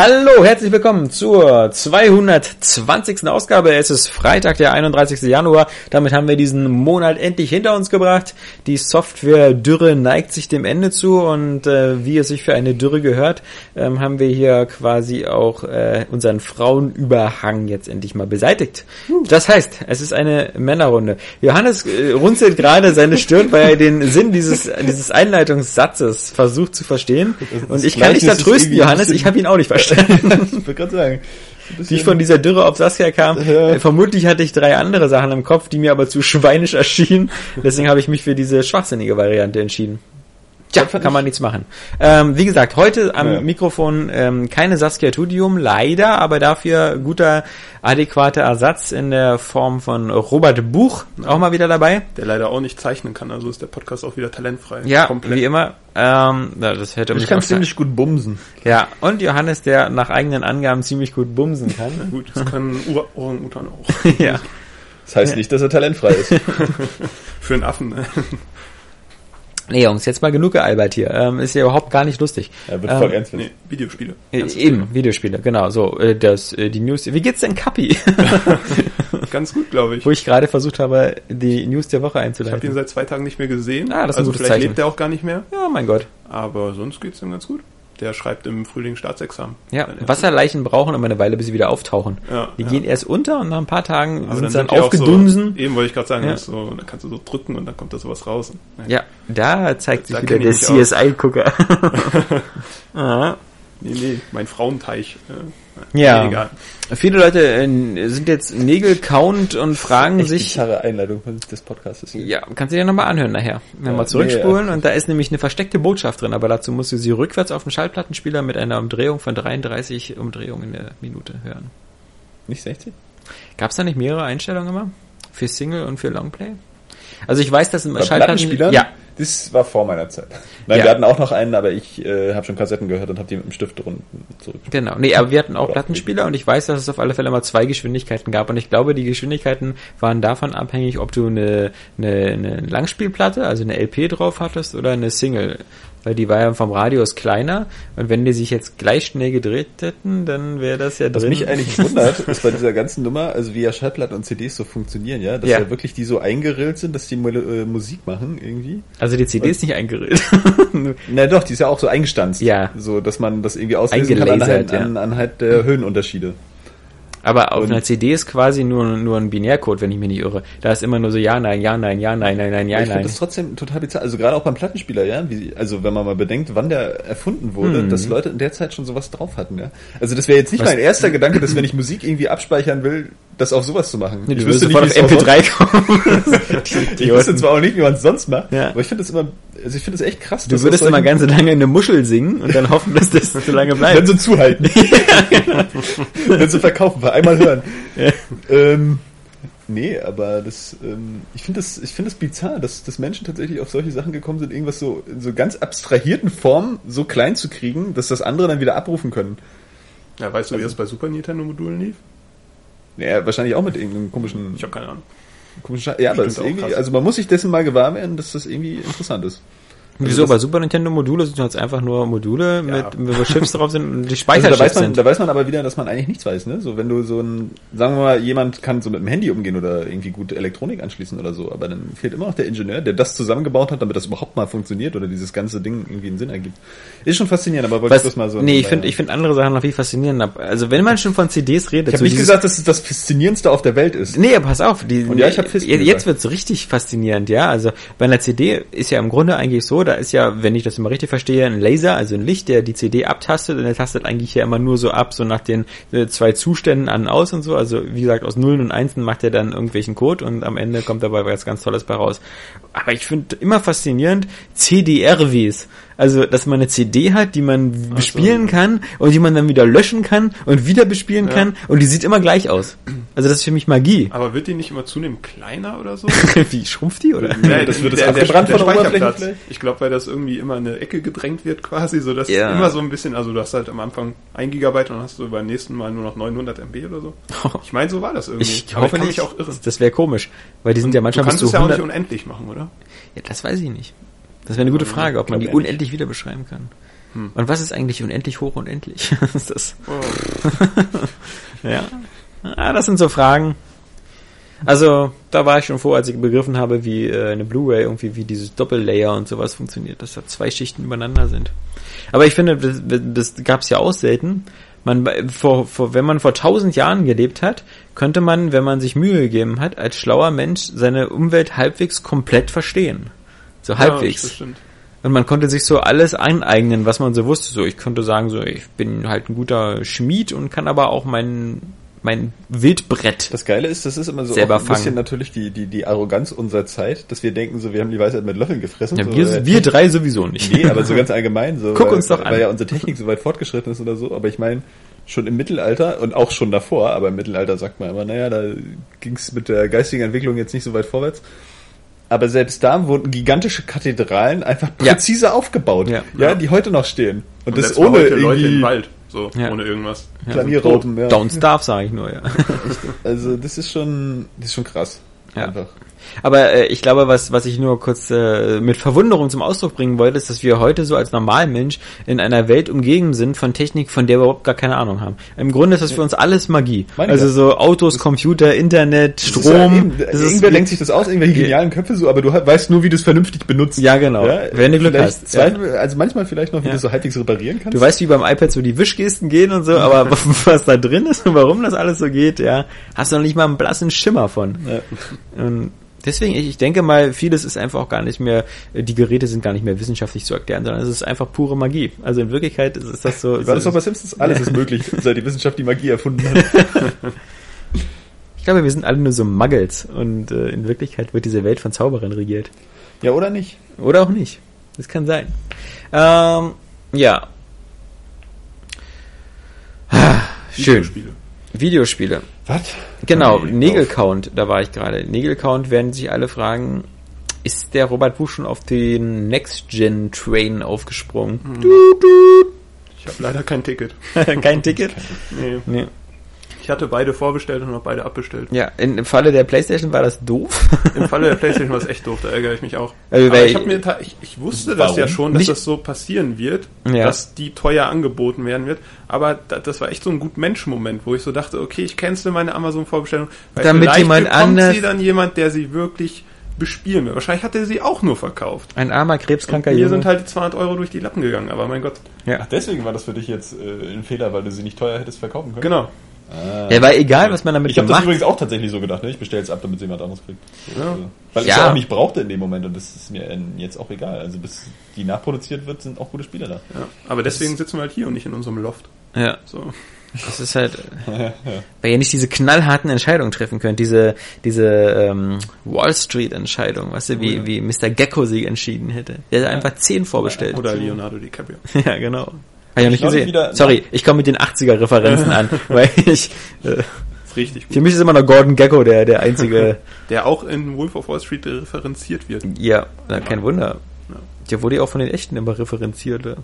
Hallo, herzlich willkommen zur 220. Ausgabe. Es ist Freitag, der 31. Januar. Damit haben wir diesen Monat endlich hinter uns gebracht. Die Software-Dürre neigt sich dem Ende zu und äh, wie es sich für eine Dürre gehört, ähm, haben wir hier quasi auch äh, unseren Frauenüberhang jetzt endlich mal beseitigt. Das heißt, es ist eine Männerrunde. Johannes äh, runzelt gerade seine Stirn, weil er den Sinn dieses, dieses Einleitungssatzes versucht zu verstehen. Und ich kann dich da trösten, Johannes, ich habe ihn auch nicht verstanden. ich wollte gerade sagen. Die ich von dieser Dürre auf Saskia kam. Ja. Vermutlich hatte ich drei andere Sachen im Kopf, die mir aber zu schweinisch erschienen. Deswegen habe ich mich für diese schwachsinnige Variante entschieden. Tja, kann man nichts machen. Ähm, wie gesagt, heute am Ja. Mikrofon ähm, keine Saskia Tudium, leider, aber dafür guter, adäquater Ersatz in der Form von Robert Buch, auch mal wieder dabei. Der leider auch nicht zeichnen kann, also ist der Podcast auch wieder talentfrei. Ja, komplett. wie immer. Ähm, na, das hätte Ich kann ziemlich gut bumsen. Ja, und Johannes, der nach eigenen Angaben ziemlich gut bumsen kann. Gut, das können Ur- Orang-Utan auch. ja. Das heißt nicht, dass er talentfrei ist. Für einen Affen. Ne? Nee, Jungs, jetzt mal genug gealbert hier. Ähm, ist ja überhaupt gar nicht lustig. Er wird Ähm, voll ernst. Nee, Videospiele. Äh, Eben, Videospiele, genau, so, äh, das, äh, die News, wie geht's denn Kapi? Ganz gut, glaube ich. Wo ich gerade versucht habe, die News der Woche Ich habe ihn einzuleiten. seit zwei Tagen nicht mehr gesehen. Ah, das ist ein also gutes vielleicht Zeichen. lebt er auch gar nicht mehr. Ja, mein Gott. Aber sonst geht's ihm ganz gut. Der schreibt im Frühling Staatsexamen. Ja, Wasserleichen brauchen immer eine Weile, bis sie wieder auftauchen. Ja, die ja. gehen erst unter und nach ein paar Tagen Aber sind sie dann aufgedunsen. So, eben wollte ich gerade sagen, Ja. so, dann kannst du so drücken und dann kommt da sowas raus. ja, da zeigt sich Da wieder der. CSI-Gucker. Nee, nee, mein Frauenteich. Äh, Ja. Egal. Viele Leute äh, sind jetzt Nägel count und fragen Echt sich, bizarre Einleitung des Podcasts. hier. Ja, kannst du dir nochmal anhören nachher. Wenn Ja, wir zurückspulen nee, und da ist nämlich eine versteckte Botschaft drin, aber dazu musst du sie rückwärts auf den Schallplattenspieler mit einer Umdrehung von 33 Umdrehungen in der Minute hören. Nicht 60? Gab es da nicht mehrere Einstellungen immer? Für Single und für Longplay? Also ich weiß, dass im Bei Schallplatten... Plattenspielern? Ja, Das war vor meiner Zeit. Nein, Ja. wir hatten auch noch einen, aber ich äh, habe schon Kassetten gehört und habe die mit dem Stift drunten zurück. genau. Nee, aber wir hatten auch Oder Plattenspieler und ich weiß, dass es auf alle Fälle mal zwei Geschwindigkeiten gab und ich glaube, die Geschwindigkeiten waren davon abhängig, ob du eine, eine, eine Langspielplatte, also eine LP drauf hattest oder eine Single. Weil die war ja vom Radius kleiner und wenn die sich jetzt gleich schnell gedreht hätten, dann wäre das ja Was drin. mich eigentlich wundert, ist bei dieser ganzen Nummer, also wie ja Schallplatten und CDs so funktionieren, ja, dass Ja. ja, wirklich die so eingerillt sind, dass die äh, Musik machen irgendwie. also die CD ist nicht eingerillt. Na doch, die ist ja auch so eingestanzt. Ja. So, dass man das irgendwie auslesen kann anhand, ja. an, anhand der Höhenunterschiede. Aber auf Und- einer CD ist quasi nur, nur ein Binärcode, wenn ich mich nicht irre. Da ist immer nur so ja, nein, ja, nein, ja, nein, nein, nein, ja, ich finde nein. das trotzdem total bizarr. Also gerade auch beim Plattenspieler, ja, wie, also wenn man mal bedenkt, wann der erfunden wurde, Mhm. dass Leute in der Zeit schon sowas drauf hatten, ja. Also das wäre jetzt nicht Was- mein erster Gedanke, dass wenn ich Musik irgendwie abspeichern will, das auf sowas zu machen. Nee, ich du wirst sofort auf wie auch MP3 kommen. Ich wüsste zwar auch nicht, wie man es sonst macht, Ja. aber ich finde das immer, also ich finde das echt krass. Du dass würdest immer ganz lange eine Muschel singen und dann hoffen, dass das so lange dann bleibt. so zuhalten. dann so verkaufen, wir einmal hören. Ähm, nee, aber das, ähm, ich finde das, ich finde das bizarr, dass, dass Menschen tatsächlich auf solche Sachen gekommen sind, irgendwas so in so ganz abstrahierten Formen so klein zu kriegen, dass das andere dann wieder abrufen können. Ja, weißt du, Also wie das bei Super Nintendo Modulen lief? Ja, wahrscheinlich auch mit irgendeinem komischen, Ich habe keine Ahnung. komischen Ja, aber das irgendwie, also man muss sich dessen mal gewahr werden, dass das irgendwie interessant ist. Wieso? das- Bei Super Nintendo Module sind jetzt einfach nur Module mit, wo Chips drauf sind und die Also da weiß man, sind. da weiß man aber wieder, dass man eigentlich nichts weiß, ne? So wenn du so ein, sagen wir mal, jemand kann so mit dem Handy umgehen oder irgendwie gut Elektronik anschließen oder so, aber dann fehlt immer noch der Ingenieur, der das zusammengebaut hat, damit das überhaupt mal funktioniert oder dieses ganze Ding irgendwie einen Sinn ergibt. Ist schon faszinierend, aber wollte Was, ich das mal so. nee, ich finde ich finde andere Sachen noch viel faszinierender. Also wenn man schon von CDs redet, ich habe so nicht gesagt, dass es das faszinierendste auf der Welt ist. Nee, pass auf. Die, Und ja, ich hab Fist jetzt gesagt. wird's richtig faszinierend, ja. Also bei einer CD ist ja im Grunde eigentlich so, da ist ja, wenn ich das immer richtig verstehe, ein Laser, also ein Licht, der die CD abtastet und der tastet eigentlich ja immer nur so ab, so nach den äh, zwei Zuständen an und aus und so. Also wie gesagt, aus Nullen und Einsen macht er dann irgendwelchen Code und am Ende kommt dabei was ganz Tolles bei raus. Aber ich finde immer faszinierend CDRWs. Also, dass man eine CD hat, die man bespielen kann und die man dann wieder löschen kann und wieder bespielen Ja. kann und die sieht immer gleich aus. Also das ist für mich Magie. Aber wird die nicht immer zunehmend kleiner oder so? Wie schrumpft die oder? Ja, das wird jetzt abgebrannt von der Oberfläche Speicherplatz. Ich glaube, weil das irgendwie immer in eine Ecke gedrängt wird quasi, so dass Ja. immer so ein bisschen, also du hast halt am Anfang 1 Gigabyte und dann hast du beim nächsten Mal nur noch 900 MB oder so. Ich meine, so war das irgendwie. Ich Aber hoffe kann nicht. mich auch irren. Das wäre komisch, weil die sind ja Du manchmal kannst bis es zu ja auch nicht 100. unendlich machen, oder? Ja, das weiß ich nicht. Das wäre eine gute Frage, ob man die unendlich wieder beschreiben kann. Und was ist eigentlich unendlich hoch unendlich? ist das? ja. Ah, das sind so Fragen. Also, da war ich schon froh, als ich begriffen habe, wie äh, eine Blu-ray irgendwie, wie dieses Doppellayer und sowas funktioniert, dass da zwei Schichten übereinander sind. Aber ich finde, das, das gab es ja auch selten. Man, vor, vor, wenn man vor tausend Jahren gelebt hat, könnte man, wenn man sich Mühe gegeben hat, als schlauer Mensch seine Umwelt halbwegs komplett verstehen. So halbwegs. das stimmt. Und man konnte sich so alles aneignen, was man so wusste. So, ich könnte sagen, so, ich bin halt ein guter Schmied und kann aber auch mein, mein Wildbrett. Das Geile ist, das ist immer so ein bisschen fangen. natürlich die, die, die Arroganz unserer Zeit, dass wir denken, so wir haben die Weisheit mit Löffeln gefressen. Ja, so, wir, äh, wir drei sowieso nicht. Nee, aber so ganz allgemein, so, Guck weil, uns doch an. weil ja unsere Technik so weit fortgeschritten ist oder so, aber ich meine, schon im Mittelalter und auch schon davor, aber im Mittelalter sagt man immer, naja, da ging es mit der geistigen Entwicklung jetzt nicht so weit vorwärts. Aber selbst da wurden gigantische Kathedralen einfach Ja. präzise aufgebaut, Ja. ja, die heute noch stehen. Und, Und das ohne heute Leute irgendwie, im Wald, so, Ja. ohne irgendwas. Ja, Planierraupen, ja. Don't starve, sage ich nur, ja. Also das ist schon, das ist schon krass. Ja. Einfach. Aber äh, ich glaube, was, was ich nur kurz äh, mit Verwunderung zum Ausdruck bringen wollte, ist, dass wir heute so als Normalmensch in einer Welt umgeben sind von Technik, von der wir überhaupt gar keine Ahnung haben. Im Grunde ist das für uns alles Magie. Meine also so Autos, Computer, Internet, ist ja Strom. eben, das ist irgendwer denkt sich das aus, irgendwelche genialen Köpfe so, aber du weißt nur, wie du es vernünftig benutzt. Ja, genau. Wenn du Glück hast. Zweifel, Also manchmal vielleicht noch, wie Ja. du so halbwegs reparieren kannst. Du weißt, wie beim iPad so die Wischgesten gehen und so, aber was da drin ist und warum das alles so geht, ja, hast du noch nicht mal einen blassen Schimmer von. Ja. Und deswegen, ich, ich denke mal, vieles ist einfach auch gar nicht mehr, die Geräte sind gar nicht mehr wissenschaftlich zu erklären, sondern es ist einfach pure Magie. Also in Wirklichkeit ist, ist das so. War das so bei Simpsons? Alles ist möglich, seit die Wissenschaft die Magie erfunden hat. ich glaube, wir sind alle nur so Muggles und äh, in Wirklichkeit wird diese Welt von Zauberern regiert. Ja, oder nicht? Oder auch nicht. Das kann sein. Ähm, ja. Ah, Schön. Videospiele. Videospiele. Was? Genau, Nee, Nägelcount, da war ich gerade. Nägelcount werden sich alle fragen, ist der Robert Buch schon auf den Next-Gen-Train aufgesprungen? Ich habe leider kein Ticket. Kein Ticket? Nee. Nee. Ich hatte beide vorbestellt und habe beide abbestellt. Ja, in, im Falle der Playstation war das doof. Im Falle der Playstation war es echt doof, da ärgere ich mich auch. Also, Aber ich, hab mir, ich, ich wusste das Warum? ja schon, dass Nicht- das so passieren wird, Ja. dass die teuer angeboten werden wird. Aber da, das war echt so ein gut Mensch-Moment, wo ich so dachte, okay, ich cancel meine Amazon-Vorbestellung. weil Damit vielleicht jemand bekommt anders- sie dann jemand, der sie wirklich bespielen will. Wahrscheinlich hat er sie auch nur verkauft. Ein armer, krebskranker Mir Junge. sind halt die 200 Euro durch die Lappen gegangen, aber mein Gott. ja. Ach, deswegen war das für dich jetzt äh, ein Fehler, weil du sie nicht teuer hättest verkaufen können? Genau. Ja, war egal, was man damit Ich habe das gemacht. übrigens auch tatsächlich so gedacht, ne? ich bestelle es ab, damit sie jemand anderes kriegt. Ja. Also, weil ich Ja. es auch nicht brauchte in dem Moment und das ist mir äh, jetzt auch egal. Also bis die nachproduziert wird, sind auch gute Spiele da. Ja. Aber deswegen sitzen wir halt hier und nicht in unserem Loft. Ja, So. das ist halt, weil ihr nicht diese knallharten Entscheidungen treffen könnt, diese, diese ähm, Wall Street Entscheidung, weißt du, wie, ja. wie Mr. Gecko sie entschieden hätte. Der hat einfach 10 vorbestellt. Oder Leonardo DiCaprio. Ja, genau. Habe ich ja nicht gesehen. wieder- Sorry, ich komme mit den 80er-Referenzen an, weil ich, äh, richtig für gut. mich ist immer noch Gordon Gecko der, der einzige, Der auch in Wolf of Wall Street referenziert wird. ja, na, kein Wunder. Ja. Der wurde ja auch von den Echten immer referenziert. äh.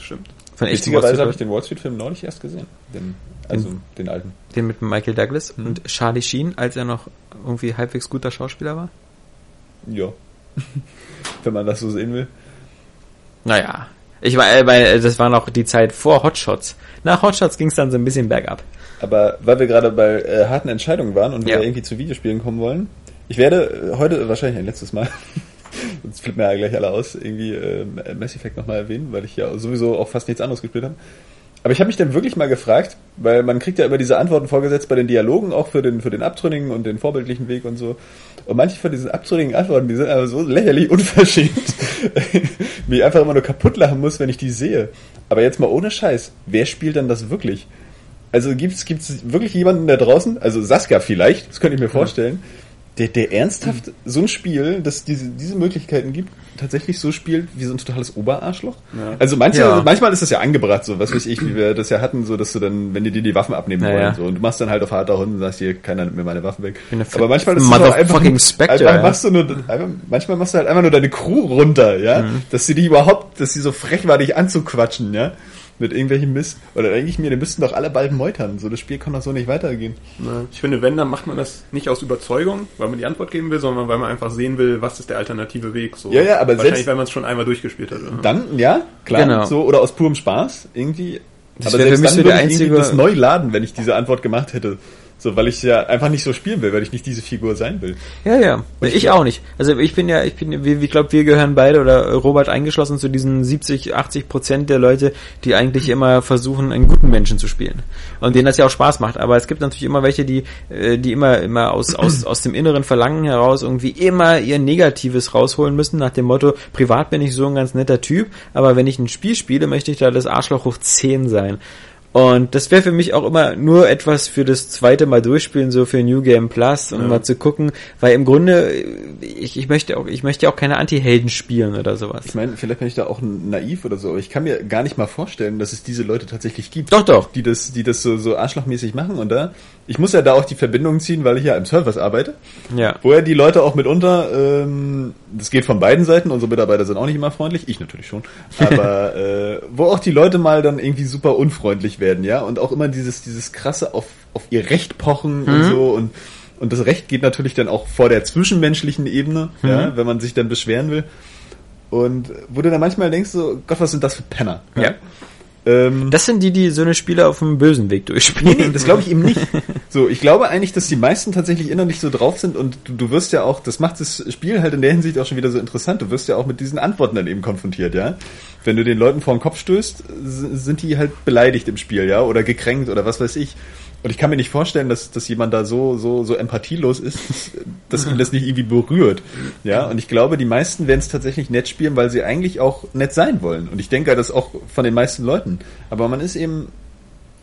Stimmt. Von echten Witzigerweise habe ich den Wall Street Film neulich erst gesehen. Den, also den alten. Street- den mit Michael Douglas und Charlie Sheen, als er noch irgendwie halbwegs guter Schauspieler war. Ja. Wenn man das so sehen will. Naja. Ich war, äh, weil äh, das war noch die Zeit vor Hotshots. Nach Hotshots ging es dann so ein bisschen bergab. Aber weil wir gerade bei äh, harten Entscheidungen waren und Ja. wir irgendwie zu Videospielen kommen wollen, ich werde äh, heute wahrscheinlich ein letztes Mal, sonst flippen wir ja gleich alle aus, irgendwie äh, Mass Effect nochmal erwähnen, weil ich ja sowieso auch fast nichts anderes gespielt habe. Aber ich habe mich dann wirklich mal gefragt, weil man kriegt ja immer diese Antworten vorgesetzt bei den Dialogen, auch für den, für den abtrünnigen und den vorbildlichen Weg und so. Und manche von diesen abtrünnigen Antworten, die sind aber so lächerlich unverschämt, wie ich einfach immer nur kaputt lachen muss, wenn ich die sehe. Aber jetzt mal ohne Scheiß, wer spielt dann das wirklich? Also gibt's gibt's wirklich jemanden da draußen, also Saskia vielleicht, das könnte ich mir vorstellen, der, der ernsthaft so ein Spiel, das diese, diese Möglichkeiten gibt, tatsächlich so spielt wie so ein totales Oberarschloch? Ja. Also manche, Ja. manchmal ist das ja angebracht, so was weiß ich, wie wir das ja hatten, so dass du dann, wenn die dir die Waffen abnehmen Ja, wollen, so und du machst dann halt auf harter Hund und sagst hier, keiner nimmt mir meine Waffen weg. Aber manchmal ist es auch einfach, Spectre, einfach ja. machst du nur, einfach, manchmal machst du halt einfach nur deine Crew runter, ja, Mhm. dass sie dich überhaupt, dass sie so frech war, dich anzuquatschen, ja. Mit irgendwelchen Mist. Oder denke ich mir, die müssten doch alle bald meutern. So, das Spiel kann doch so nicht weitergehen. Ich finde, wenn, dann macht man das nicht aus Überzeugung, weil man die Antwort geben will, sondern weil man einfach sehen will, was ist der alternative Weg. So. Ja, ja, aber Wahrscheinlich, selbst- wenn man es schon einmal durchgespielt hat. oder? Dann, ja, klar, Genau. so, oder aus purem Spaß, irgendwie. Das aber wäre für selbst mich dann so würde der ich einzige- das neu laden, wenn ich diese Antwort gemacht hätte. So, weil ich ja einfach nicht so spielen will, weil ich nicht diese Figur sein will. Ja, ja. Ich, auch nicht. Also ich bin ja, ich bin, wie, ich glaube, wir gehören beide oder Robert eingeschlossen zu diesen 70, 80 Prozent der Leute, die eigentlich immer versuchen, einen guten Menschen zu spielen. Und denen das ja auch Spaß macht. Aber es gibt natürlich immer welche, die, äh, die immer, immer aus, aus, aus dem inneren Verlangen heraus irgendwie immer ihr Negatives rausholen müssen, nach dem Motto, privat bin ich so ein ganz netter Typ, aber wenn ich ein Spiel spiele, möchte ich da das Arschloch hoch 10 sein. Und das wäre für mich auch immer nur etwas für das zweite Mal durchspielen, so für New Game Plus, um Ja. mal zu gucken, weil im Grunde, ich, ich möchte auch, ich möchte auch keine Anti-Helden spielen oder sowas. Ich meine, vielleicht bin ich da auch naiv oder so, aber ich kann mir gar nicht mal vorstellen, dass es diese Leute tatsächlich gibt. Doch, doch. Die das, die das so, so arschlochmäßig machen und da, ich muss ja da auch die Verbindung ziehen, weil ich ja im Service arbeite. Ja. Wo ja die Leute auch mitunter, ähm, das geht von beiden Seiten, unsere Mitarbeiter sind auch nicht immer freundlich, ich natürlich schon, aber äh, wo auch die Leute mal dann irgendwie super unfreundlich werden, ja, und auch immer dieses, dieses krasse auf, auf ihr Recht pochen und so und und das Recht geht natürlich dann auch vor der zwischenmenschlichen Ebene, ja, wenn man sich dann beschweren will. Und wo du dann manchmal denkst, so, Gott, was sind das für Penner? Ja. Ähm, Das sind die, die so eine Spiele auf dem bösen Weg durchspielen. Nee, nee, das glaube ich eben nicht. So, ich glaube eigentlich, dass die meisten tatsächlich innerlich so drauf sind und du, du wirst ja auch, das macht das Spiel halt in der Hinsicht auch schon wieder so interessant. Du wirst ja auch mit diesen Antworten dann eben konfrontiert, ja. Wenn du den Leuten vor den Kopf stößt, sind die halt beleidigt im Spiel, ja, oder gekränkt oder was weiß ich. Und ich kann mir nicht vorstellen, dass, dass jemand da so, so, so empathielos ist, dass ihn das nicht irgendwie berührt. Ja, und ich glaube, die meisten werden es tatsächlich nett spielen, weil sie eigentlich auch nett sein wollen. Und ich denke das auch von den meisten Leuten. Aber man ist eben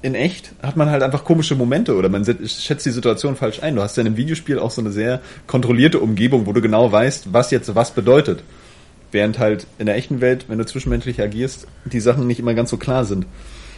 in echt hat man halt einfach komische Momente oder man schätzt die Situation falsch ein. Du hast ja in einem Videospiel auch so eine sehr kontrollierte Umgebung, wo du genau weißt, was jetzt was bedeutet. Während halt in der echten Welt, wenn du zwischenmenschlich agierst, die Sachen nicht immer ganz so klar sind.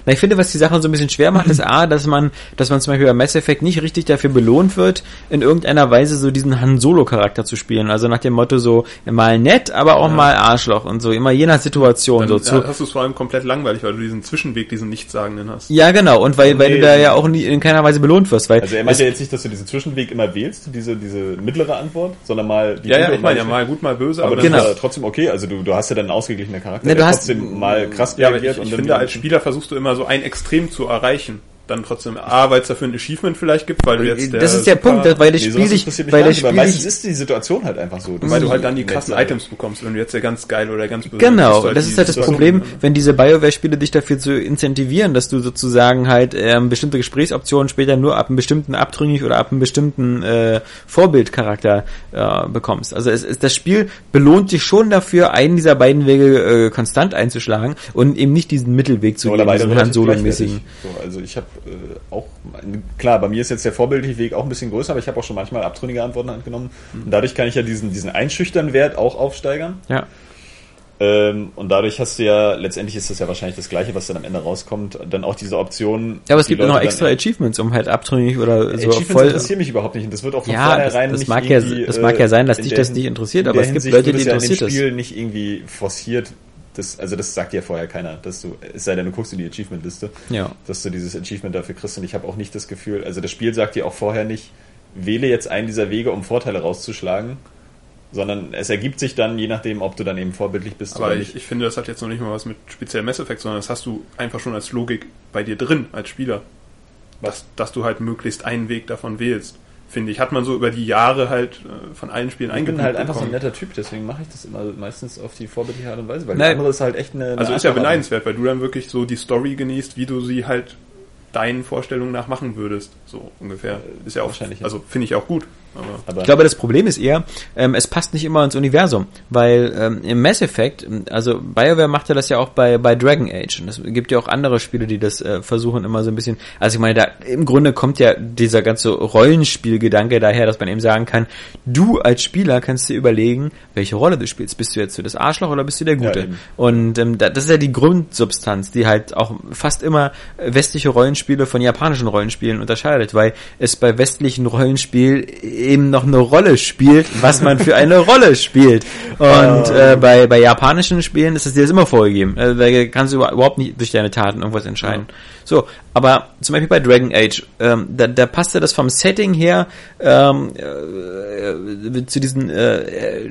Na, ich finde, was die Sache so ein bisschen schwer macht, ist A, dass man, dass man zum Beispiel bei Mass Effect nicht richtig dafür belohnt wird, in irgendeiner Weise so diesen Han Solo-Charakter zu spielen. Also nach dem Motto so, mal nett, aber auch mal Arschloch und so, immer je nach Situation. Dann so ja, zu, hast du es vor allem komplett langweilig, weil du diesen Zwischenweg, diesen Nichtssagenden hast. ja, genau, und weil, weil Nee, du da nee. ja auch nie, in keiner Weise belohnt wirst, weil Also er meint ja jetzt nicht, dass du diesen Zwischenweg immer wählst, diese, diese mittlere Antwort, sondern mal die Ja, ja, ich meine ja mal gut, mal böse, Aber aber, das Genau. ist ja trotzdem okay. Also du, du hast ja dann einen ausgeglichenen Charakter, Ne, du der hast- trotzdem mal krass Ja, ich, reagiert ich und dann finde, als Spieler versuchst du immer so ein Extrem zu erreichen. Dann trotzdem, A, weil es dafür ein Achievement vielleicht gibt, weil du jetzt das ist der super- Punkt, weil das Nee, Spiel sowas sich, interessiert mich weil gar das nicht, aber Spiel meistens ist die Situation halt einfach so. weil du halt dann die krassen. Items bekommst, wenn du jetzt der ganz geil oder der ganz böse Genau, bist, das ist halt das Problem, wenn diese BioWare-Spiele dich dafür zu incentivieren, dass du sozusagen halt ähm, bestimmte Gesprächsoptionen später nur ab einem bestimmten abtrünnig oder ab einem bestimmten äh, Vorbildcharakter äh, bekommst. Also es, es, das Spiel belohnt dich schon dafür, einen dieser beiden Wege äh, konstant einzuschlagen und eben nicht diesen Mittelweg zu Oder gehen, diesen Han Solo-mäßigen. gleichwertig. So, also ich habe äh, auch, klar, bei mir ist jetzt der vorbildliche Weg auch ein bisschen größer, aber ich habe auch schon manchmal abtrünnige Antworten angenommen. Mhm. Und dadurch kann ich ja diesen, diesen einschüchtern Wert auch aufsteigern. Ja. Ähm, und dadurch hast du ja, letztendlich ist das ja wahrscheinlich das Gleiche, was dann am Ende rauskommt, dann auch diese Option. Ja, aber es gibt ja noch extra dann- Achievements, um halt abtrünnig oder so Achievements voll interessieren mich überhaupt nicht und das wird auch von Ja, das- vornherein das nicht mag ja- das mag ja sein, dass dich das nicht interessiert, in aber es gibt Hinsicht Leute, die es ja in dem interessiert das. Spiel nicht irgendwie forciert. Das, also das sagt dir vorher keiner, dass du, es sei denn, du guckst in die Achievement-Liste, Ja. dass du dieses Achievement dafür kriegst und ich habe auch nicht das Gefühl, also das Spiel sagt dir auch vorher nicht, wähle jetzt einen dieser Wege, um Vorteile rauszuschlagen, sondern es ergibt sich dann, je nachdem, ob du dann eben vorbildlich bist Aber oder ich, nicht. ich finde, das hat jetzt noch nicht mal was mit speziell Mass Effect, sondern das hast du einfach schon als Logik bei dir drin, als Spieler. Dass, dass du halt möglichst einen Weg davon wählst. Finde ich, hat man so über die Jahre halt äh, von allen Spielen Ich bin halt einfach so ein bekommen. netter Typ, deswegen mache ich das immer meistens auf die vorbildliche Art und Weise, weil Nein. die andere ist halt echt eine... eine Also ist ja beneidenswert, weil du dann wirklich so die Story genießt, wie du sie halt deinen Vorstellungen nach machen würdest. So ungefähr. Ist ja auch, also finde ich auch gut. Aber Ich glaube, das Problem ist eher, ähm, es passt nicht immer ins Universum, weil ähm, im Mass Effect, also BioWare macht ja das ja auch bei, bei Dragon Age und es gibt ja auch andere Spiele, die das äh, versuchen immer so ein bisschen, also ich meine, da im Grunde kommt ja dieser ganze Rollenspielgedanke daher, dass man eben sagen kann, du als Spieler kannst dir überlegen, welche Rolle du spielst. Bist du jetzt so das Arschloch oder bist du der Gute? eben. und ähm, da, das ist ja die Grundsubstanz, die halt auch fast immer westliche Rollenspiele von japanischen Rollenspielen unterscheidet, weil es bei westlichen Rollenspielen eben noch eine Rolle spielt, was man für eine Rolle spielt. Und äh, bei, bei japanischen Spielen ist es dir das immer vorgegeben. Also, da kannst du überhaupt nicht durch deine Taten irgendwas entscheiden. Ja. So, aber zum Beispiel bei Dragon Age, ähm, da, da passte das vom Setting her ähm, äh, zu diesen äh,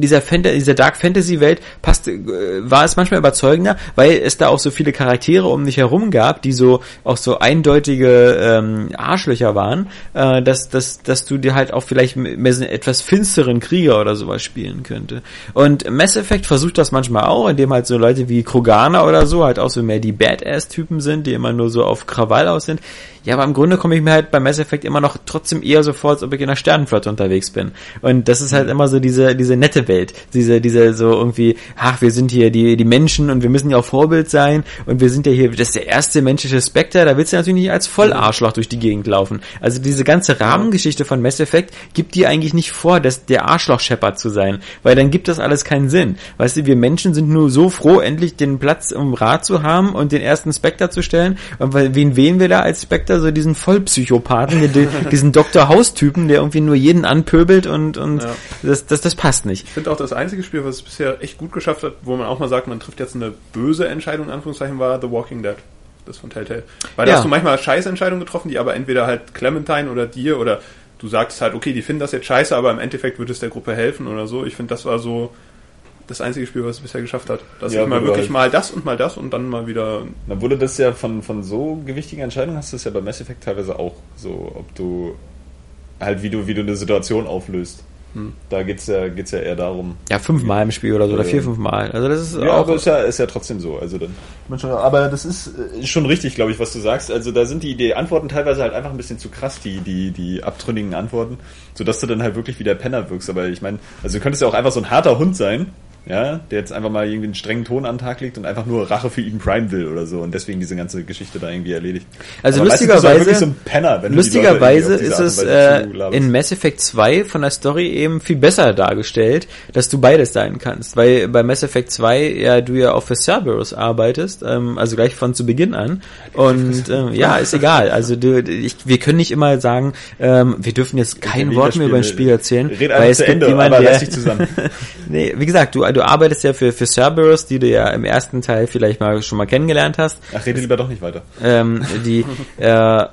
dieser, Fanta dieser Dark Fantasy Welt passte, äh, war es manchmal überzeugender, weil es da auch so viele Charaktere um dich herum gab, die so auch so eindeutige ähm, Arschlöcher waren, äh, dass, dass, dass du dir halt auch vielleicht mehr so einen etwas finsteren Krieger oder sowas spielen könnte. Und Mass Effect versucht das manchmal auch, indem halt so Leute wie Kroganer oder so halt auch so mehr die Badass-Typen sind, die immer nur so auf Krawall aus sind. Ja, aber im Grunde komme ich mir halt bei Mass Effect immer noch trotzdem eher so vor, als ob ich in einer Sternenflotte unterwegs bin. Und das ist halt immer so diese, diese nette Welt. Diese, diese so irgendwie, ach, wir sind hier die, die Menschen und wir müssen ja auch Vorbild sein und wir sind ja hier, das ist der erste menschliche Spectre, da willst du natürlich nicht als Vollarschloch durch die Gegend laufen. Also diese ganze Rahmengeschichte von Mass Effect gibt dir eigentlich nicht vor, dass der Arschloch-Shepard zu sein, weil dann gibt das alles keinen Sinn. Weißt du, wir Menschen sind nur so froh, endlich den Platz im Rad zu haben und den ersten Spectre zu stellen. Wen wählen wir da als Spectre? so diesen Vollpsychopathen, diesen Dr. House-Typen, der irgendwie nur jeden anpöbelt und, und ja. das, das, das passt nicht. Ich finde auch das einzige Spiel, was es bisher echt gut geschafft hat, wo man auch mal sagt, man trifft jetzt eine böse Entscheidung, in Anführungszeichen, war The Walking Dead. Das von Telltale. Weil ja. da hast du manchmal Scheißentscheidungen getroffen, die aber entweder halt Clementine oder dir oder du sagst halt, okay, die finden das jetzt scheiße, aber im Endeffekt würde es der Gruppe helfen oder so. Ich finde, das war so das einzige Spiel, was es bisher geschafft hat. Dass ja, ich mal wirklich halt mal das und mal das und dann mal wieder. Dann wurde das ja von, von so gewichtigen Entscheidungen, hast du es ja bei Mass Effect teilweise auch so, ob du halt wie du, wie du eine Situation auflöst. Hm. Da geht's ja, geht's ja eher darum. Ja, fünfmal im Spiel oder so, oder vier, fünfmal. Also das ist ja, auch. Aber ist ja, ist ja trotzdem so. Also dann. Aber das ist, ist schon richtig, glaube ich, was du sagst. Also da sind die, die Antworten teilweise halt einfach ein bisschen zu krass, die, die, die abtrünnigen Antworten, sodass du dann halt wirklich wie der Penner wirkst. Aber ich meine, also du könntest ja auch einfach so ein harter Hund sein, ja, der jetzt einfach mal irgendwie einen strengen Ton an den Tag legt und einfach nur Rache für Eden Prime will oder so und deswegen diese ganze Geschichte da irgendwie erledigt. Also Aber lustigerweise, weißt du, so Penner, lustigerweise ist es äh, in Mass Effect 2 von der Story eben viel besser dargestellt, dass du beides sein kannst, weil bei Mass Effect 2 ja du ja auch für Cerberus arbeitest, ähm, also gleich von zu Beginn an. Und ähm, ja, ist egal, also du, ich, wir können nicht immer sagen, ähm, wir dürfen jetzt kein Wort mehr über ein Spiel erzählen, weil es gibt Ende, jemanden, der, nee, wie gesagt, du du arbeitest ja für, für Cerberus, die du ja im ersten Teil vielleicht mal schon mal kennengelernt hast. Ach, rede lieber doch nicht weiter. Ähm, die, äh,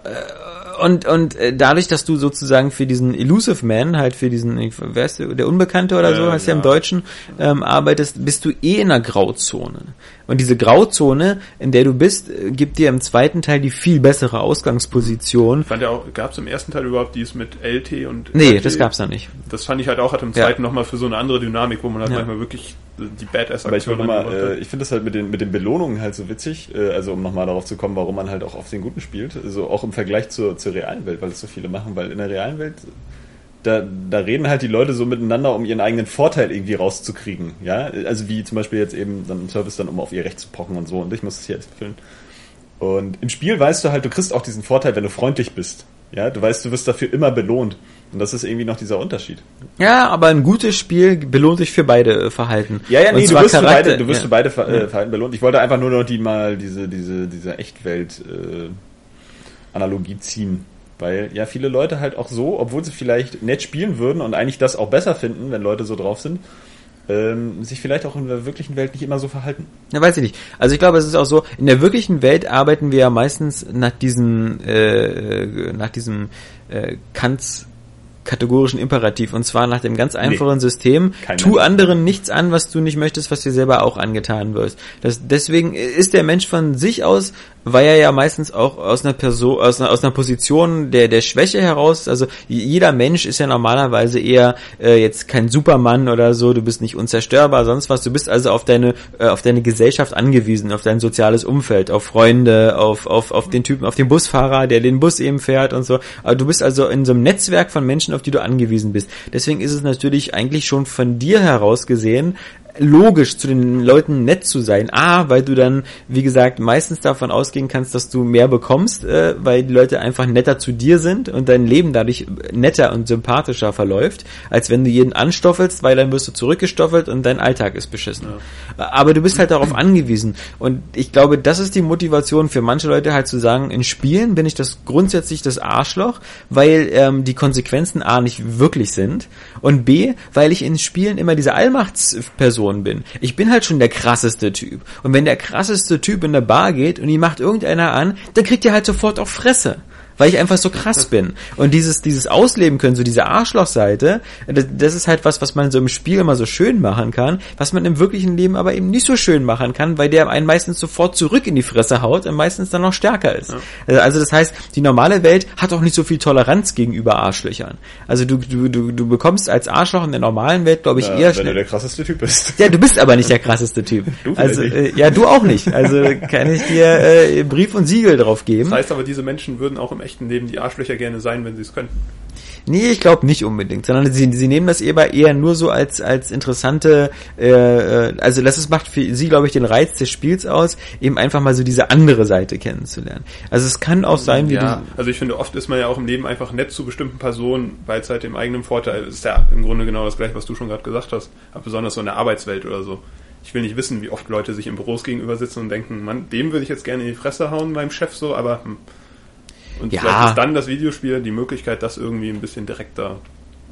und, und äh, dadurch, dass du sozusagen für diesen Elusive Man, halt für diesen, wer ist der, der Unbekannte oder so, äh, heißt ja im Deutschen, ähm, arbeitest, bist du eh in einer Grauzone. Und diese Grauzone, in der du bist, äh, gibt dir im zweiten Teil die viel bessere Ausgangsposition. Fand ja auch, gab es im ersten Teil überhaupt dies mit LT und Nee, LT? das gab's noch nicht. Das fand ich halt auch, hat im zweiten ja. nochmal für so eine andere Dynamik, wo man halt ja. manchmal wirklich die badass Aber ich, äh, ich finde das halt mit den, mit den Belohnungen halt so witzig, äh, also um nochmal darauf zu kommen, warum man halt auch auf den Guten spielt, also auch im Vergleich zur, zur realen Welt, weil es so viele machen, weil in der realen Welt da, da reden halt die Leute so miteinander, um ihren eigenen Vorteil irgendwie rauszukriegen. Ja, also wie zum Beispiel jetzt eben dann im Service dann, um auf ihr Recht zu pochen und so. Und ich muss das hier jetzt erfüllen. Und im Spiel weißt du halt, du kriegst auch diesen Vorteil, wenn du freundlich bist. Ja, du weißt, du wirst dafür immer belohnt. Und das ist irgendwie noch dieser Unterschied. Ja, aber ein gutes Spiel belohnt sich für beide äh, Verhalten. Ja, ja, nee, du wirst, für beide, du wirst ja. für beide Ver äh, Verhalten belohnt. Ich wollte einfach nur noch die mal diese, diese, diese Echtwelt äh, Analogie ziehen. Weil ja viele Leute halt auch so, obwohl sie vielleicht nett spielen würden und eigentlich das auch besser finden, wenn Leute so drauf sind, ähm, sich vielleicht auch in der wirklichen Welt nicht immer so verhalten. Ja, weiß ich nicht. Also ich glaube, es ist auch so, in der wirklichen Welt arbeiten wir ja meistens nach diesem, äh, nach diesem äh, Kants kategorischen Imperativ und zwar nach dem ganz einfachen nee, System, tu Mensch. anderen nichts an, was du nicht möchtest, was dir selber auch angetan wirst. Das, deswegen ist der Mensch von sich aus weil er ja meistens auch aus einer Person, aus einer, aus einer Position der, der Schwäche heraus, also jeder Mensch ist ja normalerweise eher äh, jetzt kein Supermann oder so, du bist nicht unzerstörbar, sonst was, du bist also auf deine, äh, auf deine Gesellschaft angewiesen, auf dein soziales Umfeld, auf Freunde, auf, auf, auf den Typen, auf den Busfahrer, der den Bus eben fährt und so. Aber du bist also in so einem Netzwerk von Menschen, auf die du angewiesen bist. Deswegen ist es natürlich eigentlich schon von dir heraus gesehen, logisch, zu den Leuten nett zu sein. A, weil du dann, wie gesagt, meistens davon ausgehen kannst, dass du mehr bekommst, äh, weil die Leute einfach netter zu dir sind und dein Leben dadurch netter und sympathischer verläuft, als wenn du jeden anstoffelst, weil dann wirst du zurückgestoffelt und dein Alltag ist beschissen. Ja. Aber du bist halt darauf angewiesen. Und ich glaube, das ist die Motivation für manche Leute halt zu sagen, in Spielen bin ich das grundsätzlich das Arschloch, weil ähm, die Konsequenzen A nicht wirklich sind und B, weil ich in Spielen immer diese Allmachtsperson bin. Ich bin halt schon der krasseste Typ. Und wenn der krasseste Typ in der Bar geht und die macht irgendeiner an, dann kriegt ihr halt sofort auf Fresse weil ich einfach so krass bin. Und dieses, dieses Ausleben können, so diese Arschlochseite, das, das ist halt was, was man so im Spiel immer so schön machen kann, was man im wirklichen Leben aber eben nicht so schön machen kann, weil der einen meistens sofort zurück in die Fresse haut und meistens dann noch stärker ist. Ja. Also das heißt, die normale Welt hat auch nicht so viel Toleranz gegenüber Arschlöchern. Also du, du, du, du bekommst als Arschloch in der normalen Welt, glaube ich, ja, eher wenn schnell. Wenn du der krasseste Typ bist. Ja, du bist aber nicht der krasseste Typ. du also äh, ja, du auch nicht. Also kann ich dir äh, Brief und Siegel drauf geben. Das heißt aber, diese Menschen würden auch im echten Leben die Arschlöcher gerne sein, wenn sie es könnten. Nee, ich glaube nicht unbedingt, sondern sie, sie nehmen das eher, eher nur so als, als interessante, äh, äh also das ist, macht für sie, glaube ich, den Reiz des Spiels aus, eben einfach mal so diese andere Seite kennenzulernen. Also es kann auch sein, wie ja, du... Also ich finde, oft ist man ja auch im Leben einfach nett zu bestimmten Personen, weil es halt dem eigenen Vorteil ist ja im Grunde genau das gleiche, was du schon gerade gesagt hast, aber besonders so in der Arbeitswelt oder so. Ich will nicht wissen, wie oft Leute sich in Büros gegenüber sitzen und denken, Mann, dem würde ich jetzt gerne in die Fresse hauen beim Chef so, aber hm, und ja. vielleicht ist dann das Videospiel die Möglichkeit, das irgendwie ein bisschen direkter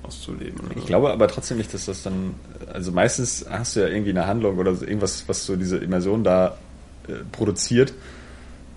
auszuleben. Ich glaube aber trotzdem nicht, dass das dann, also meistens hast du ja irgendwie eine Handlung oder irgendwas, was so diese Immersion da äh, produziert.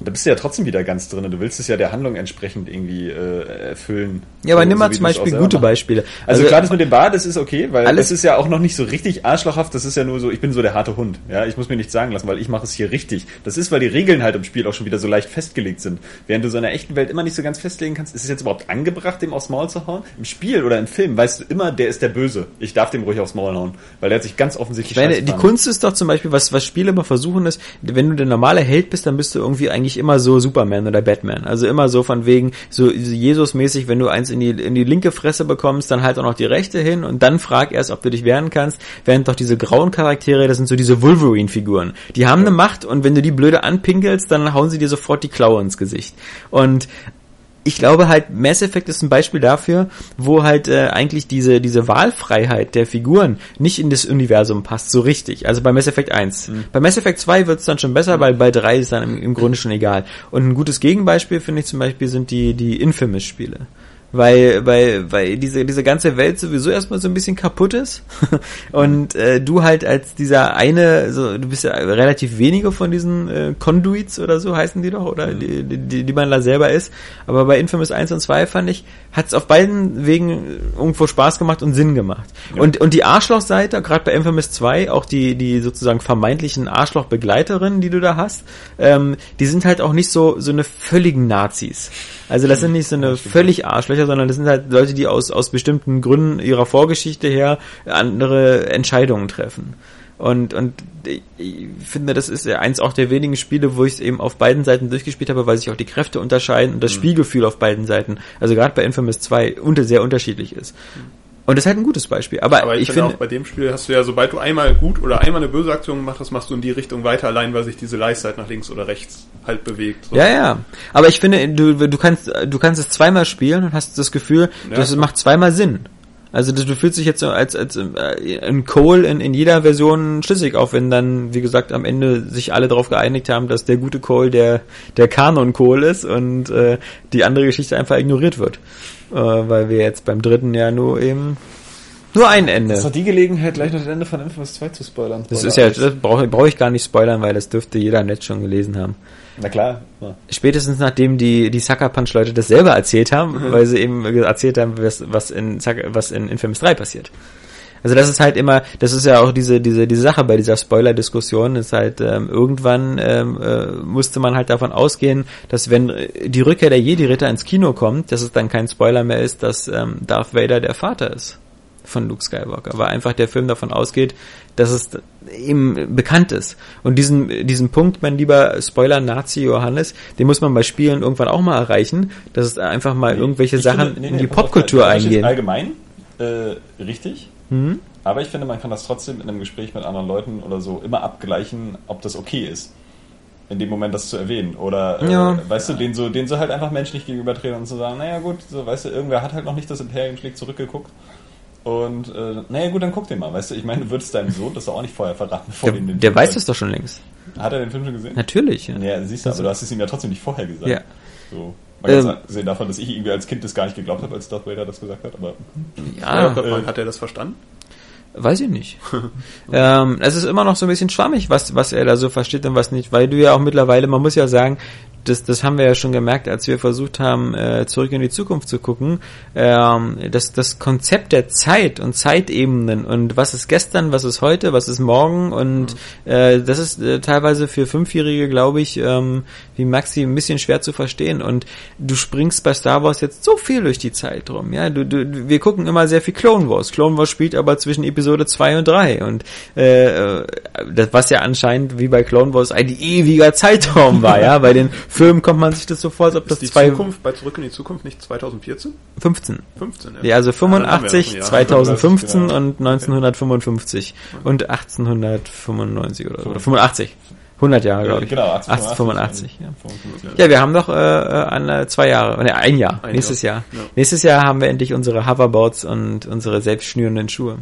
Und da bist du ja trotzdem wieder ganz drin. Du willst es ja der Handlung entsprechend irgendwie äh, erfüllen. Ja, aber so, nimm mal so zum Beispiel gute Beispiele. Also, also klar, das mit dem Bart, das ist okay, weil alles das ist ja auch noch nicht so richtig arschlochhaft. Das ist ja nur so, ich bin so der harte Hund. Ja, ich muss mir nichts sagen lassen, weil ich mache es hier richtig. Das ist, weil die Regeln halt im Spiel auch schon wieder so leicht festgelegt sind. Während du so in der echten Welt immer nicht so ganz festlegen kannst, ist es jetzt überhaupt angebracht, dem aufs Maul zu hauen? Im Spiel oder im Film weißt du immer, der ist der Böse. Ich darf dem ruhig aufs Maul hauen, weil der hat sich ganz offensichtlich ich meine, Die Kunst ist doch zum Beispiel, was, was Spiele immer versuchen ist, wenn du der normale Held bist, dann bist du irgendwie eigentlich immer so Superman oder Batman. Also immer so von wegen, so Jesus-mäßig, wenn du eins in die, in die linke Fresse bekommst, dann halt auch noch die rechte hin und dann frag erst, ob du dich wehren kannst. Während doch diese grauen Charaktere, das sind so diese Wolverine-Figuren. Die haben eine Macht und wenn du die blöde anpinkelst, dann hauen sie dir sofort die Klaue ins Gesicht. Und ich glaube halt, Mass Effect ist ein Beispiel dafür, wo halt äh, eigentlich diese, diese Wahlfreiheit der Figuren nicht in das Universum passt, so richtig. Also bei Mass Effect 1. Mhm. Bei Mass Effect 2 wird es dann schon besser, weil bei 3 ist dann im, im Grunde schon egal. Und ein gutes Gegenbeispiel, finde ich zum Beispiel, sind die, die Infamous-Spiele weil weil weil diese diese ganze Welt sowieso erstmal so ein bisschen kaputt ist und äh, du halt als dieser eine so du bist ja relativ wenige von diesen äh, Conduits oder so heißen die doch oder mhm. die, die die man da selber ist aber bei Infamous 1 und 2 fand ich hat es auf beiden Wegen irgendwo Spaß gemacht und Sinn gemacht ja. und und die Arschlochseite gerade bei Infamous 2 auch die die sozusagen vermeintlichen Arschlochbegleiterinnen die du da hast ähm, die sind halt auch nicht so so eine völligen Nazis also das sind nicht so eine völlig Arschlöcher, sondern das sind halt Leute, die aus, aus bestimmten Gründen ihrer Vorgeschichte her andere Entscheidungen treffen. Und, und ich finde, das ist eins auch der wenigen Spiele, wo ich es eben auf beiden Seiten durchgespielt habe, weil sich auch die Kräfte unterscheiden und das mhm. Spielgefühl auf beiden Seiten, also gerade bei Infamous 2, unter, sehr unterschiedlich ist. Und das ist halt ein gutes Beispiel. Aber, aber ich, ich finde auch bei dem Spiel hast du ja, sobald du einmal gut oder einmal eine böse Aktion gemacht hast, machst du in die Richtung weiter, allein weil sich diese Leiste halt nach links oder rechts halt bewegt. So. Ja, ja. Aber ich finde, du, du kannst, du kannst es zweimal spielen und hast das Gefühl, ja, das macht zweimal Sinn. Also du fühlst dich jetzt so als, als äh, ein Cole in, in jeder Version schlüssig auf, wenn dann, wie gesagt, am Ende sich alle darauf geeinigt haben, dass der gute Cole der, der Kanon-Cole ist und äh, die andere Geschichte einfach ignoriert wird äh, weil wir jetzt beim dritten ja nur eben nur ein Ende. Das doch die Gelegenheit, gleich noch das Ende von Infamous 2 zu spoilern. Das ist ja, das brauche brauch ich gar nicht spoilern, weil das dürfte jeder im Netz schon gelesen haben. Na klar. Ja. Spätestens nachdem die, die Sucker Punch Leute das selber erzählt haben, mhm. weil sie eben erzählt haben, was, was in, was in Infamous 3 passiert. Also das ist halt immer, das ist ja auch diese diese diese Sache bei dieser Spoiler-Diskussion, ist halt ähm, irgendwann ähm, äh, musste man halt davon ausgehen, dass wenn die Rückkehr der Jedi-Ritter ins Kino kommt, dass es dann kein Spoiler mehr ist, dass ähm, Darth Vader der Vater ist von Luke Skywalker, weil einfach der Film davon ausgeht, dass es eben bekannt ist. Und diesen, diesen Punkt, mein lieber Spoiler-Nazi Johannes, den muss man bei Spielen irgendwann auch mal erreichen, dass es einfach mal nee, irgendwelche Sachen finde, nee, nee, in die Popkultur eingehen. Allgemein äh, richtig, Mhm. Aber ich finde, man kann das trotzdem in einem Gespräch mit anderen Leuten oder so immer abgleichen, ob das okay ist. In dem Moment das zu erwähnen. Oder, Ja. äh, weißt du, den so, den so halt einfach menschlich gegenübertreten und zu sagen, naja gut, so, weißt du, irgendwer hat halt noch nicht das Imperium schlägt zurückgeguckt. Und, äh, naja gut, dann guck den mal, weißt du, ich meine, du würdest deinem Sohn das auch nicht vorher verraten, bevor Der, du ihn den der weiß es doch schon längst. Hat er den Film schon gesehen? Natürlich. Ja. Ja, siehst du, aber du hast es ihm ja trotzdem nicht vorher gesagt. Ja. So. Mal ganz Ähm. abgesehen davon, dass ich irgendwie als Kind das gar nicht geglaubt habe, als Darth Vader das gesagt hat, aber Ja, äh, hat er das verstanden? weiß ich nicht. ähm, es ist immer noch so ein bisschen schwammig, was, was er da so versteht und was nicht, weil du ja auch mittlerweile, man muss ja sagen, das, das haben wir ja schon gemerkt, als wir versucht haben, äh, zurück in die Zukunft zu gucken, ähm, das, das Konzept der Zeit und Zeitebenen und was ist gestern, was ist heute, was ist morgen und äh, das ist äh, teilweise für Fünfjährige, glaube ich, ähm, wie Maxi ein bisschen schwer zu verstehen und du springst bei Star Wars jetzt so viel durch die Zeit rum, ja, du, du, wir gucken immer sehr viel Clone Wars, Clone Wars spielt aber zwischen Episode 2 und 3 und äh, äh, das, was ja anscheinend wie bei Clone Wars ein ewiger Zeitraum war, ja, bei den Filmen kommt man sich das so vor, als ob das Ist die zwei Zukunft bei Zurück in die Zukunft nicht 2014? 15 15, ja, also haben wir 85, noch ein Jahr. 2015 genau. und 1955 und 1895 oder so. Oder 85. 100 Jahre, glaube ich. genau, 1885, ja. 55, Ja, wir haben doch äh, an, äh, zwei Jahre, ne, ein Jahr, Ein nächstes Jahr. Jahr. Ja. Nächstes Jahr haben wir endlich unsere Hoverboards und unsere selbstschnürenden Schuhe.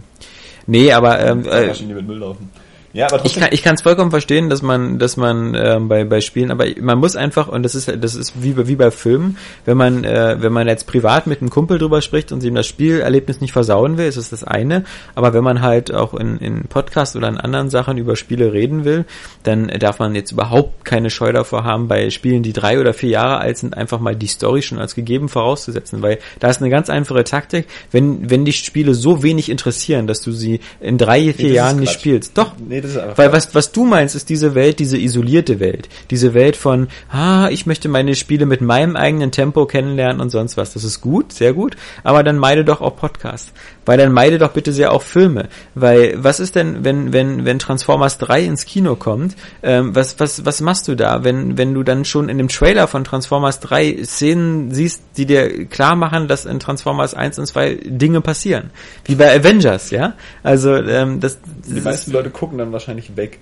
Nee, aber ähm, Äh, mit Müll laufen. Ja, aber trotzdem, kann ich kann es vollkommen verstehen, dass man dass man ähm, bei bei Spielen, aber man muss einfach und das ist das ist wie bei wie bei Filmen, wenn man äh, wenn man jetzt privat mit einem Kumpel drüber spricht und ihm das Spielerlebnis nicht versauen will, ist es das eine, aber wenn man halt auch in in Podcasts oder in anderen Sachen über Spiele reden will, dann darf man jetzt überhaupt keine Scheu davor haben, bei Spielen, die drei oder vier Jahre alt sind, einfach mal die Story schon als gegeben vorauszusetzen, weil da ist eine ganz einfache Taktik, wenn wenn die Spiele so wenig interessieren, dass du sie in drei vier das ist Jahren nicht spielst, doch. Nee, das ist einfach weil was, was du meinst, ist diese Welt, diese isolierte Welt. Diese Welt von, ah, ich möchte meine Spiele mit meinem eigenen Tempo kennenlernen und sonst was. Das ist gut, sehr gut. Aber dann meide doch auch Podcasts. Weil dann meide doch bitte sehr auch Filme. Weil, was ist denn, wenn, wenn, wenn Transformers 3 ins Kino kommt, ähm, was, was, was machst du da? Wenn, wenn du dann schon in dem Trailer von Transformers 3 Szenen siehst, die dir klar machen, dass in Transformers 1 und 2 Dinge passieren. Wie bei Avengers, ja? Also, ähm, das, Die meisten Leute gucken dann wahrscheinlich weg.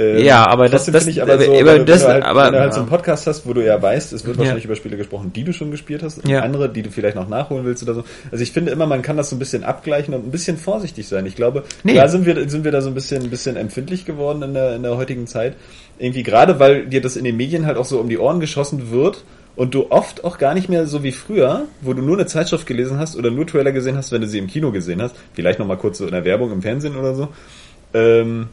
Ähm, Ja, aber das- das- finde ich aber so, aber wenn, du- das- wenn, du halt, aber- wenn du halt so einen Podcast hast, wo du ja weißt, es wird Ja. wahrscheinlich über Spiele gesprochen, die du schon gespielt hast, und Ja. andere, die du vielleicht noch nachholen willst oder so. Also ich finde immer, man kann das so ein bisschen abgleichen und ein bisschen vorsichtig sein. Ich glaube, Nee. da sind wir, sind wir da so ein bisschen, ein bisschen empfindlich geworden in der, in der heutigen Zeit. Irgendwie gerade, weil dir das in den Medien halt auch so um die Ohren geschossen wird und du oft auch gar nicht mehr so wie früher, wo du nur eine Zeitschrift gelesen hast oder nur Trailer gesehen hast, wenn du sie im Kino gesehen hast, vielleicht nochmal kurz so in der Werbung im Fernsehen oder so, ähm,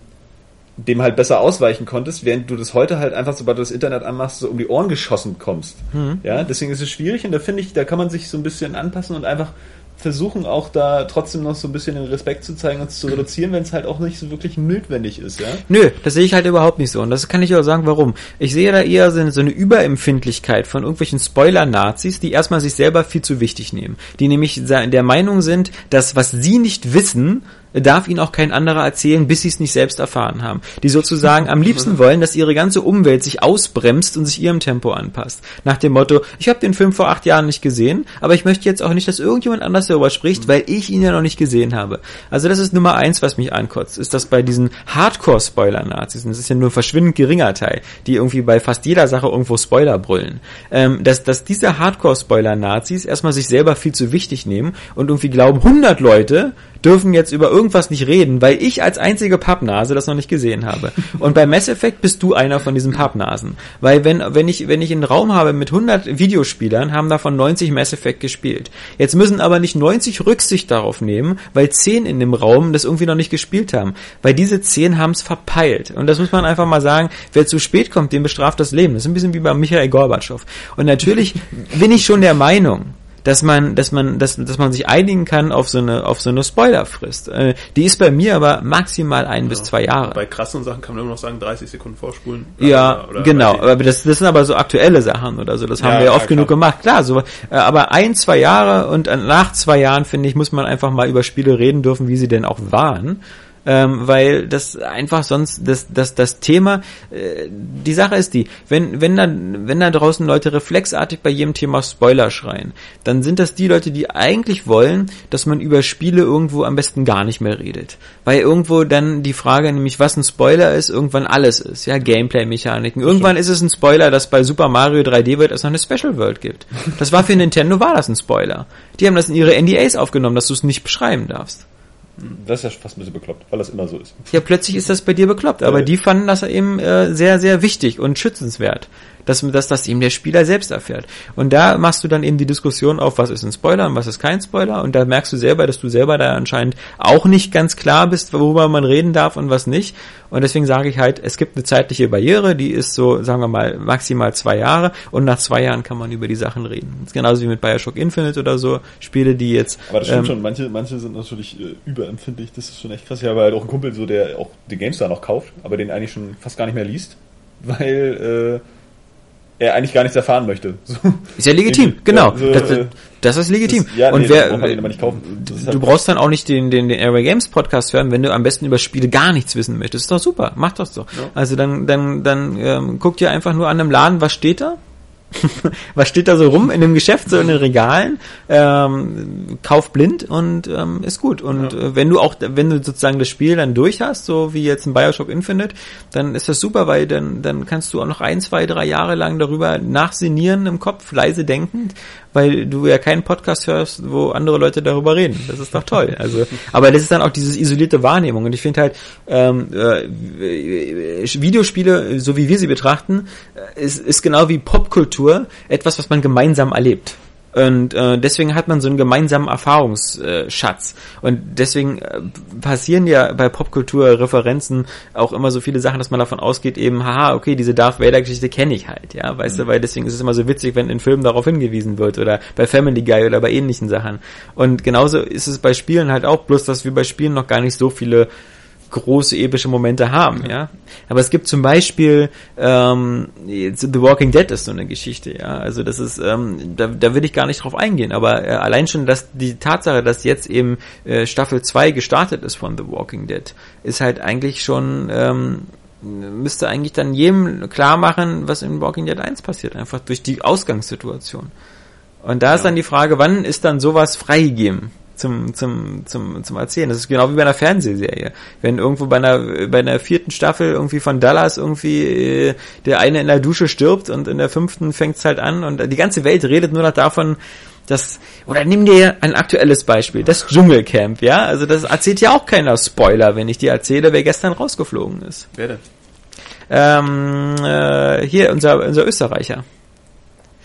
dem halt besser ausweichen konntest, während du das heute halt einfach, sobald du das Internet anmachst, so um die Ohren geschossen kommst. Ja, deswegen ist es schwierig und da finde ich, da kann man sich so ein bisschen anpassen und einfach versuchen auch da trotzdem noch so ein bisschen den Respekt zu zeigen und es zu reduzieren, wenn es halt auch nicht so wirklich notwendig ist, ja. Nö, das sehe ich halt überhaupt nicht so. Und das kann ich auch sagen, warum. Ich sehe da eher so eine, so eine Überempfindlichkeit von irgendwelchen Spoiler-Nazis, die erstmal sich selber viel zu wichtig nehmen. Die nämlich der Meinung sind, dass was sie nicht wissen, darf ihnen auch kein anderer erzählen, bis sie es nicht selbst erfahren haben. Die sozusagen am liebsten wollen, dass ihre ganze Umwelt sich ausbremst und sich ihrem Tempo anpasst. Nach dem Motto, ich habe den Film vor acht Jahren nicht gesehen, aber ich möchte jetzt auch nicht, dass irgendjemand anders darüber spricht, weil ich ihn ja noch nicht gesehen habe. Also das ist Nummer eins, was mich ankotzt, ist das bei diesen Hardcore-Spoiler-Nazis, und das ist ja nur ein verschwindend geringer Teil, die irgendwie bei fast jeder Sache irgendwo Spoiler brüllen, ähm, dass, dass diese Hardcore-Spoiler-Nazis erstmal sich selber viel zu wichtig nehmen und irgendwie glauben, 100 Leute dürfen jetzt über irgendwas nicht reden, weil ich als einzige Pappnase das noch nicht gesehen habe. Und bei Mass Effect bist du einer von diesen Pappnasen. Weil wenn, wenn ich, wenn ich einen Raum habe mit 100 Videospielern, haben davon 90 Mass Effect gespielt. Jetzt müssen aber nicht 90 Rücksicht darauf nehmen, weil 10 in dem Raum das irgendwie noch nicht gespielt haben. Weil diese 10 haben es verpeilt. Und das muss man einfach mal sagen, wer zu spät kommt, dem bestraft das Leben. Das ist ein bisschen wie bei Michael Gorbatschow. Und natürlich bin ich schon der Meinung, dass man, dass man, dass, dass man sich einigen kann auf so eine, auf so eine Spoilerfrist. Äh, die ist bei mir aber maximal ein bis zwei Jahre. Bei krassen Sachen kann man immer noch sagen, 30 Sekunden vorspulen. Ja, Oder- genau. Aber das, das sind aber so aktuelle Sachen oder so. Das haben Ja, wir ja ja, oft genug klar. gemacht. Klar, so. Äh, aber ein, zwei Jahre und äh, nach zwei Jahren finde ich, muss man einfach mal über Spiele reden dürfen, wie sie denn auch waren. Ähm, weil das einfach sonst das das das Thema äh, die Sache ist die, wenn wenn dann wenn da draußen Leute reflexartig bei jedem Thema Spoiler schreien, dann sind das die Leute, die eigentlich wollen, dass man über Spiele irgendwo am besten gar nicht mehr redet, weil irgendwo dann die Frage nämlich was ein Spoiler ist, irgendwann alles ist, ja Gameplay Mechaniken. Irgendwann ist es ein Spoiler, dass bei Super Mario 3D World es noch eine Special World gibt. Das war für Nintendo war das ein Spoiler. Die haben das in ihre NDAs aufgenommen, dass du es nicht beschreiben darfst. Das ist ja fast ein bisschen bekloppt, weil das immer so ist. Ja, plötzlich ist das bei dir bekloppt, aber die fanden das eben äh, sehr, sehr wichtig und schützenswert, dass, dass das eben der Spieler selbst erfährt. Und da machst du dann eben die Diskussion auf, was ist ein Spoiler und was ist kein Spoiler. Und da merkst du selber, dass du selber da anscheinend auch nicht ganz klar bist, worüber man reden darf und was nicht. Und deswegen sage ich halt, es gibt eine zeitliche Barriere, die ist so, sagen wir mal, maximal zwei Jahre. Und nach zwei Jahren kann man über die Sachen reden. Das ist genauso wie mit Bioshock Infinite oder so. Spiele, die jetzt... Aber das stimmt ähm, schon, manche, manche sind natürlich äh, überempfindlich, das ist schon echt krass. Ich habe halt auch einen Kumpel, so, der auch die GameStar noch kauft, aber den eigentlich schon fast gar nicht mehr liest, weil äh, er eigentlich gar nichts erfahren möchte. So. Ist ja legitim, genau. Ja, so, das, das ist legitim. das- ja, und nee, wer, braucht ist du halt- brauchst dann auch nicht den, den, den Airway Games Podcast hören, wenn du am besten über Spiele gar nichts wissen möchtest. Ist doch super, mach das doch. Also dann, dann, dann ähm, guck dir einfach nur an einem Laden, was steht da? was steht da so rum in dem Geschäft, so in den Regalen? Ähm, kauf blind und ähm, ist gut. Und Ja. äh, wenn du auch, wenn du sozusagen das Spiel dann durch hast, so wie jetzt ein Bioshock Infinite, dann ist das super, weil dann, dann kannst du auch noch ein, zwei, drei Jahre lang darüber nachsinieren im Kopf, leise denkend, weil du ja keinen Podcast hörst, wo andere Leute darüber reden. Das ist doch toll. Also, aber das ist dann auch dieses isolierte Wahrnehmung. Und ich finde halt, ähm, äh, Videospiele, so wie wir sie betrachten, äh, ist, ist genau wie Popkultur etwas, was man gemeinsam erlebt. Und äh, deswegen hat man so einen gemeinsamen Erfahrungsschatz. Und deswegen äh, passieren ja bei Popkultur-Referenzen auch immer so viele Sachen, dass man davon ausgeht, eben, haha, okay, diese Darth Vader-Geschichte kenne ich halt, ja, weißt du, weil deswegen ist es immer so witzig, wenn in Filmen darauf hingewiesen wird oder bei Family Guy oder bei ähnlichen Sachen. Und genauso ist es bei Spielen halt auch, bloß dass wir bei Spielen noch gar nicht so viele große epische Momente haben, ja. Aber es gibt zum Beispiel ähm, The Walking Dead ist so eine Geschichte, ja. Also das ist, ähm, da, da will ich gar nicht drauf eingehen, aber äh, allein schon, dass die Tatsache, dass jetzt eben äh, Staffel 2 gestartet ist von The Walking Dead, ist halt eigentlich schon ähm, müsste eigentlich dann jedem klar machen, was in Walking Dead 1 passiert, einfach durch die Ausgangssituation. Und da ist dann die Frage, wann ist dann sowas freigegeben? Zum, zum, zum, zum Erzählen. Das ist genau wie bei einer Fernsehserie. Wenn irgendwo bei einer, bei einer vierten Staffel irgendwie von Dallas irgendwie äh, der eine in der Dusche stirbt und in der fünften fängt's halt an und die ganze Welt redet nur noch davon, dass, oder nimm dir ein aktuelles Beispiel, das Dschungelcamp, ja? Also das erzählt ja auch keiner Spoiler, wenn ich dir erzähle, wer gestern rausgeflogen ist. Wer denn? Ähm, äh, hier, unser, unser Österreicher.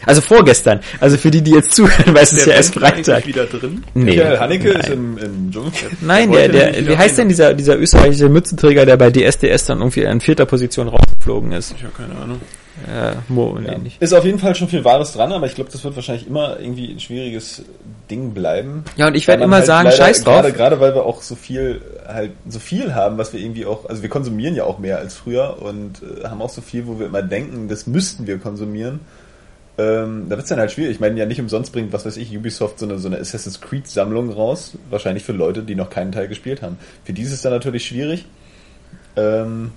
Also vorgestern. Also für die, die jetzt zuhören, weil es ist ja erst Freitag. wieder drin? Nee. Michael Haneke ist Nein, im, im Dschungelcamp. Nein der, der, wieder wie heißt denn dieser, dieser österreichische Mützenträger, der bei DSDS dann irgendwie in vierter Position rausgeflogen ist? Ich habe keine Ahnung. Äh, Mo, nee, Ja. nicht. Ist auf jeden Fall schon viel Wahres dran, aber ich glaube, das wird wahrscheinlich immer irgendwie ein schwieriges Ding bleiben. Ja, und ich werde immer halt sagen, scheiß drauf. Gerade, gerade weil wir auch so viel halt so viel haben, was wir irgendwie auch, also wir konsumieren ja auch mehr als früher und äh, haben auch so viel, wo wir immer denken, das müssten wir konsumieren. Ähm, da wird es dann halt schwierig. Ich meine, ja nicht umsonst bringt, was weiß ich, Ubisoft so eine, so eine Assassin's Creed Sammlung raus. Wahrscheinlich für Leute, die noch keinen Teil gespielt haben. Für die ist es dann natürlich schwierig. Ähm,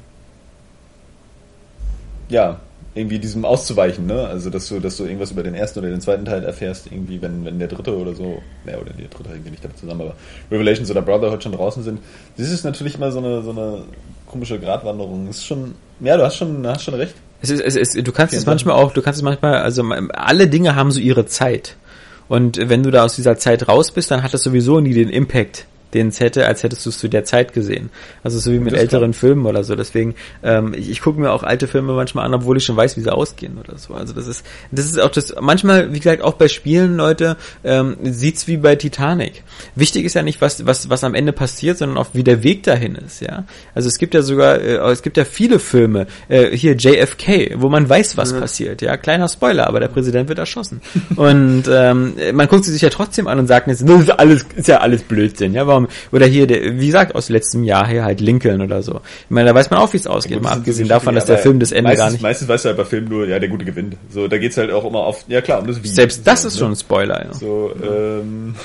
ja, irgendwie diesem auszuweichen, ne? Also dass du, dass du irgendwas über den ersten oder den zweiten Teil erfährst, irgendwie, wenn, wenn der dritte oder so, ja, oder der dritte hängt nicht damit zusammen, aber Revelations oder Brotherhood schon draußen sind. Das ist natürlich immer so eine, so eine komische Gratwanderung. Das ist schon, ja, du hast schon, hast schon recht. Es ist, es ist, du kannst es manchmal auch, du kannst es manchmal, also alle Dinge haben so ihre Zeit. Und wenn du da aus dieser Zeit raus bist, dann hat das sowieso nie den Impact, den es hätte, als hättest du es zu der Zeit gesehen. Also so wie mit älteren klar. Filmen oder so. Deswegen, ähm, ich, ich gucke mir auch alte Filme manchmal an, obwohl ich schon weiß, wie sie ausgehen oder so. Also das ist, das ist auch das, manchmal, wie gesagt, auch bei Spielen, Leute, ähm, sieht's wie bei Titanic. Wichtig ist ja nicht, was, was, was am Ende passiert, sondern auch wie der Weg dahin ist, ja. Also es gibt ja sogar, äh, es gibt ja viele Filme, äh, hier JFK, wo man weiß, was passiert, ja. Kleiner Spoiler, aber der Präsident wird erschossen. Und ähm, man guckt sie sich ja trotzdem an und sagt jetzt, das ist alles, ist ja alles Blödsinn, ja. Warum? Oder hier, der, wie gesagt, aus letztem Jahr hier halt Lincoln oder so. Ich meine, da weiß man auch, wie es ausgeht, mal abgesehen davon, dass der Film das Ende meistens, gar nicht. Meistens weißt du halt bei Filmen nur, ja, der Gute gewinnt. So, da geht's halt auch immer auf, ja klar, um das Wie. Selbst das so, ist ne? schon ein Spoiler, ja. So, ähm,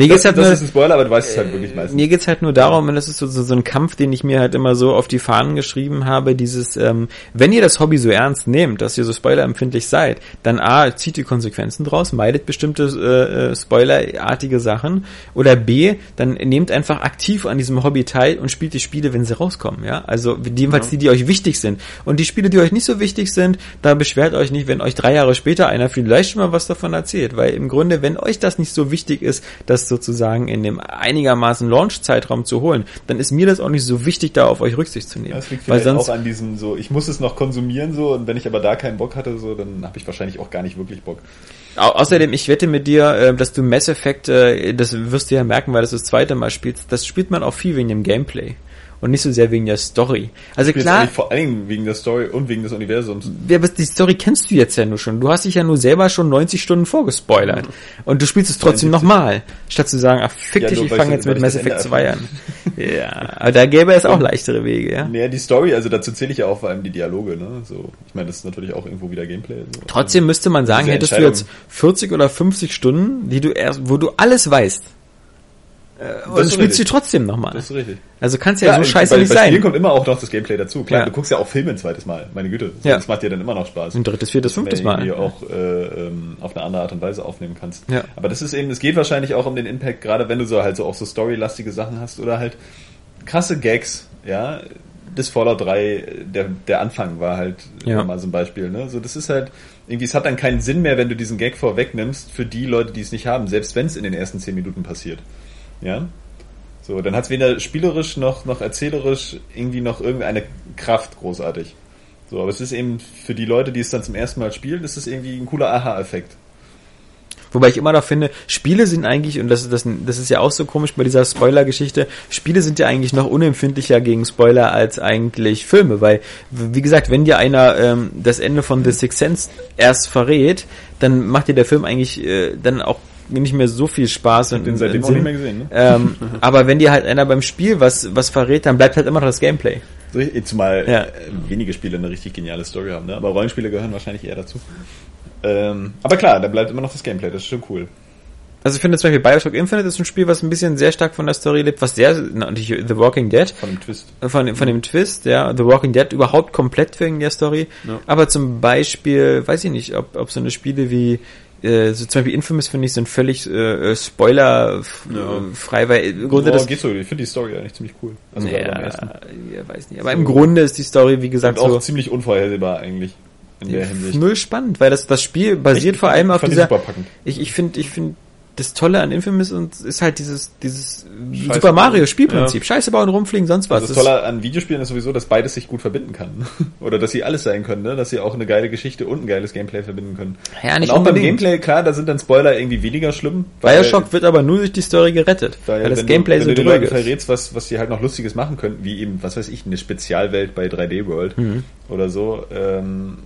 Mir geht's das, halt das nur- ist ein Spoiler, aber du weißt es halt wirklich meistens. Mir geht's halt nur darum, und das ist so, so, so ein Kampf, den ich mir halt immer so auf die Fahnen geschrieben habe, dieses, ähm, wenn ihr das Hobby so ernst nehmt, dass ihr so spoilerempfindlich seid, dann A, zieht die Konsequenzen draus, meidet bestimmte äh, äh, spoilerartige Sachen, oder B, dann nehmt einfach aktiv an diesem Hobby teil und spielt die Spiele, wenn sie rauskommen, ja, also jedenfalls die, die euch wichtig sind. Und die Spiele, die euch nicht so wichtig sind, da beschwert euch nicht, wenn euch drei Jahre später einer vielleicht schon mal was davon erzählt, weil im Grunde, wenn euch das nicht so wichtig ist, das sozusagen in dem einigermaßen Launch-Zeitraum zu holen, dann ist mir das auch nicht so wichtig, da auf euch Rücksicht zu nehmen. Das liegt weil vielleicht sonst, auch an diesem so, ich muss es noch konsumieren so und wenn ich aber da keinen Bock hatte, so, dann habe ich wahrscheinlich auch gar nicht wirklich Bock. Au außerdem, ich wette mit dir, äh, dass du Mass Effect, äh, das wirst du ja merken, weil das das zweite Mal spielst, das spielt man auch viel wegen dem Gameplay. Und nicht so sehr wegen der Story. Also klar, vor Dingen wegen der Story und wegen des Universums. Ja, aber die Story kennst du jetzt ja nur schon. Du hast dich ja nur selber schon 90 Stunden vorgespoilert. Und du spielst es trotzdem 72. nochmal. Statt zu sagen, ach fick Ja, dich, ich fange jetzt mit Mass Effect Ende 2 an. ja, aber da gäbe es auch leichtere Wege, ja. Naja, die Story, also dazu zähle ich ja auch vor allem die Dialoge, ne? So, ich meine, das ist natürlich auch irgendwo wieder Gameplay. So. Trotzdem müsste man sagen, Diese hättest du jetzt 40 oder 50 Stunden, die du erst, wo du alles weißt. Äh, und ist spielst richtig. sie trotzdem nochmal. Das ist richtig. Also kann es ja, so bei- scheiße bei, nicht bei sein. Spielen kommt immer auch noch das Gameplay dazu. Klar, Ja. du guckst ja auch Filme ein zweites Mal, meine Güte. Ja. Das macht dir dann immer noch Spaß. Ein drittes, viertes, Wenn du fünftes Mal. irgendwie auch äh, ähm, auf eine andere Art und Weise aufnehmen kannst. Ja. Aber das ist eben, es geht wahrscheinlich auch um den Impact, gerade wenn du so halt so auch so storylastige Sachen hast oder halt krasse Gags, ja. Das Fallout 3, der, der Anfang war halt Ja. mal so ein Beispiel, ne? So, das ist halt, irgendwie, es hat dann keinen Sinn mehr, wenn du diesen Gag vorwegnimmst für die Leute, die es nicht haben, selbst wenn es in den ersten zehn Minuten passiert. Ja? So, dann hat es weder spielerisch noch, noch erzählerisch irgendwie noch irgendeine Kraft großartig. So, aber es ist eben für die Leute, die es dann zum ersten Mal spielen, ist es irgendwie ein cooler Aha-Effekt. Wobei ich immer noch finde, Spiele sind eigentlich, und das, das, das ist ja auch so komisch bei dieser Spoiler-Geschichte, Spiele sind ja eigentlich noch unempfindlicher gegen Spoiler als eigentlich Filme, weil, wie gesagt, wenn dir einer ähm, das Ende von The Sixth Sense erst verrät, dann macht dir der Film eigentlich äh, dann auch nicht mehr so viel Spaß und Den seitdem auch nicht mehr gesehen, ne? Ähm, aber wenn dir halt einer beim Spiel was, was verrät, dann bleibt halt immer noch das Gameplay. So, Zumal Ja. äh, wenige Spiele eine richtig geniale Story haben, ne? Aber Rollenspiele gehören wahrscheinlich eher dazu. Ähm, aber klar, da bleibt immer noch das Gameplay, das ist schon cool. Also ich finde zum Beispiel Bioshock Infinite ist ein Spiel, was ein bisschen sehr stark von der Story lebt, was sehr, natürlich The Walking Dead, Von dem Twist. von, von dem Twist, ja, The Walking Dead überhaupt komplett wegen der Story. Ja. Aber zum Beispiel, weiß ich nicht, ob, ob so eine Spiele wie äh, so zum Beispiel Infamous finde ich sind völlig äh, Spoiler f- Ja. äh, frei, weil im Grunde oh, das geht so, ich finde die Story eigentlich ziemlich cool. Also ja, ja, weiß nicht. Aber im Grunde ist die Story, wie gesagt, Und auch so ziemlich unvorhersehbar eigentlich. In der Hinsicht. null spannend, weil das, das Spiel basiert Ich- vor allem auf dieser, ich, ich finde, ich finde, das Tolle an Infamous ist halt dieses, dieses Scheiße Super Mario. Spielprinzip. Scheiße bauen, rumfliegen, sonst was. Also das Das- Tolle an Videospielen ist sowieso, dass beides sich gut verbinden kann. Oder dass sie alles sein können, ne? Dass sie auch eine geile Geschichte und ein geiles Gameplay verbinden können. Ja, nicht und auch beim unbedingt. Gameplay, klar, da sind dann Spoiler irgendwie weniger schlimm. Bioshock wird aber nur durch die Story gerettet, weil, das wenn Gameplay du, so wenn du den dröge Leuten ist. verrätst, was, was sie halt noch Lustiges machen könnten, wie eben, was weiß ich, eine Spezialwelt bei 3D World Mhm. oder so, ähm,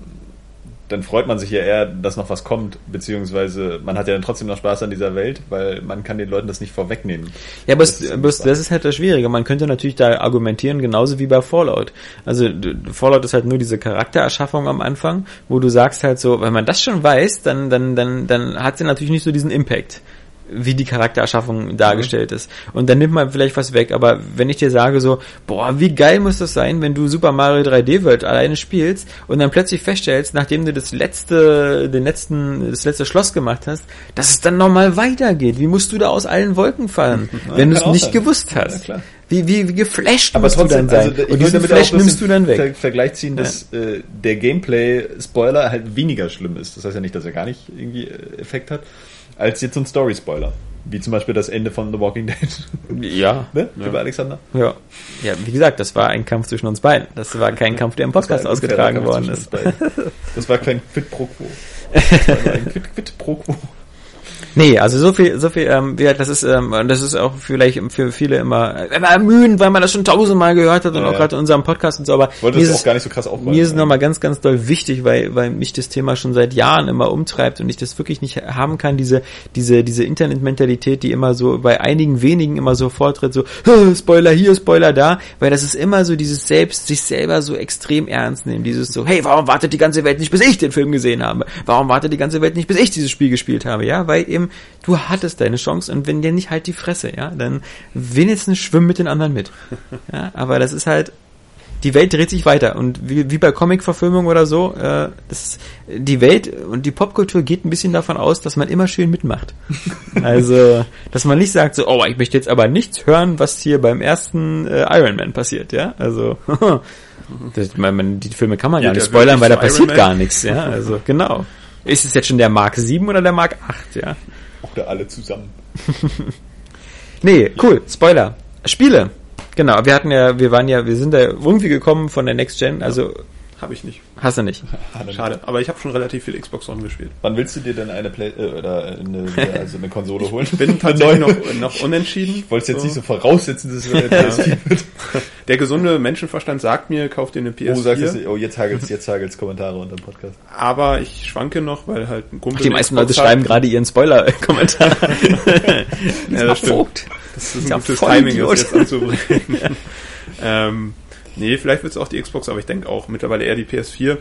dann freut man sich ja eher, dass noch was kommt, beziehungsweise man hat ja dann trotzdem noch Spaß an dieser Welt, weil man kann den Leuten das nicht vorwegnehmen. Ja, aber Das es, ist aber das ist halt das Schwierige. Man könnte natürlich da argumentieren, genauso wie bei Fallout. Also Fallout ist halt nur diese Charaktererschaffung am Anfang, wo du sagst halt so, wenn man das schon weiß, dann dann dann dann hat sie natürlich nicht so diesen Impact wie die Charaktererschaffung dargestellt ist. Und dann nimmt man vielleicht was weg. Aber wenn ich dir sage so, boah, wie geil muss das sein, wenn du Super Mario 3D World alleine spielst und dann plötzlich feststellst, nachdem du das letzte, den letzten, das letzte Schloss gemacht hast, dass es dann nochmal weitergeht. Wie musst du da aus allen Wolken fallen, wenn du es nicht sein. gewusst Ja, hast? klar. Wie, wie, wie geflasht Aber musst trotzdem, du dann sein? also ich und will diesen damit Flash nimmst du dann Ver weg. Vergleich ziehen, dass äh, der Gameplay-Spoiler halt weniger schlimm ist. Das heißt ja nicht, dass er gar nicht irgendwie äh, Effekt hat, als jetzt so ein Story-Spoiler. Wie zum Beispiel das Ende von The Walking Dead. Ja, ne? Ja. Alexander? ja. Ja, wie gesagt, das war ein Kampf zwischen uns beiden. Das war kein Kampf, der im Podcast ausgetragen worden ist. Das war kein Quid pro Quo. Das war ein Quid, Quid pro Quo. Nee, also so viel, so viel, ähm, wie, das ist, ähm, das ist auch vielleicht für viele immer, immer ermüdend, weil man das schon tausendmal gehört hat und Ja, auch ja. gerade in unserem Podcast und so, aber Wollte mir ist auch es- gar nicht so krass aufbauen. Mir ist es nochmal ganz, ganz doll wichtig, weil, weil mich das Thema schon seit Jahren immer umtreibt und ich das wirklich nicht haben kann, diese, diese, diese Internetmentalität, die immer so bei einigen wenigen immer so vortritt, so, "Hä, Spoiler hier, Spoiler da, weil das ist immer so dieses selbst, sich selber so extrem ernst nehmen, dieses so, hey, warum wartet die ganze Welt nicht, bis ich den Film gesehen habe? Warum wartet die ganze Welt nicht, bis ich dieses Spiel gespielt habe? Ja, weil eben Skyrim, du hattest deine Chance und wenn dir nicht halt die Fresse, ja, dann wenigstens schwimm mit den anderen mit. Ja, aber das ist halt, die Welt dreht sich weiter und wie, wie bei Comic-Verfilmung oder so, äh, das, die Welt und die Popkultur geht ein bisschen davon aus, dass man immer schön mitmacht. Also, dass man nicht sagt so, oh, ich möchte jetzt aber nichts hören, was hier beim ersten äh, Iron Man passiert, ja, also das, man, die Filme kann man ja Geht nicht spoilern, weil da passiert gar nichts, ja, also genau. Ist es jetzt schon der Mark 7 oder der Mark 8, ja? Oder alle zusammen. Nee, cool, Spoiler. Spiele. Genau, wir hatten ja, wir waren ja, wir sind da irgendwie gekommen von der Next Gen, also Habe ich nicht. hast du nicht. Schade. Aber ich habe schon relativ viel Xbox One gespielt. Wann willst du dir denn eine Play äh, oder eine, also eine Konsole holen? Ich bin tatsächlich noch, noch unentschieden. Ich wollte jetzt nicht so voraussetzen, dass es eine PS4 wird. Der gesunde Menschenverstand sagt mir, kauf dir eine PS4. Oh, sagst du, es- oh, jetzt hagelt's, jetzt hagelt's Kommentare unter dem Podcast. aber ich schwanke noch, weil halt ein Kumpel Die eine meisten Leute hat. schreiben gerade ihren Spoiler-Kommentar. Ja, das stimmt. Das ist Ja, ein gutes voll Timing, Idiot. das jetzt anzubringen. ähm, nee, vielleicht wird es auch die Xbox, aber ich denke auch mittlerweile eher die PS4.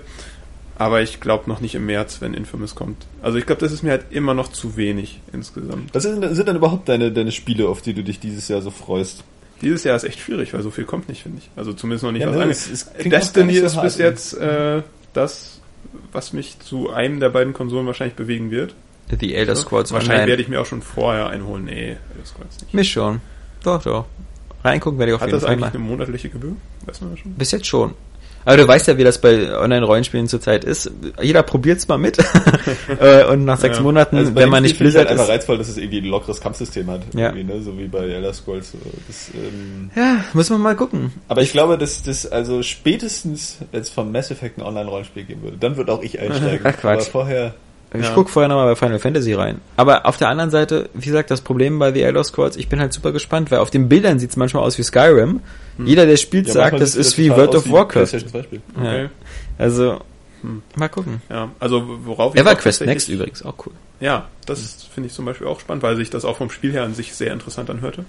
Aber ich glaube noch nicht im März, wenn Infamous kommt. Also ich glaube, das ist mir halt immer noch zu wenig insgesamt. Was sind, sind dann überhaupt deine, deine Spiele, auf die du dich dieses Jahr so freust? Dieses Jahr ist echt schwierig, weil so viel kommt nicht, finde ich. Also zumindest noch nicht Ja, was ne, es- es Destiny so ist bis ne? jetzt äh, das, was mich zu einem der beiden Konsolen wahrscheinlich bewegen wird. The Elder Scrolls Wahrscheinlich Online. werde ich mir auch schon vorher einholen. Nee, Elder Scrolls nicht. Mich schon. Doch, doch. Reingucken werde ich auf Hat jeden das Fall eigentlich mal. eine monatliche Gebühr? Weiß man das schon? Bis jetzt schon. Aber du weißt ja, wie das bei Online-Rollenspielen zurzeit ist. Jeder probiert's mal mit. Äh, Und nach sechs Ja. Monaten, Also wenn man nicht finde ich Blizzard halt einfach ist. reizvoll, dass es irgendwie ein lockeres Kampfsystem hat. Ja. Ne? So wie bei Elder Scrolls. Das, ähm, Ja, müssen wir mal gucken. aber ich glaube, dass das also spätestens, wenn es vom Mass Effect ein Online-Rollenspiel geben würde, dann wird auch ich einsteigen. Ach, Quatsch. Aber vorher, Ich Ja. guck vorher nochmal bei Final Fantasy rein. Aber auf der anderen Seite, wie gesagt, das Problem bei The Elder Scrolls, ich bin halt super gespannt, weil auf den Bildern sieht's manchmal aus wie Skyrim. Jeder, der spielt, ja, sagt, das ist wie total World of wie Warcraft. PlayStation 2 Spiel. Ja. Okay. Also, Hm. mal gucken. Ja, also worauf ich EverQuest Next übrigens, auch cool. Ja, das finde ich zum Beispiel auch spannend, weil sich das auch vom Spiel her an sich sehr interessant anhörte.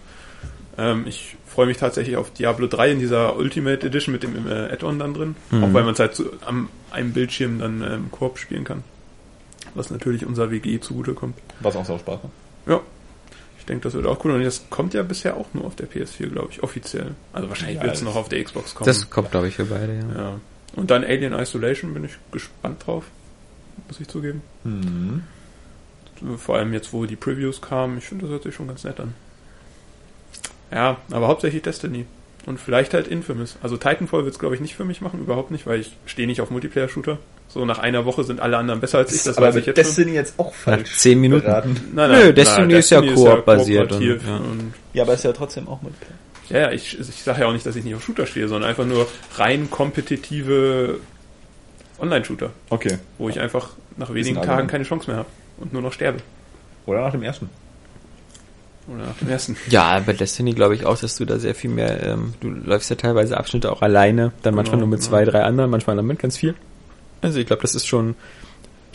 Ähm, ich freue mich tatsächlich auf Diablo 3 in dieser Ultimate Edition mit dem äh, Add-on dann drin, Mhm. auch weil man es halt so am einem Bildschirm dann ähm, Koop spielen kann. Was natürlich unser WG zugutekommt. Was auch so Spaß macht. Ja. Ich denke, das wird auch cool. Und das kommt ja bisher auch nur auf der PS4, glaube ich, offiziell. Also wahrscheinlich Ja, wird es noch auf der Xbox kommen. Das kommt, glaube ich, für beide, ja. ja. Und dann Alien Isolation bin ich gespannt drauf, muss ich zugeben. Hm. Vor allem jetzt, wo die Previews kamen. Ich finde, das hört sich schon ganz nett an. Ja, aber hauptsächlich Destiny. Und vielleicht halt Infamous. Also Titanfall wird es, glaube ich, nicht für mich machen. Überhaupt nicht, weil ich stehe nicht auf Multiplayer-Shooter. So nach einer Woche sind alle anderen besser als ich. Das aber weiß ich jetzt schon. Destiny jetzt auch falsch. Nach zehn Minuten. beraten. Nein, Nö, Destiny ist ja Koop-basiert kooperativ und- ja. und Ja, aber ist ja trotzdem auch mit. Ja, ja, ich, ich sage ja auch nicht, dass ich nicht auf Shooter stehe, sondern einfach nur rein kompetitive Online-Shooter, Okay. wo ich einfach nach wenigen Tagen keine Chance mehr habe und nur noch sterbe. Oder nach dem ersten. Oder nach dem ersten. Ja, bei Destiny glaube ich auch, dass du da sehr viel mehr, ähm, du läufst ja teilweise Abschnitte auch alleine, dann manchmal Genau, nur mit genau. zwei, drei anderen, manchmal dann mit ganz viel. Also ich glaube, das ist schon,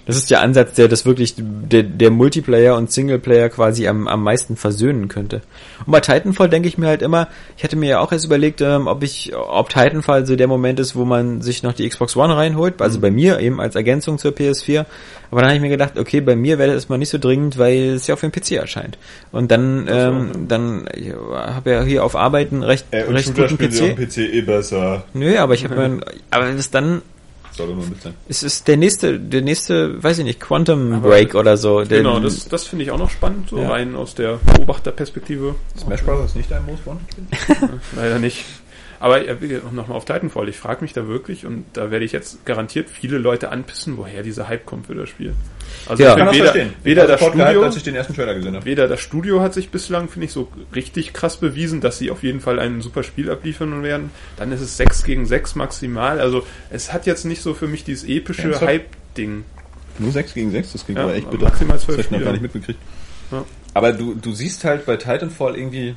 das ist der Ansatz, der das wirklich, der, der Multiplayer und Singleplayer quasi am, am meisten versöhnen könnte. Und bei Titanfall denke ich mir halt immer, ich hatte mir ja auch erst überlegt, ähm, ob ich, ob Titanfall so der Moment ist, wo man sich noch die Xbox One reinholt, also bei mir eben als Ergänzung zur PS4. Aber dann habe ich mir gedacht, okay, bei mir wäre das erstmal nicht so dringend, weil es ja auf dem PC erscheint. Und dann, ähm, dann ich habe ja hier auf Arbeiten recht, Äh, und recht guten PC. PC eh besser. Nö, aber ich habe mir, aber das dann Soll nur ein bisschen. es ist der nächste, der nächste, weiß ich nicht, Quantum Aber- Break oder so. Genau, das, das finde ich auch noch spannend, so Ja. rein aus der Beobachterperspektive. Smash Bros. ist nicht dein Most Wanted Leider nicht. Aber ja, nochmal auf Titanfall. Ich frage mich da wirklich, und da werde ich jetzt garantiert viele Leute anpissen, woher dieser Hype kommt für das Spiel. Also Ja. ich das weder, verstehen. weder das gehypt, Studio, als ich den ersten Trailer gesehen habe. weder das Studio hat sich bislang, finde ich, so richtig krass bewiesen, dass sie auf jeden Fall ein super Spiel abliefern werden. Dann ist es 6 gegen 6 maximal. Also es hat jetzt nicht so für mich dieses epische Ernsthaft? Hype-Ding. Nur 6 gegen 6, das klingt Ja, aber echt bitter. maximal Das zwölf hab ich noch gar nicht mitbekriegt. Ja. Aber du, du siehst halt bei Titanfall irgendwie,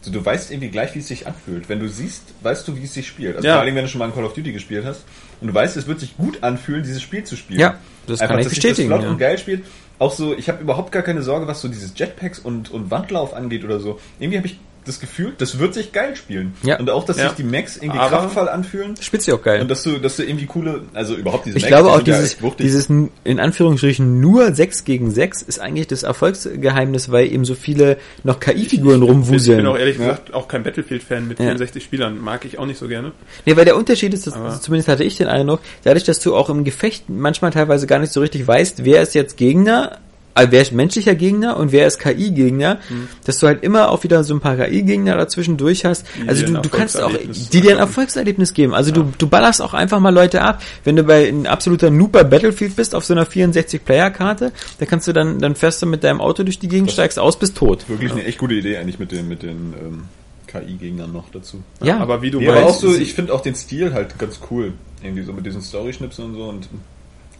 so, du weißt irgendwie gleich, wie es sich anfühlt. Wenn du siehst, weißt du, wie es sich spielt. Also Ja. vor allem, wenn du schon mal ein Call of Duty gespielt hast und du weißt, es wird sich gut anfühlen, dieses Spiel zu spielen. Ja, das kann ich dass bestätigen, Das flott ja. und geil spielt. Auch so, ich habe überhaupt gar keine Sorge, was so dieses Jetpacks und, und Wandlauf angeht oder so. Irgendwie habe ich das Gefühl, das wird sich geil spielen. Ja. Und auch, dass Ja. sich die Max irgendwie Aber- kraftvoll anfühlen. Spielt sie auch geil. Und dass du, dass du irgendwie coole, also überhaupt diese Ich Max, glaube die auch dieses, dieses in Anführungsstrichen nur 6 gegen 6 ist eigentlich das Erfolgsgeheimnis, weil eben so viele noch KI-Figuren Ich bin rumwuseln. auch ehrlich Ja. gesagt auch kein Battlefield-Fan mit Ja. 64 Spielern. Mag ich auch nicht so gerne. Nee, weil der Unterschied ist, dass, zumindest hatte ich den Eindruck, dadurch, dass du auch im Gefecht manchmal teilweise gar nicht so richtig weißt, wer ist jetzt Gegner, wer ist menschlicher Gegner und wer ist KI-Gegner, dass du halt immer auch wieder so ein paar KI-Gegner dazwischen durch hast. Hm. Die also du, du kannst auch, die dir ein. Erfolgserlebnis geben. Also du, du ballerst auch einfach mal Leute ab. Wenn du bei ein absoluter Noob bei Battlefield bist auf so einer 64-Player-Karte, da kannst du dann, dann fährst du mit deinem Auto durch die Gegend, steigst aus, bist tot. Wirklich eine echt gute Idee eigentlich mit den, mit den ähm, KI-Gegnern noch dazu. Ja, Aber wie du Nee, aber auch meinst, so, ich finde auch den Stil halt ganz cool. Irgendwie so mit diesen Story-Schnipsen und so und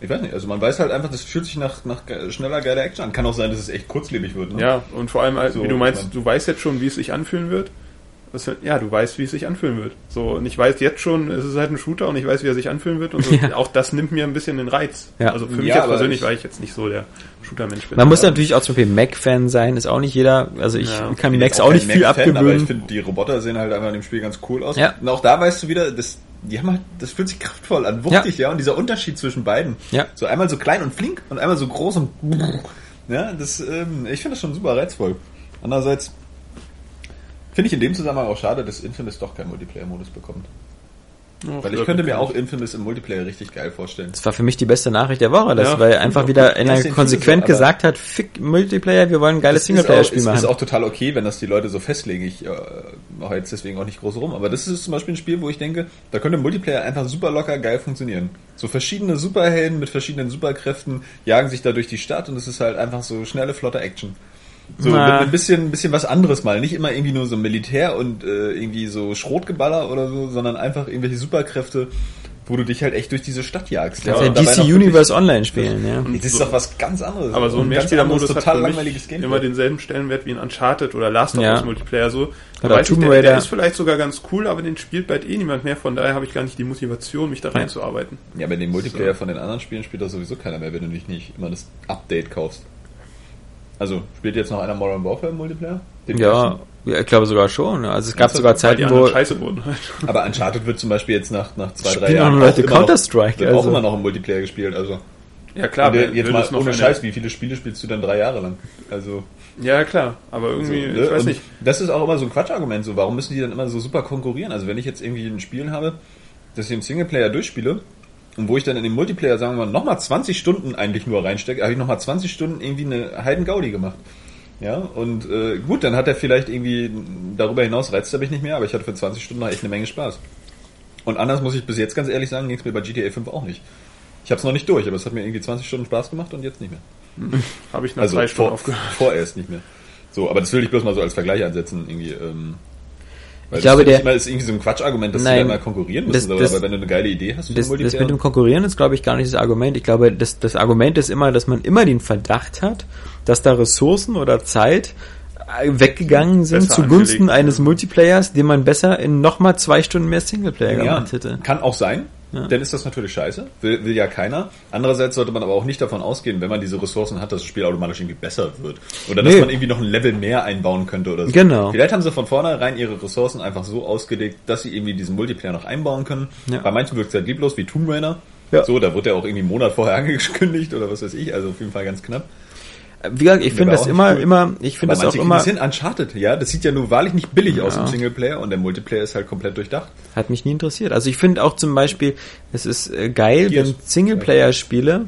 ich weiß nicht, also man weiß halt einfach, das fühlt sich nach, nach schneller, geiler Action an. Kann auch sein, dass es echt kurzlebig wird. Ne? Ja, und vor allem, halt, So, wie du meinst, du weißt jetzt schon, wie es sich anfühlen wird. Das, ja, du weißt, wie es sich anfühlen wird. So, und ich weiß jetzt schon, es ist halt ein Shooter und ich weiß, wie er sich anfühlen wird. Und so. Ja. auch das nimmt mir ein bisschen den Reiz. Ja. Also für mich Ja, jetzt persönlich, ich- weil ich jetzt nicht so der Shooter-Mensch bin. Man muss natürlich auch zum Beispiel Mac-Fan sein, ist auch nicht jeder, also ich Ja. kann bin Macs jetzt auch nicht kein viel Mac-Fan, Aber ich abgewöhnen. finde, die Roboter sehen halt einfach in dem Spiel ganz cool aus. Ja. Und auch da weißt du wieder, das, die haben halt, das fühlt sich kraftvoll an, wuchtig, ja. Und dieser Unterschied zwischen beiden. Ja. So einmal so klein und flink und einmal so groß und ja, das, ähm, ich finde das schon super reizvoll. Andererseits finde ich in dem Zusammenhang auch schade, dass Infamous doch keinen Multiplayer-Modus bekommt. Oh, Weil ich könnte mir auch Infamous im Multiplayer richtig geil vorstellen. Das war für mich die beste Nachricht der Woche, dass Ja, weil einfach wieder einer konsequent so, gesagt hat, fick Multiplayer, wir wollen ein geiles Das ist auch, Singleplayer-Spiel machen. ist auch total okay, wenn das die Leute so festlegen. Ich äh, mache jetzt deswegen auch nicht groß rum. Aber das ist zum Beispiel ein Spiel, wo ich denke, da könnte Multiplayer einfach super locker geil funktionieren. So verschiedene Superhelden mit verschiedenen Superkräften jagen sich da durch die Stadt und es ist halt einfach so schnelle, flotte Action. So Na. ein bisschen, ein bisschen was anderes mal. Nicht immer irgendwie nur so Militär und äh, irgendwie so Schrotgeballer oder so, sondern einfach irgendwelche Superkräfte, wo du dich halt echt durch diese Stadt jagst. Ja dabei DC Universe Online spielen, ja. Das ist doch was ganz anderes. Aber so ein Mehrspielermodus hat total für mich langweiliges Gameplay. immer denselben Stellenwert wie ein Uncharted oder Last of Ja. Us Multiplayer so. Da Oder weiß ich, Tomb der, der Raider. ist vielleicht sogar ganz cool, aber den spielt bald eh niemand mehr. Von daher habe ich gar nicht die Motivation, mich da reinzuarbeiten. Ja, aber den Multiplayer von den anderen Spielen spielt doch sowieso keiner mehr, wenn du dich nicht immer das Update kaufst. Also, spielt jetzt noch einer Modern Warfare im Multiplayer? Den Ja, ja, ich glaube sogar schon. Also es gab Ernsthaft? sogar Zeiten, wo scheiße wurden halt. Aber Uncharted wird zum Beispiel jetzt nach, nach zwei, drei Jahren auch immer noch- Counter-Strike, wird auch also. immer noch im Multiplayer gespielt. Also, Ja klar, der- jetzt mal ohne eine- Scheiß, wie viele Spiele spielst du denn drei Jahre lang? Also, Ja klar, aber irgendwie, so, ne? ich weiß Und nicht. Das ist auch immer so ein Quatschargument. So, warum müssen die dann immer so super konkurrieren? Also, wenn ich jetzt irgendwie ein Spiel habe, das ich im Singleplayer durchspiele, und wo ich dann in den Multiplayer, sagen wir mal, nochmal 20 Stunden eigentlich nur reinstecke, habe ich nochmal 20 Stunden irgendwie eine Heidengaudi gemacht. Ja, und äh, gut, dann hat er vielleicht irgendwie darüber hinaus reizt er mich nicht mehr, aber ich hatte für 20 Stunden noch echt eine Menge Spaß. Und anders muss ich bis jetzt ganz ehrlich sagen, ging es mir bei GTA 5 auch nicht. Ich habe es noch nicht durch, aber es hat mir irgendwie 20 Stunden Spaß gemacht und jetzt nicht mehr. Habe ich nach Also drei Stunden vor, aufgehört. vorerst nicht mehr. So, aber das will ich bloß mal so als Vergleich ansetzen, irgendwie. Ähm, weil Ich glaube, das der- immer ist irgendwie so ein Quatschargument, dass Nein, die mal konkurrieren müssen. das- aber, das- aber wenn du eine geile Idee hast Das, das mit dem Konkurrieren ist, glaube ich, gar nicht das Argument. Ich glaube, das, das Argument ist immer, dass man immer den Verdacht hat, dass da Ressourcen oder Zeit äh, weggegangen sind Besser zugunsten angelegt, eines. Multiplayers, den man besser in nochmal zwei Stunden mehr Singleplayer ja, gemacht hätte. kann auch sein. Ja. Dann ist das natürlich scheiße. Will, will ja keiner. Andererseits sollte man aber auch nicht davon ausgehen, wenn man diese Ressourcen hat, dass das Spiel automatisch irgendwie besser wird. Oder dass Nee. man irgendwie noch ein Level mehr einbauen könnte oder so. Genau. Vielleicht haben sie von vornherein ihre Ressourcen einfach so ausgelegt, dass sie irgendwie diesen Multiplayer noch einbauen können. Ja. Bei manchen wirkt es halt lieblos, wie Tomb Raider. Ja. So, da wird ja auch irgendwie einen Monat vorher angekündigt oder was weiß ich. Also auf jeden Fall ganz knapp. Wie gesagt, ich finde das immer, cool. immer, ich finde das auch immer, hin, Uncharted, ja. Das sieht ja nur wahrlich nicht billig aus Ja. im Singleplayer und der Multiplayer ist halt komplett durchdacht. hat mich nie interessiert. Also ich finde auch zum Beispiel, es ist äh, geil, Gears. wenn Singleplayer-Spiele,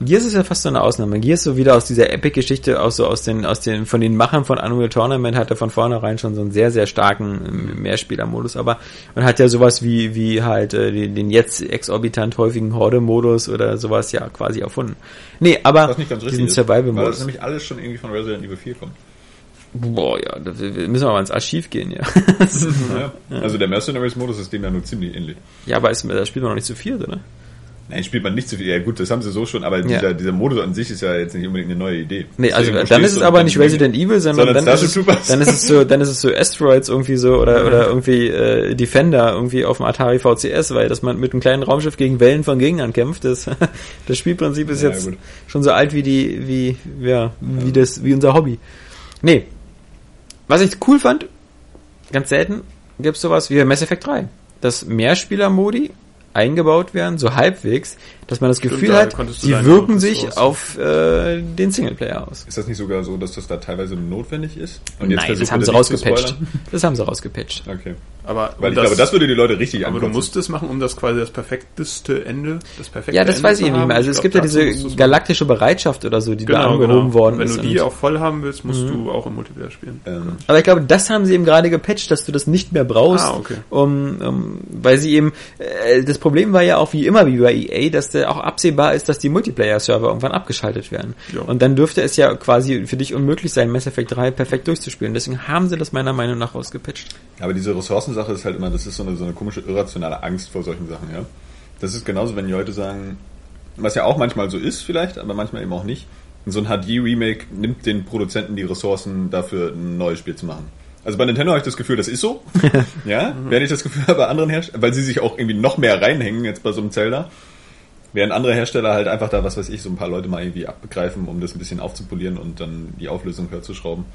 Gears ist ja fast so eine Ausnahme. Gears so wieder aus dieser Epic-Geschichte, aus so aus den, aus den, von den Machern von Unreal Tournament hat er von vornherein schon so einen sehr, sehr starken ähm, Mehrspieler-Modus, aber man hat ja sowas wie, wie halt äh, den, den jetzt exorbitant häufigen Horde-Modus oder sowas ja quasi erfunden. Nee, aber Was nicht ganz richtig diesen ist, weil das Survival-Modus. nämlich alles schon irgendwie von Resident Evil 4 kommt. Boah, ja, da müssen wir mal ins Archiv gehen, ja. Ja. Also der Mercenaries-Modus ist dem ja nur ziemlich ähnlich. ja, aber ist, da spielt man noch nicht zu viel, oder? Nein, spielt man nicht so viel. Ja gut, das haben sie so schon, aber Ja. dieser, dieser Modus an sich ist ja jetzt nicht unbedingt eine neue Idee. Nee, also Deswegen dann ist es du aber nicht Resident Evil, sondern, Sondern dann, ist es, dann ist es so, dann ist es so Asteroids irgendwie so oder oder irgendwie äh, Defender irgendwie auf dem Atari VCS, weil dass man mit einem kleinen Raumschiff gegen Wellen von Gegnern kämpft, das das Spielprinzip ist Ja, jetzt gut. schon so alt wie die wie ja wie das wie unser Hobby. Nee. Was ich cool fand, ganz selten gibt es sowas wie Mass Effect 3. Dass Mehrspieler-Modi eingebaut werden, so halbwegs, dass man das Stimmt, Gefühl da hat, deine wirken sich auf äh, den Singleplayer aus. Ist das nicht sogar so, dass das da teilweise notwendig ist? Und Nein, das haben sie rausgepatcht. Das haben sie rausgepatcht. Okay. Aber Weil ich glaube, das würde die Leute richtig aber du ankotzen. musst es machen, um das quasi das perfekteste Ende, das perfekte Ja, das Ende weiß ich zu nicht mehr. Also es glaub, gibt ja diese galaktische Bereitschaft oder so, die da genau, angehoben genau. worden Wenn ist. du die auch voll haben willst, musst Mhm. du auch im Multiplayer spielen. Ähm, Aber ich glaube, das haben sie eben gerade gepatcht, dass du das nicht mehr brauchst, Ah, okay. um, um, weil sie eben, äh, das Problem war ja auch wie immer wie bei EA, dass auch absehbar ist, dass die Multiplayer-Server irgendwann abgeschaltet werden. Ja. Und dann dürfte es ja quasi für dich unmöglich sein, Mass Effect 3 perfekt durchzuspielen. Deswegen haben sie das meiner Meinung nach rausgepatcht. aber diese Ressourcensache ist halt immer, das ist so eine, so eine komische irrationale Angst vor solchen Sachen, ja. Das ist genauso, wenn die Leute sagen, was ja auch manchmal so ist vielleicht, aber manchmal eben auch nicht. So ein HD-Remake nimmt den Produzenten die Ressourcen dafür, ein neues Spiel zu machen. Also bei Nintendo habe ich das Gefühl, das ist so. ja, während ich das Gefühl bei anderen Herstellern, weil sie sich auch irgendwie noch mehr reinhängen jetzt bei so einem Zelda. Während andere Hersteller halt einfach da, was weiß ich, so ein paar Leute mal irgendwie abgreifen, um das ein bisschen aufzupolieren und dann die Auflösung höher zu schrauben.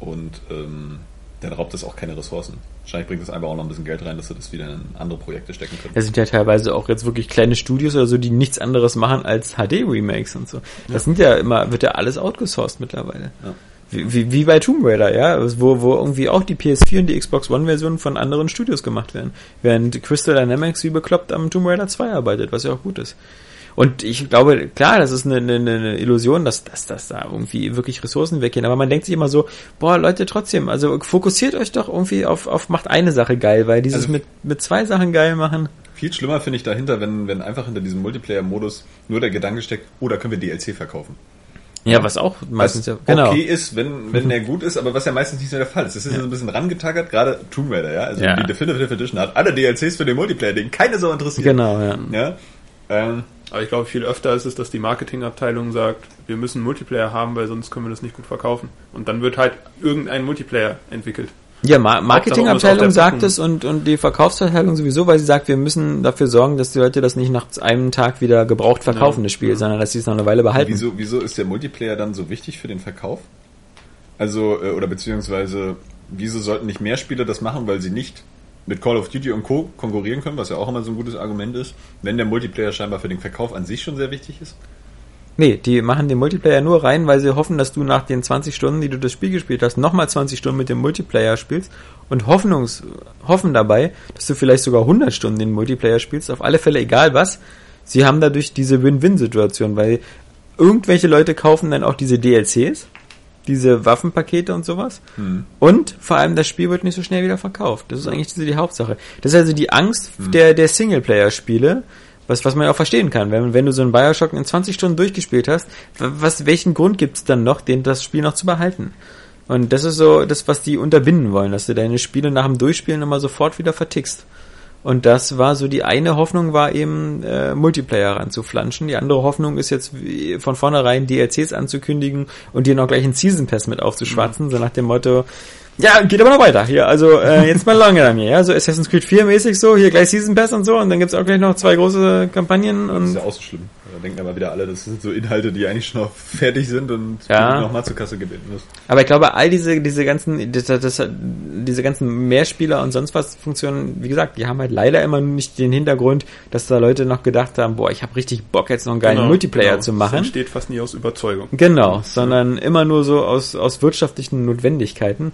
Und ähm, dann raubt das auch keine Ressourcen. Wahrscheinlich bringt das einfach auch noch ein bisschen Geld rein, dass sie das wieder in andere Projekte stecken können. Das sind ja teilweise auch jetzt wirklich kleine Studios oder so, die nichts anderes machen als HD-Remakes und so. Das sind ja immer, wird ja alles outgesourced mittlerweile. Ja. Wie, wie, bei Tomb Raider, ja, wo, wo irgendwie auch die PS4 und die Xbox One-Version von anderen Studios gemacht werden. Während Crystal Dynamics wie bekloppt am Tomb Raider 2 arbeitet, was ja auch gut ist. Und ich glaube, klar, das ist eine, eine, eine Illusion, dass, dass, dass da irgendwie wirklich Ressourcen weggehen. Aber man denkt sich immer so, boah, Leute, trotzdem, also fokussiert euch doch irgendwie auf, auf macht eine Sache geil, weil dieses Also- mit, mit zwei Sachen geil machen. Viel schlimmer finde ich dahinter, wenn, wenn einfach hinter diesem Multiplayer-Modus nur der Gedanke steckt, oh, da können wir DLC verkaufen. Ja, was auch meistens was ja, genau. okay ist, wenn, wenn der gut ist, aber was ja meistens nicht so der Fall ist. Das ist ja. so ein bisschen rangetackert, gerade Tomb Raider, ja. Also Ja. die Definitive Edition hat alle DLCs für den Multiplayer, den keine so interessiert. Genau, ja. Ja. Ähm, Aber ich glaube, viel öfter ist es, dass die Marketingabteilung sagt, wir müssen Multiplayer haben, weil sonst können wir das nicht gut verkaufen. Und dann wird halt irgendein Multiplayer entwickelt. Ja, Ma Marketingabteilung sagt es und, und die Verkaufsabteilung sowieso, weil sie sagt, wir müssen dafür sorgen, dass die Leute das nicht nach einem Tag wieder gebraucht verkaufen, Ja, das Spiel, ja. sondern dass sie es noch eine Weile behalten. wieso, wieso ist der Multiplayer dann so wichtig für den Verkauf? Also, äh, oder beziehungsweise, wieso sollten nicht mehr Spieler das machen, weil sie nicht mit Call of Duty und Co. konkurrieren können, was ja auch immer so ein gutes Argument ist, wenn der Multiplayer scheinbar für den Verkauf an sich schon sehr wichtig ist? Nee, die machen den Multiplayer nur rein, weil sie hoffen, dass du nach den 20 Stunden, die du das Spiel gespielt hast, nochmal 20 Stunden mit dem Multiplayer spielst und Hoffnungs hoffen dabei, dass du vielleicht sogar 100 Stunden den Multiplayer spielst, auf alle Fälle egal was. Sie haben dadurch diese Win-Win-Situation, weil irgendwelche Leute kaufen dann auch diese DLCs, diese Waffenpakete und sowas. Und vor allem das Spiel wird nicht so schnell wieder verkauft. Das ist eigentlich die, die Hauptsache. Das ist also die Angst der, der Singleplayer-Spiele, was, was man ja auch verstehen kann. Wenn, wenn du so einen Bioshock in 20 Stunden durchgespielt hast, wa- was, welchen Grund gibt's dann noch, den, das Spiel noch zu behalten? Und das ist so das, was die unterbinden wollen, dass du deine Spiele nach dem Durchspielen immer sofort wieder vertickst. Und das war so die eine Hoffnung, war eben äh, Multiplayer ranzuflanschen. Die andere Hoffnung ist jetzt von vornherein DLCs anzukündigen und dir noch gleich einen Season Pass mit aufzuschwatzen, so nach dem Motto, ja, geht aber noch weiter hier. Also äh, jetzt mal lange an mir, ja, so Assassin's Creed 4 mäßig so, hier gleich Season Pass und so und dann gibt's auch gleich noch zwei große Kampagnen Das ist und ja auch so schlimm. Da denken aber wieder alle, das sind so Inhalte, die eigentlich schon noch fertig sind und Ja. nochmal zur Kasse gebeten müssen. Aber ich glaube, all diese, diese ganzen, das, das, diese ganzen Mehrspieler und sonst was Funktionen, wie gesagt, die haben halt leider immer nicht den Hintergrund, dass da Leute noch gedacht haben, boah, ich habe richtig Bock, jetzt noch einen geilen Genau, Multiplayer genau. zu Das machen. entsteht fast nie aus Überzeugung. Genau, sondern immer nur so aus, aus wirtschaftlichen Notwendigkeiten.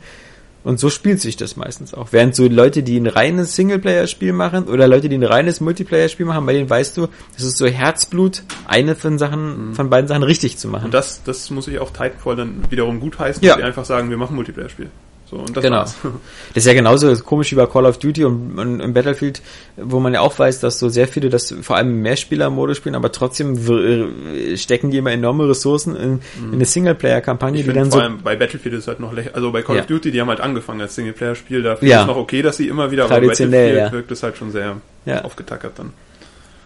Und so spielt sich das meistens auch. Während so Leute, die ein reines Singleplayer-Spiel machen oder Leute, die ein reines Multiplayer-Spiel machen, bei denen weißt du, das ist so Herzblut, eine von Sachen, von beiden Sachen richtig zu machen. Und das, das muss ich auch Titanfall dann wiederum gut heißen, Ja. dass die einfach sagen, wir machen Multiplayer-Spiel. So, und das Genau. war's. Das ist ja genauso komisch wie bei Call of Duty und, und im Battlefield, wo man ja auch weiß, dass so sehr viele das vor allem im Mehrspieler-Modus spielen, aber trotzdem wir- stecken die immer enorme Ressourcen in, in eine Singleplayer-Kampagne, die dann vor so allem bei Battlefield ist halt noch lächerlich. Also bei Call Ja. of Duty, die haben halt angefangen als Singleplayer-Spiel, da finde Ja. ich es noch okay, dass sie immer wieder, aber bei Traditionell, Battlefield ja. wirkt es halt schon sehr Ja. aufgetackert dann.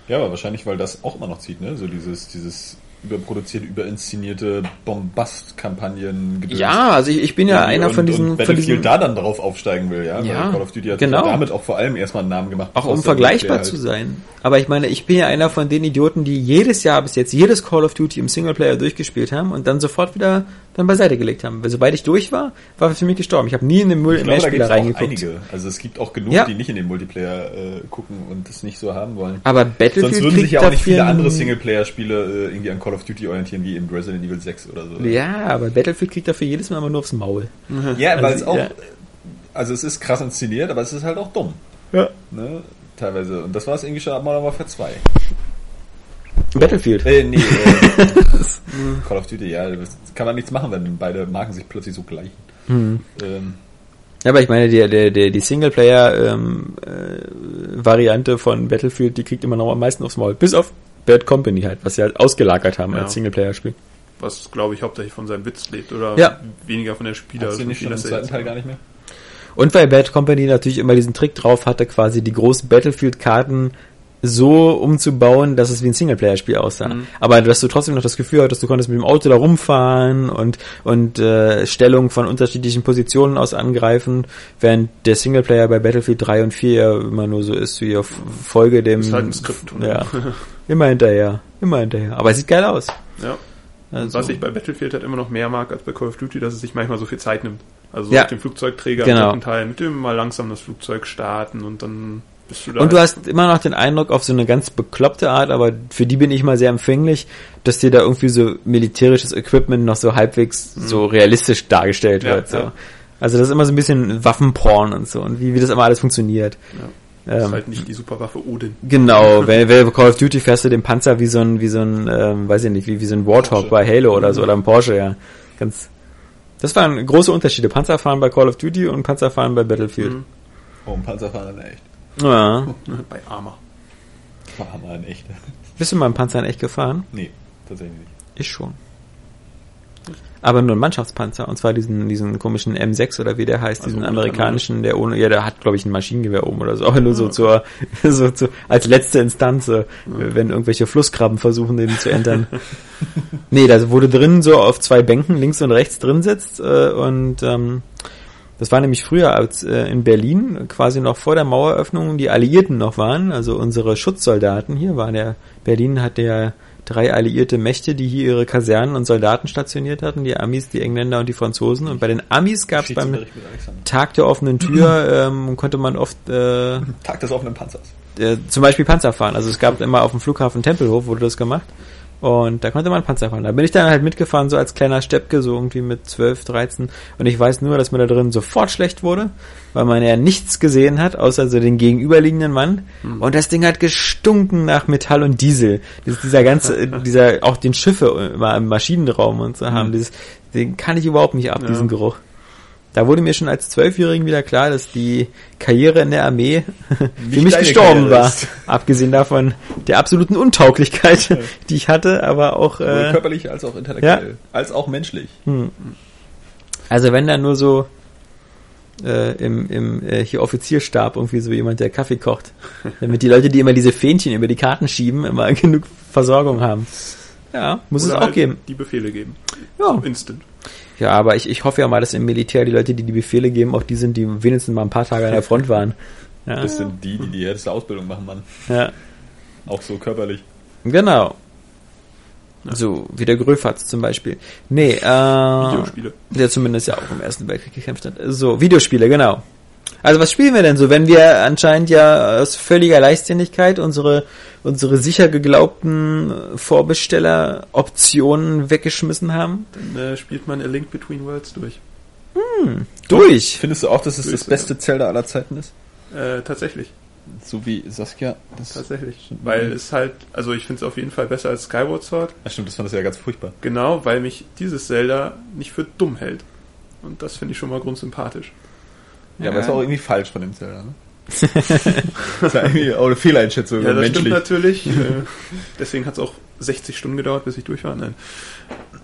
Ja, aber wahrscheinlich, weil das auch immer noch zieht, ne? So dieses, dieses überproduzierte, überinszenierte Bombast-Kampagnen. Ja, also ich, ich bin ja einer und, von diesen, und von Battlefield diesen da dann drauf aufsteigen will, ja. Ja, Call of Duty hat genau. damit auch vor allem erstmal einen Namen gemacht. auch um vergleichbar Multiplayer zu halt- sein. Aber ich meine, ich bin ja einer von den Idioten, die jedes Jahr bis jetzt jedes Call of Duty im Singleplayer durchgespielt haben und dann sofort wieder dann beiseite gelegt haben. Weil sobald ich durch war, war für mich gestorben. Ich habe nie in den Ich glaube, Mehrspieler reingeguckt. einige. Also es gibt auch genug, Ja. die nicht in den Multiplayer äh, gucken und das nicht so haben wollen. Aber Battlefield Sonst würden sich ja auch nicht viele andere Singleplayer-Spiele äh, irgendwie an Call of Duty orientieren, wie im Resident Evil 6 oder so. Ja, aber Battlefield kriegt dafür jedes Mal immer nur aufs Maul. Ja, weil es Also, auch, ja. also es ist krass inszeniert, aber es ist halt auch dumm. Ja. Ne? Teilweise. Und das war es irgendwie schon ab Modern Warfare 2. Battlefield. Äh, nee, äh, Call of Duty, ja, das kann man nichts machen, wenn beide Marken sich plötzlich so gleichen. Hm. Ähm, Ja, aber ich meine, die, die, die, die Singleplayer-Variante von Battlefield, die kriegt immer noch am meisten aufs Maul. Bis auf Bad Company halt, was sie halt ausgelagert haben Ja. als Singleplayer-Spiel. Was, glaube ich, hauptsächlich von seinem Witz lebt oder Ja. weniger von der hast du nicht schon im zweiten Teil gar nicht mehr? Und weil Bad Company natürlich immer diesen Trick drauf hatte, quasi die großen Battlefield-Karten so umzubauen, dass es wie ein Singleplayer-Spiel aussah. Mhm. Aber dass du trotzdem noch das Gefühl hattest, du konntest mit dem Auto da rumfahren und, und äh, Stellung von unterschiedlichen Positionen aus angreifen, während der Singleplayer bei Battlefield 3 und 4 ja immer nur so ist, wie auf Folge dem... Ist halt ein Skript. Ja, immer hinterher, immer hinterher. Aber es sieht geil aus. ja. Also, was ich bei Battlefield halt immer noch mehr mag als bei Call of Duty, dass es sich manchmal so viel Zeit nimmt. Also so Ja. mit dem Flugzeugträger Genau. im Teil, mit dem mal langsam das Flugzeug starten und dann bist du da. Und du hast immer noch den Eindruck, auf so eine ganz bekloppte Art, aber für die bin ich mal sehr empfänglich, dass dir da irgendwie so militärisches Equipment noch so halbwegs so realistisch dargestellt Mhm. Ja, wird. So. ja. Also das ist immer so ein bisschen Waffenporn und so und wie, wie das immer alles funktioniert. ja. Das ist Ähm, halt nicht die Superwaffe Odin. Genau, wenn, wenn Call of Duty fährst du den Panzer wie so ein, wie so ein, ähm, weiß ich nicht, wie, wie so ein Warthog Porsche. bei Halo oder so, oder ein Porsche, ja. Ganz, das waren große Unterschiede. Panzerfahren bei Call of Duty und Panzerfahren bei Battlefield. Mhm. Oh, ein Panzerfahrer in echt. Ja. Bei Arma. War mal in echt. Bist du mal im Panzer in echt gefahren? Nee, tatsächlich nicht. Ich schon. Aber nur ein Mannschaftspanzer, und zwar diesen, diesen komischen M6 oder wie der heißt, Also diesen amerikanischen, der ohne, ja, der hat, glaube ich, ein Maschinengewehr oben oder so, aber nur so Ah, zur, so zu, als letzte Instanz, äh, wenn irgendwelche Flusskrabben versuchen, den zu entern. nee, da wurde drin so auf zwei Bänken links und rechts drin sitzt, äh, und, ähm, das war nämlich früher, als äh, in Berlin, quasi noch vor der Maueröffnung, die Alliierten noch waren, also unsere Schutzsoldaten hier waren ja, Berlin hat ja drei alliierte Mächte, die hier ihre Kasernen und Soldaten stationiert hatten, die Amis, die Engländer und die Franzosen. Und bei den Amis gab es beim. Tag der offenen Tür, ähm, konnte man oft äh, Tag des offenen Panzers. äh, zum Beispiel Panzer fahren. Also es gab immer auf dem Flughafen Tempelhof wurde das gemacht. Und da konnte man Panzer fahren. Da bin ich dann halt mitgefahren, so als kleiner Steppke, so irgendwie mit 12, 13. Und ich weiß nur, dass mir da drin sofort schlecht wurde, weil man ja nichts gesehen hat, außer so den gegenüberliegenden Mann. Und das Ding hat gestunken nach Metall und Diesel. Dieses, dieser ganze, dieser, auch den Schiffe immer im Maschinenraum und so haben. Dieses, den kann ich überhaupt nicht ab, Ja. diesen Geruch. Da wurde mir schon als Zwölfjährigen wieder klar, dass die Karriere in der Armee für mich gestorben Karriere war. ist. Abgesehen davon der absoluten Untauglichkeit, die ich hatte, aber auch, Sowohl äh, körperlich als auch intellektuell. Als auch menschlich. hm. also wenn da nur so äh, im, im äh, hier Offizierstab irgendwie so jemand, der Kaffee kocht, damit die Leute, die immer diese Fähnchen über die Karten schieben, immer genug Versorgung haben. Ja, muss es Oder auch halt geben. Die Befehle geben. Ja. Instant. Ja, aber ich, ich hoffe ja mal, dass im Militär die Leute, die die Befehle geben, auch die sind, die wenigstens mal ein paar Tage an der Front waren. Ja, Das sind die, die die härteste Ausbildung machen, Mann. ja. Auch so körperlich. Genau. So, wie der Gröfatz zum Beispiel. Nee, äh, Videospiele. der zumindest ja auch im Ersten Weltkrieg gekämpft hat. So, Videospiele, genau. Also was spielen wir denn so, wenn wir anscheinend ja aus völliger Leichtsinnigkeit unsere, unsere sicher geglaubten Vorbestelleroptionen weggeschmissen haben? Dann äh, spielt man A Link Between Worlds durch. Durch! Findest du auch, dass es das Grüße, beste Zelda aller Zeiten ist? Äh, tatsächlich. So wie Saskia. Das Tatsächlich. Weil es halt, also ich finde es auf jeden Fall besser als Skyward Sword. Ja, stimmt, das fand das ja ganz furchtbar. Genau, weil mich dieses Zelda nicht für dumm hält. Und das finde ich schon mal grundsympathisch. Ja, aber ist auch irgendwie falsch von dem Zelda, ne? das ist ja irgendwie auch eine Fehleinschätzung Ja, das menschlich. stimmt natürlich. äh, deswegen hat es auch 60 Stunden gedauert, bis ich durch war. Nein.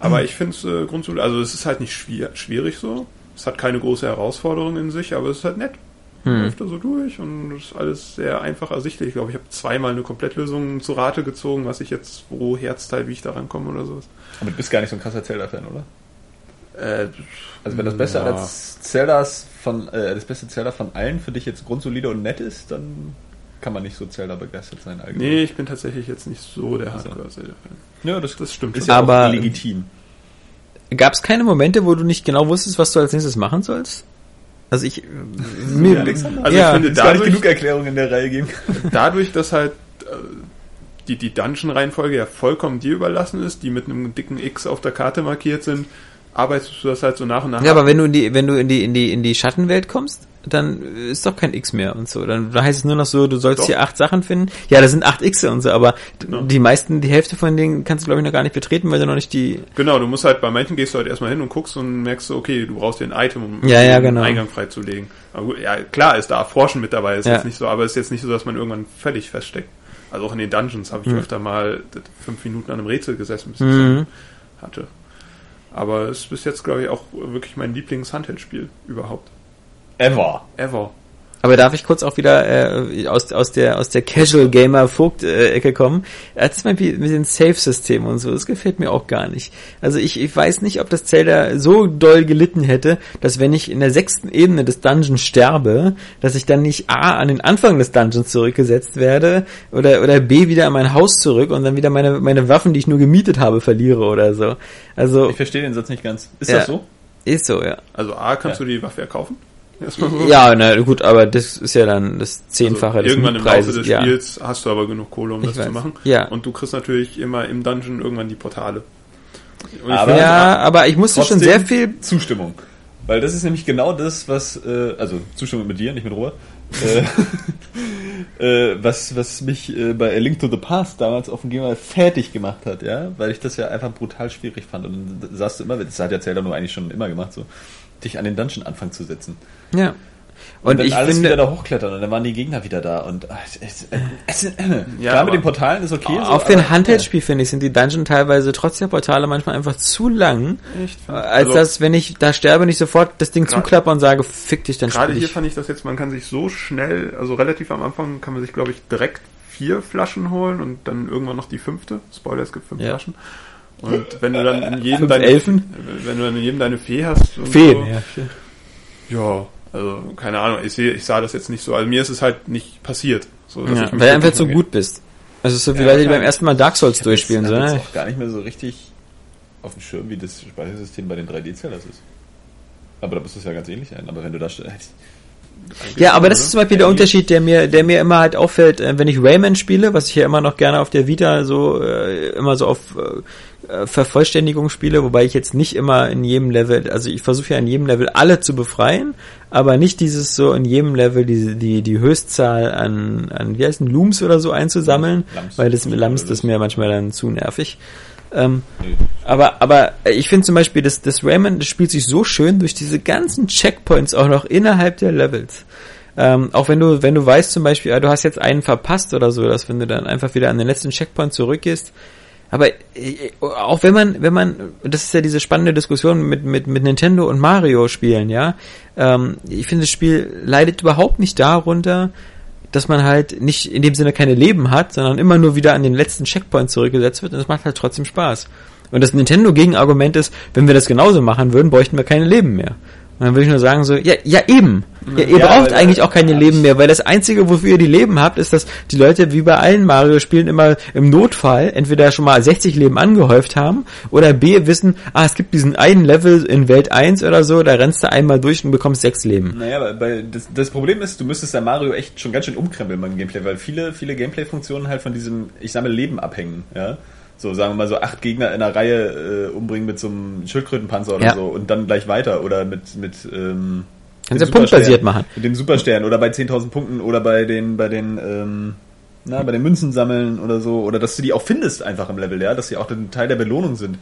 Aber ich finde es äh, grundsätzlich, also es ist halt nicht schwier schwierig so. Es hat keine große Herausforderung in sich, aber es ist halt nett. Hm. läuft da so durch und es ist alles sehr einfach ersichtlich. Ich glaube, ich habe zweimal eine Komplettlösung zu Rate gezogen, was ich jetzt, wo Herzteil, wie ich da rankomme oder sowas. Aber du bist gar nicht so ein krasser Zelda-Fan, oder? Äh, Also wenn das Beste ja. als Zeldas von, äh, das beste Zelda von allen für dich jetzt grundsolide und nett ist, dann kann man nicht so Zelda begeistert sein allgemein. Nee, ich bin tatsächlich jetzt nicht so der Also. Hardcore-Zelda-Fan. Ja, das, Das stimmt ist schon. ja Aber- auch legitim. gab es keine Momente, wo du nicht genau wusstest, was du als nächstes machen sollst? Also ich, mir, Alexander, also ja, ich finde, dadurch, gar nicht genug Erklärungen in der Reihe geben Dadurch, dass halt äh, die, die Dungeon-Reihenfolge ja vollkommen dir überlassen ist, die mit einem dicken X auf der Karte markiert sind, arbeitest du das halt so nach und nach. Ja, aber wenn du in die, wenn du in die, in die, in die Schattenwelt kommst, dann ist doch kein X mehr und so. Dann heißt es nur noch so, du sollst doch. hier acht Sachen finden. Ja, da sind acht X und so, aber genau. die meisten, die Hälfte von denen kannst du glaube ich noch gar nicht betreten, weil du noch nicht die. Genau, du musst halt bei manchen gehst du halt erstmal hin und guckst und merkst so, okay, du brauchst dir ein Item, um ja, ja, den genau. Eingang freizulegen. Aber ja, klar ist da Erforschen mit dabei, ist ja. jetzt nicht so, aber ist jetzt nicht so, dass man irgendwann völlig feststeckt. Also auch in den Dungeons habe ich mhm. öfter mal fünf Minuten an einem Rätsel gesessen, bis ich mhm. hatte. Aber es ist bis jetzt, glaube ich, auch wirklich mein Lieblings-Handheld-Spiel überhaupt. Ever. Ever. Aber darf ich kurz auch wieder äh, aus, aus der aus der Casual Gamer Vogt äh, Ecke kommen? Beispiel mit dem Safe System und so, das gefällt mir auch gar nicht. Also ich, ich weiß nicht, ob das Zelda so doll gelitten hätte, dass wenn ich in der sechsten Ebene des Dungeons sterbe, dass ich dann nicht A an den Anfang des Dungeons zurückgesetzt werde oder oder B wieder an mein Haus zurück und dann wieder meine meine Waffen, die ich nur gemietet habe, verliere oder so. Also ich verstehe den Satz nicht ganz. Ist ja, das so? Ist so, ja. Also A kannst ja. du die Waffe ja So. Ja, na gut, aber das ist ja dann das Zehnfache also des Irgendwann im Laufe des ja. Spiels hast du aber genug Kohle, um ich das weiß. zu machen. Ja. Und du kriegst natürlich immer im Dungeon irgendwann die Portale. Aber, ja, aber ich musste schon sehr viel Zustimmung. Weil das ist nämlich genau das, was, äh, also Zustimmung mit dir, nicht mit Ruhe, äh, äh, was, was mich äh, bei A Link to the Past damals auf dem Game fertig gemacht hat, ja, weil ich das ja einfach brutal schwierig fand. Und dann saßt du immer, das hat ja Zelda nur eigentlich schon immer gemacht, so, dich an den Dungeon anfangen zu setzen. Ja. Und, und ich alles finde, wieder da hochklettern und dann waren die Gegner wieder da und es, es, äh, ja, klar mit den Portalen ist okay. Auf so, den Handheld-Spiel finde ich sind die Dungeon teilweise trotz der Portale manchmal einfach zu lang, Echt? als also, dass wenn ich da sterbe nicht sofort das Ding zuklappe und sage fick dich dann Gerade hier fand ich das jetzt, man kann sich so schnell, also relativ am Anfang kann man sich glaube ich direkt vier Flaschen holen und dann irgendwann noch die fünfte. Spoiler, es gibt fünf ja. Flaschen. Und wenn du dann in jedem deine Elfen? wenn du dann in jedem deine Fee hast. Feen, so, ja. Ja, also keine Ahnung, ich sehe, ich sah das jetzt nicht so. Also mir ist es halt nicht passiert. So, ja, weil du einfach so gut bist. Also so wie ja, Leute, die beim ersten Mal Dark Souls ich durchspielen, so, ne? auch gar nicht mehr so richtig auf dem Schirm, wie das Speichersystem bei den 3D-Zellers ist. Aber da müsste es ja ganz ähnlich sein. Aber wenn du da ja, aber das ist zum Beispiel der Unterschied, der mir, der mir immer halt auffällt, äh, wenn ich Rayman spiele, was ich ja immer noch gerne auf der Vita so äh, immer so auf äh, Vervollständigung spiele, wobei ich jetzt nicht immer in jedem Level, also ich versuche ja in jedem Level alle zu befreien, aber nicht dieses so in jedem Level die die die Höchstzahl an an wie heißen Looms oder so einzusammeln, Lams. weil das mit Lams das mir manchmal dann zu nervig. Ähm, nee. Aber, aber ich finde zum Beispiel, das, das Rayman, das spielt sich so schön durch diese ganzen Checkpoints auch noch innerhalb der Levels. Ähm, auch wenn du, wenn du weißt zum Beispiel, du hast jetzt einen verpasst oder so, dass wenn du dann einfach wieder an den letzten Checkpoint zurückgehst, aber äh, auch wenn man, wenn man, das ist ja diese spannende Diskussion mit, mit, mit Nintendo und Mario spielen, ja. Ähm, ich finde, das Spiel leidet überhaupt nicht darunter, dass man halt nicht in dem Sinne keine Leben hat, sondern immer nur wieder an den letzten Checkpoint zurückgesetzt wird und es macht halt trotzdem Spaß. Und das Nintendo-Gegenargument ist, wenn wir das genauso machen würden, bräuchten wir keine Leben mehr. Und dann würde ich nur sagen so, ja, ja eben. Ja, ihr ja, braucht eigentlich auch keine Leben mehr, weil das Einzige, wofür ihr die Leben habt, ist, dass die Leute wie bei allen Mario-Spielen immer im Notfall entweder schon mal 60 Leben angehäuft haben oder B wissen, ah, es gibt diesen einen Level in Welt 1 oder so, da rennst du einmal durch und bekommst sechs Leben. Naja, aber bei, das, das Problem ist, du müsstest da Mario echt schon ganz schön umkrempeln beim Gameplay, weil viele, viele Gameplay-Funktionen halt von diesem, ich sammle Leben abhängen, ja. So, sagen wir mal so acht Gegner in einer Reihe äh, umbringen mit so einem Schildkrötenpanzer oder ja. so und dann gleich weiter oder mit, mit, ähm, Kannst du punktbasiert machen. Mit dem Superstern oder bei 10.000 Punkten oder bei den, bei den, ähm, na, bei den Münzen sammeln oder so. Oder dass du die auch findest einfach im Level, ja, dass sie auch ein Teil der Belohnung sind.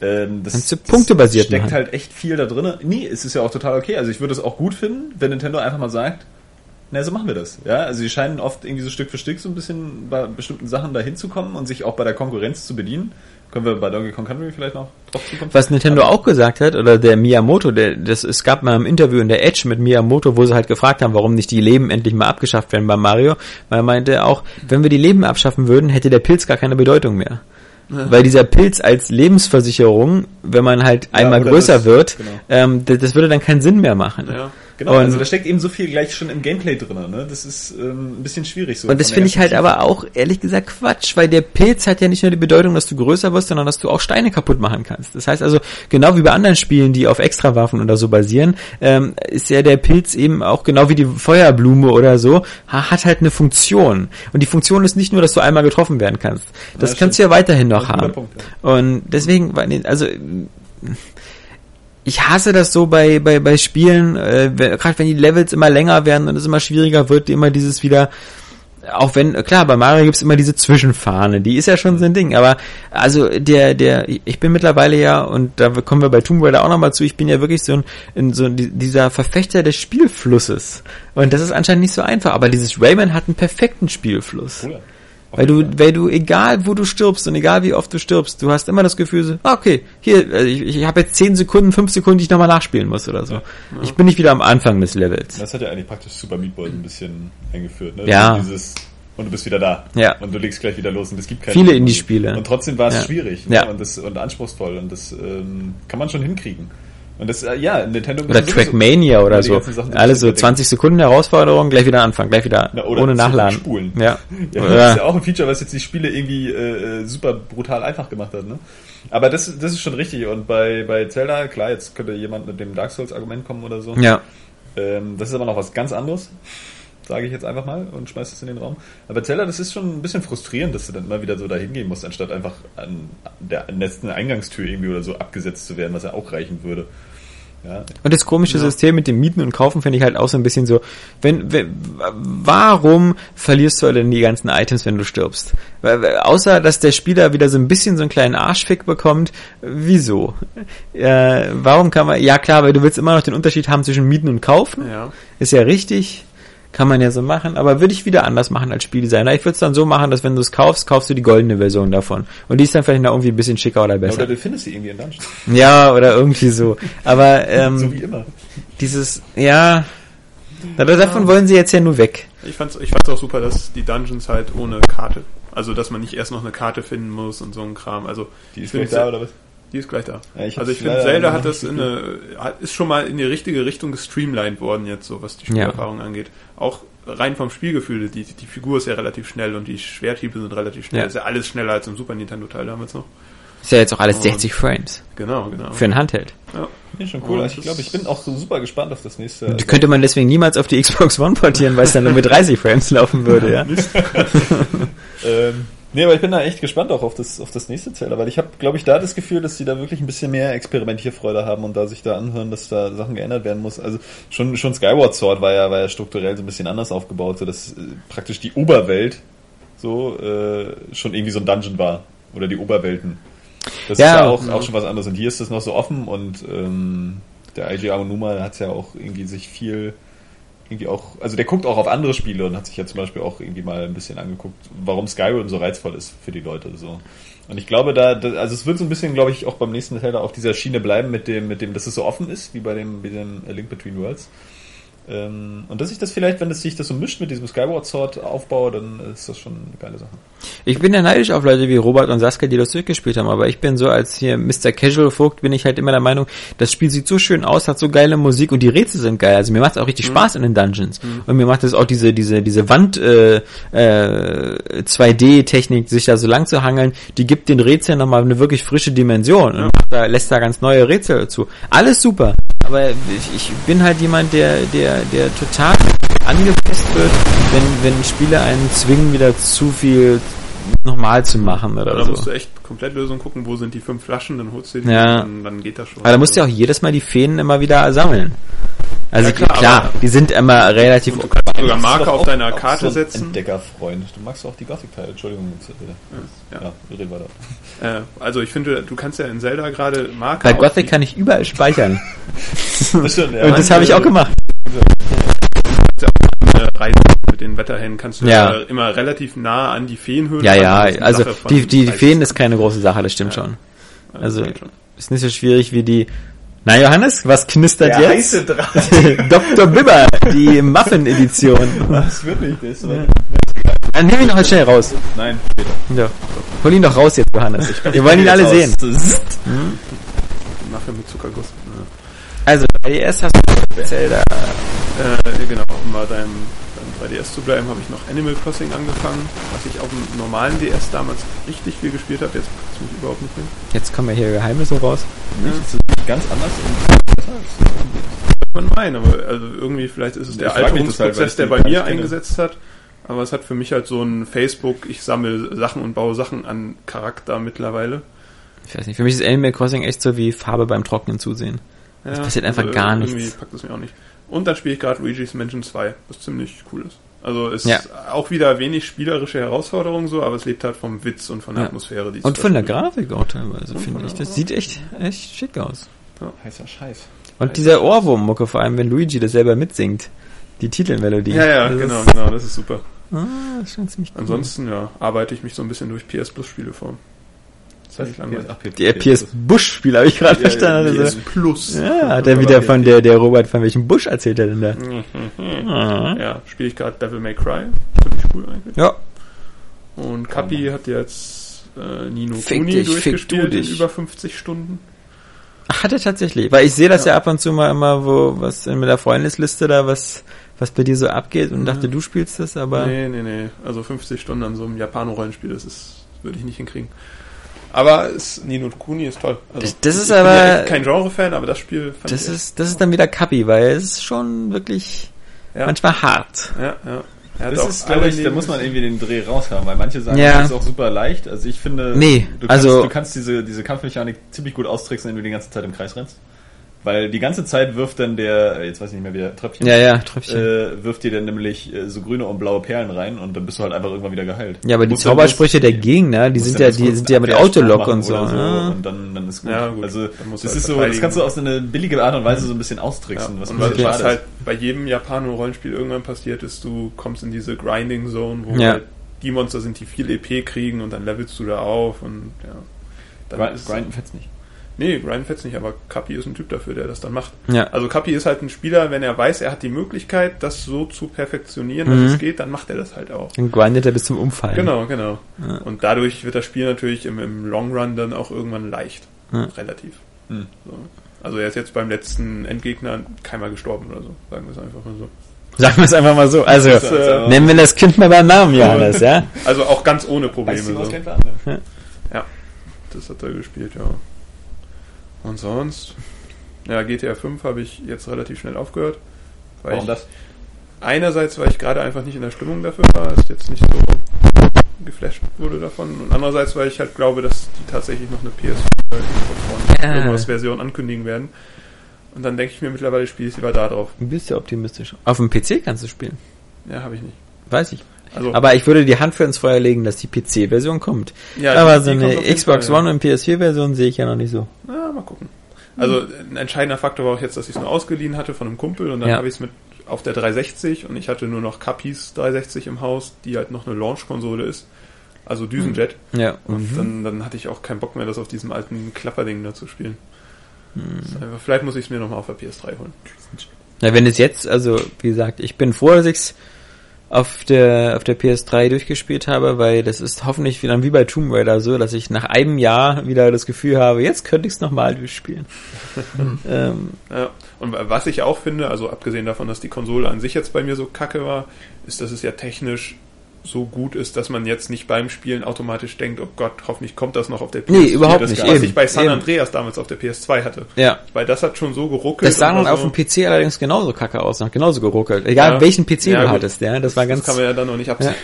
Ähm, das, Kannst du punktebasiert steckt machen. halt echt viel da drin. Nee, es ist ja auch total okay. Also ich würde es auch gut finden, wenn Nintendo einfach mal sagt, na, so machen wir das. Ja, also sie scheinen oft irgendwie so Stück für Stück so ein bisschen bei bestimmten Sachen da hinzukommen und sich auch bei der Konkurrenz zu bedienen. Können wir bei Donkey Kong Country vielleicht noch drauf zukommen? Was Nintendo Aber auch gesagt hat, oder der Miyamoto, der, das, es gab mal ein Interview in der Edge mit Miyamoto, wo sie halt gefragt haben, warum nicht die Leben endlich mal abgeschafft werden bei Mario, weil er meinte auch, wenn wir die Leben abschaffen würden, hätte der Pilz gar keine Bedeutung mehr. Ja. Weil dieser Pilz als Lebensversicherung, wenn man halt einmal größer das, wird, genau. ähm, das, das, würde dann keinen Sinn mehr machen. Ja. Genau, Und- also da steckt eben so viel gleich schon im Gameplay drin, ne? Das ist ähm, ein bisschen schwierig so. Und das finde ich halt aber auch ehrlich gesagt Quatsch, weil der Pilz hat ja nicht nur die Bedeutung, dass du größer wirst, sondern dass du auch Steine kaputt machen kannst. Das heißt also, genau wie bei anderen Spielen, die auf Extrawaffen oder so basieren, ähm, ist ja der Pilz eben auch genau wie die Feuerblume oder so, ha- hat halt eine Funktion. Und die Funktion ist nicht nur, dass du einmal getroffen werden kannst. Das Ja, kannst du ja weiterhin noch haben. Punkt, Und deswegen, also ich hasse das so bei bei bei Spielen, äh, gerade wenn die Levels immer länger werden und es immer schwieriger wird, immer dieses wieder auch wenn, klar, bei Mario gibt's immer diese Zwischenfahne, die ist ja schon so ein Ding, aber also der, der, ich bin mittlerweile ja, und da kommen wir bei Tomb Raider auch nochmal zu, ich bin ja wirklich so ein, in so ein- dieser Verfechter des Spielflusses. Und das ist anscheinend nicht so einfach, aber dieses Rayman hat einen perfekten Spielfluss. Cooler. Weil du, weil du, egal wo du stirbst und egal wie oft du stirbst, du hast immer das Gefühl, so, ah, okay, hier, also ich, ich habe jetzt 10 Sekunden, 5 Sekunden, die ich nochmal nachspielen muss oder so. Ich bin nicht wieder am Anfang des Levels. Das hat ja eigentlich praktisch Super Meat Boy ein bisschen eingeführt, ne? Ja. Dieses, und du bist wieder da. Ja. Und du legst gleich wieder los und es gibt keine Viele Indie-Spiele. Und trotzdem war es Ja. schwierig ne? Ja. und, das, und anspruchsvoll und das ähm, kann man schon hinkriegen. Und das, äh, ja, Nintendo Oder Trackmania oder so. Sachen, Alle so überdenke. 20 Sekunden Herausforderung, gleich wieder anfangen, gleich wieder Na, ohne Nachladen. zurückspulen. Ja. Ja, das ist ja auch ein Feature, was jetzt die Spiele irgendwie äh, äh, super brutal einfach gemacht hat. Ne? Aber das, das ist schon richtig. Und bei, bei Zelda, klar, jetzt könnte jemand mit dem Dark Souls-Argument kommen oder so. ja. Ähm, das ist aber noch was ganz anderes, sage ich jetzt einfach mal und schmeiß es in den Raum. Aber Zelda, das ist schon ein bisschen frustrierend, dass du dann immer wieder so dahin gehen musst, anstatt einfach an der letzten Eingangstür irgendwie oder so abgesetzt zu werden, was ja auch reichen würde. Ja, Und das komische System mit dem Mieten und Kaufen finde ich halt auch so ein bisschen so, wenn, wenn warum verlierst du denn die ganzen Items, wenn du stirbst? Weil- Außer, dass der Spieler wieder so ein bisschen so einen kleinen Arschfick bekommt, wieso? Äh, warum kann man, ja klar, weil du willst immer noch den Unterschied haben zwischen Mieten und Kaufen. Ja. Ist ja richtig. Kann man ja so machen, aber würde ich wieder anders machen als Spieldesigner. Ich würde es dann so machen, dass wenn du es kaufst, kaufst du die goldene Version davon. Und die ist dann vielleicht noch irgendwie ein bisschen schicker oder oder besser. du findest sie irgendwie in Dungeons. Ja, oder irgendwie so. Aber ähm, so wie immer. dieses, ja, na, davon wollen sie jetzt ja nur weg. Ich fand's, ich fand's auch super, dass die Dungeons halt ohne Karte. Also, dass man nicht erst noch eine Karte finden muss und so ein Kram. Also, Die ist gleich da, oder was? Die ist gleich da. Ja, ich also ich finde, Zelda hat das in eine, ist schon mal in die richtige Richtung gestreamlined worden jetzt, so was die Spielerfahrung angeht. Auch rein vom Spielgefühl, die, die Figur ist ja relativ schnell und die Schwerthiebe sind relativ schnell. Ja. Ist ja alles schneller als im Super Nintendo Teil damals noch. Ist ja jetzt auch alles Und- 60 Frames Genau, genau. für ein Handheld. ja. Ja, schon cool. Und Also ich glaube, ich bin auch so super gespannt auf das nächste. Die könnte man deswegen niemals auf die Xbox One portieren, weil es dann nur mit 30 Frames laufen würde, ja. Ähm, nee, aber ich bin da echt gespannt auch auf das, auf das nächste Zelda, weil ich habe, glaube ich, da das Gefühl, dass die da wirklich ein bisschen mehr Experimentierfreude haben und da sich da anhören, dass da Sachen geändert werden muss. Also schon, schon Skyward Sword war ja, war ja strukturell so ein bisschen anders aufgebaut, so dass äh, praktisch die Oberwelt so äh, schon irgendwie so ein Dungeon war. Oder die Oberwelten. Das Ja, ist ja auch, ja. auch schon was anderes. Und hier ist das noch so offen und ähm, der IG Aonuma hat ja auch irgendwie sich viel irgendwie auch, also der guckt auch auf andere Spiele und hat sich ja zum Beispiel auch irgendwie mal ein bisschen angeguckt, warum Skyrim so reizvoll ist für die Leute. So. Und ich glaube, da, also es wird so ein bisschen, glaube ich, auch beim nächsten Teil auf dieser Schiene bleiben mit dem, mit dem, dass es so offen ist, wie bei dem, wie dem Link Between Worlds. Ähm, und dass ich das vielleicht, wenn es sich das so mischt mit diesem Skyward Sword Aufbau, dann ist das schon eine geile Sache. Ich bin ja neidisch auf Leute wie Robert und Saskia, die das durchgespielt haben, aber ich bin so als hier Mr. Casual Vogt, bin ich halt immer der Meinung, das Spiel sieht so schön aus, hat so geile Musik und die Rätsel sind geil. Also mir macht es auch richtig Spaß in den Dungeons. Und mir macht es auch diese, diese, diese Wand äh, äh, 2D-Technik, sich da so lang zu hangeln, die gibt den Rätseln nochmal eine wirklich frische Dimension und macht da, lässt da ganz neue Rätsel dazu. Alles super. Aber ich, ich bin halt jemand, der, der, der total angepisst wird, wenn, wenn Spiele einen zwingen, wieder zu viel nochmal zu machen oder Da musst du so. echt komplett Lösung gucken, wo sind die fünf Flaschen, dann holst du die Ja. und dann geht das schon. Aber da musst du ja auch jedes Mal die Fäden immer wieder sammeln. Also Ja, klar, klar, die sind immer relativ. du kannst sogar Marker doch auf deiner auch Karte so setzen. Entdeckerfreund. Du magst auch die Gothic-Teile. Entschuldigung. äh, Ja. Ja, red weiter. Äh, also ich finde, du kannst ja in Zelda gerade Marker Bei Gothic kann ich überall speichern. Das stimmt, ja. Und das habe ich auch gemacht. Reisen mit den Wetterhänden kannst du Ja. ja. immer relativ nah an die Feenhöhle. Ja, ja, also die, die, die 30 Feen ist keine große Sache, das stimmt schon. Ja, Also das geht schon. ist nicht so schwierig wie die. Na Johannes, was knistert Der jetzt? heiße Draht. Dr. Bibber, die Muffin-Edition. Das wird nicht das. oder? Dann nimm ihn doch halt schnell raus. Nein, später. Ja. Hol ihn doch raus jetzt, Johannes. Wir wollen ihn alle sehen. Zzzt. Mache mit Zuckerguss. Also 3DS hast du Zelda. Äh, genau, um bei deinem, beim 3DS zu bleiben, habe ich noch Animal Crossing angefangen, was ich auf dem normalen DS damals richtig viel gespielt habe. Jetzt mich überhaupt nicht mehr. Jetzt kommen ja hier Geheimnisse raus. Das nicht ganz anders und besser? Man meinen, aber also irgendwie vielleicht ist es der halt, Alterungsprozess, der bei mir eingesetzt hat. Aber es hat für mich halt so ein Facebook, ich sammle Sachen und baue Sachen an Charakter mittlerweile. Ich weiß nicht, für mich ist Animal Crossing echt so wie Farbe beim Trocknen zusehen. Ja, passiert einfach gar nichts. Irgendwie packt es mir auch nicht. Und dann spiele ich gerade Luigi's Mansion 2, was ziemlich cool ist. Also ist Ja. auch wieder wenig spielerische Herausforderung so, aber es lebt halt vom Witz und von der Ja. Atmosphäre. Die es Und von der. Grafik auch teilweise, Und finde von ich. der- Das sieht echt, echt schick aus. Heißer Scheiß. Und dieser Ohrwurm-Mucke, vor allem wenn Luigi das selber mitsingt. Die Titelmelodie. Ja, ja, Das genau, genau, das ist super. ah, das ist schon ziemlich cool. Ansonsten, ja, arbeite ich mich so ein bisschen durch PS Plus Spiele Der PS Bush-Spiel habe ich gerade verstanden. PS Also, Plus. ja, hat er wieder von der, der Robert, von welchem Busch erzählt er denn da? Ah. Ja, spiele ich gerade Devil May Cry. Ziemlich cool eigentlich. Ja, Und Kapi hat jetzt äh, Nino Fick Kuni dich, durchgespielt du in über 50 Stunden. Ach, hat er tatsächlich. Weil ich sehe das ja. Ja. ab und zu mal immer, wo, was in der Freundesliste da, was, was bei dir so abgeht und dachte, du spielst das, aber. Nee, nee, nee. Also 50 Stunden an so einem Japano-Rollenspiel, das ist, das würde ich nicht hinkriegen. Aber es, Nino Kuni ist toll. Also, Das- das ist ich bin aber- ja kein Genre-Fan, aber das Spiel fand Das ich ist, das ist dann wieder Kapi, weil es ist schon wirklich Ja. manchmal hart. Ja, ja. Hat Das ist, glaube ich, da muss man irgendwie den Dreh raushaben, weil manche sagen, Ja. das ist auch super leicht. Also ich finde, Nee, du, kannst, also- du kannst diese, diese Kampfmechanik ziemlich gut austricksen, wenn du die ganze Zeit im Kreis rennst. Weil die ganze Zeit wirft dann der, jetzt weiß ich nicht mehr, wie der Tröpfchen, Ja, ja, Tröpfchen. äh, wirft dir dann nämlich äh, so grüne und blaue Perlen rein und dann bist du halt einfach irgendwann wieder geheilt. ja, aber die Zaubersprüche der Gegner, die sind ja, die sind ja mit Autolock und so. oder ja. Und dann, dann ist gut. Ja, gut. Also das halt ist so, das kannst du auf eine billige Art und Weise so ein bisschen Ja. austricksen, was und was, was halt bei jedem Japano-Rollenspiel irgendwann passiert ist, du kommst in diese Grinding-Zone, wo Ja. halt die Monster sind, die viel EP kriegen und dann levelst du da auf und ja. Dann Grind- ist- Grinden fetzt nicht. Nee, Grind fetzt nicht, aber Kapi ist ein Typ dafür, der das dann macht. Ja. Also Kapi ist halt ein Spieler, wenn er weiß, er hat die Möglichkeit, das so zu perfektionieren, dass Mhm. es geht, dann macht er das halt auch. Dann grindet er bis zum Umfallen. Genau, genau. Ja. Und dadurch wird das Spiel natürlich im, im Long Run dann auch irgendwann leicht. Ja. Relativ. Hm. So. Also er ist jetzt beim letzten Endgegner keinmal gestorben oder so, sagen wir es einfach mal so. Sagen wir es einfach mal so. Also, Das äh, nennen wir das Kind mal beim Namen, Johannes, ja? Also auch ganz ohne Probleme. Weißt du, was So. kein Veranlagung? Das hat er gespielt, ja. Und sonst? Ja, GTA 5 habe ich jetzt relativ schnell aufgehört. Weil Warum ich, das? Einerseits, weil ich gerade einfach nicht in der Stimmung dafür war, ist jetzt nicht so geflasht wurde davon. Und andererseits, weil ich halt glaube, dass die tatsächlich noch eine PS4 Ja. irgendwas Version ankündigen werden. Und dann denke ich mir mittlerweile, spiele ich lieber da drauf. Du bist ja optimistisch. Auf dem PC kannst du spielen. Ja, habe ich nicht. Weiß ich. Also, Aber ich würde die Hand für ins Feuer legen, dass die PC-Version kommt. ja, Aber so eine Xbox Fall. One und PS4-Version sehe ich ja noch nicht so. Ja, mal gucken. Also ein entscheidender Faktor war auch jetzt, dass ich es nur ausgeliehen hatte von einem Kumpel und dann Ja. habe ich es mit auf der 360 und ich hatte nur noch Capis 360 im Haus, die halt noch eine Launch-Konsole ist. Also Düsenjet. Ja. Und Mhm. dann, dann hatte ich auch keinen Bock mehr, das auf diesem alten Klapperding da zu spielen. Mhm. Einfach, vielleicht muss ich es mir nochmal auf der PS3 holen. Ja, wenn es jetzt, also wie gesagt, ich bin froh, dass ich's auf der auf der PS3 durchgespielt habe, weil das ist hoffentlich wieder wie bei Tomb Raider so, dass ich nach einem Jahr wieder das Gefühl habe, jetzt könnte ich es nochmal durchspielen. ähm, Ja. Und was ich auch finde, also abgesehen davon, dass die Konsole an sich jetzt bei mir so kacke war, ist, dass es ja technisch so gut ist, dass man jetzt nicht beim Spielen automatisch denkt, oh Gott, hoffentlich kommt das noch auf der PS4. Nee, überhaupt das, nicht, Was eben, ich bei San eben. Andreas damals auf der PS2 hatte. ja. Weil das hat schon so geruckelt. Das sah dann war auf so, dem PC allerdings genauso kacke aus, hat genauso geruckelt. Egal Ja. welchen PC Ja, du gut. hattest, ja. Das war ganz. Das kann man ja dann noch nicht absehen.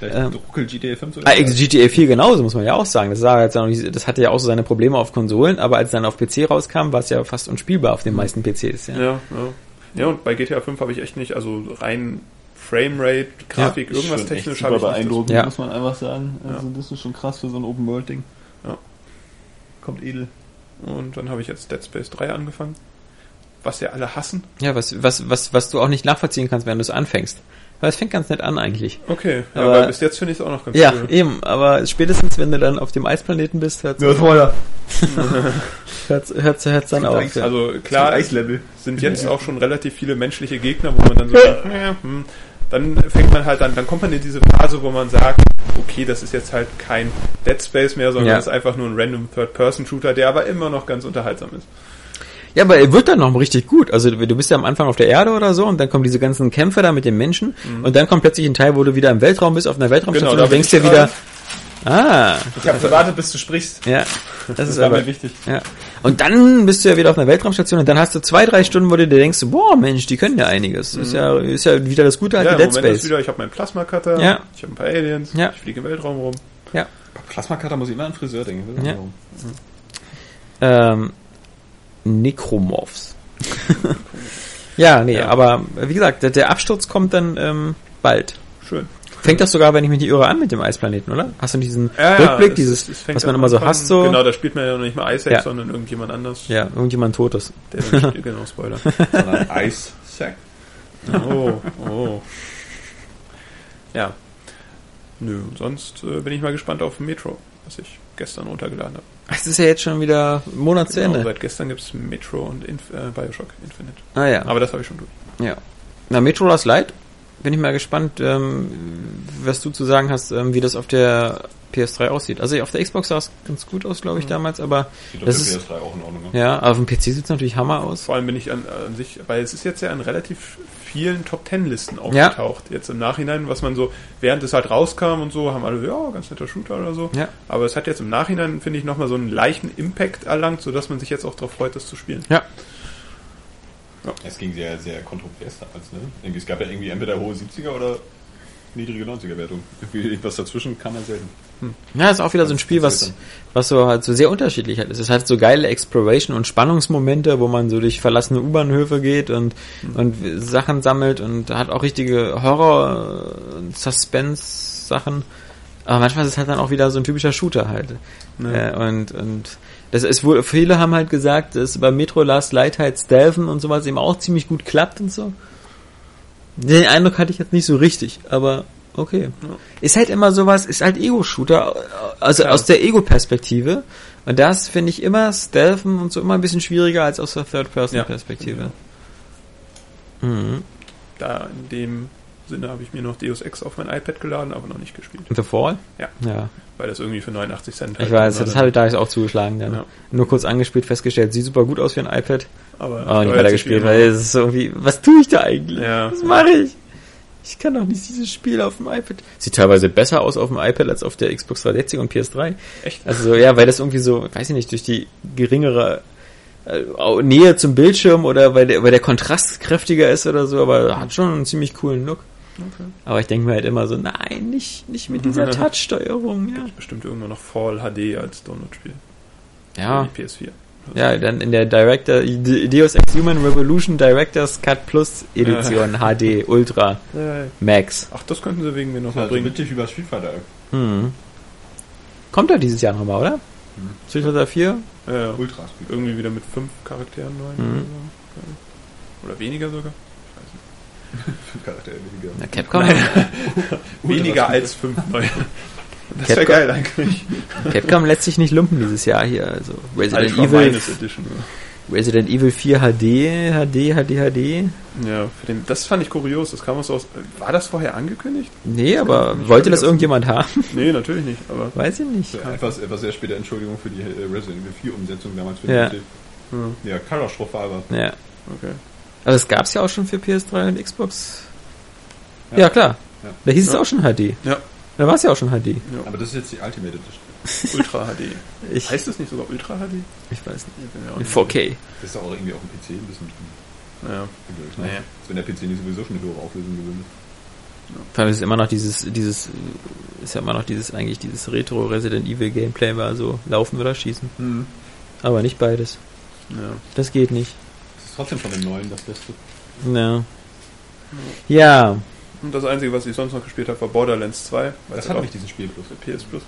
Vielleicht Ähm, ruckelt GTA 5 so Ah, GTA 4 genauso, muss man ja auch sagen. Das, sah jetzt auch nicht, das hatte ja auch so seine Probleme auf Konsolen, aber als es dann auf PC rauskam, war es ja fast unspielbar auf den meisten PCs. Ja. Ja, ja. Ja, und bei GTA 5 habe ich echt nicht, also rein Framerate, Grafik, irgendwas technisch habe ich nicht. beeindruckend, Ja. muss man einfach sagen. Also das ist schon krass für so ein Open World Ding. Ja. Kommt edel. Und dann habe ich jetzt Dead Space 3 angefangen. Was ja alle hassen. Ja, was, was, was, was du auch nicht nachvollziehen kannst, wenn du es anfängst. Weil es fängt ganz nett an eigentlich. Okay, ja, Aber- aber, bis jetzt finde ich es auch noch ganz Ja, cool. eben, aber spätestens wenn du dann auf dem Eisplaneten bist, hört es Feuer. hört's, hört's, hört's dann auf. Ja. Also klar, Eislevel. sind jetzt auch schon relativ viele menschliche Gegner, wo man dann so denkt, ja, hm, dann fängt man halt an, dann kommt man in diese Phase, wo man sagt, okay, das ist jetzt halt kein Dead Space mehr, sondern Ja. das ist einfach nur ein random Third-Person-Shooter, der aber immer noch ganz unterhaltsam ist. Ja, aber er wird dann noch richtig gut. Also du bist ja am Anfang auf der Erde oder so und dann kommen diese ganzen Kämpfe da mit den Menschen und dann kommt plötzlich ein Teil, wo du wieder im Weltraum bist, auf einer Weltraumstation Genau, und denkst dir wieder, ah, Ich habe gewartet, bis du sprichst. ja, das ist war aber mir wichtig. Ja. Und dann bist du ja wieder auf einer Weltraumstation und dann hast du zwei, drei Stunden, wo du dir denkst, boah, Mensch, die können ja einiges. Ist ja, ist ja wieder das gute alte Ja, Dead ist Space. wieder, ich habe meinen Plasma-Cutter, Ja. ich habe ein paar Aliens, Ja. ich fliege im Weltraum rum. Ja. Plasma-Cutter muss ich immer an Friseur denken. Ja. Ähm, Necromorphs. ja, nee, Ja. aber wie gesagt, der, der Absturz kommt dann ähm, bald. Schön. Fängt das sogar, wenn ich mich nicht irre, an mit dem Eisplaneten, oder? Hast du nicht diesen Ja, ja, Rückblick, es- dieses, es was man immer so Anfang- hasst, so? Genau, da spielt man ja noch nicht mal Isaac, Ja. sondern irgendjemand anders. Ja, irgendjemand Totes. Der spielt, genau, Spoiler. Sondern Ice Sack. Oh, oh. Ja. Nö, sonst äh, bin ich mal gespannt auf Metro, was ich gestern runtergeladen habe. Es ist ja jetzt schon wieder ein Monat zu Genau, Ende. seit gestern gibt's Metro und Inf äh, Bioshock Infinite. Ah ja. Aber das habe ich schon durch. Ja. Na, Metro Last Light, bin ich mal gespannt, ähm, was du zu sagen hast, ähm, wie das auf der PS3 aussieht. Also auf der Xbox sah es ganz gut aus, glaube ich, damals, aber Sieht Das auf der ist- PS3 auch in Ordnung aus. ja, auf dem PC sieht es natürlich Hammer aus. Vor allem bin ich an, an sich, weil es ist jetzt ja in relativ vielen Top Ten Listen aufgetaucht. Jetzt im Nachhinein, was man so, während es halt rauskam und so, haben alle, ja, ganz netter Shooter oder so. Ja. Aber es hat jetzt im Nachhinein, finde ich, nochmal so einen leichten Impact erlangt, sodass man sich jetzt auch darauf freut, das zu spielen. Ja. Es ging sehr, sehr kontrovers damals, ne? Irgendwie, es gab ja irgendwie entweder hohe 70er oder niedrige 90er Wertung. Irgendwie was dazwischen kam ja selten. Ja, ist auch wieder so ein Spiel, was, was so halt so sehr unterschiedlich halt ist. Es hat so geile Exploration und Spannungsmomente, wo man so durch verlassene U-Bahnhöfe geht und, und Sachen sammelt und hat auch richtige Horror- und Suspense-Sachen. Aber manchmal ist es halt dann auch wieder so ein typischer Shooter halt. Ja. Äh, und, und das ist wohl, viele haben halt gesagt, dass bei Metro Last Light halt Stealthen und sowas eben auch ziemlich gut klappt und so. Den Eindruck hatte ich jetzt nicht so richtig, aber okay. Ja. Ist halt immer sowas, ist halt Ego-Shooter, also Klar. aus der Ego-Perspektive. Und das finde ich immer Stealthen und so immer ein bisschen schwieriger als aus der Third-Person-Perspektive. Mhm. Da in dem Sinne habe ich mir noch Deus Ex auf mein iPad geladen, aber noch nicht gespielt. The Fall? Ja. Ja, Weil das irgendwie für 89 Cent ich halt weiß, war das habe ich da auch zugeschlagen. Dann. Ja. Nur kurz angespielt, festgestellt, sieht super gut aus für ein iPad. aber Aber nicht weiter gespielt, weil es ist so irgendwie, was tue ich da eigentlich? Ja. Was mache ich? Ich kann doch nicht dieses Spiel auf dem iPad. Sieht teilweise besser aus auf dem iPad als auf der Xbox 360 und PS3. Echt? Also so, ja, weil das irgendwie so, weiß ich nicht, durch die geringere äh, Nähe zum Bildschirm oder weil der, weil der Kontrast kräftiger ist oder so, aber hat schon einen ziemlich coolen Look. Okay. Aber ich denke mir halt immer so, nein, nicht, nicht mit dieser Touch-Steuerung, ja. Bestimmt irgendwann noch Fall HD als Download-Spiel. Ja, Für die PS4. ja, dann in der Director, Deus Ex Human Revolution Director's Cut Plus Edition HD Ultra Max. Ach, das könnten sie wegen mir noch mal Also bringen. witzig über Street Fighter. Hm. Kommt er dieses Jahr nochmal, oder? Street Fighter 4? Ja, ja. Ultra Irgendwie wieder mit fünf Charakteren neu. Oder, so. oder weniger sogar. Fighter. Charaktere weniger. Na, Capcom, Weniger als fünf neu. Das wäre geil eigentlich. Capcom lässt sich nicht lumpen dieses Jahr hier. Also Resident Ultra Evil, Edition. Resident Evil 4 HD, HD, HD, HD. Ja, für den, das fand ich kurios. Das kam aus, aus. War das vorher angekündigt? Nee, aber nicht wollte das irgendjemand haben? Nee, natürlich nicht. Aber Weiß ich nicht. Ja, etwas, etwas sehr später Entschuldigung für die äh, Resident Evil 4 Umsetzung damals für Ja. die Ja, katastrophal war. Ja. okay. Aber das gab's ja auch schon für PS3 und Xbox. Ja, Ja. klar. Ja. Da hieß es Ja. auch schon HD. Ja, Da war es ja auch schon HD. ja. Aber das ist jetzt die Ultimate Edition. Ultra HD. Ich, Heißt das nicht sogar Ultra HD? ich weiß nicht. In nicht 4K. Das ist auch irgendwie auf dem PC ein bisschen Naja. Ne? Als wenn der PC nicht sowieso schon eine höhere Auflösung gewöhnt Vor allem ist immer noch dieses, dieses, ist ja immer noch dieses, eigentlich dieses Retro Resident Evil Gameplay war so laufen oder schießen. Mhm. Aber nicht beides. ja. Das geht nicht. Das ist trotzdem von den neuen das Beste. Ja. Ja. Und das Einzige, was ich sonst noch gespielt habe, war Borderlands 2. weil Das hat auch nicht diesen Spielplus. PS Plus.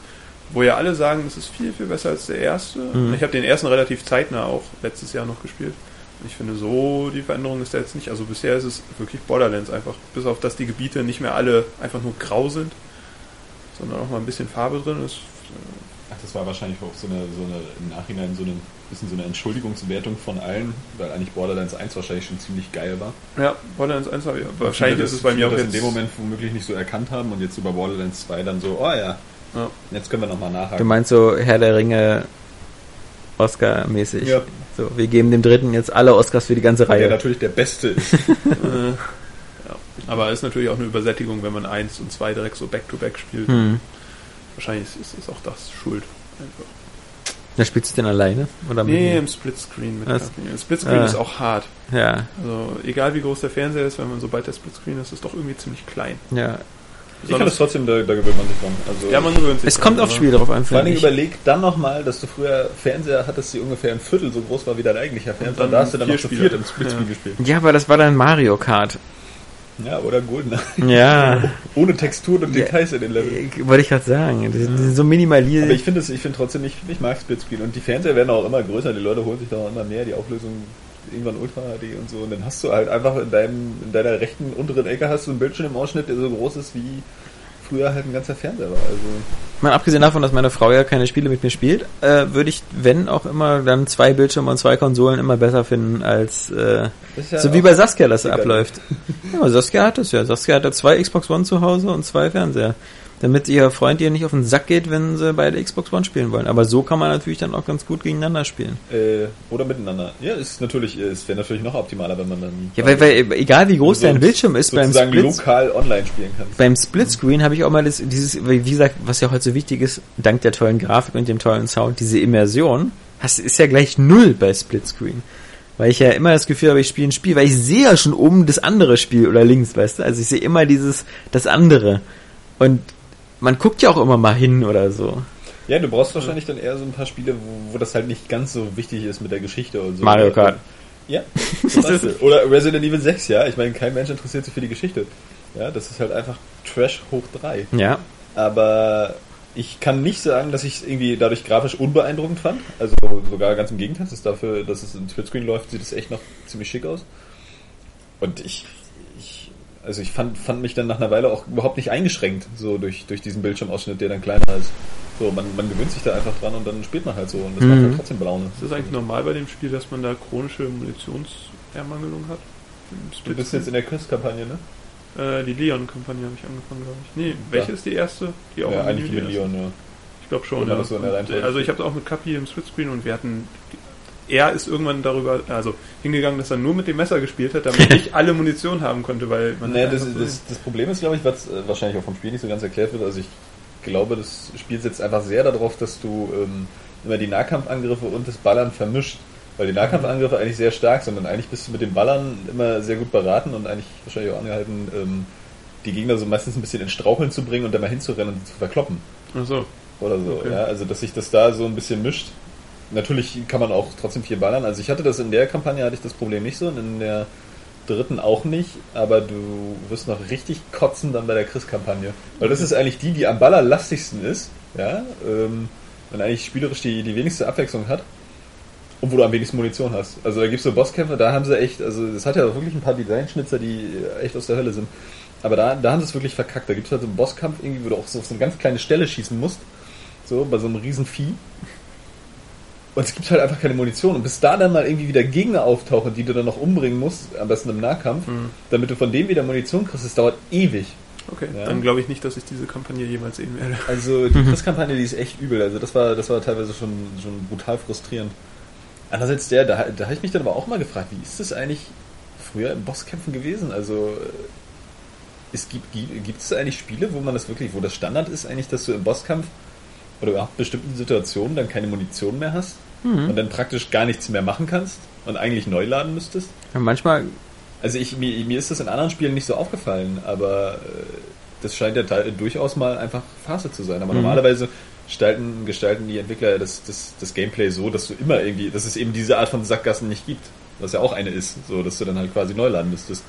Wo ja alle sagen, das ist viel, viel besser als der erste. Mhm. Ich habe den ersten relativ zeitnah auch letztes Jahr noch gespielt. Und Ich finde, so die Veränderung ist da jetzt nicht. Also bisher ist es wirklich Borderlands einfach. Bis auf, dass die Gebiete nicht mehr alle einfach nur grau sind, sondern auch mal ein bisschen Farbe drin ist. Ach, das war wahrscheinlich auch so eine, so eine im Nachhinein so eine bisschen so eine Entschuldigungswertung von allen, weil eigentlich Borderlands 1 wahrscheinlich schon ziemlich geil war. Ja, Borderlands 1 habe ich. Wahrscheinlich Viele ist es das- bei mir auch das jetzt. in dem Moment womöglich nicht so erkannt haben und jetzt über Borderlands 2 dann so, oh ja, Ja. jetzt können wir nochmal Du nachhaken. meinst so Herr der Ringe Oscar-mäßig. Ja. So, wir geben dem dritten jetzt alle Oscars für die ganze Der Reihe. natürlich der Beste ist. Ja. Aber ist natürlich auch eine Übersättigung, wenn man eins und zwei direkt so back-to-back spielt. Hm. Wahrscheinlich ist, ist auch das schuld. Einfach. Da spielst du denn alleine? Oder mit Nee, mir? im Splitscreen mit. Splitscreen Ah. ist auch hart. Ja, Also egal wie groß der Fernseher ist, wenn man sobald der Splitscreen ist, ist es doch irgendwie ziemlich klein. ja. Ich kann das trotzdem, da, da gewöhnt man sich dran. Also, ja, man gewöhnt sich Es dran, kommt aufs Spiel drauf an, vor finde ich. überleg dann nochmal, dass du früher Fernseher hattest, die ungefähr ein Viertel so groß war wie dein eigentlicher Fernseher. dann da hast du dann noch zu viert im Splitscreen Ja. gespielt. Ja, aber das war dann Mario Kart. Ja, oder Golden. Ja, Ohne Texturen und Ja. Details in den Leveln. wollte ich gerade sagen. Die sind, so minimal. Aber ich finde es, ich finde trotzdem nicht, ich mag Splitscreen und die Fernseher werden auch immer größer, die Leute holen sich da auch immer mehr, die Auflösung irgendwann Ultra HD und so und dann hast du halt einfach in deinem, in deiner rechten unteren Ecke hast du einen Bildschirm im Ausschnitt, der so groß ist wie früher halt ein ganzer Fernseher war. Also Mal abgesehen davon, dass meine Frau ja keine Spiele mit mir spielt, äh, würde ich, wenn auch immer, dann zwei Bildschirme und zwei Konsolen immer besser finden als äh, ja so wie bei Saskia das abläuft. Ja, Saskia hat das ja. Saskia hat ja zwei Xbox One zu Hause und zwei Fernseher. Damit ihr Freund ihr nicht auf den Sack geht, wenn sie beide Xbox One spielen wollen. Aber so kann man natürlich dann auch ganz gut gegeneinander spielen. äh, oder miteinander. Ja, ist natürlich, es wäre natürlich noch optimaler, wenn man dann Ja, weil, weil egal wie groß so dein Bildschirm ist, beim Split, lokal online spielen kannst. beim Splitscreen habe ich auch mal das, dieses, wie gesagt, was ja heute so wichtig ist, dank der tollen Grafik und dem tollen Sound, diese Immersion, hast, ist ja gleich null bei Splitscreen. Weil ich ja immer das Gefühl habe, ich spiele ein Spiel, weil ich sehe ja schon oben das andere Spiel oder links, weißt du? Also ich sehe immer dieses, das andere. Und man guckt ja auch immer mal hin oder so. Ja, du brauchst wahrscheinlich dann eher so ein paar Spiele, wo, wo das halt nicht ganz so wichtig ist mit der Geschichte und so. Mario Kart. Ja. Oder Resident Evil 6, ja. Ich meine, kein Mensch interessiert sich für die Geschichte. Ja, das ist halt einfach Trash hoch 3. Ja. Aber ich kann nicht sagen, dass ich es irgendwie dadurch grafisch unbeeindruckend fand. Also sogar ganz im Gegenteil. Das ist dafür, dass es im Splitscreen läuft, sieht es echt noch ziemlich schick aus. Und ich also ich fand, fand mich dann nach einer Weile auch überhaupt nicht eingeschränkt, so durch, durch diesen Bildschirmausschnitt, der dann kleiner ist. So, man, man gewöhnt sich da einfach dran und dann spielt man halt so und das Mhm. macht halt trotzdem Laune. Ist das eigentlich normal bei dem Spiel, dass man da chronische Munitionsermangelung hat? Du bist jetzt in der Quiz-Kampagne, ne? Äh, die Leon-Kampagne habe ich angefangen, glaube ich. Nee, welche Ja. ist die erste? Die auch Ja, eigentlich mit? Leon, ja. Ich glaube schon. Ja. so äh, also ich habe es auch mit Kapi im Splitscreen und wir hatten. Er ist irgendwann darüber, also hingegangen, dass er nur mit dem Messer gespielt hat, damit ich alle Munition haben konnte, weil man. Hat das, das, das Problem ist, glaube ich, was äh, wahrscheinlich auch vom Spiel nicht so ganz erklärt wird. Also ich glaube, das Spiel setzt einfach sehr darauf, dass du ähm, immer die Nahkampfangriffe und das Ballern vermischt. Weil die Nahkampfangriffe eigentlich sehr stark sind und eigentlich bist du mit dem Ballern immer sehr gut beraten und eigentlich wahrscheinlich auch angehalten, ähm, die Gegner so meistens ein bisschen in Straucheln zu bringen und dann mal hinzurennen und zu verkloppen. Ach so. Oder so, Okay. ja. Also dass sich das da so ein bisschen mischt. Natürlich kann man auch trotzdem viel ballern. Also ich hatte das in der Kampagne hatte ich das Problem nicht so und in der dritten auch nicht, aber du wirst noch richtig kotzen dann bei der Chris-Kampagne. Weil das ist eigentlich die, die am ballerlastigsten ist, ja, ähm, und eigentlich spielerisch die, die wenigste Abwechslung hat. Und wo du am wenigsten Munition hast. Also da gibt's so Bosskämpfe, da haben sie echt, also es hat ja wirklich ein paar Designschnitzer, die echt aus der Hölle sind. Aber da, da haben sie es wirklich verkackt. Da gibt's halt so einen Bosskampf irgendwie, wo du auch so auf so eine ganz kleine Stelle schießen musst. So, bei so einem riesen Vieh. Und es gibt halt einfach keine Munition. Und bis da dann mal irgendwie wieder Gegner auftauchen, die du dann noch umbringen musst, am besten im Nahkampf, Mhm. damit du von denen wieder Munition kriegst, das dauert ewig. Okay, Ja. dann glaube ich nicht, dass ich diese Kampagne jemals sehen werde. Also die Chris-Kampagne, die ist echt übel. Also das war, das war teilweise schon, schon brutal frustrierend. Andererseits der, da, da habe ich mich dann aber auch mal gefragt, wie ist das eigentlich früher in Bosskämpfen gewesen? Also äh, es gibt, gibt, gibt es eigentlich Spiele, wo man das wirklich, wo das Standard ist eigentlich, dass du im Bosskampf oder überhaupt bestimmten Situationen dann keine Munition mehr hast und dann praktisch gar nichts mehr machen kannst und eigentlich neu laden müsstest? Ja, manchmal, Also ich, mir, mir ist das in anderen Spielen nicht so aufgefallen, aber äh, das scheint ja durchaus mal einfach Phase zu sein. Aber Mhm. normalerweise gestalten, gestalten die Entwickler das, das, das Gameplay so, dass du immer irgendwie, dass es eben diese Art von Sackgassen nicht gibt. Was ja auch eine ist, so dass du dann halt quasi neu laden müsstest.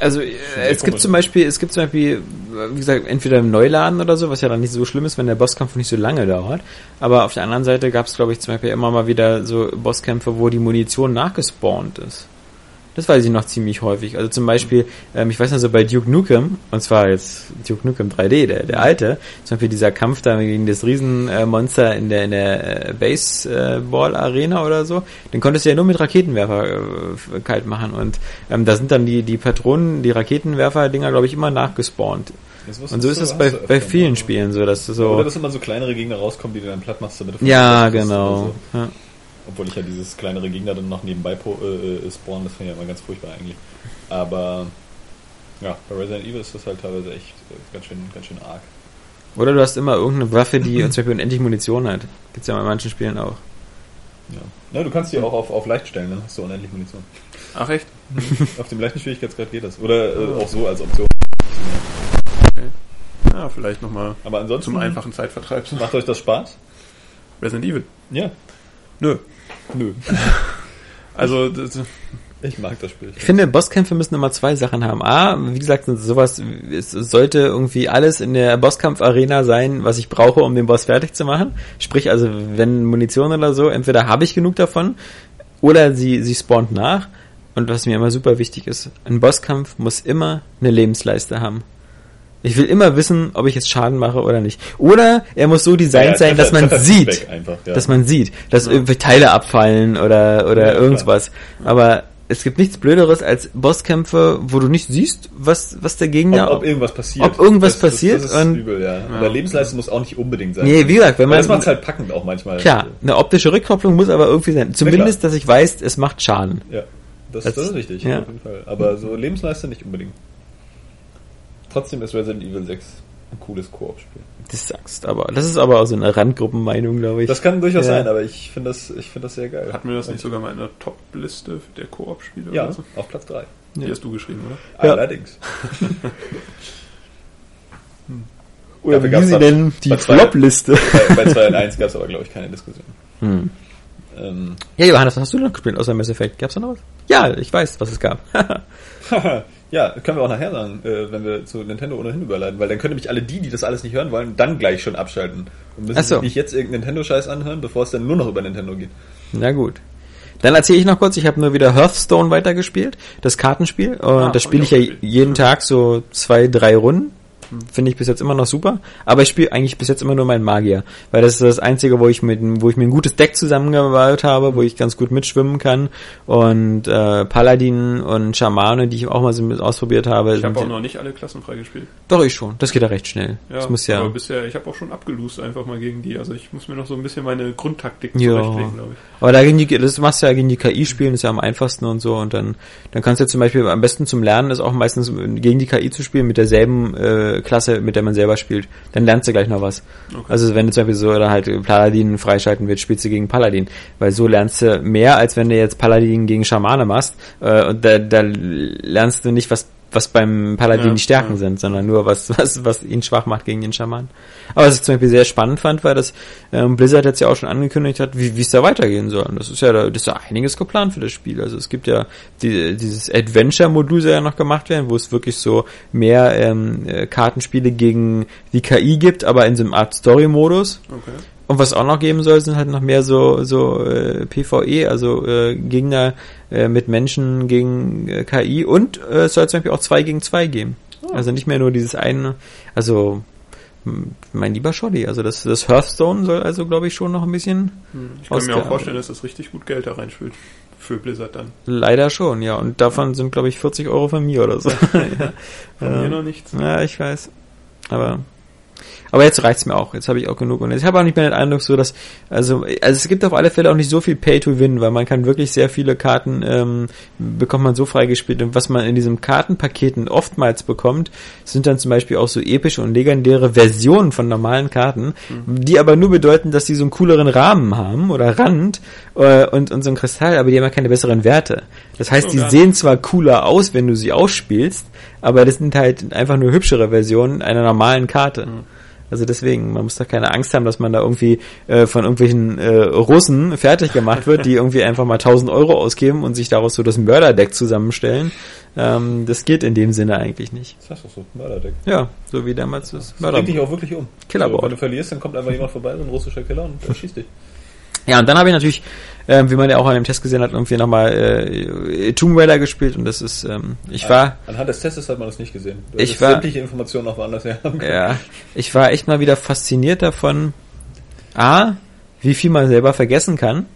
Also äh, es gibt zum Beispiel, es gibt zum Beispiel, wie gesagt, entweder im Neuladen oder so, was ja dann nicht so schlimm ist, wenn der Bosskampf nicht so lange dauert. Aber auf der anderen Seite gab es, glaube ich, zum Beispiel immer mal wieder so Bosskämpfe, wo die Munition nachgespawnt ist. Das weiß ich noch ziemlich häufig. Also zum Beispiel, ähm, ich weiß noch so bei Duke Nukem, und zwar jetzt Duke Nukem 3D, der, der alte, zum Beispiel dieser Kampf da gegen das Riesenmonster in der, in der äh, Baseball-Arena oder so, den konntest du ja nur mit Raketenwerfer äh, kalt machen. Und ähm, da sind dann die, die Patronen, die Raketenwerfer-Dinger, glaube ich, immer nachgespawnt. Und so ist es bei, bei vielen Spielen so, dass du so. Oder dass immer so kleinere Gegner rauskommen, die du dann platt machst, damit du ja, von- genau. so. Ja. Obwohl ich ja dieses kleinere Gegner dann noch nebenbei äh, äh, spawnen, das finde ich ja immer ganz furchtbar eigentlich. Aber ja, bei Resident Evil ist das halt teilweise echt äh, ganz schön, ganz schön arg. Oder du hast immer irgendeine Waffe, die zum Beispiel unendlich Munition hat. Gibt's ja in manchen Spielen auch. Ja. Na, du kannst die auch auf, auf leicht stellen, dann hast du unendlich Munition. Ach echt? auf dem leichten Schwierigkeitsgrad geht das. Oder äh, auch so als Option. Ja, vielleicht nochmal Aber ansonsten zum einfachen Zeitvertreib. macht euch das Spaß? Resident Evil. Ja. Nö. Nö. Also, das, Ich mag das Spiel. Ich finde, Bosskämpfe müssen immer zwei Sachen haben. A, wie gesagt, sowas, es sollte irgendwie alles in der Bosskampf-Arena sein, was ich brauche, um den Boss fertig zu machen. Sprich, also, wenn Munition oder so, entweder habe ich genug davon, oder sie, sie spawnt nach. Und was mir immer super wichtig ist, ein Bosskampf muss immer eine Lebensleiste haben. Ich will immer wissen, ob ich jetzt Schaden mache oder nicht. Oder er muss so designt Ja, sein, dass man sieht, Einfach, ja. dass man sieht, dass irgendwie Teile abfallen oder oder Ja, irgendwas. Aber es gibt nichts Blöderes als Bosskämpfe, wo du nicht siehst, was was der Gegner. ob, ob irgendwas passiert. ob irgendwas das, das, passiert Das, ist und- übel, ja. Und der Lebensleiste muss auch nicht unbedingt sein. nee, wie gesagt, wenn man das macht halt packend auch manchmal. klar, eine optische Rückkopplung muss aber irgendwie sein. Zumindest, dass ich weiß, es macht Schaden. Ja, das, Das- das ist richtig, ja. auf jeden Fall. Aber so Lebensleiste nicht unbedingt. Trotzdem ist Resident Evil 6 ein cooles Koop-Spiel. Das sagst aber. Das ist aber auch so eine Randgruppenmeinung, glaube ich. Das kann durchaus Ja. sein, aber ich finde das, ich finde das sehr geil. hatten wir das nicht sogar mal in der Top-Liste der Koop-Spiele Ja, oder so? auf Platz 3. Die hast du geschrieben, oder? Ja. Allerdings. Oder Dafür wie sie nennen, die bei zwei- Flop-Liste. bei, bei 2 und 1 gab es aber, glaube ich, keine Diskussion. Hm. Ähm, Ja, Johannes, was hast du noch gespielt außer Mass Effect? Gab's da noch was? Ja, ich weiß, was es gab. ja, können wir auch nachher sagen, äh, wenn wir zu Nintendo ohnehin überleiten, weil dann können nämlich alle die, die das alles nicht hören wollen, dann gleich schon abschalten. Und müssen Ach so. sich nicht jetzt irgendeinen Nintendo-Scheiß anhören, bevor es dann nur noch über Nintendo geht. Na gut. Dann erzähle ich noch kurz, ich habe nur wieder Hearthstone weitergespielt, das Kartenspiel. Und Ah, das spiele ich ja jeden Tag so zwei, drei Runden. Finde ich bis jetzt immer noch super. Aber ich spiele eigentlich bis jetzt immer nur meinen Magier. Weil das ist das Einzige, wo ich mit, wo ich mir ein gutes Deck zusammengebaut habe, wo ich ganz gut mitschwimmen kann. Und äh, Paladin und Schamane, die ich auch mal so ausprobiert habe. Ich habe auch noch nicht alle Klassen freigespielt. Doch, ich schon. Das geht ja recht schnell. Ja, das muss ja. aber bisher, ich habe auch schon abgelost einfach mal gegen die. Also ich muss mir noch so ein bisschen meine Grundtaktik Ja. zurechtlegen, glaube ich. Aber da gegen die, das machst du ja gegen die KI spielen, ist ja am einfachsten und so. Und dann, dann kannst du ja zum Beispiel am besten zum Lernen ist auch meistens gegen die KI zu spielen mit derselben äh, Klasse, mit der man selber spielt. Dann lernst du gleich noch was. Okay. Also wenn du zum Beispiel so oder halt Paladin freischalten willst, spielst du gegen Paladin. Weil so lernst du mehr, als wenn du jetzt Paladin gegen Schamane machst. Äh, und da, da lernst du nicht, was was beim Paladin Ja, die Stärken ja. sind, sondern nur was, was, was ihn schwach macht gegen den Schaman. Aber was ich zum Beispiel sehr spannend fand, war, dass ähm, Blizzard jetzt ja auch schon angekündigt hat, wie wie es da weitergehen soll. Und Das ist ja, da, das ist ja einiges geplant für das Spiel. Also es gibt ja die, dieses Adventure-Modul soll ja noch gemacht werden, wo es wirklich so mehr ähm, äh, Kartenspiele gegen die KI gibt, aber in so einem Art Story-Modus. Okay. Und was auch noch geben soll, sind halt noch mehr so so äh, PvE, also äh, Gegner äh, mit Menschen gegen äh, KI und äh, es soll zum Beispiel auch zwei gegen zwei geben. Also nicht mehr nur dieses eine, also mein lieber Shoddy, also das, das Hearthstone soll also glaube ich schon noch ein bisschen Hm. Ich kann mir auch vorstellen, dass das richtig gut Geld da reinspült. Für Blizzard dann. leider schon, ja. Und davon sind glaube ich 40 Euro von mir oder so. ja. Von Ja. mir noch nichts. Ja, ich weiß. Aber aber jetzt reicht's mir auch. Jetzt habe ich auch genug. Und ich habe auch nicht mehr den Eindruck, so dass also also es gibt auf alle Fälle auch nicht so viel Pay to Win, weil man kann wirklich sehr viele Karten ähm, bekommt man so freigespielt. Und was man in diesen Kartenpaketen oftmals bekommt, sind dann zum Beispiel auch so epische und legendäre Versionen von normalen Karten, die aber nur bedeuten, dass die so einen cooleren Rahmen haben oder Rand äh, und und so einen Kristall, aber die haben ja keine besseren Werte. Das heißt, die sehen zwar cooler aus, wenn du sie ausspielst, aber das sind halt einfach nur hübschere Versionen einer normalen Karte. Also deswegen, man muss da keine Angst haben, dass man da irgendwie äh, von irgendwelchen äh, Russen fertig gemacht wird, die irgendwie einfach mal 1000 Euro ausgeben und sich daraus so das Mörderdeck zusammenstellen. Ähm, das geht in dem Sinne eigentlich nicht. Das heißt doch so, Mörderdeck. Ja, so wie damals das Das bringt dich Mörderdeck. auch wirklich um. Killerboard. Also, wenn du verlierst, dann kommt einfach jemand vorbei, so ein russischer Killer und der schießt dich. Ja, und dann habe ich natürlich, ähm, wie man ja auch an dem Test gesehen hat, irgendwie nochmal äh, Tomb Raider gespielt und das ist, ähm, ich war, Anhand des Tests hat man das nicht gesehen. Du Ich war- sämtliche Informationen noch woanders her haben können. Ja, ich war echt mal wieder fasziniert davon, A, wie viel man selber vergessen kann.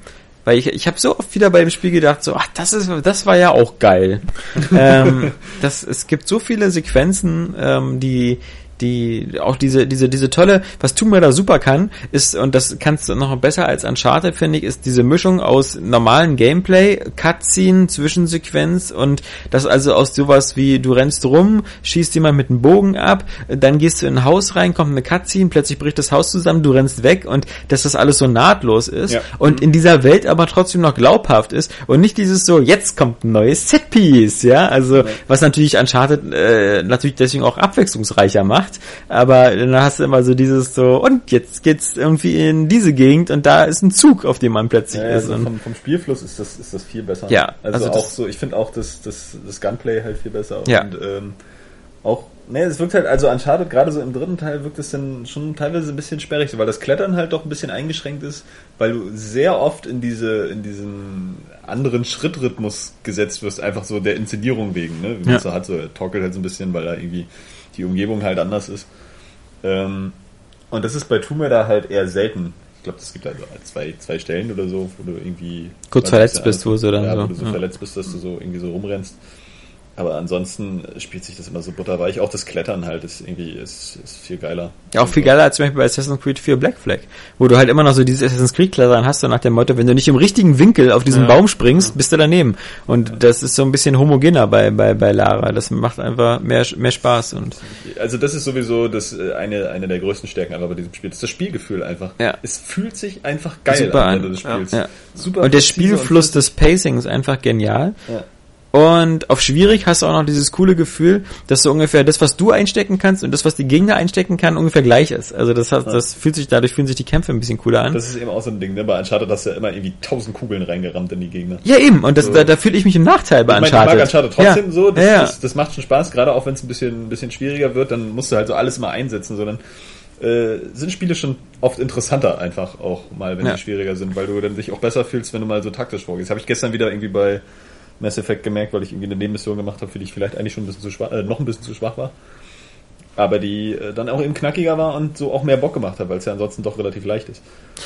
Weil ich, ich habe so oft wieder bei dem Spiel gedacht, so, ach, das ist, das war ja auch geil. ähm, das, es gibt so viele Sequenzen, ähm, die, die, auch diese, diese, diese tolle, was Tomb Raider super kann, ist, und das kannst du noch besser als Uncharted, finde ich, ist diese Mischung aus normalen Gameplay, Cutscene, Zwischensequenz und das also aus sowas wie, du rennst rum, schießt jemand mit einem Bogen ab, dann gehst du in ein Haus rein, kommt eine Cutscene, plötzlich bricht das Haus zusammen, du rennst weg und dass das alles so nahtlos ist Ja. und in dieser Welt aber trotzdem noch glaubhaft ist und nicht dieses so, jetzt kommt ein neues Setpiece, ja, also was natürlich Uncharted äh, natürlich deswegen auch abwechslungsreicher macht, aber dann hast du immer so dieses so, und jetzt geht's irgendwie in diese Gegend und da ist ein Zug, auf dem man plötzlich Ja, ist. also Und, vom, vom Spielfluss ist das, ist das viel besser. Ja, also, also auch so, ich finde auch das, das, das Gunplay halt viel besser. Ja. Und ähm, auch, ne, es wirkt halt, also Uncharted, gerade so im dritten Teil wirkt es dann schon teilweise ein bisschen sperrig, weil das Klettern halt doch ein bisschen eingeschränkt ist, weil du sehr oft in diese, in diesen anderen Schrittrhythmus gesetzt wirst, einfach so der Inszenierung wegen, ne? Wie man Ja. so hat, so er torkelt halt so ein bisschen, weil da irgendwie die Umgebung halt anders ist. Ähm, und das ist bei Tomb Raider halt eher selten. Ich glaube, es gibt halt zwei, zwei Stellen oder so, wo du irgendwie Kurz verletzt bist, wo sie dann ja, so- wo du so ja. verletzt bist, dass du so irgendwie so rumrennst. Aber ansonsten spielt sich das immer so butterweich. Auch das Klettern halt ist irgendwie ist, ist viel geiler. Ja, auch viel geiler als zum Beispiel bei Assassin's Creed 4 Black Flag, wo du halt immer noch so dieses Assassin's Creed Klettern hast, so nach dem Motto, wenn du nicht im richtigen Winkel auf diesen Ja. Baum springst, bist du daneben. Und das ist so ein bisschen homogener bei, bei, bei Lara. Das macht einfach mehr, mehr Spaß und, Also das ist sowieso das äh, eine, eine der größten Stärken einfach bei diesem Spiel. Das ist das Spielgefühl einfach. Ja. Es fühlt sich einfach geil Super an, an. wenn du das Ja. spielst. ja. Super Und der Spielfluss und- des Pacings ist einfach genial. Ja. Und auf schwierig hast du auch noch dieses coole Gefühl, dass so ungefähr das, was du einstecken kannst und das, was die Gegner einstecken kann, ungefähr gleich ist. Also das hat, das fühlt sich, dadurch fühlen sich die Kämpfe ein bisschen cooler an. Das ist eben auch so ein Ding, ne? Bei Uncharted hast du ja immer irgendwie tausend Kugeln reingerammt in die Gegner. ja, eben. Und das, So. da, da fühle ich mich im Nachteil bei Ich meine, ich mag Uncharted. Uncharted trotzdem ja. so, das, ja, ja. Das, das macht schon Spaß, gerade auch wenn es ein bisschen, ein bisschen schwieriger wird, dann musst du halt so alles mal einsetzen, sondern äh, sind Spiele schon oft interessanter einfach auch mal, wenn Ja. die schwieriger sind, weil du dann dich auch besser fühlst, wenn du mal so taktisch vorgehst. Habe ich gestern wieder irgendwie bei Mass Effect gemerkt, weil ich irgendwie eine Nebenmission gemacht habe, für die ich vielleicht eigentlich schon ein bisschen zu schwach, äh, noch ein bisschen zu schwach war. Aber die äh, dann auch eben knackiger war und so auch mehr Bock gemacht hat, weil es ja ansonsten doch relativ leicht ist.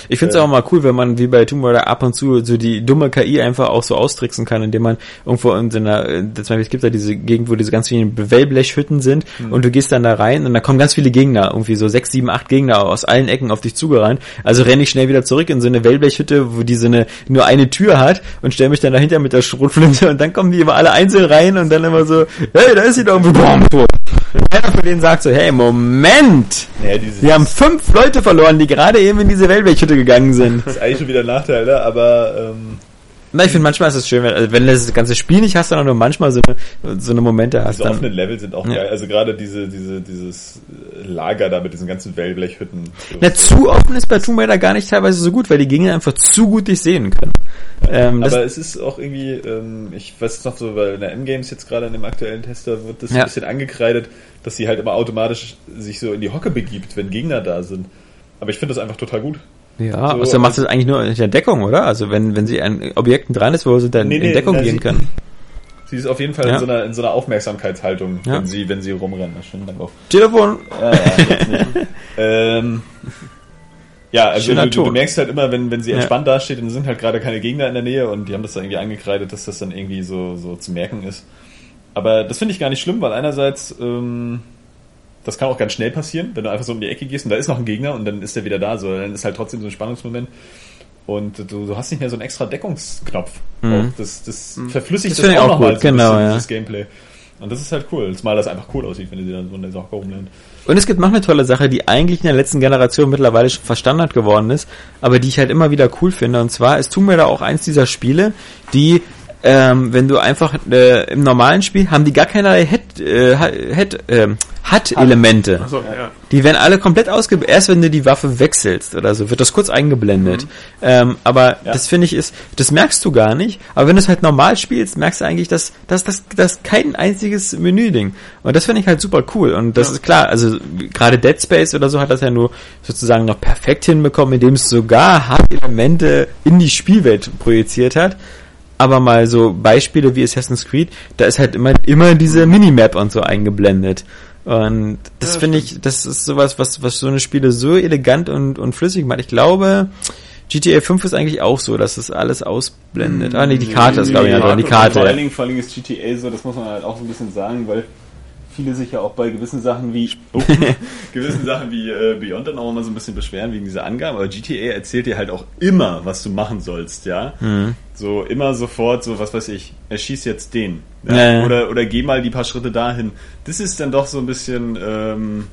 Ich finde es Äh, auch mal cool, wenn man wie bei Tomb Raider ab und zu so die dumme KI einfach auch so austricksen kann, indem man irgendwo in so einer, äh, zum Beispiel es gibt da diese Gegend, wo diese ganz vielen Wellblechhütten sind Hm. und du gehst dann da rein und da kommen ganz viele Gegner, irgendwie so sechs, sieben, acht Gegner aus allen Ecken auf dich zugerannt. Also renne ich schnell wieder zurück in so eine Wellblechhütte, wo die so eine, nur eine Tür hat und stelle mich dann dahinter mit der Schrotflinte und dann kommen die immer alle einzeln rein und dann immer so, hey, da ist sie doch irgendwie, boom, tot. Einer von denen sagt so, hey, Moment! Dieses, Wir haben fünf Leute verloren, die gerade eben in diese Wellblechhütte gegangen sind. das ist eigentlich schon wieder ein Nachteil, ne? aber ähm, Na, ich finde manchmal ist es schön, wenn, also wenn du das ganze Spiel nicht hast, sondern nur manchmal so eine, so eine Momente hast. diese offenen Level sind auch Ja. geil. Also gerade diese, diese, dieses Lager da mit diesen ganzen Wellblechhütten. Na, zu offen ist bei Tomb Raider gar nicht teilweise so gut, weil die Gegner einfach zu gut dich sehen können. Ähm, Aber es ist auch irgendwie, ähm, ich weiß es noch so, weil in der M-Games jetzt gerade in dem aktuellen Tester wird das Ja. ein bisschen angekreidet, dass sie halt immer automatisch sich so in die Hocke begibt, wenn Gegner da sind. Aber ich finde das einfach total gut. Ja, so, außer macht es eigentlich nur in der Deckung, oder? Also wenn, wenn sie an Objekten dran ist, wo sie dann Nee, nee, in Deckung na, gehen sie- können. Sie ist auf jeden Fall Ja. in, so einer, in so einer Aufmerksamkeitshaltung, Ja. wenn sie, wenn sie rumrennen. Schönen Dank auch. Telefon. Ja, ja, ähm, ja, also du, du, du merkst halt immer, wenn, wenn sie Ja. entspannt dasteht und sind halt gerade keine Gegner in der Nähe und die haben das da irgendwie angekreidet, dass das dann irgendwie so, so zu merken ist. Aber das finde ich gar nicht schlimm, weil einerseits, ähm, das kann auch ganz schnell passieren, wenn du einfach so um die Ecke gehst und da ist noch ein Gegner und dann ist der wieder da, so, dann ist halt trotzdem so ein Spannungsmoment. Und du, du hast nicht mehr so einen extra Deckungsknopf. Mhm. Das, das verflüssigt Das das, finde ich auch auch nochmal so ein genau, bisschen, ja. dieses Gameplay. Und das ist halt cool, zumal das einfach cool aussieht, wenn du sie dann so in der Socke rumlernst. Und es gibt noch eine tolle Sache, die eigentlich in der letzten Generation mittlerweile schon fast Standard geworden ist, aber die ich halt immer wieder cool finde. Und zwar ist Tomb Raider auch eins dieser Spiele, die, ähm, wenn du einfach äh, im normalen Spiel haben die gar keinerlei Head, äh, Head, ähm, HUD-Elemente. Achso, ja. Die werden alle komplett ausgeblendet. Erst wenn du die Waffe wechselst oder so, wird das kurz eingeblendet. Ähm, aber Ja. das finde ich ist, das merkst du gar nicht. Aber wenn du es halt normal spielst, merkst du eigentlich, dass das das das kein einziges Menü-Ding. Und das finde ich halt super cool. Und das Ja. ist klar. Also gerade Dead Space oder so hat das ja nur sozusagen noch perfekt hinbekommen, indem es sogar HUD-Elemente in die Spielwelt projiziert hat. Aber mal so Beispiele wie Assassin's Creed, da ist halt immer immer diese Minimap und so eingeblendet. Und das Ja, finde ich, das ist sowas, was, was so eine Spiele so elegant und, und flüssig macht. Ich glaube, GTA 5 ist eigentlich auch so, dass es alles ausblendet. Ah, nee, die Karte ist, glaube ich, ja dran, die Vor allen, Karte. Dingen, vor allen Dingen ist GTA so, das muss man halt auch so ein bisschen sagen, weil viele sich ja auch bei gewissen Sachen wie gewissen Sachen wie äh, Beyond dann auch immer so ein bisschen beschweren wegen dieser Angaben, aber GTA erzählt dir halt auch immer, was du machen sollst, ja. Mhm. So immer sofort, so was weiß ich, erschieß jetzt den. Ja? Ja, ja. Oder, oder geh mal die paar Schritte dahin. Das ist dann doch so ein bisschen, ähm,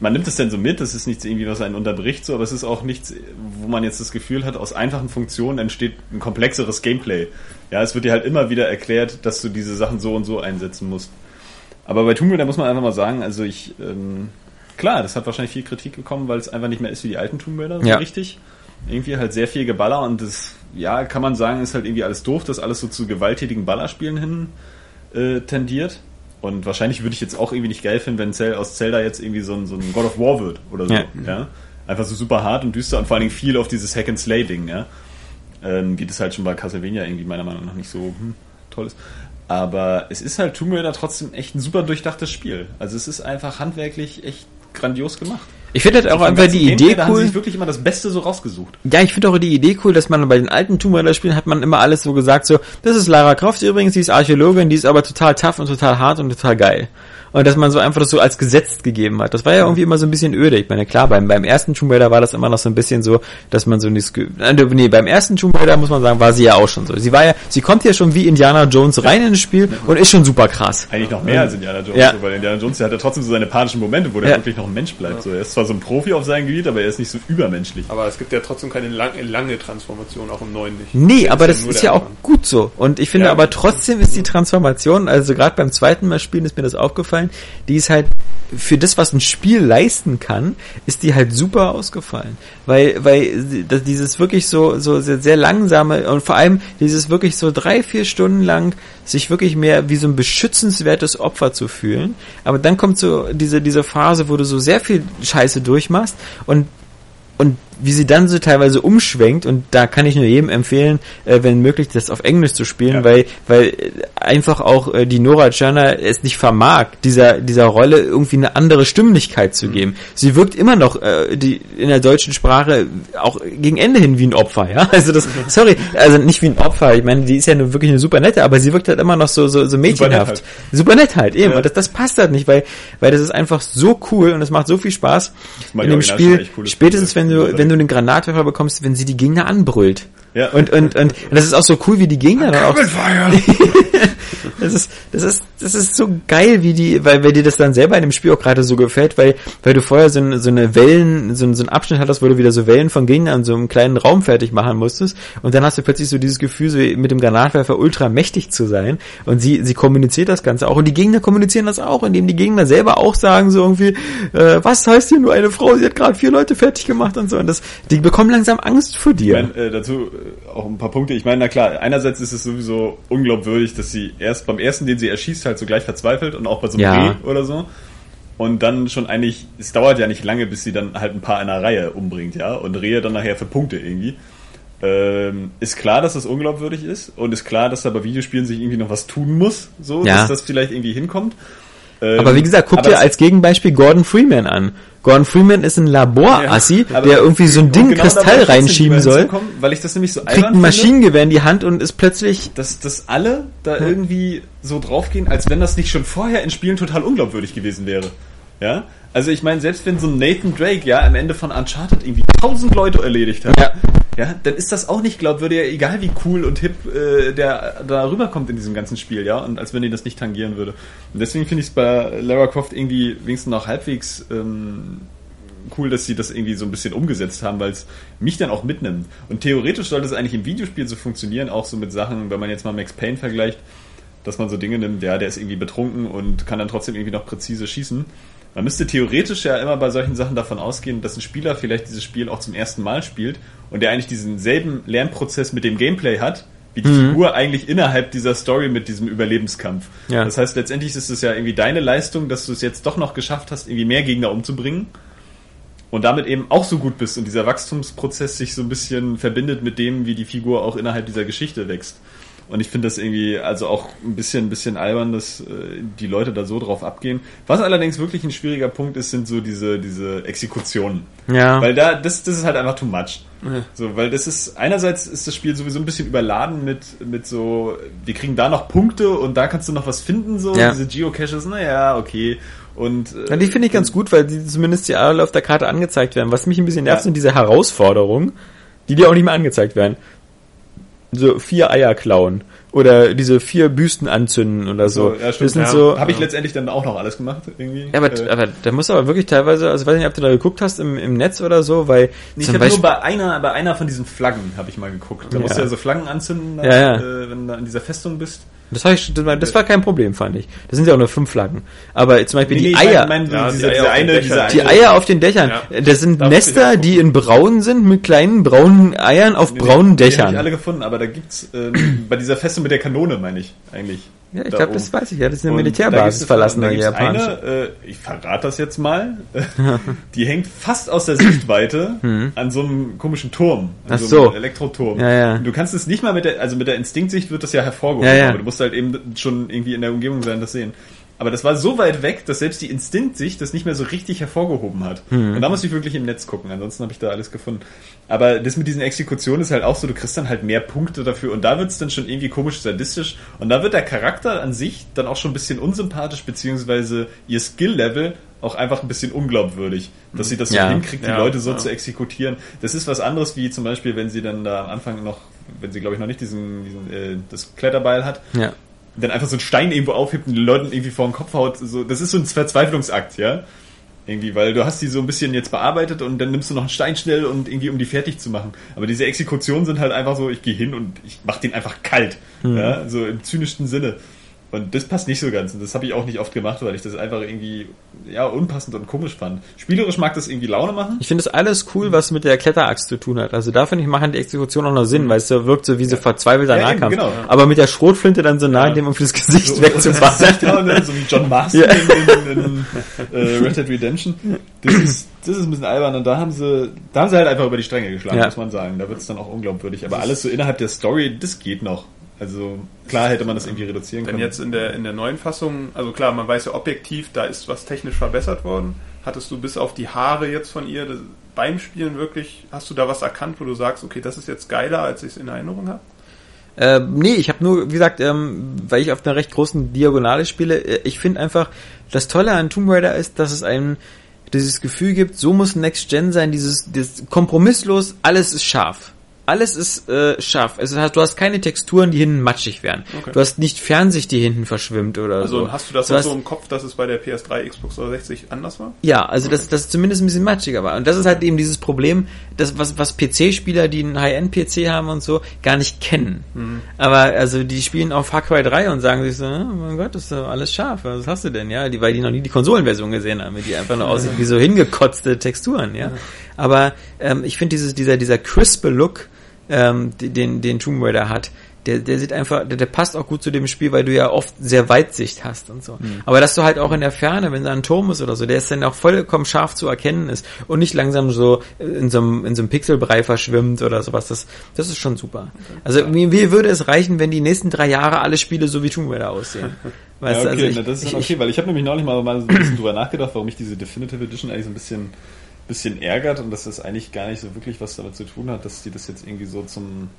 man nimmt es dann so mit, das ist nichts irgendwie, was einen unterbricht, so, aber es ist auch nichts, wo man jetzt das Gefühl hat, aus einfachen Funktionen entsteht ein komplexeres Gameplay. Ja, es wird dir halt immer wieder erklärt, dass du diese Sachen so und so einsetzen musst. Aber bei Tomb Raider muss man einfach mal sagen, also ich, ähm, klar, das hat wahrscheinlich viel Kritik bekommen, weil es einfach nicht mehr ist wie die alten Tomb Raider, so ja. richtig. Irgendwie halt sehr viel Geballer und das, ja, kann man sagen, ist halt irgendwie alles doof, dass alles so zu gewalttätigen Ballerspielen hin äh, tendiert. Und wahrscheinlich würde ich jetzt auch irgendwie nicht geil finden, wenn Zell, aus Zelda jetzt irgendwie so ein, so ein God of War wird oder so. Ja. ja. Einfach so super hart und düster und vor allen Dingen viel auf dieses Hack and Slay Ding, ja. Ähm, wie das halt schon bei Castlevania irgendwie meiner Meinung nach nicht so hm, toll ist. Aber es ist halt Tomb Raider trotzdem echt ein super durchdachtes Spiel. Also es ist einfach handwerklich echt grandios gemacht. Ich finde halt auch einfach die Idee Gameplay, cool. Da haben sich wirklich immer das Beste so rausgesucht. Ja, ich finde auch die Idee cool, dass man bei den alten Tomb Raider Spielen hat man immer alles so gesagt, so, das ist Lara Croft übrigens, die ist Archäologin, die ist aber total tough und total hart und total geil und dass man so einfach das so als gesetzt gegeben hat. Das war ja irgendwie immer so ein bisschen öde. Ich meine, klar, beim, beim ersten Tomb Raider war das immer noch so ein bisschen so, dass man so nicht, äh, nee, beim ersten Tomb Raider muss man sagen, war sie ja auch schon so. Sie war ja, sie kommt ja schon wie Indiana Jones rein in das Spiel und ist schon super krass. Eigentlich noch mehr als Indiana Jones, ja. so, weil Indiana Jones, der hat ja trotzdem so seine panischen Momente, wo der ja. wirklich noch ein Mensch bleibt. So, er ist zwar so ein Profi auf seinem Gebiet, aber er ist nicht so übermenschlich. Aber es gibt ja trotzdem keine lang, lange Transformation, auch im neuen nicht. Nee, das aber das ist ja auch gut so. Und ich finde ja, aber trotzdem ist die Transformation, also gerade beim zweiten Mal spielen ist mir das aufgefallen, die ist halt halt für das, was ein Spiel leisten kann, ist die halt super ausgefallen. Weil, weil dieses wirklich so, so sehr, sehr langsame und vor allem dieses wirklich so drei, vier Stunden lang sich wirklich mehr wie so ein beschützenswertes Opfer zu fühlen. Aber dann kommt so diese, diese Phase, wo du so sehr viel Scheiße durchmachst und und wie sie dann so teilweise umschwenkt und da kann ich nur jedem empfehlen, äh, wenn möglich, das auf Englisch zu spielen, ja. weil weil einfach auch äh, die Nora Tschirner es nicht vermag, dieser dieser Rolle irgendwie eine andere Stimmlichkeit zu mhm. geben. Sie wirkt immer noch äh, die in der deutschen Sprache auch gegen Ende hin wie ein Opfer, ja? Also das sorry, also nicht wie ein Opfer, ich meine, die ist ja nur wirklich eine super nette, aber sie wirkt halt immer noch so so, so mädchenhaft. Super nett halt, eben, ja. und das, das passt halt nicht, weil weil das ist einfach so cool und es macht so viel Spaß in dem Spiel. Spätestens wenn du wenn wenn du einen Granatwerfer bekommst, wenn sie die Gegner anbrüllt. Ja. Und, und, und, und das ist auch so cool, wie die Gegner dann auch. das ist, das ist, das ist so geil, wie die, weil, weil dir das dann selber in dem Spiel auch gerade so gefällt, weil, weil du vorher so, eine, so eine Wellen, so, so einen Abschnitt hattest, wo du wieder so Wellen von Gegnern so einem kleinen Raum fertig machen musstest. Und dann hast du plötzlich so dieses Gefühl, so mit dem Granatwerfer ultra mächtig zu sein. Und sie, sie kommuniziert das Ganze auch. Und die Gegner kommunizieren das auch, indem die Gegner selber auch sagen so irgendwie, äh, was heißt hier nur eine Frau, sie hat gerade vier Leute fertig gemacht und so. Und das, die bekommen langsam Angst vor dir. Ich mein, äh, dazu auch ein paar Punkte. Ich meine, na klar, einerseits ist es sowieso unglaubwürdig, dass sie erst beim ersten, den sie erschießt, halt so gleich verzweifelt und auch bei so einem ja. Reh oder so. Und dann schon eigentlich, es dauert ja nicht lange, bis sie dann halt ein paar in einer Reihe umbringt, ja, und Rehe dann nachher für Punkte irgendwie. Ähm, ist klar, dass das unglaubwürdig ist und ist klar, dass da bei Videospielen sich irgendwie noch was tun muss, so, ja. dass das vielleicht irgendwie hinkommt. Ähm, aber wie gesagt, guck dir als Gegenbeispiel Gordon Freeman an. Gordon Freeman ist ein Laborassi, ja, der irgendwie so ein Ding genau Kristall reinschieben soll. Weil ich das nämlich so kriegt ein Maschinengewehr in die Hand und ist plötzlich... Dass, dass alle da ja. irgendwie so draufgehen, als wenn das nicht schon vorher in Spielen total unglaubwürdig gewesen wäre. Ja? Also ich meine, selbst wenn so ein Nathan Drake ja am Ende von Uncharted irgendwie tausend Leute erledigt hat, ja. ja, dann ist das auch nicht glaubwürdig, egal wie cool und hip äh, der da rüberkommt in diesem ganzen Spiel, ja, und als wenn die das nicht tangieren würde. Und deswegen finde ich es bei Lara Croft irgendwie wenigstens noch halbwegs ähm, cool, dass sie das irgendwie so ein bisschen umgesetzt haben, weil es mich dann auch mitnimmt. Und theoretisch sollte es eigentlich im Videospiel so funktionieren, auch so mit Sachen, wenn man jetzt mal Max Payne vergleicht, dass man so Dinge nimmt, ja, der ist irgendwie betrunken und kann dann trotzdem irgendwie noch präzise schießen. Man müsste theoretisch ja immer bei solchen Sachen davon ausgehen, dass ein Spieler vielleicht dieses Spiel auch zum ersten Mal spielt und der eigentlich diesen selben Lernprozess mit dem Gameplay hat, wie die mhm. Figur eigentlich innerhalb dieser Story mit diesem Überlebenskampf. Ja. Das heißt, letztendlich ist es ja irgendwie deine Leistung, dass du es jetzt doch noch geschafft hast, irgendwie mehr Gegner umzubringen und damit eben auch so gut bist und dieser Wachstumsprozess sich so ein bisschen verbindet mit dem, wie die Figur auch innerhalb dieser Geschichte wächst. Und ich finde das irgendwie also auch ein bisschen, ein bisschen albern, dass äh, die Leute da so drauf abgehen. Was allerdings wirklich ein schwieriger Punkt ist, sind so diese, diese Exekutionen. Ja. Weil da, das, das ist halt einfach too much. So, weil das ist, einerseits ist das Spiel sowieso ein bisschen überladen mit, mit so, wir kriegen da noch Punkte und da kannst du noch was finden, so, Ja. diese Geocaches, naja, okay. Und, äh, Ja, die finde ich ganz gut, weil die zumindest die alle auf der Karte angezeigt werden. Was mich ein bisschen nervt, sind diese Herausforderungen, die dir auch nicht mehr angezeigt werden. So vier Eier klauen oder diese vier Büsten anzünden oder so. ja, stimmt. das sind ja. so. Habe ich letztendlich dann auch noch alles gemacht, irgendwie. ja, aber, Äh, aber da muss aber wirklich teilweise, also ich weiß nicht, ob du da geguckt hast im, im Netz oder so, weil Ich zum habe nur bei einer, bei einer von diesen Flaggen habe ich mal geguckt. Da Ja. musst du ja so Flaggen anzünden, da, Ja, ja. Äh, wenn du in dieser Festung bist. Das, hab ich, das, war, das war kein Problem, fand ich. Das sind ja auch nur fünf Flaggen. Aber zum Beispiel die Eier. mein, mein, Ja, diese, die Eier diese auf den eine, Dächern. diese Die Eier auf den Dächern. Ja. Das sind Da Nester, die in braun sind, mit kleinen braunen Eiern auf Nee, braunen Die habe Dächern. ich alle gefunden, aber da gibt's ähm, bei dieser Festung mit der Kanone, meine ich eigentlich. Ja, ich Da glaube, das weiß ich. Ja, das ist eine Und Militärbasis verlassen, eine japanische. eine, äh, ich verrate das jetzt mal, die hängt fast aus der Sichtweite an so einem komischen Turm, an Hm. Ach so einem so. Elektroturm. Ja, ja. Du kannst es nicht mal mit der, also mit der Instinktsicht wird das ja hervorgehoben, ja. aber du musst halt eben schon irgendwie in der Umgebung sein, das sehen. Aber das war so weit weg, dass selbst die Instinktsicht das nicht mehr so richtig hervorgehoben hat. Hm. Und da musste ich wirklich im Netz gucken, ansonsten habe ich da alles gefunden. Aber das mit diesen Exekutionen ist halt auch so, du kriegst dann halt mehr Punkte dafür und da wird's dann schon irgendwie komisch sadistisch und da wird der Charakter an sich dann auch schon ein bisschen unsympathisch, beziehungsweise ihr Skill-Level auch einfach ein bisschen unglaubwürdig, dass sie das so Ja. hinkriegt, die Ja, Leute so ja. zu exekutieren. Das ist was anderes, wie zum Beispiel, wenn sie dann da am Anfang noch, wenn sie glaube ich noch nicht diesen, diesen äh, das Kletterbeil hat, Ja. Dann einfach so einen Stein irgendwo aufhebt und den Leuten irgendwie vor den Kopf haut. So, das ist so ein Verzweiflungsakt, ja. Irgendwie, weil du hast die so ein bisschen jetzt bearbeitet und dann nimmst du noch einen Stein schnell und irgendwie um die fertig zu machen. Aber diese Exekutionen sind halt einfach so, ich gehe hin und ich mach den einfach kalt. Ja, so im zynischsten Sinne. Und das passt nicht so ganz. Und das habe ich auch nicht oft gemacht, weil ich das einfach irgendwie ja unpassend und komisch fand. Spielerisch mag das irgendwie Laune machen. Ich finde das alles cool, was mit der Kletteraxt zu tun hat. Also da finde ich, machen die Exekution auch noch Sinn, weil es so wirkt so wie so verzweifelter Ja, eben, Nahkampf. genau. Aber mit der Schrotflinte dann so nah, Ja. dem irgendwie das Gesicht So- wegzufassen. Ja, ne, so wie John Marston Ja. in, in, in äh, Red Dead Redemption. Das ist, das ist ein bisschen albern und da haben sie, da haben sie halt einfach über die Stränge geschlagen, Ja. muss man sagen. Da wird es dann auch unglaubwürdig. Aber alles so innerhalb der Story, das geht noch. Also klar hätte man das irgendwie reduzieren Denn können. jetzt in der, in der neuen Fassung, also klar, man weiß ja objektiv, da ist was technisch verbessert worden. Hattest du bis auf die Haare jetzt von ihr das, beim Spielen wirklich, hast du da was erkannt, wo du sagst, okay, das ist jetzt geiler, als ich es in Erinnerung habe? Äh, nee, ich habe nur, wie gesagt, ähm, weil ich auf einer recht großen Diagonale spiele, äh, ich finde einfach, das Tolle an Tomb Raider ist, dass es einem dieses Gefühl gibt, so muss Next Gen sein, dieses, dieses kompromisslos, alles ist scharf. Alles ist äh, scharf. Es heißt, du hast keine Texturen, die hinten matschig werden. Okay. Du hast nicht Fernsicht, die hinten verschwimmt oder Also so. hast du das du hast, so im Kopf, dass es bei der PS3, Xbox 360 anders war? Ja, also das, das ist zumindest ein bisschen matschiger war. Und das ist halt eben dieses Problem, das, was, was PC-Spieler, die einen High-End-PC haben und so, gar nicht kennen. Aber also die spielen auf Far Cry 3 und sagen sich so, oh mein Gott, das ist doch alles scharf. Was hast du denn? Ja, die, weil die noch nie die Konsolenversion gesehen haben, die einfach nur aussieht wie so hingekotzte Texturen, ja. Aber ähm, ich finde dieses, dieser, dieser crispe Look, ähm, den, den Tomb Raider hat, der, der sieht einfach, der, der passt auch gut zu dem Spiel, weil du ja oft sehr Weitsicht hast und so. Aber dass du halt auch in der Ferne, wenn da ein Turm ist oder so, der ist dann auch vollkommen scharf zu erkennen ist und nicht langsam so in so einem, in so einem Pixelbrei verschwimmt oder sowas, das, das ist schon super. Also mir, mir würde es reichen, wenn die nächsten drei Jahre alle Spiele so wie Tomb Raider aussehen. Weißt ja, du, okay, also ich, na, das ist ich, okay, weil ich habe nämlich neulich mal, mal so ein bisschen drüber nachgedacht, warum mich diese Definitive Edition eigentlich so ein bisschen, bisschen ärgert und dass das eigentlich gar nicht so wirklich was damit zu tun hat, dass die das jetzt irgendwie so zum,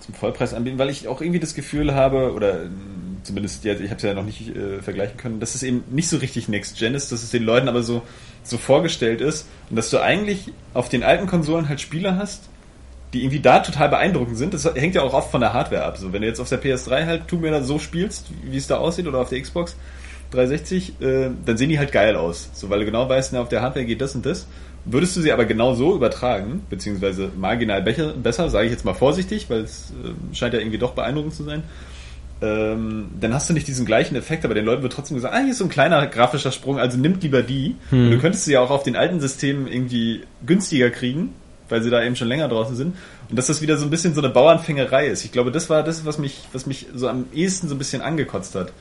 zum Vollpreis anbieten, weil ich auch irgendwie das Gefühl habe, oder äh, zumindest jetzt, ich habe es ja noch nicht äh, vergleichen können, dass es eben nicht so richtig Next Gen ist, dass es den Leuten aber so, so vorgestellt ist und dass du eigentlich auf den alten Konsolen halt Spiele hast, die irgendwie da total beeindruckend sind. Das hängt ja auch oft von der Hardware ab. So, wenn du jetzt auf der PS3 halt Tomb Raider so spielst, wie es da aussieht, oder auf der Xbox 360, äh, dann sehen die halt geil aus. So, weil du genau weißt, na, auf der Hardware geht das und das. Würdest du sie aber genau so übertragen, beziehungsweise marginal becher, besser, sage ich jetzt mal vorsichtig, weil es äh, scheint ja irgendwie doch beeindruckend zu sein, ähm, dann hast du nicht diesen gleichen Effekt, aber den Leuten wird trotzdem gesagt, ah, hier ist so ein kleiner grafischer Sprung, also nimmt lieber die. Und du könntest sie ja auch auf den alten Systemen irgendwie günstiger kriegen, weil sie da eben schon länger draußen sind. Und dass das wieder so ein bisschen so eine Bauernfängerei ist. Ich glaube, das war das, was mich, was mich so am ehesten so ein bisschen angekotzt hat.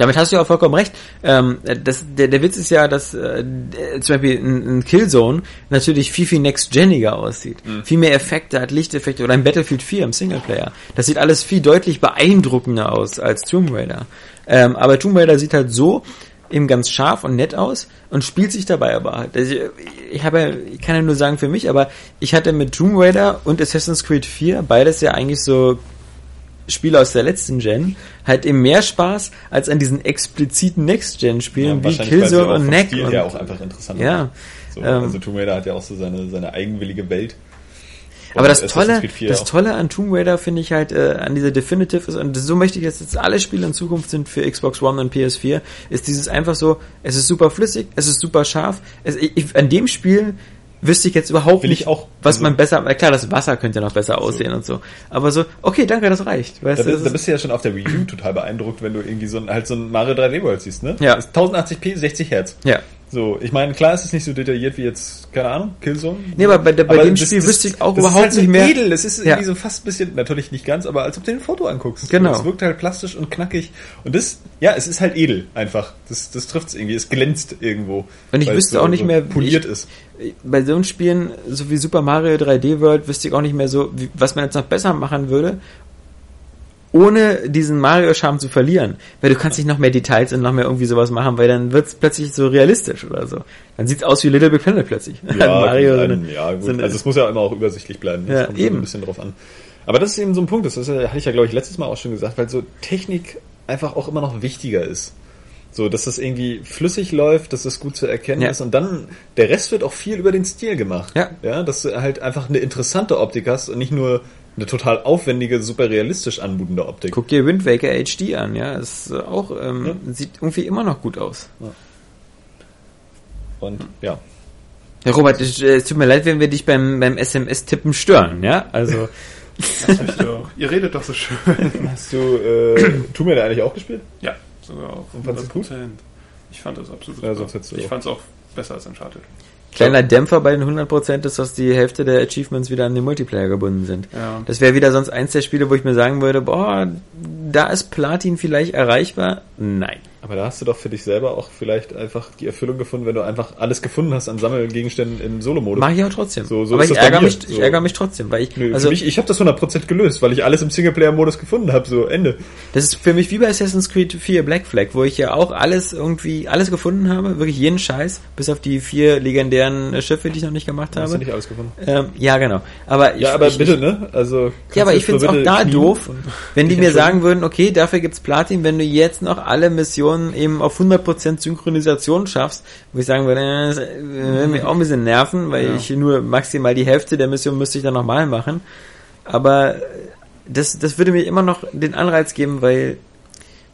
Damit hast du ja auch vollkommen recht. Ähm, das, der, der Witz ist ja, dass äh, zum Beispiel ein, ein Killzone natürlich viel, viel next-geniger aussieht. Mhm. Viel mehr Effekte hat, Lichteffekte oder ein Battlefield 4 im Singleplayer. Das sieht alles viel deutlich beeindruckender aus als Tomb Raider. Ähm, aber Tomb Raider sieht halt so eben ganz scharf und nett aus und spielt sich dabei aber halt. Also ich, ich habe ich kann ja nur sagen für mich, aber ich hatte mit Tomb Raider und Assassin's Creed 4 beides ja eigentlich so Spiele aus der letzten Gen halt eben mehr Spaß als an diesen expliziten Next-Gen-Spielen Ja, wie Killzone und Neck. Stil Und, her auch einfach interessant ja, So, ähm, also Tomb Raider hat ja auch so seine, seine eigenwillige Welt. aber das Tolle, Creed 4 das. Tolle an Tomb Raider finde ich halt äh, an dieser Definitive ist und so möchte ich, dass jetzt alle Spiele in Zukunft sind für Xbox One und PS4, ist dieses einfach so, es ist super flüssig, es ist super scharf. Es, ich, an dem Spiel wüsste ich jetzt überhaupt Will ich nicht, auch. was Also- man besser, klar, das Wasser könnte noch besser aussehen und so, aber so, okay, danke, das reicht. Weißt Da, es da ist- bist du ja schon auf der Wii U total beeindruckt, wenn du irgendwie so ein, halt so ein Mario 3D World siehst, ne? Ja. Das ist 1080p, 60 Hertz. ja. So, ich meine, klar ist es nicht so detailliert wie jetzt, keine Ahnung, Killzone. Nee, aber bei, der- bei dem Spiel wüsste ich auch das überhaupt halt nicht so mehr. edel, das ist Ja. irgendwie so fast ein bisschen, natürlich nicht ganz, aber als ob du ein Foto anguckst. Genau. Es wirkt halt plastisch und knackig. Und das, ja, es ist halt edel, einfach. Das, das trifft's irgendwie, es glänzt irgendwo. Und ich es wüsste so, auch nicht so mehr, poliert ich- ist. bei so einem Spielen, so wie Super Mario 3D World, wüsste ich auch nicht mehr so, wie, was man jetzt noch besser machen würde, ohne diesen Mario-Charme zu verlieren. Weil du kannst nicht noch mehr Details und noch mehr irgendwie sowas machen, weil dann wird's plötzlich so realistisch oder so. Dann sieht's aus wie Little Big Planet plötzlich. Ja, Mario so eine- ja gut. so eine- also es muss ja immer auch übersichtlich bleiben. Das Ja, kommt eben. ein bisschen drauf an. Aber das ist eben so ein Punkt, das ist, ja- hatte ich ja, glaube ich, letztes Mal auch schon gesagt, weil so Technik einfach auch immer noch wichtiger ist. So, dass das irgendwie flüssig läuft, dass das gut zu erkennen Ja. ist und dann, der Rest wird auch viel über den Stil gemacht. Ja. Ja, dass du halt einfach eine interessante Optik hast und nicht nur eine total aufwendige, super realistisch anmutende Optik. Guck dir Wind Waker HD an, ja. Ist äh, auch, ähm, sieht irgendwie immer noch gut aus. Und ja. Ja, Robert, es, äh, es tut mir leid, wenn wir dich beim, beim SMS-Tippen stören, ja? Also, Das hab ich doch. Ihr redet doch so schön. Hast du äh, Tomb Raider eigentlich auch gespielt? Ja, sogar auf Und fandst du gut? 100%. Ich fand das absolut Ja, super. Ich auch- fand es auch besser als Uncharted. Kleiner Dämpfer bei den 100% ist, dass die Hälfte der Achievements wieder an den Multiplayer gebunden sind. Ja. Das wäre wieder sonst eins der Spiele, wo ich mir sagen würde, boah, da ist Platin vielleicht erreichbar. Nein. Aber da hast du doch für dich selber auch vielleicht einfach die Erfüllung gefunden, wenn du einfach alles gefunden hast an Sammelgegenständen im Solo-Modus. Mache ich auch trotzdem. So- so Aber ich ärgere, mich, ich So. ärgere mich trotzdem, weil ich, Nö, also mich, ich habe das 100% gelöst, weil ich alles im Singleplayer-Modus gefunden habe, so Ende. das ist für mich wie bei Assassin's Creed 4 Black Flag, wo ich ja auch alles irgendwie, alles gefunden habe, wirklich jeden Scheiß, bis auf die vier legendären äh, Schiffe, die ich noch nicht gemacht Hast du habe. nicht alles gefunden? Ähm, ja, genau. Aber ich, Ja, aber ich, bitte, ne? Also Ja, aber ich finde es auch da doof, wenn die mir sagen würden, okay, dafür gibt's Platin, wenn du jetzt noch alle Missionen eben auf 100% Synchronisation schaffst, wo ich sagen würde, äh, das äh, würde mich auch ein bisschen nerven, weil Ja. ich nur maximal die Hälfte der Mission müsste ich dann nochmal machen. Aber äh, das, das würde mir immer noch den Anreiz geben, weil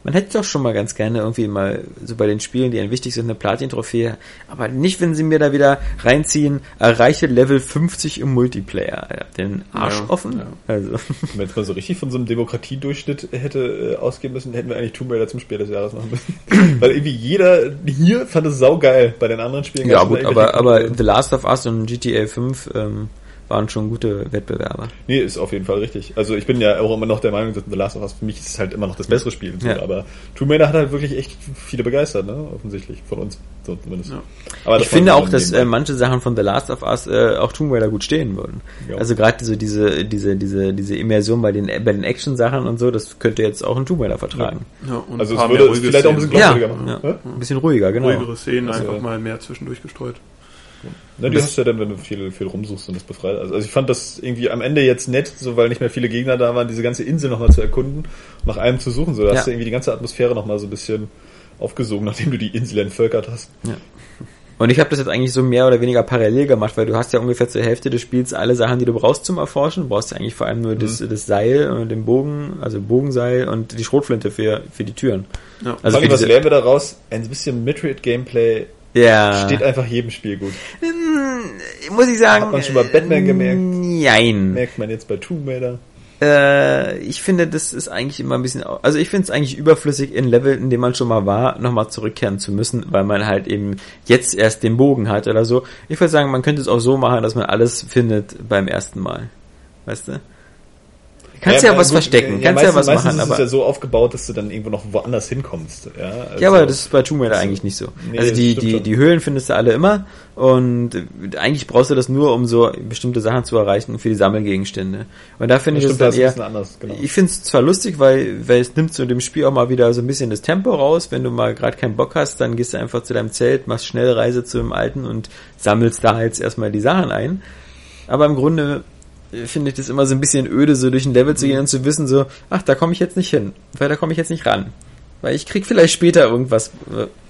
man hätte doch schon mal ganz gerne irgendwie mal so bei den Spielen, die einem wichtig sind, eine Platin-Trophäe. Aber nicht, wenn sie mir da wieder reinziehen, erreiche Level 50 im Multiplayer. Den Arsch Ja, offen. ja. Also. Wenn man mal so richtig von so einem Demokratiedurchschnitt hätte äh, ausgehen müssen, hätten wir eigentlich Tomb Raider zum Spiel des Jahres machen müssen. Weil irgendwie jeder hier fand es saugeil. Bei den anderen Spielen Ja gut, aber, aber. The Last of Us und GTA 5 ähm, waren schon gute Wettbewerber. Nee, ist auf jeden Fall richtig. Also ich bin ja auch immer noch der Meinung, dass The Last of Us für mich ist es halt immer noch das bessere Spiel. So, Ja. Aber Tomb Raider hat halt wirklich echt viele begeistert, ne? Offensichtlich. Von uns. So zumindest. Ja. Aber ich finde auch, dass äh, manche Sachen von The Last of Us äh, auch Tomb Raider gut stehen würden. Ja. Also gerade so diese, diese, diese, diese Immersion bei den, bei den Action-Sachen und so, das könnte jetzt auch ein Tomb Raider vertragen. Ja, und Also es würde vielleicht auch ein bisschen Ja, glaubwürdiger machen. ein bisschen ruhiger, genau. Ruhigere Szenen Also, einfach mal mehr zwischendurch gestreut. Ne, die hast du ja dann, wenn du viel, viel rumsuchst und das befreit. Also, also ich fand das irgendwie am Ende jetzt nett, so weil nicht mehr viele Gegner da waren, diese ganze Insel nochmal zu erkunden, nach einem zu suchen. So, da Ja. hast du irgendwie die ganze Atmosphäre nochmal so ein bisschen aufgesogen, nachdem du die Insel entvölkert hast. Und ich habe das jetzt eigentlich so mehr oder weniger parallel gemacht, weil du hast ja ungefähr zur Hälfte des Spiels alle Sachen, die du brauchst zum Erforschen. Du brauchst ja eigentlich vor allem nur das, Mhm. das Seil und den Bogen, also Bogenseil und die Schrotflinte für, für die Türen. Ja. Also für was lernen wir daraus? Ein bisschen Midrid-Gameplay Ja. steht einfach jedem Spiel gut. Hm, muss ich sagen. Hat man schon bei Batman gemerkt? Nein. Merkt man jetzt bei Tomb Raider. Äh, ich finde, das ist eigentlich immer ein bisschen, also ich finde es eigentlich überflüssig, in Level, in dem man schon mal war, nochmal zurückkehren zu müssen, weil man halt eben jetzt erst den Bogen hat oder so. Ich würde sagen, man könnte es auch so machen, dass man alles findet beim ersten Mal. Weißt du? Kannst ja, ja was gut, verstecken, ja, kannst ja was machen. Ist aber ist ja so aufgebaut, dass du dann irgendwo noch woanders hinkommst. Ja, also ja aber das ist bei Tomb Raider eigentlich nicht so. Nee, also die, die, die Höhlen findest du alle immer und eigentlich brauchst du das nur, um so bestimmte Sachen zu erreichen für die Sammelgegenstände. Und da finde ich das dann eher, anders, genau. ich finde es zwar lustig, weil, weil es nimmt so dem Spiel auch mal wieder so ein bisschen das Tempo raus. Wenn du mal gerade keinen Bock hast, dann gehst du einfach zu deinem Zelt, machst Schnellreise zu dem Alten und sammelst da jetzt erstmal die Sachen ein. Aber im Grunde finde ich das immer so ein bisschen öde, so durch ein Level zu gehen und zu wissen, so, ach, da komme ich jetzt nicht hin, weil da komme ich jetzt nicht ran. Weil ich krieg vielleicht später irgendwas.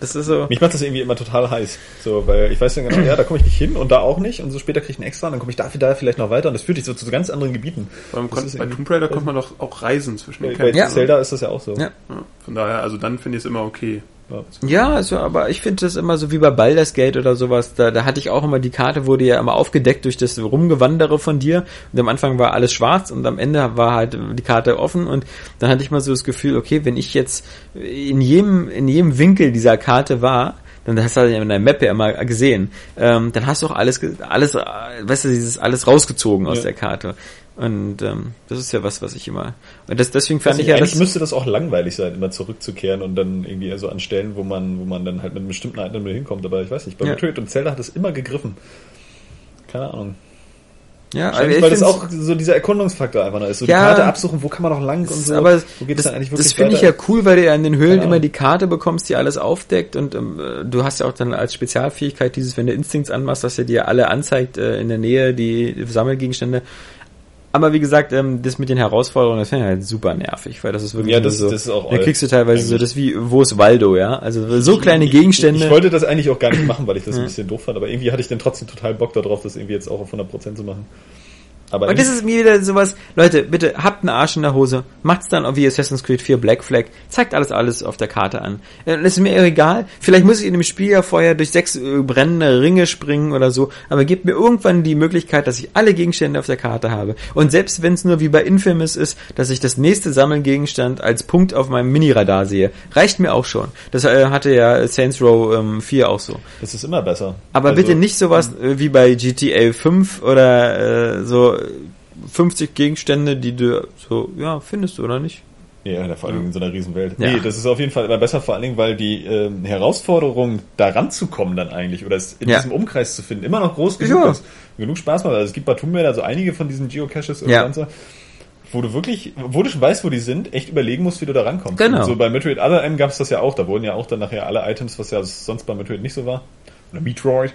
Das ist so. Mich macht das irgendwie immer total heiß. So, weil ich weiß ja genau, ja, da komme ich nicht hin und da auch nicht und so später kriege ich einen extra und dann komme ich dafür da vielleicht noch weiter und das führt dich so zu ganz anderen Gebieten. Beim bei Tomb Raider kommt man doch auch reisen zwischen den Bei, bei ja. Zelda ist das ja auch so. Ja. ja. Von daher, also dann finde ich es immer okay. Ja, also, aber ich finde das immer so wie bei Baldur's Gate oder sowas. Da, da hatte ich auch immer die Karte, wurde ja immer aufgedeckt durch das Rumgewandere von dir. Und am Anfang war alles schwarz und am Ende war halt die Karte offen. Und dann hatte ich mal so das Gefühl, okay, wenn ich jetzt in jedem, in jedem Winkel dieser Karte war, dann hast du ja in der Map ja immer gesehen, ähm, dann hast du auch alles, alles, weißt du, dieses alles rausgezogen aus ja. der Karte. Und ähm, das ist ja was, was ich immer. Und das, deswegen fand also ich ja. Eigentlich müsste das auch langweilig sein, immer zurückzukehren und dann irgendwie so an Stellen, wo man, wo man dann halt mit einem bestimmten Item hinkommt. Aber ich weiß nicht, bei ja. Metroid und Zelda hat es immer gegriffen. Keine Ahnung. Ja, aber weil das auch so dieser Erkundungsfaktor einfach noch ist. So ja, die Karte absuchen, wo kann man noch lang und so. Aber wo geht's das, dann eigentlich wirklich Das finde ich ja cool, weil du ja in den Höhlen immer die Karte bekommst, die alles aufdeckt und ähm, du hast ja auch dann als Spezialfähigkeit dieses, wenn du Instincts anmachst, dass er dir alle anzeigt äh, in der Nähe, die Sammelgegenstände. Aber wie gesagt, ähm, das mit den Herausforderungen, das finde ich halt super nervig, weil das ist wirklich ja, das, so, das ist auch da kriegst du teilweise eigentlich. so das wie, wo ist Waldo, ja? Also so kleine Gegenstände. Ich, ich, wollte das eigentlich auch gar nicht machen, weil ich das ein bisschen doof fand, aber irgendwie hatte ich dann trotzdem total Bock darauf, das irgendwie jetzt auch auf 100% zu machen. Aber und das ist mir wieder sowas, Leute, bitte habt einen Arsch in der Hose, macht's dann wie Assassin's Creed 4 Black Flag, zeigt alles alles auf der Karte an. Das ist mir egal, vielleicht muss ich in dem Spiel ja vorher durch sechs äh, brennende Ringe springen oder so, aber gebt mir irgendwann die Möglichkeit, dass ich alle Gegenstände auf der Karte habe. Und selbst wenn es nur wie bei Infamous ist, dass ich das nächste Sammelgegenstand als Punkt auf meinem Mini-Radar sehe, reicht mir auch schon. Das äh, hatte ja Saints Row ähm, 4 auch so. Das ist immer besser. Aber also, bitte nicht sowas äh, wie bei GTA 5 oder äh, so 50 Gegenstände, die du so, ja, findest oder nicht? Ja, vor allem in so einer Riesenwelt. Ja. Nee, das ist auf jeden Fall immer besser, vor allen Dingen, weil die ähm, Herausforderung, da ranzukommen dann eigentlich, oder es in ja. diesem Umkreis zu finden, immer noch groß genug ja. ist. Genug Spaß macht. Also es gibt bei Tomb Raider so einige von diesen Geocaches und ja. so, wo du wirklich, wo du schon weißt, wo die sind, echt überlegen musst, wie du da rankommst. Genau. Und so bei Metroid Other M gab es das ja auch. Da wurden ja auch dann nachher alle Items, was ja sonst bei Metroid nicht so war. Oder Metroid.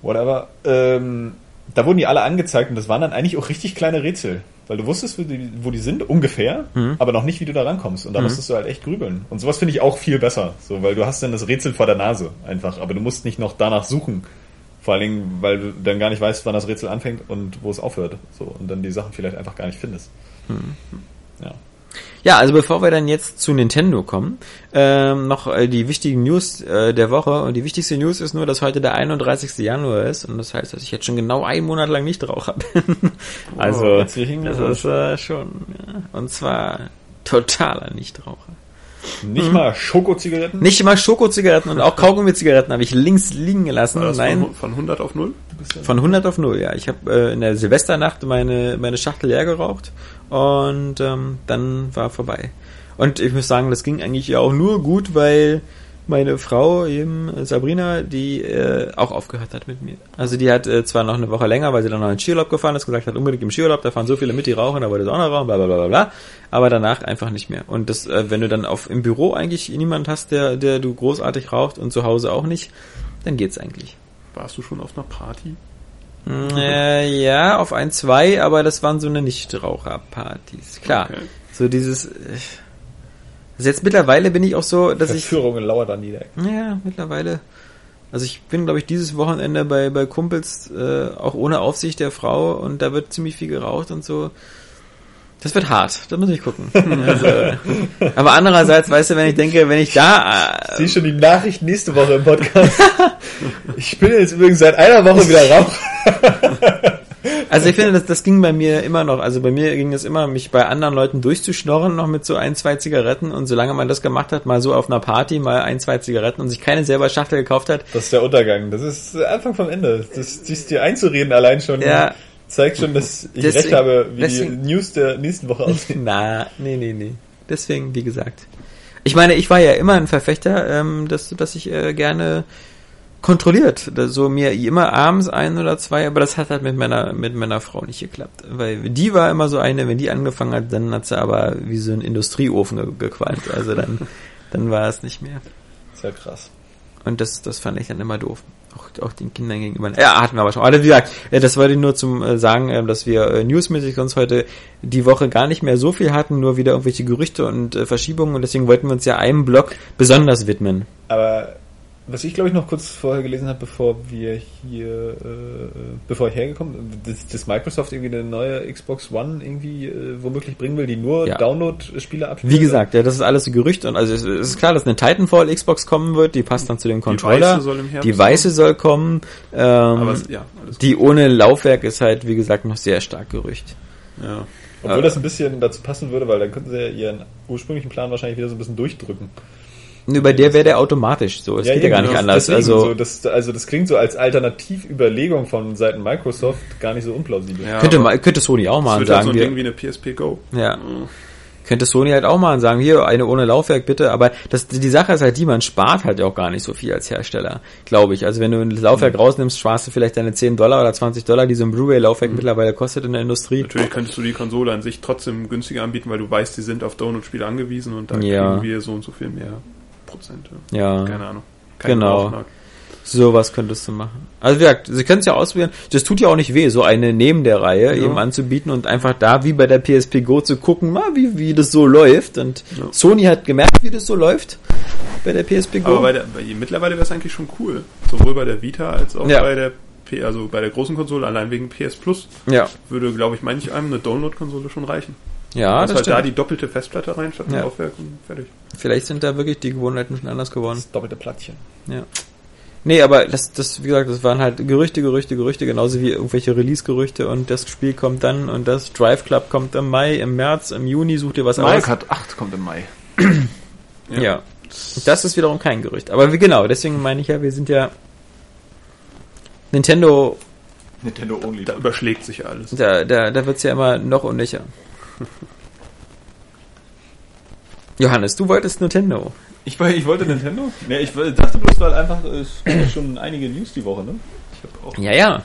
Whatever. Ähm, da wurden die alle angezeigt und das waren dann eigentlich auch richtig kleine Rätsel. Weil du wusstest, wo die, wo die sind, ungefähr, mhm. aber noch nicht, wie du da rankommst. Und da mhm. musstest du halt echt grübeln. Und sowas finde ich auch viel besser. So, weil du hast dann das Rätsel vor der Nase einfach, aber du musst nicht noch danach suchen. Vor allen Dingen, weil du dann gar nicht weißt, wann das Rätsel anfängt und wo es aufhört. So, und dann die Sachen vielleicht einfach gar nicht findest. Mhm. Ja. Ja, also bevor wir dann jetzt zu Nintendo kommen, ähm, noch äh, die wichtigen News äh, der Woche. Und die wichtigste News ist nur, dass heute der 31. Januar ist. Und das heißt, dass ich jetzt schon genau einen Monat lang nicht Raucher bin. also, oh, das ist äh, schon, ja. Und zwar totaler Nichtraucher. Nicht mhm. mal Schokozigaretten? Nicht mal Schokozigaretten und auch Kaugummi-Zigaretten habe ich links liegen gelassen. Nein. Von, von 100 auf 0? Von 100 auf 0, ja. Ich habe äh, in der Silvesternacht meine, meine Schachtel leer geraucht und ähm, dann war vorbei. Und ich muss sagen, das ging eigentlich ja auch nur gut, weil meine Frau eben Sabrina, die äh, auch aufgehört hat mit mir. Also die hat äh, zwar noch eine Woche länger, weil sie dann noch in den Skiurlaub gefahren ist, gesagt hat, unbedingt im Skiurlaub, da fahren so viele mit, die rauchen, da wollte sie auch noch rauchen, bla bla bla bla, aber danach einfach nicht mehr. Und das, äh, wenn du dann auf im Büro eigentlich niemand hast, der, der du großartig raucht und zu Hause auch nicht, dann geht's eigentlich. Warst du schon auf einer Party? Äh, ja, auf ein, zwei, aber das waren so eine Nichtraucherpartys. Klar. Okay. So dieses. Äh, also jetzt mittlerweile bin ich auch so, dass ich. Führungen lauert an die Ja, mittlerweile. Also ich bin, glaube ich, dieses Wochenende bei, bei Kumpels, äh, auch ohne Aufsicht der Frau und da wird ziemlich viel geraucht und so. Das wird hart, da muss ich gucken. Also, aber andererseits, weißt du, wenn ich denke, wenn ich da... Äh, Sieh schon die Nachricht nächste Woche im Podcast. ich bin jetzt übrigens seit einer Woche wieder raus. Also ich finde, das, das ging bei mir immer noch. Also bei mir ging es immer, mich bei anderen Leuten durchzuschnorren, noch mit so ein, zwei Zigaretten. Und solange man das gemacht hat, mal so auf einer Party, mal ein, zwei Zigaretten und sich keine selber Schachtel gekauft hat. Das ist der Untergang. Das ist Anfang vom Ende. Das sich dir einzureden allein schon. Ja zeigt schon, dass ich Deswegen- recht habe, wie deswegen- die News der nächsten Woche aussehen. Na, nee, nee, nee. Deswegen, wie gesagt. Ich meine, ich war ja immer ein Verfechter, ähm, dass, dass ich äh, gerne kontrolliert, so mir immer abends ein oder zwei, aber das hat halt mit meiner mit meiner Frau nicht geklappt, weil die war immer so eine, wenn die angefangen hat, dann hat sie aber wie so ein Industrieofen ge gequalmt, also dann dann war es nicht mehr. Ja krass. Und das, das fand ich dann immer doof. Auch, auch den Kindern gegenüber. Ja, hatten wir aber schon. Aber wie gesagt, äh, das wollte ich nur zum äh, sagen, äh, dass wir äh, newsmäßig uns heute die Woche gar nicht mehr so viel hatten, nur wieder irgendwelche Gerüchte und Verschiebungen und deswegen wollten wir uns ja einem Block besonders widmen. Aber was ich glaube ich noch kurz vorher gelesen habe, bevor wir hier, äh, bevor ich hergekommen bin, dass, dass Microsoft irgendwie eine neue Xbox One irgendwie äh, womöglich bringen will, die nur Ja. Download-Spiele abspielt. Wie gesagt, ja, das ist alles so Gerücht und also es, es ist klar, dass eine Titanfall Xbox kommen wird, die passt dann zu dem Controller. weiße soll im Herbst die weiße soll kommen. Ähm, Aber es, ja, alles die ohne Laufwerk ist halt, wie gesagt, noch sehr stark Gerücht. Ja. Obwohl das ein bisschen dazu passen würde, weil dann könnten sie ja ihren ursprünglichen Plan wahrscheinlich wieder so ein bisschen durchdrücken. Nur bei der wäre der automatisch so. Es geht ja gar nicht das- anders. Also so, das, also das klingt so als Alternativüberlegung von Seiten Microsoft gar nicht so unplausibel. Ja, könnte, mal, könnte Sony auch mal wird halt sagen, so ein Ding wie eine PSP Go. ja, Mhm. könnte Sony halt auch mal sagen, hier eine ohne Laufwerk bitte, aber das, die Sache ist halt die, man spart halt auch gar nicht so viel als Hersteller, glaube ich. Also wenn du das Laufwerk rausnimmst, sparst du vielleicht deine 10 Dollar oder 20 Dollar, die so ein Blu-ray-Laufwerk mittlerweile kostet in der Industrie. Natürlich könntest du die Konsole an sich trotzdem günstiger anbieten, weil du weißt, die sind auf Download-Spiele angewiesen und da Ja. kriegen wir so und so viel mehr Prozent. Ja, Keine Ahnung. Kein Genau. Gebrauchmarkt. sowas könntest du machen. Also wie gesagt, sie können es ja ausprobieren. Das tut ja auch nicht weh, so eine neben der Reihe Ja. eben anzubieten und einfach da wie bei der PSP Go zu gucken, mal wie, wie das so läuft. Und Ja. Sony hat gemerkt, wie das so läuft bei der PSP Go. Aber der, bei, mittlerweile wäre es eigentlich schon cool. Sowohl bei der Vita als auch Ja. bei der P, also bei der großen Konsole, allein wegen PS Plus, ja, würde, glaube ich, manch einem eine Download-Konsole schon reichen. Ja, Hast das halt da stimmt. die doppelte Festplatte rein statt Ja. Laufwerk und fertig. Vielleicht sind da wirklich die Gewohnheiten schon anders geworden. Das doppelte Plattchen. Ja. Nee, aber das, das, wie gesagt, das waren halt Gerüchte, Gerüchte, Gerüchte, genauso wie irgendwelche Release-Gerüchte und das Spiel kommt dann und das Drive Club kommt im Mai, im März, im Juni, such dir was aus. Kart 8 kommt im Mai. Ja. Das ist wiederum kein Gerücht. Aber wie genau, deswegen meine ich ja, wir sind ja Nintendo, Nintendo Only. Da überschlägt sich alles. da, da, da wird's ja immer noch unnöcher. Johannes, du wolltest Nintendo. Ich, ich wollte Nintendo? Nee, ich dachte bloß, weil einfach, äh, es gab ja schon einige News die Woche, ne? Ich habe auch, Ja, ja.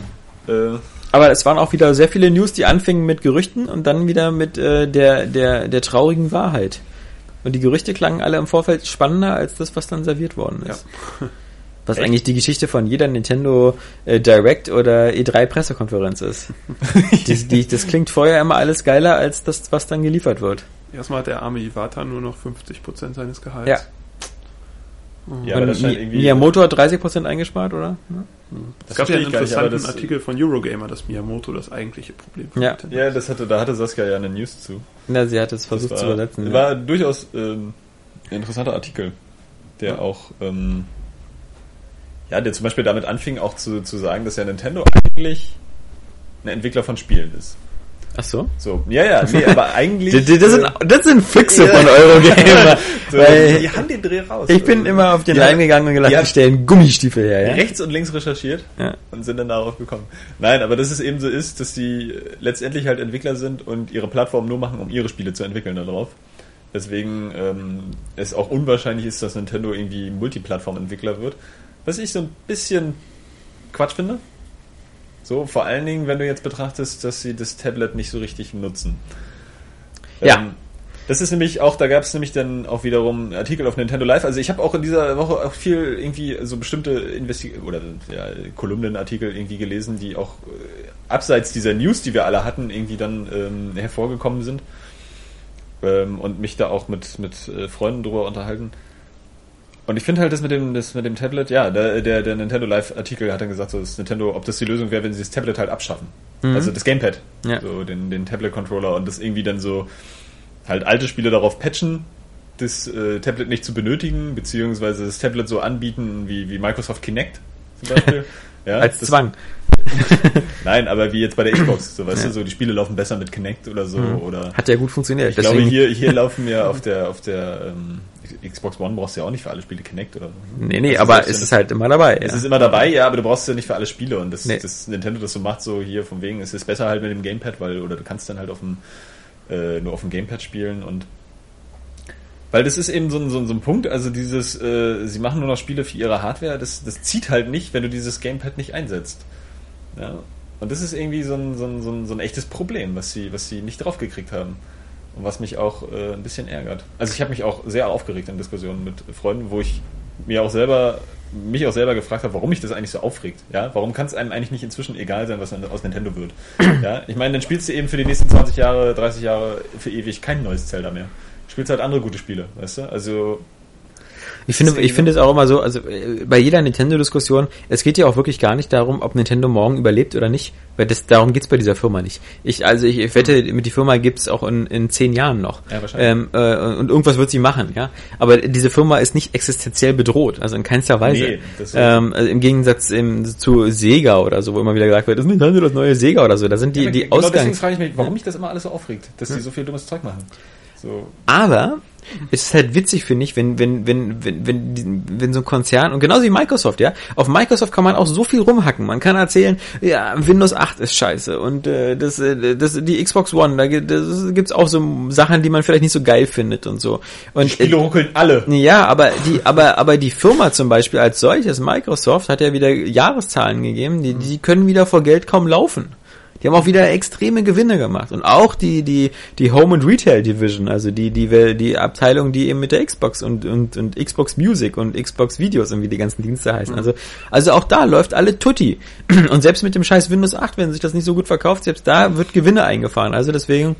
äh, Aber es waren auch wieder sehr viele News, die anfingen mit Gerüchten und dann wieder mit äh, der, der, der traurigen Wahrheit. Und die Gerüchte klangen alle im Vorfeld spannender als das, was dann serviert worden ist. Was Echt? eigentlich die Geschichte von jeder Nintendo äh, Direct oder E3 Pressekonferenz ist. die, die, das klingt vorher immer alles geiler als das, was dann geliefert wird. Erstmal hat der arme Iwata nur noch 50% seines Gehalts. Ja. ja, aber und das scheint irgendwie. Miyamoto hat 30% eingespart, oder? Es gab ja einen gar nicht, interessanten das- Artikel von Eurogamer, dass Miyamoto das eigentliche Problem von Ja. Nintendo Ja, das hatte, da hatte Saskia ja eine News zu. Na, sie hat es versucht war, zu übersetzen. ja. War durchaus ähm, ein interessanter Artikel, der Ja. auch, ähm, ja, der zum Beispiel damit anfing, auch zu, zu sagen, dass ja Nintendo eigentlich ein Entwickler von Spielen ist. Ach so? So, ja, ja, nee, aber eigentlich. Das, das, sind, äh, das sind Füchse von Eurogamer. so, weil die haben den Dreh raus. ich bin immer auf den Ja. Leim gegangen und gedacht, Ja. die stellen Gummistiefel her. Ja? rechts und links recherchiert Ja. und sind dann darauf gekommen. Nein, aber dass es eben so ist, dass die letztendlich halt Entwickler sind und ihre Plattform nur machen, um ihre Spiele zu entwickeln darauf. Deswegen ähm, es auch unwahrscheinlich ist, dass Nintendo irgendwie Multiplattform-Entwickler wird. Was ich so ein bisschen Quatsch finde. So, vor allen Dingen, wenn du jetzt betrachtest, dass sie das Tablet nicht so richtig nutzen. Ja. Ähm, das ist nämlich auch, da gab es nämlich dann auch wiederum Artikel auf Nintendo Live. Also ich habe auch in dieser Woche auch viel irgendwie so bestimmte Investi oder ja, Kolumnenartikel irgendwie gelesen, die auch äh, abseits dieser News, die wir alle hatten, irgendwie dann ähm, hervorgekommen sind. Ähm, und mich da auch mit, mit äh, Freunden drüber unterhalten. Und ich finde halt das mit dem, das mit dem Tablet, ja, der, der, der Nintendo Live-Artikel hat dann gesagt, so, dass Nintendo, ob das die Lösung wäre, wenn sie das Tablet halt abschaffen. Mhm. Also das Gamepad. Ja. So den, den Tablet-Controller und das irgendwie dann so halt alte Spiele darauf patchen, das äh, Tablet nicht zu benötigen, beziehungsweise das Tablet so anbieten wie, wie Microsoft Kinect zum Beispiel. ja, Als das, Zwang. Nein, aber wie jetzt bei der Xbox, so weißt Ja. du, so die Spiele laufen besser mit Kinect oder so Mhm. oder Hat ja gut funktioniert. ich glaube Deswegen, hier hier laufen ja auf der auf der ähm, Xbox One brauchst du ja auch nicht für alle Spiele Kinect oder so. Nee, nee, Also aber es ist halt immer dabei. Es ja. ist immer dabei, ja, aber du brauchst es ja nicht für alle Spiele und das, Nee. das Nintendo das so macht, so hier von wegen, es ist besser halt mit dem Gamepad, weil, oder du kannst dann halt auf dem, äh, nur auf dem Gamepad spielen und weil das ist eben so ein, so ein, so ein Punkt, also dieses, äh, sie machen nur noch Spiele für ihre Hardware, das, das zieht halt nicht, wenn du dieses Gamepad nicht einsetzt. Ja? Und das ist irgendwie so ein, so, ein, so, ein, so ein echtes Problem, was sie, was sie nicht draufgekriegt haben. Und was mich auch äh, ein bisschen ärgert. Also ich habe mich auch sehr aufgeregt in Diskussionen mit Freunden, wo ich mir auch selber, mich auch selber gefragt habe, warum mich das eigentlich so aufregt. Ja, warum kann es einem eigentlich nicht inzwischen egal sein, was aus Nintendo wird? Ja, ich meine, dann spielst du eben für die nächsten 20 Jahre, 30 Jahre, für ewig kein neues Zelda mehr. Du spielst halt andere gute Spiele, weißt du? Also Ich finde, Deswegen- ich finde es auch immer so, also äh, bei jeder Nintendo-Diskussion, es geht ja auch wirklich gar nicht darum, ob Nintendo morgen überlebt oder nicht, weil das darum geht's bei dieser Firma nicht. Ich, also ich, ich wette, mit die Firma gibt's auch in, in zehn Jahren noch. Ja, wahrscheinlich. Ähm, äh, und irgendwas wird sie machen, ja. Aber diese Firma ist nicht existenziell bedroht, also in keinster Weise. Nee, das ähm, also Im Gegensatz im, zu Sega oder so, wo immer wieder gesagt wird, ist Nintendo das neue Sega oder so. Da sind die, Ja, die genau deswegen Ausgangs... frage ich mich, warum mich das immer alles so aufregt, dass die so viel dummes Zeug machen. So, Aber es ist halt witzig, finde ich, wenn, wenn, wenn, wenn, wenn, wenn so ein Konzern, und genauso wie Microsoft, ja, auf Microsoft kann man auch so viel rumhacken. Man kann erzählen, ja, Windows 8 ist scheiße und äh, das, äh, das, die Xbox One, da gibt es gibt's auch so Sachen, die man vielleicht nicht so geil findet und so. Und die Spiele ruckeln alle. ja, aber die, aber, aber die Firma zum Beispiel als solches, Microsoft, hat ja wieder Jahreszahlen gegeben, die, die können wieder vor Geld kaum laufen. Die haben auch wieder extreme Gewinne gemacht. Und auch die, die, die Home and Retail Division, also die, die, die Abteilung, die eben mit der Xbox und, und, und Xbox Music und Xbox Videos und wie die ganzen Dienste heißen. Also, also auch da läuft alle Tutti. Und selbst mit dem scheiß Windows 8, wenn sich das nicht so gut verkauft, selbst da wird Gewinne eingefahren. Also deswegen,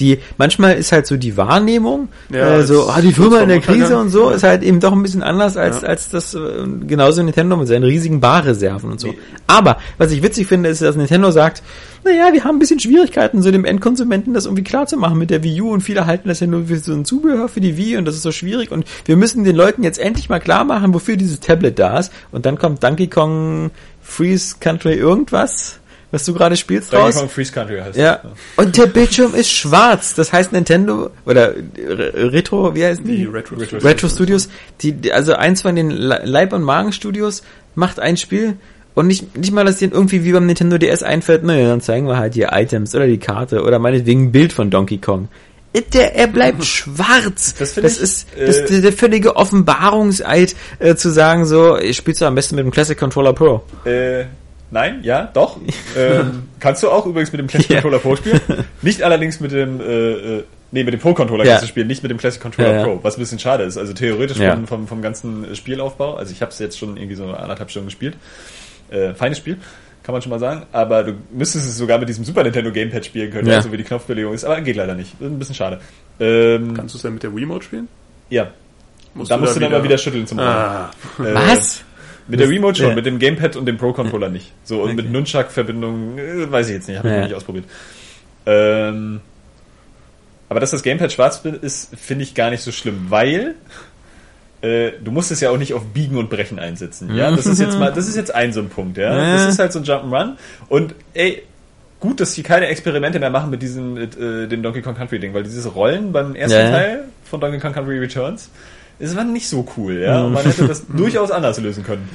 die, manchmal ist halt so die Wahrnehmung, Ja, äh, so, ah, die Firma in der Krise und so, ist halt eben doch ein bisschen anders als, Ja. als das, äh, genauso Nintendo mit seinen riesigen Barreserven und so. Aber, was ich witzig finde, ist, dass Nintendo sagt, naja, wir haben ein bisschen Schwierigkeiten, so dem Endkonsumenten das irgendwie klar zu machen mit der Wii U und viele halten das ja nur für so ein Zubehör für die Wii und das ist so schwierig und wir müssen den Leuten jetzt endlich mal klar machen, wofür dieses Tablet da ist und dann kommt Donkey Kong Freeze Country irgendwas, was du gerade spielst Donkey raus. Kong Freeze Country heißt Ja. das. Und der Bildschirm ist schwarz. Das heißt Nintendo oder Re- Retro, wie heißt Die die? Retro, Retro- Retro Studios, die, die- also eins von den Le- Leib- und Magen-Studios macht ein Spiel und nicht, nicht mal, dass denen irgendwie wie beim Nintendo DS einfällt, naja, dann zeigen wir halt hier Items oder die Karte oder meinetwegen ein Bild von Donkey Kong. Der, er bleibt schwarz. Das finde ich, ist äh, das, der, der völlige Offenbarungseid äh, zu sagen, so, ich spielst du am besten mit dem Classic Controller Pro. Äh, nein, ja, doch. ähm, kannst du auch übrigens mit dem Classic. Controller Pro spielen. Nicht allerdings mit dem, äh, äh, nee, mit dem Pro Controller kannst du spielen, nicht mit dem Classic Controller. Pro, was ein bisschen schade ist. Also theoretisch Ja. vom, vom, vom ganzen Spielaufbau, also ich habe es jetzt schon irgendwie so anderthalb Stunden gespielt. Äh, feines Spiel, kann man schon mal sagen. Aber du müsstest es sogar mit diesem Super Nintendo Gamepad spielen können, Ja. so wie die Knopfbelegung ist. Aber geht leider nicht. Ein bisschen schade. Ähm, Kannst du es dann mit der Wiimote spielen? ja, Musst da musst du dann mal wieder schütteln zum Ah, Äh, Was? Mit der Remote schon, Ja. mit dem Gamepad und dem Pro-Controller nicht. So, und Okay. mit Nunchuck-Verbindung, äh, weiß ich jetzt nicht, habe ich Ja. noch nicht ausprobiert. Ähm, aber dass das Gamepad schwarz ist, finde ich gar nicht so schlimm, weil äh, du musst es ja auch nicht auf Biegen und Brechen einsetzen. Ja, das ist jetzt mal, das ist jetzt ein so ein Punkt, ja. Das ist halt so ein Jump'n'Run. Und ey, gut, dass sie keine Experimente mehr machen mit diesem, mit, äh, dem Donkey Kong Country Ding, weil dieses Rollen beim ersten ja. Teil von Donkey Kong Country Returns, es war nicht so cool, ja. Und man hätte das durchaus anders lösen können.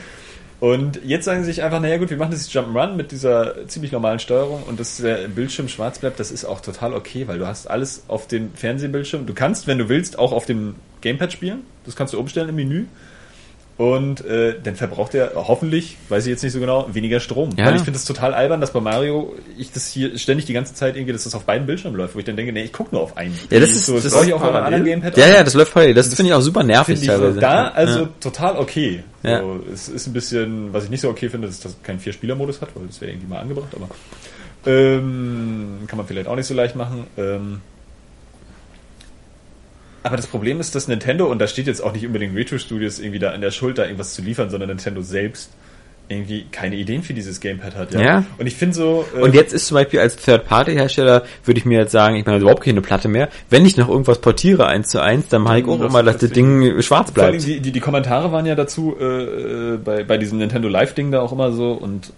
Und jetzt sagen sie sich einfach, naja gut, wir machen das Jump'n'Run mit dieser ziemlich normalen Steuerung und dass der Bildschirm schwarz bleibt, das ist auch total okay, weil du hast alles auf dem Fernsehbildschirm. Du kannst, wenn du willst, auch auf dem Gamepad spielen. Das kannst du umstellen im Menü. Und äh, dann verbraucht er hoffentlich, weiß ich jetzt nicht so genau, weniger Strom. Ja. Weil ich finde es total albern, dass bei Mario ich das hier ständig die ganze Zeit irgendwie, dass das auf beiden Bildschirmen läuft, wo ich dann denke, nee, ich gucke nur auf einen. Ja, das ist- so, das, das brauche ist ich auch bei einem parallel. anderen Gamepad. Ja, ja, das läuft voll. Das finde ich auch super nervig teilweise. da also ja. total okay. Ja. So, es ist ein bisschen, was ich nicht so okay finde, ist, dass es keinen Vier-Spieler-Modus hat, weil das wäre irgendwie mal angebracht, aber ähm, kann man vielleicht auch nicht so leicht machen. Ähm, aber das Problem ist, dass Nintendo, und da steht jetzt auch nicht unbedingt Retro Studios irgendwie da in der Schuld, da irgendwas zu liefern, sondern Nintendo selbst irgendwie keine Ideen für dieses Gamepad hat. Ja. Ja. Und ich finde so. äh, Und jetzt ist zum Beispiel als Third-Party-Hersteller, würde ich mir jetzt sagen, ich meine überhaupt keine Platte mehr. Wenn ich noch irgendwas portiere eins zu eins, dann mache ich auch immer, dass das das Ding schwarz Vor allem bleibt. die, die, die Kommentare waren ja dazu äh, äh, bei, bei diesem Nintendo Live-Ding da auch immer so und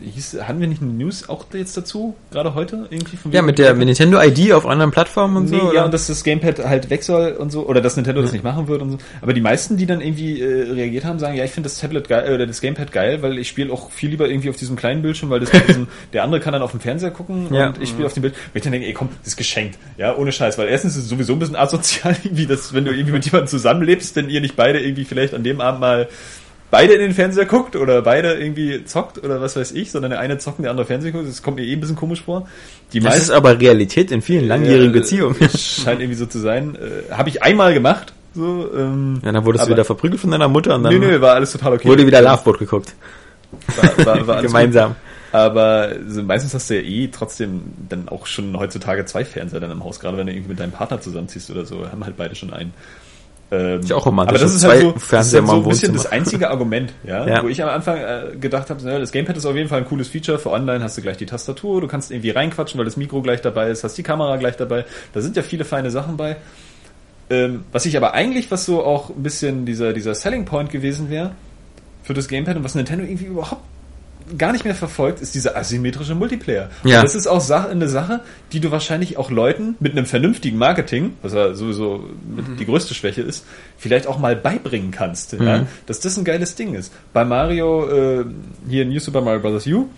hieß, hatten wir nicht eine News auch jetzt dazu, gerade heute irgendwie? Von Ja, mit der mit Nintendo ID auf anderen Plattformen und Nee, so. ja, oder? und dass das Gamepad halt weg soll und so, oder dass Nintendo das nicht machen wird und so. Aber die meisten, die dann irgendwie äh, reagiert haben, sagen, ja, ich finde das Tablet geil, oder das Gamepad geil, weil ich spiele auch viel lieber irgendwie auf diesem kleinen Bildschirm, weil das diesem, der andere kann dann auf dem Fernseher gucken Ja. und ich spiele auf dem Bild. Und ich dann denke, ey, komm, das ist geschenkt. Ja, ohne Scheiß, weil erstens ist es sowieso ein bisschen asozial, irgendwie, dass, wenn du irgendwie mit jemandem zusammenlebst, wenn ihr nicht beide irgendwie vielleicht an dem Abend mal beide in den Fernseher guckt oder beide irgendwie zockt oder was weiß ich, sondern der eine zockt und der andere Fernseher guckt, das kommt mir eh ein bisschen komisch vor. Die das ist aber Realität in vielen langjährigen ja, Beziehungen. äh, Scheint irgendwie so zu sein. Äh, Habe ich einmal gemacht. So, ähm, Ja, dann wurdest du aber- wieder verprügelt von deiner Mutter und dann Nö, nö, war alles total okay. wurde wieder Loveboat geguckt. War, war, war alles Gemeinsam. Gut. Aber so, meistens hast du ja eh trotzdem dann auch schon heutzutage zwei Fernseher dann im Haus, gerade wenn du irgendwie mit deinem Partner zusammenziehst oder so, haben halt beide schon einen. Ähm, ja auch romantisch, Aber das ist halt so, das ist halt so ein bisschen das einzige Argument, ja, Ja. wo ich am Anfang äh, gedacht habe, das Gamepad ist auf jeden Fall ein cooles Feature. Für online hast du gleich die Tastatur, du kannst irgendwie reinquatschen, weil das Mikro gleich dabei ist, hast die Kamera gleich dabei. Da sind ja viele feine Sachen bei. Ähm, was ich aber eigentlich, was so auch ein bisschen dieser, dieser Selling Point gewesen wäre für das Gamepad und was Nintendo irgendwie überhaupt gar nicht mehr verfolgt, ist dieser asymmetrische Multiplayer. Ja. Und das ist auch Sa eine Sache, die du wahrscheinlich auch Leuten mit einem vernünftigen Marketing, was ja sowieso mit die größte Schwäche ist, vielleicht auch mal beibringen kannst, ja? Mhm. dass das ein geiles Ding ist. Bei Mario, äh, hier New Super Mario Bros. U,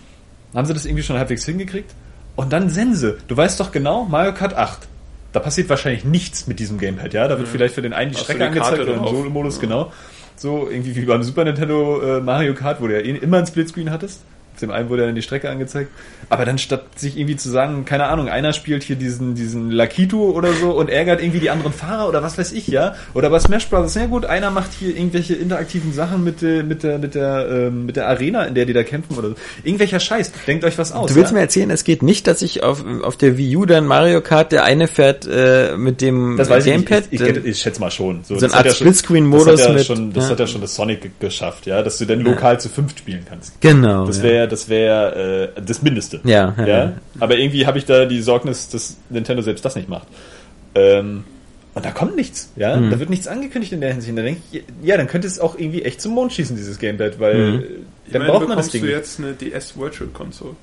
haben sie das irgendwie schon halbwegs hingekriegt. Und dann Sense. Du weißt doch genau, Mario Kart 8. Da passiert wahrscheinlich nichts mit diesem Gamepad, ja? Da wird vielleicht für den einen die Hast Strecke angezeigt oder im? Solo-Modus, genau. So, irgendwie wie beim Super Nintendo äh, Mario Kart, wo du ja eh immer ein Splitscreen hattest. Dem einen wurde dann die Strecke angezeigt. Aber dann statt sich irgendwie zu sagen, keine Ahnung, einer spielt hier diesen, diesen Lakitu oder so und ärgert irgendwie die anderen Fahrer oder was weiß ich, ja. Oder bei Smash Bros. Ja gut, einer macht hier irgendwelche interaktiven Sachen mit, der mit der, mit der, ähm, mit der Arena, in der die da kämpfen oder so. Irgendwelcher Scheiß. Denkt euch was aus. Du willst ja? mir erzählen, es geht nicht, dass ich auf, auf der Wii U dann Mario Kart, der eine fährt äh, mit dem Das weiß Gamepad. ich, ich, ich, ich schätze mal schon. So eine hat Art ja Splitscreen-Modus Das, hat ja mit- schon, das ja. hat ja schon das Sonic ge- geschafft, ja, dass du dann lokal zu fünft spielen kannst. genau. Das ja. Das wäre äh, das Mindeste. Ja, ja, ja. Aber irgendwie habe ich da die Sorgnis, dass Nintendo selbst das nicht macht. Ähm, und da kommt nichts, ja. Mhm. Da wird nichts angekündigt in der Hinsicht. Da denke ich, ja, dann könnte es auch irgendwie echt zum Mond schießen, dieses Gamepad, weil Mhm. äh, dann Immerhin braucht man das bekommst Ding. du jetzt eine DS Virtual Console.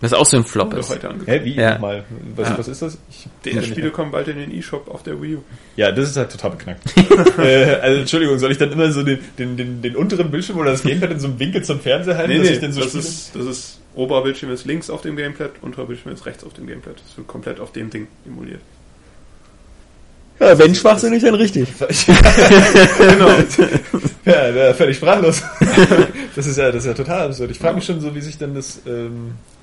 Das ist auch so ein Flop ist. heute. Hä, wie? Ja. Nochmal. Was, Ja. was ist das? Ich nicht DS-Spiele kommen bald in den E-Shop auf der Wii U. Ja, das ist halt total beknackt. äh, also Entschuldigung, soll ich dann immer so den, den, den, den unteren Bildschirm oder das Gamepad in so einem Winkel zum Fernseher halten, dass ich denn so das spiele? ist, das ist Oberbildschirm ist links auf dem Gamepad, unterer Bildschirm ist rechts auf dem Gamepad. Das wird komplett auf dem Ding emuliert. Ja, wenn schwachsinnig, dann richtig. genau. ja, ja, völlig sprachlos. das ist ja, das ist ja total absurd. Ich frage mich schon so, wie sich denn das, ähm, das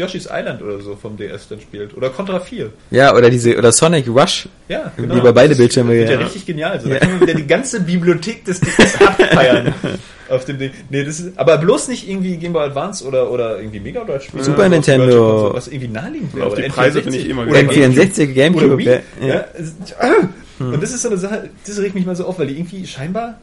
Yoshi's Island oder so vom DS dann spielt. Oder Contra 4. Ja, oder diese, oder Sonic Rush. Ja, Wie bei beide Das Bildschirme, wird ja, ja. richtig genial. So, da Ja. können wir wieder die ganze Bibliothek des DS abfeiern. auf dem Ding. Nee, das ist, aber bloß nicht irgendwie Game Boy Advance oder, oder irgendwie Mega Drive Spiel. Super Oder Nintendo. Console, Was irgendwie naheliegend wäre. Auf die Oder Preise N64 bin ich immer oder gespannt. N64, Oder Gamecube. Wii. Ja, ah! Und das ist so eine Sache, das regt mich mal so auf, weil die irgendwie scheinbar,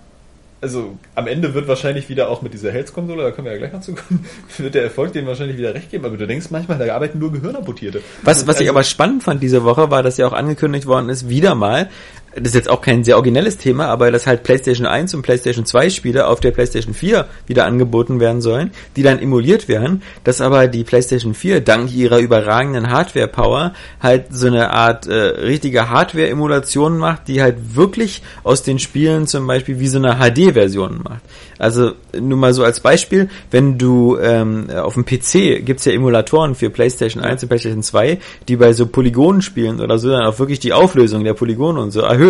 also am Ende wird wahrscheinlich wieder auch mit dieser Health-Konsole, da können wir ja gleich noch zu kommen, wird der Erfolg dem wahrscheinlich wieder recht geben, aber du denkst manchmal, da arbeiten nur Gehirnamputierte. Was, was ich Also- aber spannend fand diese Woche, war, dass ja auch angekündigt worden ist, wieder mal, das ist jetzt auch kein sehr originelles Thema, aber dass halt PlayStation 1 und PlayStation 2 Spiele auf der PlayStation 4 wieder angeboten werden sollen, die dann emuliert werden, dass aber die PlayStation 4 dank ihrer überragenden Hardware-Power halt so eine Art äh, richtige Hardware-Emulation macht, die halt wirklich aus den Spielen zum Beispiel wie so eine HD-Version macht. Also nur mal so als Beispiel, wenn du ähm, auf dem PC gibt's ja Emulatoren für PlayStation 1 und PlayStation 2, die bei so Polygonenspielen oder so dann auch wirklich die Auflösung der Polygone und so erhöhen,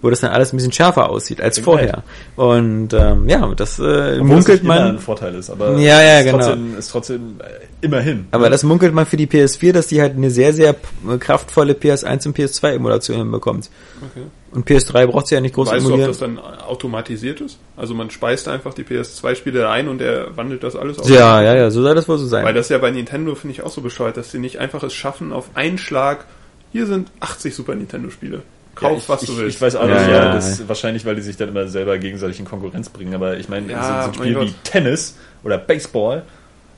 wo das dann alles ein bisschen schärfer aussieht als vorher. Und ähm, ja, das äh, Obwohl das munkelt nicht immer ein man. Vorteil ist, aber Ja, ja, ist genau. trotzdem, ist trotzdem äh, immerhin. Aber das munkelt man für die PS4, dass die halt eine sehr, sehr kraftvolle PS1 und PS2 Emulation hinbekommt. Okay. Und PS3 braucht sie ja nicht groß Weißt du, ob emulieren. das dann automatisiert ist? Also man speist einfach die PS2-Spiele ein und er wandelt das alles auf. ja, ja, ja, so soll das wohl so sein. Weil das ja bei Nintendo finde ich auch so bescheuert, dass sie nicht einfach es schaffen, auf einen Schlag, hier sind 80 Super Nintendo-Spiele. Kauf, Ja, ich, was ich, du willst. Ich weiß auch Ja, nicht, ja, ja, ja. das wahrscheinlich, weil die sich dann immer selber gegenseitig in Konkurrenz bringen, aber ich meine, Ja, so, so ein mein Spiel wie. Tennis oder Baseball,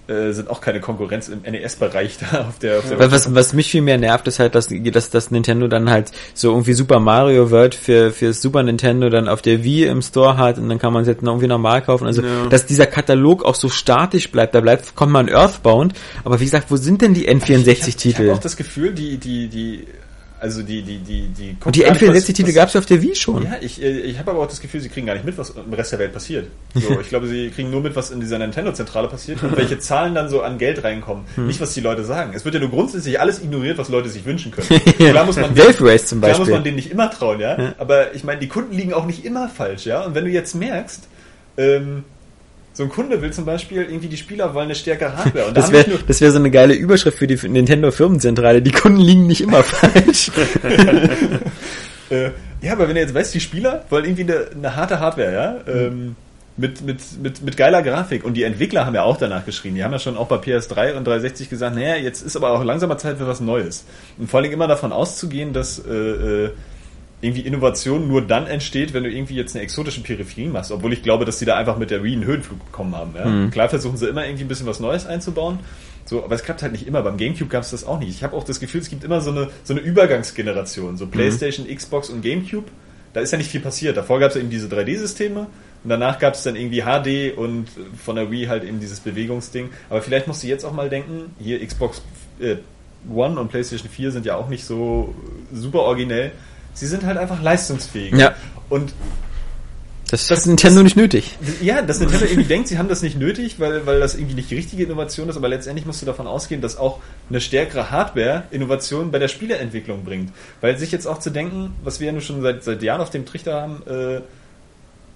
äh, sind auch keine Konkurrenz im NES-Bereich da auf der, auf der Was, was, was mich viel mehr nervt, ist halt, dass, dass, dass Nintendo dann halt so irgendwie Super Mario World für, für Super Nintendo dann auf der Wii im Store hat und dann kann man es jetzt noch irgendwie normal kaufen. Also, Ja. dass dieser Katalog auch so statisch bleibt. Da bleibt, kommt man Earthbound. Aber wie gesagt, wo sind denn die Ich habe N64-Titel? auch das Gefühl, die, die, die, also die, die, die, die. Und die N64-Titel gab es ja auf der Wii schon. Ja, ich, äh, ich habe aber auch das Gefühl, sie kriegen gar nicht mit, was im Rest der Welt passiert. So, ich glaube, sie kriegen nur mit, was in dieser Nintendo-Zentrale passiert und welche Zahlen dann so an Geld reinkommen. Hm. Nicht, was die Leute sagen. Es wird ja nur grundsätzlich alles ignoriert, was Leute sich wünschen können. Klar muss man, Wave Race zum klar muss man Beispiel. denen nicht immer trauen, ja. Aber ich meine, die Kunden liegen auch nicht immer falsch, ja. Und wenn du jetzt merkst, ähm, so ein Kunde will zum Beispiel irgendwie die Spieler wollen eine stärkere Hardware. Und da Das wäre wär so eine geile Überschrift für die Nintendo Firmenzentrale. Die Kunden liegen nicht immer falsch. Äh, ja, aber wenn du jetzt weißt, die Spieler wollen irgendwie eine, eine harte Hardware, ja, ähm, mit, mit, mit, mit geiler Grafik. Und die Entwickler haben ja auch danach geschrien. Die haben ja schon auch bei PS3 und 360 gesagt, naja, jetzt ist aber auch langsamer Zeit für was Neues. Und vor allen Dingen immer davon auszugehen, dass äh, äh, irgendwie Innovation nur dann entsteht, wenn du irgendwie jetzt eine exotische Peripherie machst. Obwohl ich glaube, dass die da einfach mit der Wii einen Höhenflug bekommen haben. Ja? Klar versuchen sie immer irgendwie ein bisschen was Neues einzubauen. So, aber es klappt halt nicht immer. Beim GameCube gab es das auch nicht. Ich habe auch das Gefühl, es gibt immer so eine, so eine Übergangsgeneration. So PlayStation, Xbox und GameCube. Da ist ja nicht viel passiert. Davor gab es eben diese 3D-Systeme und danach gab es dann irgendwie HD und von der Wii halt eben dieses Bewegungsding. Aber vielleicht musst du jetzt auch mal denken, hier Xbox äh, One und PlayStation 4 sind ja auch nicht so super originell. Sie sind halt einfach leistungsfähig. Ja. Und Das, Das- hat Nintendo nicht nötig. ja, dass Nintendo irgendwie denkt, sie haben das nicht nötig, weil, weil das irgendwie nicht die richtige Innovation ist, aber letztendlich musst du davon ausgehen, dass auch eine stärkere Hardware Innovation bei der Spieleentwicklung bringt. Weil sich jetzt auch zu denken, was wir ja nur schon seit, seit Jahren auf dem Trichter haben, äh,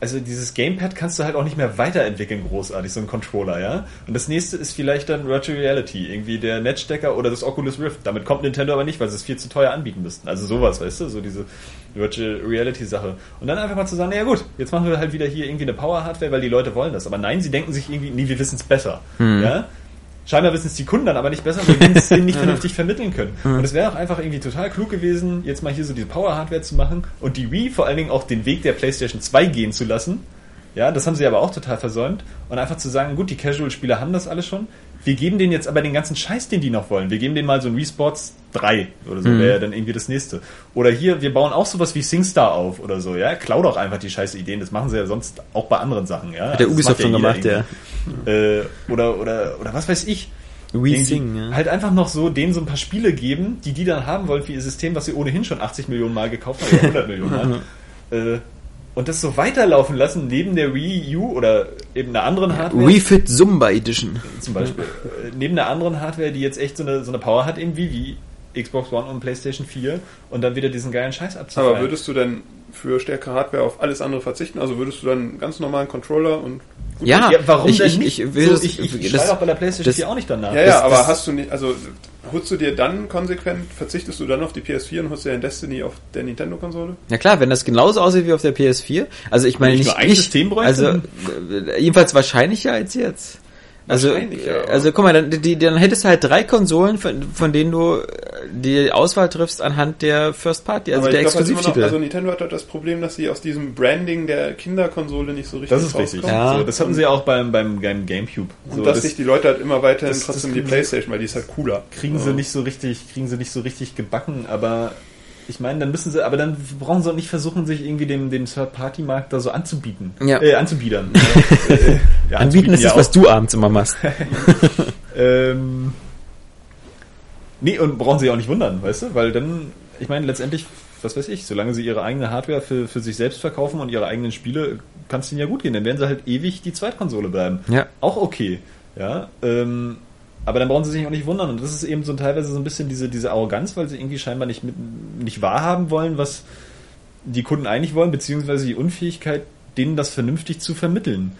also dieses Gamepad kannst du halt auch nicht mehr weiterentwickeln großartig, so ein Controller, ja. Und das nächste ist vielleicht dann Virtual Reality, irgendwie der Netzstecker oder das Oculus Rift. Damit kommt Nintendo aber nicht, weil sie es viel zu teuer anbieten müssten. Also sowas, weißt du, so diese Virtual Reality Sache. Und dann einfach mal zu sagen, naja gut, jetzt machen wir halt wieder hier irgendwie eine Power Hardware, weil die Leute wollen das. Aber nein, sie denken sich irgendwie, nee, wir wissen es besser, ja. Scheinbar wissen es die Kunden dann aber nicht besser, weil wir es denen nicht vernünftig vermitteln können. Und es wäre auch einfach irgendwie total klug gewesen, jetzt mal hier so diese Power-Hardware zu machen und die Wii vor allen Dingen auch den Weg der PlayStation 2 gehen zu lassen. Ja, das haben sie aber auch total versäumt. Und einfach zu sagen, gut, die Casual-Spieler haben das alles schon. Wir geben denen jetzt aber den ganzen Scheiß, den die noch wollen. Wir geben denen mal so ein Wii Sports 3 oder so, wäre ja dann irgendwie das nächste. Oder hier, wir bauen auch sowas wie SingStar auf oder so, ja. Klau doch einfach die scheiß Ideen, das machen sie ja sonst auch bei anderen Sachen, ja. Hat der Also Ubisoft macht schon gemacht, ja. Äh, oder, oder, oder was weiß ich. Irgendwie Sing, ja. Halt einfach noch so denen so ein paar Spiele geben, die die dann haben wollen für ihr System, was sie ohnehin schon 80 Millionen Mal gekauft haben, oder 100 Millionen Mal. äh, und das so weiterlaufen lassen, neben der Wii U oder eben einer anderen Hardware. Wii Fit Zumba Edition. zum Beispiel. Äh, neben einer anderen Hardware, die jetzt echt so eine, so eine Power hat, eben wie, wie Xbox One und PlayStation 4 und dann wieder diesen geilen Scheiß abziehen. Aber würdest du denn für stärkere Hardware auf alles andere verzichten? Also würdest du dann einen ganz normalen Controller und gut, Ja, ja, warum ich, denn ich, nicht? Ich, will so, das, ich, ich, ich das, auch bei der PlayStation das- 4 auch nicht danach. Ja, ja, Das- aber das- hast du nicht, also holst du dir dann konsequent, verzichtest du dann auf die PS4 und holst dir ein Destiny auf der Nintendo-Konsole? Ja klar, wenn das genauso aussieht wie auf der PS4, also ich meine ich nicht, nicht System bräuchte? also äh, jedenfalls wahrscheinlicher als jetzt. Also, ja, also guck mal, dann, die, dann hättest du halt drei Konsolen, von, von denen du äh, die Auswahl triffst anhand der First Party, also aber der ich glaub, halt immer noch, Exklusivtitel. also Nintendo hat halt das Problem, dass sie aus diesem Branding der Kinderkonsole nicht so richtig Das ist richtig. Ja. So, das hatten sie auch beim, beim, beim Gamecube. Und So, dass das sich die Leute halt immer weiterhin das- trotzdem das die Playstation, weil die ist halt cooler. kriegen sie nicht so richtig, kriegen sie nicht so richtig gebacken, aber ich meine, dann müssen sie, aber dann brauchen sie auch nicht versuchen, sich irgendwie dem, dem Third-Party-Markt da so anzubieten. Ja. Äh, anzubiedern. äh, ja, Anbieten ist ja das, was du abends immer machst. Ähm, nee, und brauchen sie auch nicht wundern, weißt du? Weil dann, ich meine, letztendlich, was weiß ich, solange sie ihre eigene Hardware für, für sich selbst verkaufen und ihre eigenen Spiele, kann es ihnen ja gut gehen. Dann werden sie halt ewig die Zweitkonsole bleiben. Ja. Auch okay. Ja. Ähm, aber dann brauchen sie sich auch nicht wundern. Und das ist eben so teilweise so ein bisschen diese, diese Arroganz, weil sie irgendwie scheinbar nicht, mit, nicht wahrhaben wollen, was die Kunden eigentlich wollen, beziehungsweise die Unfähigkeit, denen das vernünftig zu vermitteln.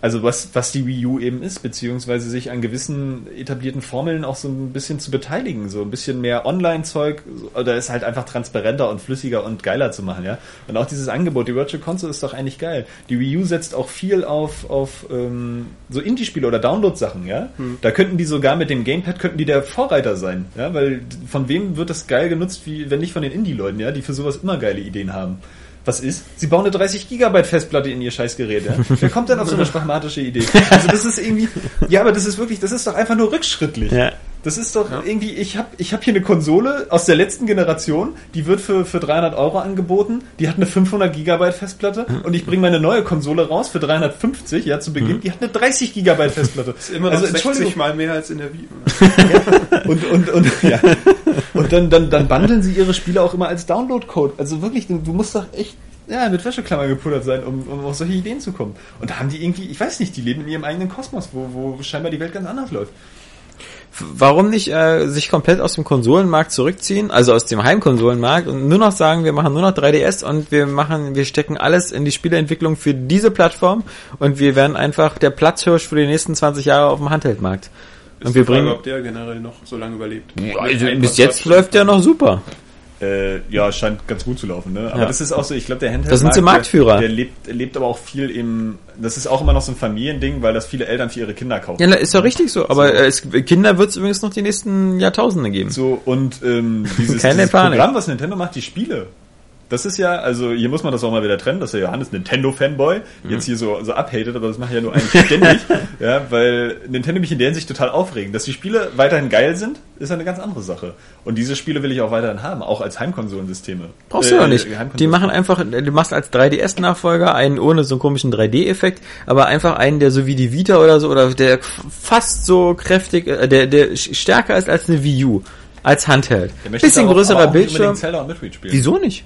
Also was, was die Wii U eben ist, beziehungsweise sich an gewissen etablierten Formeln auch so ein bisschen zu beteiligen, so ein bisschen mehr Online-Zeug, oder es halt einfach transparenter und flüssiger und geiler zu machen, ja. Und auch dieses Angebot, die Virtual Console ist doch eigentlich geil. Die Wii U setzt auch viel auf, auf ähm, so Indie-Spiele oder Download-Sachen, ja. Da könnten die sogar mit dem Gamepad, könnten die der Vorreiter sein, ja, weil von wem wird das geil genutzt, wie, wenn nicht von den Indie-Leuten, ja, die für sowas immer geile Ideen haben. Was ist? Sie bauen eine 30 Gigabyte Festplatte in ihr Scheißgerät. Ja? Wer kommt denn auf so eine sprachmatische Idee? Also das ist irgendwie, ja, aber das ist wirklich, das ist doch einfach nur rückschrittlich. Ja. Das ist doch irgendwie, ich habe ich hab hier eine Konsole aus der letzten Generation, die wird für, für 300 Euro angeboten, die hat eine 500 Gigabyte Festplatte und ich bringe meine neue Konsole raus für 350, ja, zu Beginn, die hat eine 30 Gigabyte Festplatte. Ist immer noch also, 60 mal mehr als in der Wii. und, und, und, ja. und dann, dann, dann bundeln sie ihre Spiele auch immer als Download-Code. Also wirklich, du, du musst doch echt ja, mit Wäscheklammer gepuddert sein, um, um auf solche Ideen zu kommen. Und da haben die irgendwie, ich weiß nicht, die leben in ihrem eigenen Kosmos, wo, wo scheinbar die Welt ganz anders läuft. Warum nicht äh, sich komplett aus dem Konsolenmarkt zurückziehen, also aus dem Heimkonsolenmarkt und nur noch sagen, wir machen nur noch 3DS und wir machen, wir stecken alles in die Spieleentwicklung für diese Plattform und wir werden einfach der Platzhirsch für die nächsten 20 Jahre auf dem Handheldmarkt. Und Ist wir die Frage, bringen, ob der generell noch so lange überlebt. also bis jetzt läuft der noch super. Äh, ja, scheint ganz gut zu laufen, ne? Aber Ja. das ist auch so, ich glaube, der Handheld. Da sind sie Marktführer. Der, der lebt, lebt aber auch viel im, das ist auch immer noch so ein Familiending, weil das viele Eltern für ihre Kinder kaufen. Ja, ist doch richtig so, aber äh, es, Kinder wird es übrigens noch die nächsten Jahrtausende geben. So, und ähm, dieses, Keine dieses Panik. Programm, was Nintendo macht, die Spiele. Das ist ja, also hier muss man das auch mal wieder trennen, dass der Johannes Nintendo-Fanboy Mhm. jetzt hier so, so abhatet, aber das mache ich ja nur eigentlich ständig, ja, weil Nintendo mich in der Hinsicht total aufregen. Dass die Spiele weiterhin geil sind, ist eine ganz andere Sache. Und diese Spiele will ich auch weiterhin haben, auch als Heimkonsolensysteme. Brauchst du Äh, doch nicht. Die machen einfach, du machst als 3DS-Nachfolger einen ohne so einen komischen 3D-Effekt, aber einfach einen, der so wie die Vita oder so, oder der fast so kräftig, äh, der, der stärker ist als eine Wii U. Als Handheld. Bisschen größerer Bildschirm. Zelda und. Wieso nicht?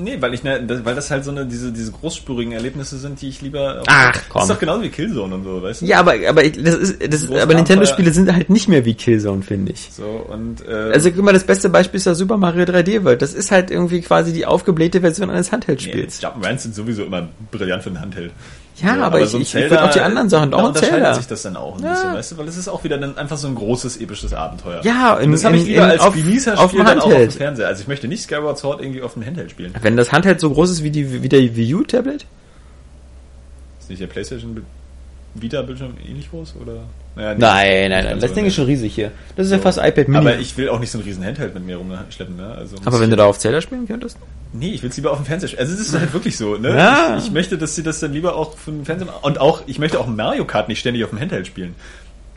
Nee, weil ich ne, das, weil das halt so eine diese diese großspurigen Erlebnisse sind, die ich lieber. Ach, Das komm. ist doch genauso wie Killzone und so, weißt du? Ja, aber, aber das ist, das ist, aber Nintendo-Spiele Abenteuer. sind halt nicht mehr wie Killzone, finde ich. So und äh, Also guck mal, das beste Beispiel ist ja Super Mario 3D World. Das ist halt irgendwie quasi die aufgeblähte Version eines nee, Handheld-Spiels. Jump'n'Runs sind sowieso immer brillant für den Handheld. Ja, aber ich- ein ich- ich würd auch die anderen Sachen, auch ein Zelda. sich das dann auch ein Ja. bisschen, weißt du, weil es ist auch wieder dann einfach so ein großes episches Abenteuer. Ja, und in- das habe ich lieber in- als auf- Genießer auf dem dann auch auf dem Handheld. Fernseher. Also ich möchte nicht Skyward Sword irgendwie auf dem Handheld spielen. Wenn das Handheld so groß ist wie die wie der Wii U Tablet? Ist nicht der PlayStation Vita Bildschirm ähnlich groß oder? Naja, nee, Nein, nein, nein. Das so, Ding ist schon riesig hier. Das ist ja So. fast iPad Mini. Aber Aber, ich will auch nicht so einen riesen Handheld mit mir rumschleppen, ne? Also muss wenn du da auf Zelda spielen könntest? Nee, ich will es lieber auf dem Fernseher spielen. Also es ist halt wirklich so, ne? Ja. Ich, ich möchte, dass sie das dann lieber auch für den Fernseher machen. Und auch, ich möchte auch Mario Kart nicht ständig auf dem Handheld spielen.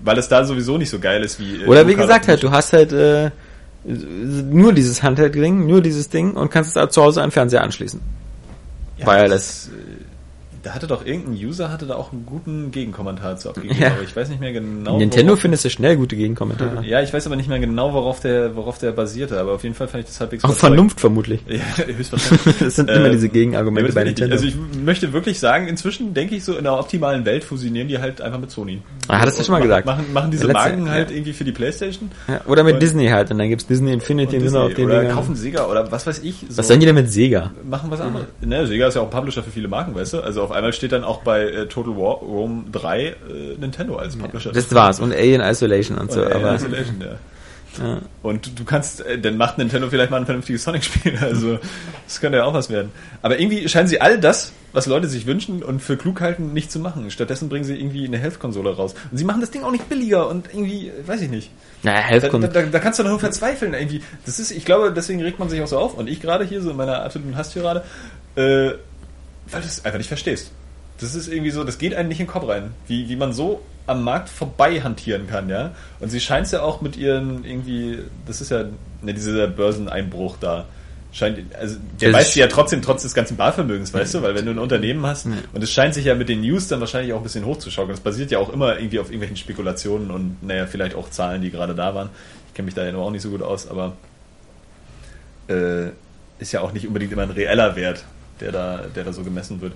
Weil es da sowieso nicht so geil ist wie. äh, Oder wie gesagt halt, du hast halt äh, nur dieses Handheld-Ding, nur dieses Ding und kannst es da zu Hause an den Fernseher anschließen. Ja, Wireless. das, äh, Da hatte doch irgendein User hatte da auch einen guten Gegenkommentar zu abgegeben, Ja. aber ich weiß nicht mehr genau. Nintendo worauf- findest du schnell gute Gegenkommentare. Ja, ich weiß aber nicht mehr genau, worauf der, worauf der basierte, aber auf jeden Fall fand ich das halbwegs Auf Vernunft vermutlich. Ja, höchstwahrscheinlich. Das sind immer Äh, diese Gegenargumente Ja, bei Nintendo. Also ich möchte wirklich sagen, inzwischen denke ich so, in der optimalen Welt fusionieren die halt einfach mit Sony. Ah, hattest du schon mal machen, gesagt. Machen, machen diese letzte- Marken halt ja. irgendwie für die Playstation. ja, oder mit und- Disney halt, und dann gibt's Disney Infinity Und und Disney auf den oder Dingern. kaufen Sega oder was weiß ich. So, Was sollen die denn mit Sega? machen was anderes. Ne, Sega ist ja auch ein Publisher für viele Marken, weißt du? Also auf einmal steht dann auch bei äh, Total War Rome 3 äh, Nintendo als Publisher. Das war's. Und Alien Isolation und so. Und, äh, aber, Isolation, ja. ja. Und du kannst, äh, dann macht Nintendo vielleicht mal ein vernünftiges Sonic-Spiel. Also, das könnte ja auch was werden. Aber irgendwie scheinen sie all das, was Leute sich wünschen und für klug halten, nicht zu machen. Stattdessen bringen sie irgendwie eine Health-Konsole raus. Und sie machen das Ding auch nicht billiger und irgendwie, äh, weiß ich nicht. Naja, Da, Health da, da, da kannst du nur verzweifeln irgendwie. Das ist, ich glaube, deswegen regt man sich auch so auf. Und ich gerade hier, so in meiner absoluten Hasstirade, äh, weil du es einfach nicht verstehst. Das ist irgendwie so, das geht einem nicht in den Kopf rein. Wie, wie man so am Markt vorbei hantieren kann, ja. Und sie scheint es ja auch mit ihren irgendwie, das ist ja, ne, dieser Börseneinbruch da. Scheint, also der weiß ist- ja trotzdem trotz des ganzen Barvermögens, weißt du, weil wenn du ein Unternehmen hast und es scheint sich ja mit den News dann wahrscheinlich auch ein bisschen hochzuschaukeln. Das basiert ja auch immer irgendwie auf irgendwelchen Spekulationen und naja, vielleicht auch Zahlen, die gerade da waren. Ich kenne mich da ja nur auch nicht so gut aus, aber äh, ist ja auch nicht unbedingt immer ein reeller Wert, der da, der da so gemessen wird.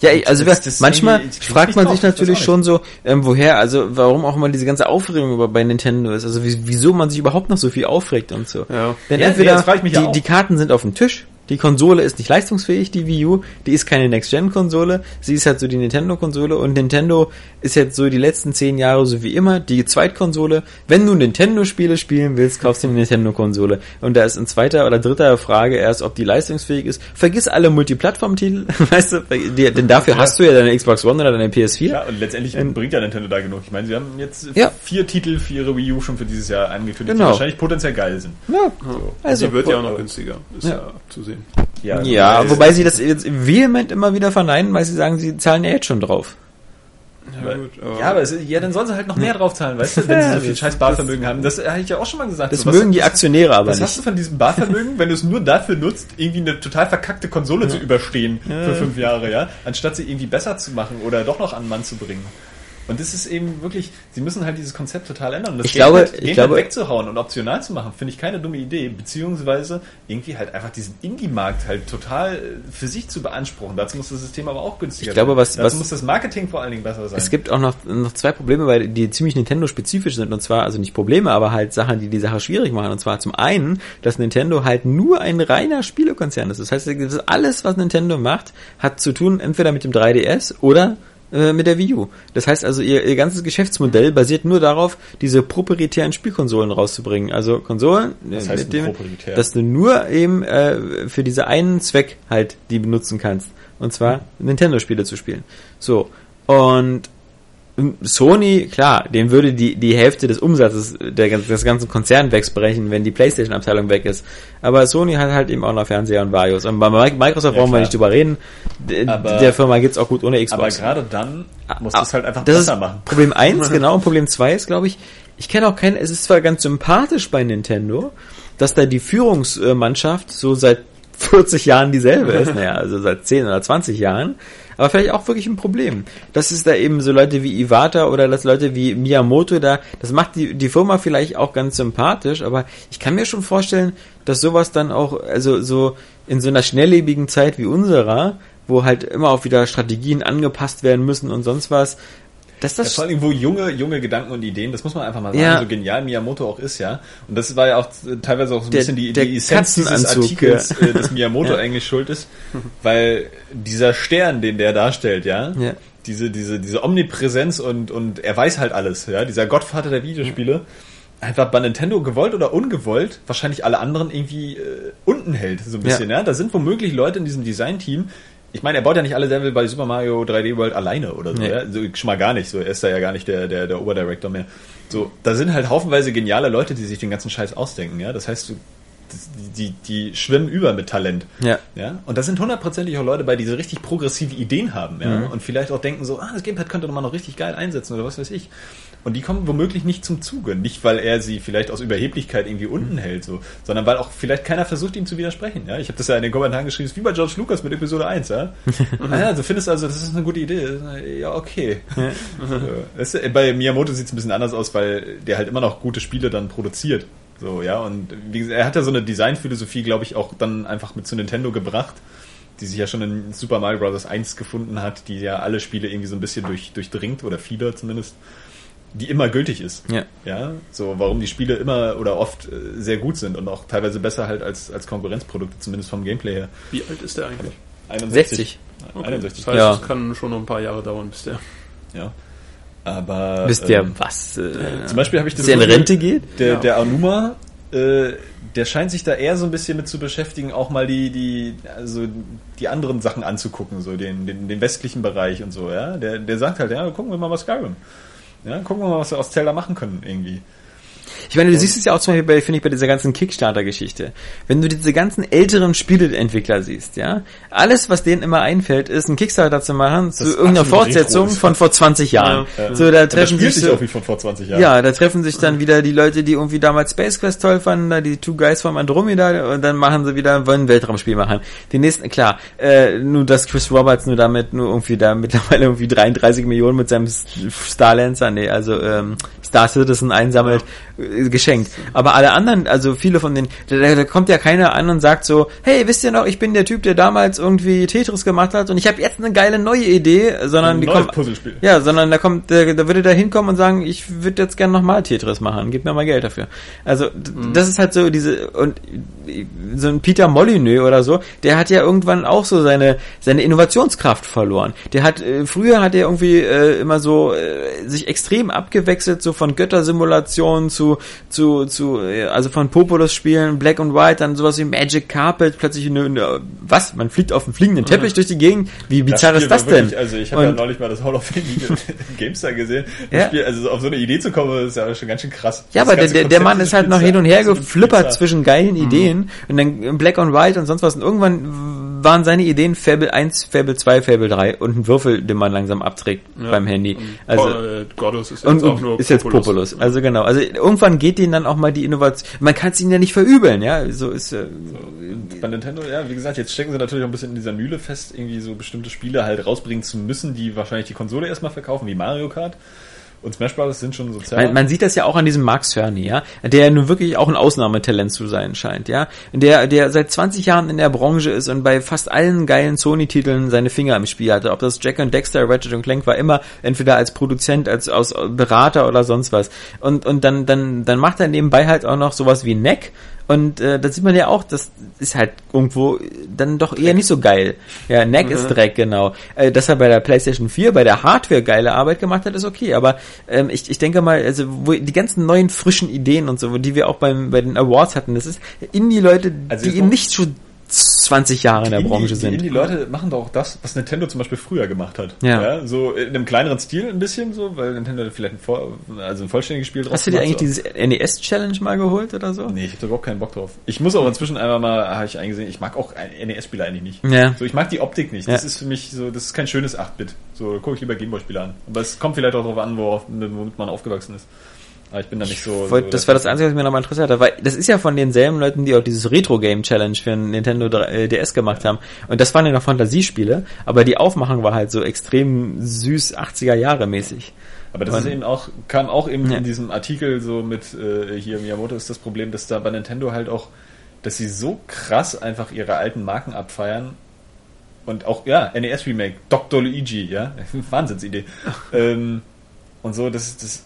Ja, also Das- das, manchmal fragt man sich drauf, ich weiß natürlich schon so, ähm, woher, also warum auch immer diese ganze Aufregung über bei Nintendo ist, also wie, wieso man sich überhaupt noch so viel aufregt und so. Ja. Denn Ja, entweder ja die, die Karten sind auf dem Tisch, die Konsole ist nicht leistungsfähig, die Wii U, die ist keine Next-Gen-Konsole, sie ist halt so die Nintendo-Konsole und Nintendo ist jetzt so die letzten zehn Jahre so wie immer die Zweitkonsole. Wenn du Nintendo-Spiele spielen willst, kaufst du eine Nintendo-Konsole. Und da ist in zweiter oder dritter Frage erst, ob die leistungsfähig ist. Vergiss alle Multiplattform-Titel, weißt du, denn dafür hast du ja deine Xbox One oder deine PS4. Ja, und letztendlich Ähm, bringt ja Nintendo da genug. Ich meine, sie haben jetzt Ja. vier Titel für ihre Wii U schon für dieses Jahr angekündigt, Genau. die wahrscheinlich potenziell geil sind. Ja, Also, also, die wird ja auch noch günstiger. Ist Ja. ja, abzusehen. Ja, Ja, weil- wobei sie das jetzt vehement immer wieder verneinen, weil sie sagen, sie zahlen ja jetzt schon drauf. Ja, gut, aber Ja, aber es, ja, dann sollen sie halt noch mehr drauf zahlen, weißt du, wenn sie so viel scheiß Barvermögen haben. Das habe ich ja auch schon mal gesagt. Das So, was- mögen die Aktionäre aber Was hast du nicht. von diesem Barvermögen, wenn du es nur dafür nutzt, irgendwie eine total verkackte Konsole zu überstehen für fünf Jahre, ja? Anstatt sie irgendwie besser zu machen oder doch noch an den Mann zu bringen. Und das ist eben wirklich, sie müssen halt dieses Konzept total ändern. Und das Ich glaube- halt, ich den glaube- halt wegzuhauen und optional zu machen, finde ich keine dumme Idee. Beziehungsweise irgendwie halt einfach diesen Indie-Markt halt total für sich zu beanspruchen. Dazu muss das System aber auch günstiger Ich glaube, sein. was- Dazu was- muss das Marketing vor allen Dingen besser sein. Es gibt auch noch, noch zwei Probleme, weil die ziemlich Nintendo-spezifisch sind. Und zwar, also nicht Probleme, aber halt Sachen, die die Sache schwierig machen. Und zwar zum einen, dass Nintendo halt nur ein reiner Spielekonzern ist. Das heißt, alles, was Nintendo macht, hat zu tun entweder mit dem 3DS oder äh, mit der Wii U. Das heißt also, ihr, ihr ganzes Geschäftsmodell basiert nur darauf, diese proprietären Spielkonsolen rauszubringen. Also Konsolen, Was äh, heißt mit dem, dass du nur eben äh, für diese einen Zweck halt die benutzen kannst. Und zwar Nintendo-Spiele zu spielen. So. Und Sony, klar, dem würde die, die Hälfte des Umsatzes der, des ganzen Konzerns wegbrechen, wenn die Playstation-Abteilung weg ist. Aber Sony hat halt eben auch noch Fernseher und Varios. Und bei Mi- Microsoft Ja, brauchen wir nicht drüber reden. D Aber- der Firma geht's auch gut ohne aber Xbox. gerade dann muss Ah, das halt einfach das besser ist machen. Problem 1, genau, und Problem 2 ist, glaube ich, ich kenne auch keinen, es ist zwar ganz sympathisch bei Nintendo, dass da die Führungsmannschaft so seit 40 Jahren dieselbe ist, naja, also seit 10 oder 20 Jahren, aber vielleicht auch wirklich ein Problem. Das ist da eben so Leute wie Iwata oder das Leute wie Miyamoto da, das macht die, die Firma vielleicht auch ganz sympathisch, aber ich kann mir schon vorstellen, dass sowas dann auch, also so in so einer schnelllebigen Zeit wie unserer, wo halt immer auch wieder Strategien angepasst werden müssen und sonst was, dass Ja, das vor allem, wo junge, junge Gedanken und Ideen, das muss man einfach mal sagen, Ja. so genial Miyamoto auch ist, ja. Und das war ja auch teilweise auch so ein Der- bisschen die, die Essenz dieses Artikels, äh, dass Miyamoto Ja. eigentlich schuld ist, weil dieser Stern, den der darstellt, ja, Ja. diese, diese, diese Omnipräsenz und, und er weiß halt alles, ja, dieser Gottvater der Videospiele, einfach bei Nintendo gewollt oder ungewollt wahrscheinlich alle anderen irgendwie äh, unten hält, so ein bisschen, ja. Da sind womöglich Leute in diesem Design-Team, ich meine, er baut ja nicht alle Level bei Super Mario 3D World alleine oder so, Nee. ja? so schon mal gar nicht, so er ist da ja gar nicht der, der, der Oberdirektor mehr. So, da sind halt haufenweise geniale Leute, die sich den ganzen Scheiß ausdenken, ja. Das heißt, du, das, die, die, schwimmen über mit Talent. Ja. Ja, und da sind hundertprozentig auch Leute bei, die so richtig progressive Ideen haben, ja, Mhm. und vielleicht auch denken so, ah, das Gamepad könnte man noch richtig geil einsetzen oder was weiß ich. Und die kommen womöglich nicht zum Zuge. Nicht, weil er sie vielleicht aus Überheblichkeit irgendwie unten hält, so, sondern weil auch vielleicht keiner versucht, ihm zu widersprechen. Ja, ich habe das ja in den Kommentaren geschrieben, ist wie bei George Lucas mit Episode 1, ja. ah, ja, du findest also, das ist eine gute Idee. Ja, okay. So, das ist, bei Miyamoto sieht es ein bisschen anders aus, weil der halt immer noch gute Spiele dann produziert. So, ja, und wie gesagt, er hat ja so eine Designphilosophie, glaube ich, auch dann einfach mit zu Nintendo gebracht, die sich ja schon in Super Mario Bros. 1 gefunden hat, die ja alle Spiele irgendwie so ein bisschen durch, durchdringt, oder viele zumindest, die immer gültig ist. Ja. Ja, so warum die Spiele immer oder oft äh, sehr gut sind und auch teilweise besser halt als, als Konkurrenzprodukte, zumindest vom Gameplay her. Wie alt ist der eigentlich? 60. Okay. 61. Das heißt, Ja. es kann schon noch ein paar Jahre dauern, bis der. Ja. Aber Wisst ihr ähm, was? Äh, zum Beispiel habe ich das bis er in Rente geht? Der, Ja. der Anuma, äh, der scheint sich da eher so ein bisschen mit zu beschäftigen, auch mal die, die, also die anderen Sachen anzugucken, so den, den, den westlichen Bereich und so, ja. Der, der sagt halt, ja, gucken wir mal was Skyrim. Ja, gucken wir mal, was wir aus Zelda machen können, irgendwie. Ich meine, du siehst es ja auch zum Beispiel bei, finde ich, bei dieser ganzen Kickstarter-Geschichte. Wenn du diese ganzen älteren Spieleentwickler siehst, ja, alles, was denen immer einfällt, ist, einen Kickstarter zu machen zu ist irgendeiner Fortsetzung von vor 20 Jahren. Ja. So, da das treffen sich so, auch wie von vor 20 Jahren. ja, da treffen sich dann wieder die Leute, die irgendwie damals Space Quest toll fanden, da die Two Guys vom Andromeda und dann machen sie wieder, wollen ein Weltraumspiel machen. Die nächsten, klar, äh, nur dass Chris Roberts nur damit, nur irgendwie da mittlerweile irgendwie 33 Millionen mit seinem Star Lancer, nee, also ähm, Star Citizen einsammelt, äh, geschenkt. Aber alle anderen, also viele von denen, da, da da kommt ja keiner an und sagt so, hey, wisst ihr noch, ich bin der Typ, der damals irgendwie Tetris gemacht hat und ich habe jetzt eine geile neue Idee, sondern Ein die Puzzlespiel. ja, sondern da kommt, da, da würde der hinkommen und sagen, ich würde jetzt gerne nochmal Tetris machen, gib mir mal Geld dafür. Also d- das ist halt so diese und so ein Peter Molyneux oder so, der hat ja irgendwann auch so seine seine Innovationskraft verloren. Der hat äh, früher hat er irgendwie äh, immer so äh, sich extrem abgewechselt so von Göttersimulationen zu zu, zu, zu, äh, also von Populous-Spielen, Black and White, dann sowas wie Magic Carpet, plötzlich eine, eine was? Man fliegt auf einem fliegenden Teppich durch die Gegend? Wie bizarr ist das denn? Wirklich, also ich habe ja neulich mal das Hall of Fame GameStar gesehen. Ja. Spiel, also auf so eine Idee zu kommen, ist ja schon ganz schön krass. Ja, aber der, der Mann ist halt noch hin und her geflippert zwischen geilen mhm. Ideen und dann Black and White und sonst was. Und irgendwann waren seine Ideen Fable 1, Fable 2, Fable 3 und ein Würfel, den man langsam abträgt ja. beim Handy. Also, äh, Godus ist jetzt und, auch nur ist jetzt Populus. Also genau. Also irgendwann geht denen dann auch mal die Innovation. Man kann es ihnen ja nicht verübeln, ja. So ist äh, so. bei Nintendo, ja, wie gesagt, jetzt stecken sie natürlich auch ein bisschen in dieser Mühle fest, irgendwie so bestimmte Spiele halt rausbringen zu müssen, die wahrscheinlich die Konsole erstmal verkaufen, wie Mario Kart und Smash Bros. sind schon sozial. Man, man sieht das ja auch an diesem Max Cerny, ja, der nun wirklich auch ein Ausnahmetalent zu sein scheint, ja. Der, der seit 20 Jahren in der Branche ist und bei fast allen geilen Sony-Titeln seine Finger im Spiel hatte. Ob das Jack und Dexter, Ratchet und Clank war immer entweder als Produzent, als aus Berater oder sonst was. Und, und dann, dann, dann macht er nebenbei halt auch noch sowas wie Neck und äh, da sieht man ja auch, das ist halt irgendwo dann doch eher nicht so geil. Ja, Neck mhm. ist Dreck, genau. Äh, dass er bei der PlayStation 4, bei der Hardware geile Arbeit gemacht hat, ist okay. Aber ähm, ich, ich denke mal, also wo die ganzen neuen frischen Ideen und so, die wir auch beim, bei den Awards hatten, das ist Indie-Leute, also die eben nicht schon 20 Jahre in der Indie, Branche sind. Die Leute machen doch auch das, was Nintendo zum Beispiel früher gemacht hat. Ja. ja. So in einem kleineren Stil ein bisschen so, weil Nintendo vielleicht ein, voll, also ein vollständiges Spiel drauf Hast du dir eigentlich so. dieses NES-Challenge mal geholt oder so? Nee, ich habe überhaupt keinen Bock drauf. Ich muss auch inzwischen einmal mal, habe ich eingesehen, ich mag auch NES-Spiele eigentlich nicht. Ja. So, ich mag die Optik nicht. Das ja. ist für mich so, das ist kein schönes 8-Bit. So, gucke ich lieber Gameboy-Spiele an. Aber es kommt vielleicht auch darauf an, worauf, womit man aufgewachsen ist. Aber ich bin da nicht so. Wollt, so das war das Einzige, was mir nochmal interessiert hat, weil das ist ja von denselben Leuten, die auch dieses Retro-Game-Challenge für Nintendo DS äh, gemacht haben. Und das waren ja noch Fantasiespiele, aber die Aufmachung war halt so extrem süß 80er Jahre mäßig. Aber das und, ist eben auch, kam auch eben ja. in diesem Artikel so mit äh, hier Miyamoto ist das Problem, dass da bei Nintendo halt auch, dass sie so krass einfach ihre alten Marken abfeiern und auch, ja, NES Remake, Dr. Luigi, ja, Wahnsinnsidee. ähm, und so, das, das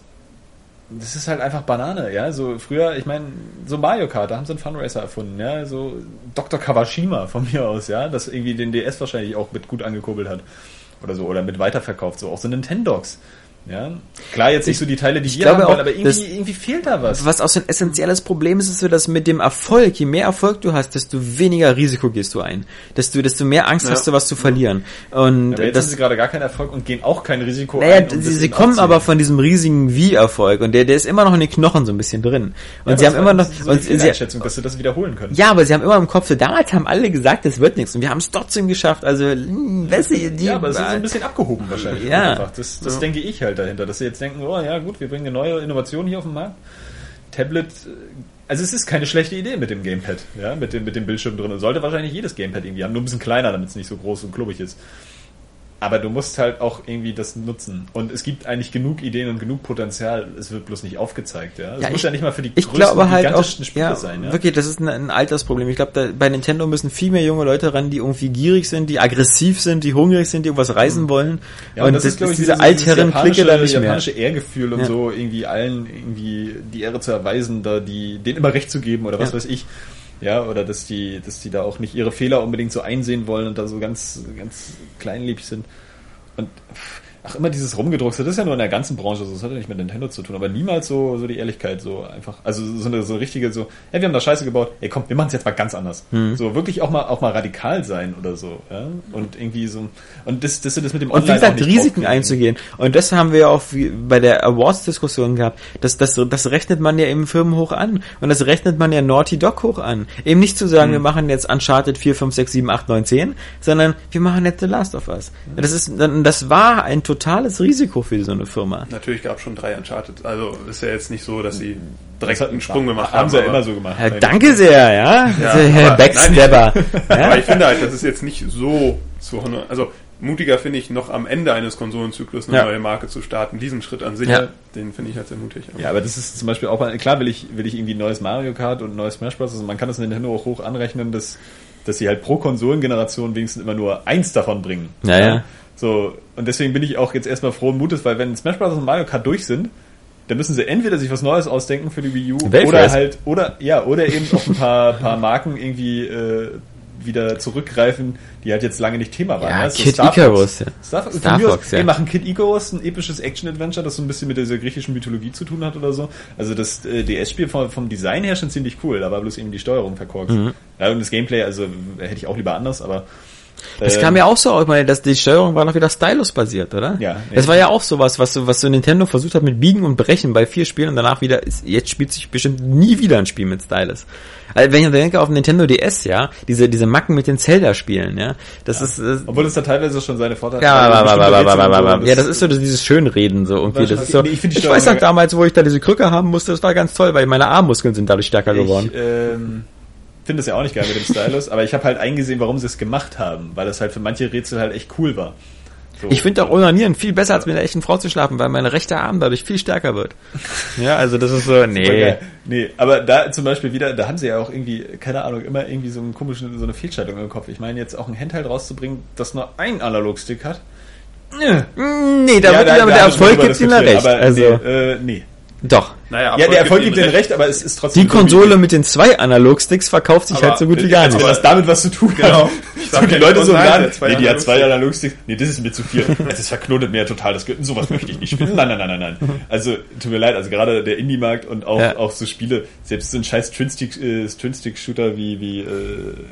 das ist halt einfach Banane, ja. So früher, ich meine, so Mario Kart, da haben sie einen Funracer erfunden, ja. So Dr. Kawashima von mir aus, ja, das irgendwie den DS wahrscheinlich auch mit gut angekurbelt hat. Oder so, oder mit weiterverkauft, so auch so Nintendogs. Ja, klar, jetzt nicht so die Teile, die ich wir haben wollen, aber irgendwie, irgendwie fehlt da was. Was auch so ein essentielles Problem ist, ist so, dass mit dem Erfolg, je mehr Erfolg du hast, desto weniger Risiko gehst du ein. Desto, desto mehr Angst ja. hast du, was zu verlieren. Und aber jetzt das, haben sie gerade gar keinen Erfolg und gehen auch kein Risiko naja, ein. Sie, sie kommen aber von diesem riesigen Wie-Erfolg und der, der ist immer noch in den Knochen so ein bisschen drin. Und ja, sie haben immer noch, so und sie, Einschätzung, dass sie das wiederholen können. Ja, aber sie haben immer im Kopf, so damals haben alle gesagt, es wird nichts und wir haben es trotzdem geschafft. Also, mh, hm, weißt du, die, ja, aber es ist so ein bisschen abgehoben wahrscheinlich. Ja. Das, das denke ich halt dahinter, dass sie jetzt denken, denken, oh ja gut, wir bringen eine neue Innovation hier auf den Markt. Tablet, äh, also es ist keine schlechte Idee mit dem Gamepad, ja, mit dem, mit dem Bildschirm drin. Sollte wahrscheinlich jedes Gamepad irgendwie haben, nur ein bisschen kleiner, damit es nicht so groß und klubbig ist. Aber du musst halt auch irgendwie das nutzen. Und es gibt eigentlich genug Ideen und genug Potenzial. Es wird bloß nicht aufgezeigt. Ja, es ja, muss ich, ja nicht mal für die ich glaube halt auch, Spiele ja, sein. Ja? Wirklich, das ist ein, ein Altersproblem. Ich glaube, bei Nintendo müssen viel mehr junge Leute ran, die irgendwie gierig sind, die aggressiv sind, die hungrig sind, die irgendwas reisen mhm. wollen. Ja, und, und das, das ist, glaube ich, diese Altherren-Clique da nicht mehr. japanische Ehrgefühl und so irgendwie allen irgendwie die Ehre zu erweisen, da die denen immer recht zu geben oder was weiß ich. Ja, oder dass die, dass die da auch nicht ihre Fehler unbedingt so einsehen wollen und da so ganz, ganz kleinliebig sind. Und ach, immer dieses Rumgedruckte, das ist ja nur in der ganzen Branche so, das hat ja nicht mit Nintendo zu tun, aber niemals so, so die Ehrlichkeit, so einfach, also so eine so richtige, so, hey, wir haben da Scheiße gebaut, ey komm, wir machen es jetzt mal ganz anders. Mhm. So wirklich auch mal, auch mal radikal sein oder so, ja, und irgendwie so, und das, das, das mit dem Online Und wie gesagt, Risiken einzugehen. Und das haben wir auch bei der Awards-Diskussion gehabt, das, das, das rechnet man ja eben Firmen hoch an. Und das rechnet man ja Naughty Dog hoch an. Eben nicht zu sagen, mhm. wir machen jetzt Uncharted 4, 5, 6, 7, 8, 9, 10, sondern wir machen jetzt The Last of Us. Das ist, das war ein totales Risiko für so eine Firma. Natürlich gab es schon drei Uncharted. Also ist ja jetzt nicht so, dass sie direkt einen Sprung gemacht haben. Haben sie ja immer so gemacht. Ja, danke sehr, ja. ja Herr Backstabber. ja. Aber ich finde halt, das ist jetzt nicht so zu also mutiger finde ich noch am Ende eines Konsolenzyklus eine ja. neue Marke zu starten. Diesen Schritt an sich, ja. den finde ich halt sehr mutig. Ja, aber das ist zum Beispiel auch, klar will ich, will ich irgendwie neues Mario Kart und neues Smash Bros. Also man kann das Nintendo auch hoch anrechnen, dass, dass sie halt pro Konsolengeneration wenigstens immer nur eins davon bringen. Ja, ja. So, und deswegen bin ich auch jetzt erstmal frohen Mutes, weil wenn Smash Bros. und Mario Kart durch sind, dann müssen sie entweder sich was Neues ausdenken für die Wii U Weltfest. oder halt, oder, ja, oder eben auch ein paar, paar Marken irgendwie äh, wieder zurückgreifen, die halt jetzt lange nicht Thema waren. Ja, ne? So Kid Star Fox. Icarus, ja. Star, Fox, Star mir aus, Fox, ja. Wir machen Kid Icarus, ein episches Action-Adventure, das so ein bisschen mit dieser griechischen Mythologie zu tun hat oder so. Also das äh, DS-Spiel vom, vom Design her schon ziemlich cool, da war bloß eben die Steuerung verkorkst. Mhm. Ja, und das Gameplay, also hätte ich auch lieber anders, aber Das ähm, kam ja auch so aus, ich meine, dass die Steuerung war noch wieder Stylus-basiert, oder? Ja. Das war ja auch sowas, was so, was so Nintendo versucht hat mit Biegen und Brechen bei vier Spielen und danach wieder, ist, jetzt spielt sich bestimmt nie wieder ein Spiel mit Stylus. Also wenn ich denke auf Nintendo DS, ja, diese, diese Macken mit den Zelda-Spielen, ja, das ist, das, Obwohl es da teilweise schon seine Vorteile ja, aber, aber, aber, aber, aber, aber, das ja, das ist so dieses Schönreden so irgendwie. Das ist so, Nee, ich ich, weiß noch damals, wo ich da diese Krücke haben musste, das war ganz toll, weil meine Armmuskeln sind dadurch stärker geworden. Ich ähm, finde es ja auch nicht geil mit dem Stylus, aber ich habe halt eingesehen, warum sie es gemacht haben, weil das halt für manche Rätsel halt echt cool war. So. Ich finde auch Onanieren viel besser, als mit einer echten Frau zu schlafen, weil mein rechter Arm dadurch viel stärker wird. Ja, also das ist so, nee. Nee, aber da zum Beispiel wieder, da haben sie ja auch irgendwie, keine Ahnung, immer irgendwie so einen komischen, so eine Fehlschaltung im Kopf. Ich meine, jetzt auch ein Handheld rauszubringen, das nur ein Analogstick hat. Nee, da ja, wird wieder da der Erfolg gibt diskutiert, recht. Aber Also, nee, äh, nee. doch. Naja, Ja, der Erfolg gibt denen recht, aber es ist trotzdem Die Konsole mit den zwei Analogsticks verkauft sich Aber- halt so gut wie gar nicht. wenn das damit was zu tun hat. Genau. Ich So, sag die Leute so zwei nee, die hat zwei Analogsticks. Nee, das ist mir zu viel. Es ist verknotet mir ja total. Das, sowas möchte ich nicht spielen. Nein, nein, nein, nein, nein. Also, tut mir leid, also gerade der Indie-Markt und auch, Ja. auch so Spiele, selbst so ein scheiß Twin-Stick, äh, Twin-Stick-Shooter wie, wie, äh,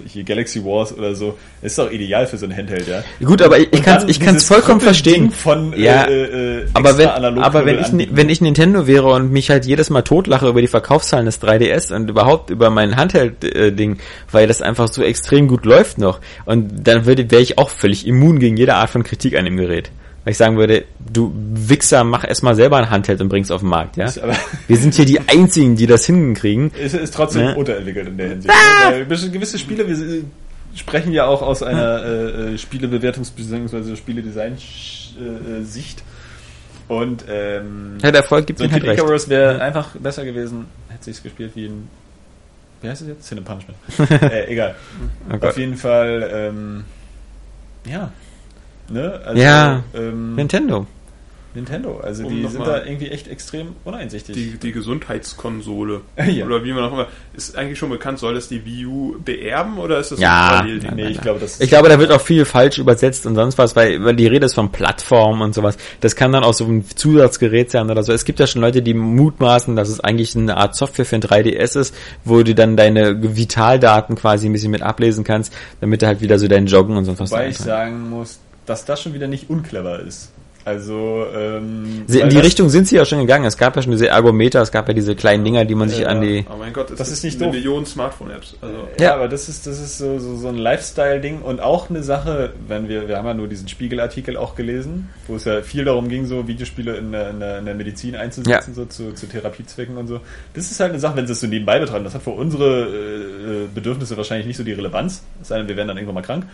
hier Galaxy Wars oder so, ist doch ideal für so ein Handheld, ja. Gut, aber ich, kann ich kann's dieses vollkommen verstehen. Von, Ja, äh, äh, aber wenn, aber wenn ich, wenn ich Nintendo wäre und mich halt jedes Mal totlache über die Verkaufszahlen des 3DS und überhaupt über mein Handheld-Ding, weil das einfach so extrem gut läuft noch, und dann würde, wäre ich auch völlig immun gegen jede Art von Kritik an dem Gerät. Weil ich sagen würde, du Wichser, mach erstmal selber ein Handheld und bring's auf den Markt, ja? Wir sind hier die einzigen, die das hinkriegen. ist, ist trotzdem Ne? unterentwickelt in der Hinsicht. ne? Weil gewisse- Spiele, wir äh, sprechen ja auch aus einer äh, äh, Spielebewertungs- bzw. Spieledesign-Sicht. Und ähm, Ja, der Erfolg gibt so ein halt Kid. Icarus wäre einfach besser gewesen, hätte sich's gespielt wie ein wie heißt es jetzt? Sin Punishment. äh, egal. Oh Gott. Auf jeden Fall, ähm, ja. Ne? Also, Ja. ähm, Nintendo. Nintendo. Also Um die sind da irgendwie echt extrem uneinsichtig. Die, die Gesundheitskonsole. Ja. Oder wie man auch immer. Ist eigentlich schon bekannt, soll das die Wii U beerben oder ist das Ja. ein? Nein, nee, ich nein. glaube, das Ich glaube, da wird auch viel falsch übersetzt und sonst was, weil, weil die Rede ist von Plattform und sowas. Das kann dann auch so ein Zusatzgerät sein oder so. Es gibt ja schon Leute, die mutmaßen, dass es eigentlich eine Art Software für ein 3DS ist, wo du dann deine Vitaldaten quasi ein bisschen mit ablesen kannst, damit du halt wieder so dein Joggen und sonst was Wobei ich sagen muss, dass das schon wieder nicht unclever ist. Also, ähm, In die Richtung sind sie ja schon gegangen. Es gab ja schon diese Ergometer, es gab ja diese kleinen Dinger, die man sich Ja. an die... Oh mein Gott, das, Das ist nicht eine doof. Million Smartphone-Apps. Also, Ja, Ja. aber das ist, das ist so, so, so ein Lifestyle-Ding und auch eine Sache, wenn wir, wir haben ja nur diesen Spiegelartikel auch gelesen, wo es ja viel darum ging, so Videospiele in der, in der, in der Medizin einzusetzen, so zu, zu Therapiezwecken und so. Das ist halt eine Sache, wenn sie es so nebenbei betreiben. Das hat für unsere äh, Bedürfnisse wahrscheinlich nicht so die Relevanz, es sei denn, wir werden dann irgendwann mal krank.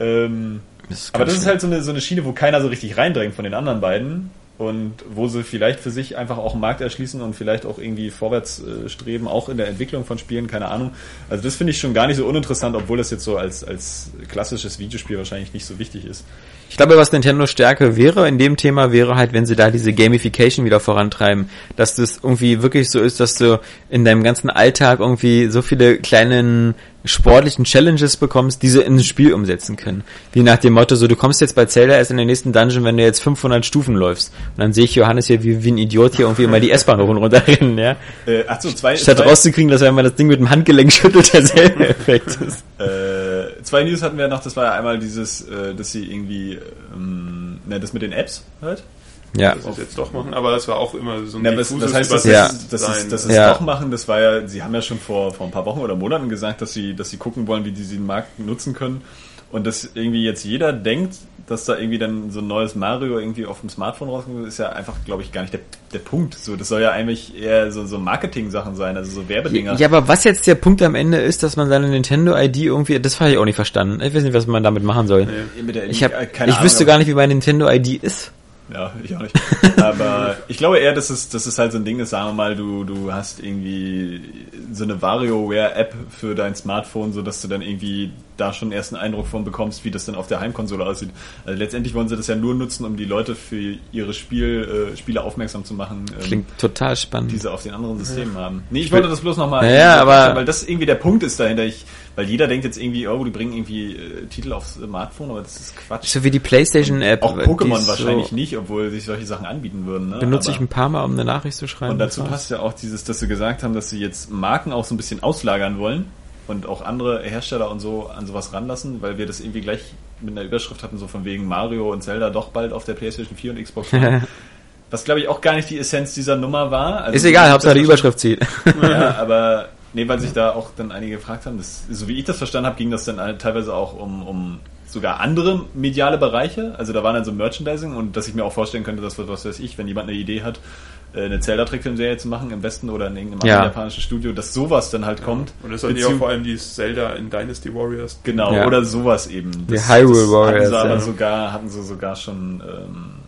Ähm, Das aber das ist halt so eine, so eine Schiene, wo keiner so richtig reindrängt von den anderen beiden und wo sie vielleicht für sich einfach auch einen Markt erschließen und vielleicht auch irgendwie vorwärts äh, streben, auch in der Entwicklung von Spielen, keine Ahnung. Also das finde ich schon gar nicht so uninteressant, obwohl das jetzt so als, als klassisches Videospiel wahrscheinlich nicht so wichtig ist. Ich glaube, was Nintendo Stärke wäre in dem Thema, wäre halt, wenn sie da diese Gamification wieder vorantreiben, dass das irgendwie wirklich so ist, dass du in deinem ganzen Alltag irgendwie so viele kleinen sportlichen Challenges bekommst, die sie in ein Spiel umsetzen können. Wie nach dem Motto, so du kommst jetzt bei Zelda erst in den nächsten Dungeon, wenn du jetzt 500 Stufen läufst. Und dann sehe ich Johannes hier wie, wie ein Idiot hier irgendwie immer die S-Bahn hoch und runter rennen, ja. Äh, ach so, zwei, Statt zwei, rauszukriegen, dass wenn man das Ding mit dem Handgelenk schüttelt, derselbe Effekt ist. äh, zwei News hatten wir noch, das war ja einmal dieses, äh, dass sie irgendwie, ähm, ne, das mit den Apps halt. Ja. das ist jetzt doch machen, aber das war auch immer so ein Ja, was, was heißt das, Ja. dass, dass, Übersetztsein. es, dass es Ja. doch machen? Das war ja, sie haben ja schon vor, vor ein paar Wochen oder Monaten gesagt, dass sie, dass sie gucken wollen, wie die diesen Markt nutzen können. Und dass irgendwie jetzt jeder denkt, dass da irgendwie dann so ein neues Mario irgendwie auf dem Smartphone rauskommt, ist ja einfach, glaube ich, gar nicht der, der Punkt. So, das soll ja eigentlich eher so, so Marketing-Sachen sein, also so Werbedinger. Ja, aber was jetzt der Punkt am Ende ist, dass man seine Nintendo-ID irgendwie, das habe ich auch nicht verstanden. Ich weiß nicht, was man damit machen soll. Nee. Ich, hab, ich Ahnung, wüsste gar nicht, wie meine Nintendo-ID ist. Ja, ich auch nicht. Aber ich glaube eher, dass es, dass es halt so ein Ding ist, sagen wir mal, du, du hast irgendwie so eine WarioWare-App für dein Smartphone, so dass du dann irgendwie da schon erst einen Eindruck von bekommst, wie das dann auf der Heimkonsole aussieht. Also letztendlich wollen sie das ja nur nutzen, um die Leute für ihre Spiel, äh, Spiele aufmerksam zu machen. Ähm, Klingt total spannend. Die sie auf den anderen Systemen ja. haben. Nee, ich wollte das bloß nochmal. Ja, aber weil das irgendwie der Punkt ist dahinter. Ich, weil jeder denkt jetzt irgendwie, oh, die bringen irgendwie äh, Titel aufs Smartphone, aber das ist Quatsch. So wie die PlayStation-App. Auch Pokémon wahrscheinlich so nicht, obwohl sich solche Sachen anbieten würden. Ne? Benutze aber ich ein paar Mal, um eine Nachricht zu schreiben. Und dazu passt ja auch dieses, dass sie gesagt haben, dass sie jetzt Marken auch so ein bisschen auslagern wollen und auch andere Hersteller und so an sowas ranlassen, weil wir das irgendwie gleich mit einer Überschrift hatten, so von wegen Mario und Zelda doch bald auf der PlayStation 4 und Xbox One. Was glaube ich auch gar nicht die Essenz dieser Nummer war. Also ist egal, Hauptsache die Überschrift zieht. ja, aber nee, weil sich da auch dann einige gefragt haben, das, so wie ich das verstanden habe, ging das dann teilweise auch um, um sogar andere mediale Bereiche. Also da waren dann so Merchandising und dass ich mir auch vorstellen könnte, dass was weiß ich, wenn jemand eine Idee hat, äh, eine Zelda-Trickfilmserie zu machen im Westen oder in irgendeinem ja. japanischen Studio, dass sowas dann halt kommt. Und das hatten ja vor allem die Zelda in Dynasty Warriors. Genau, ja. oder sowas eben. Das, die Hyrule Warriors. Hatten sie aber sogar, hatten sie sogar schon ähm,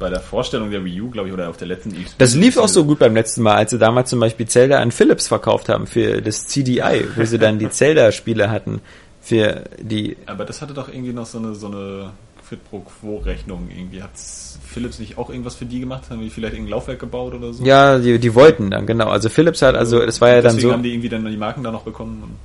bei der Vorstellung der Wii U, glaube ich, oder auf der letzten e Das lief auch so gut beim letzten Mal, als sie damals zum Beispiel Zelda an Philips verkauft haben für das CDI, wo sie dann die Zelda-Spiele hatten für die. Aber das hatte doch irgendwie noch so eine so eine Quid pro Quo Rechnung irgendwie. Hat's Philips nicht auch irgendwas für die gemacht? Haben die vielleicht irgendein Laufwerk gebaut oder so? Ja, die, die wollten dann, genau. Also Philips hat, also das war ja dann so. haben die irgendwie dann die Marken da noch bekommen.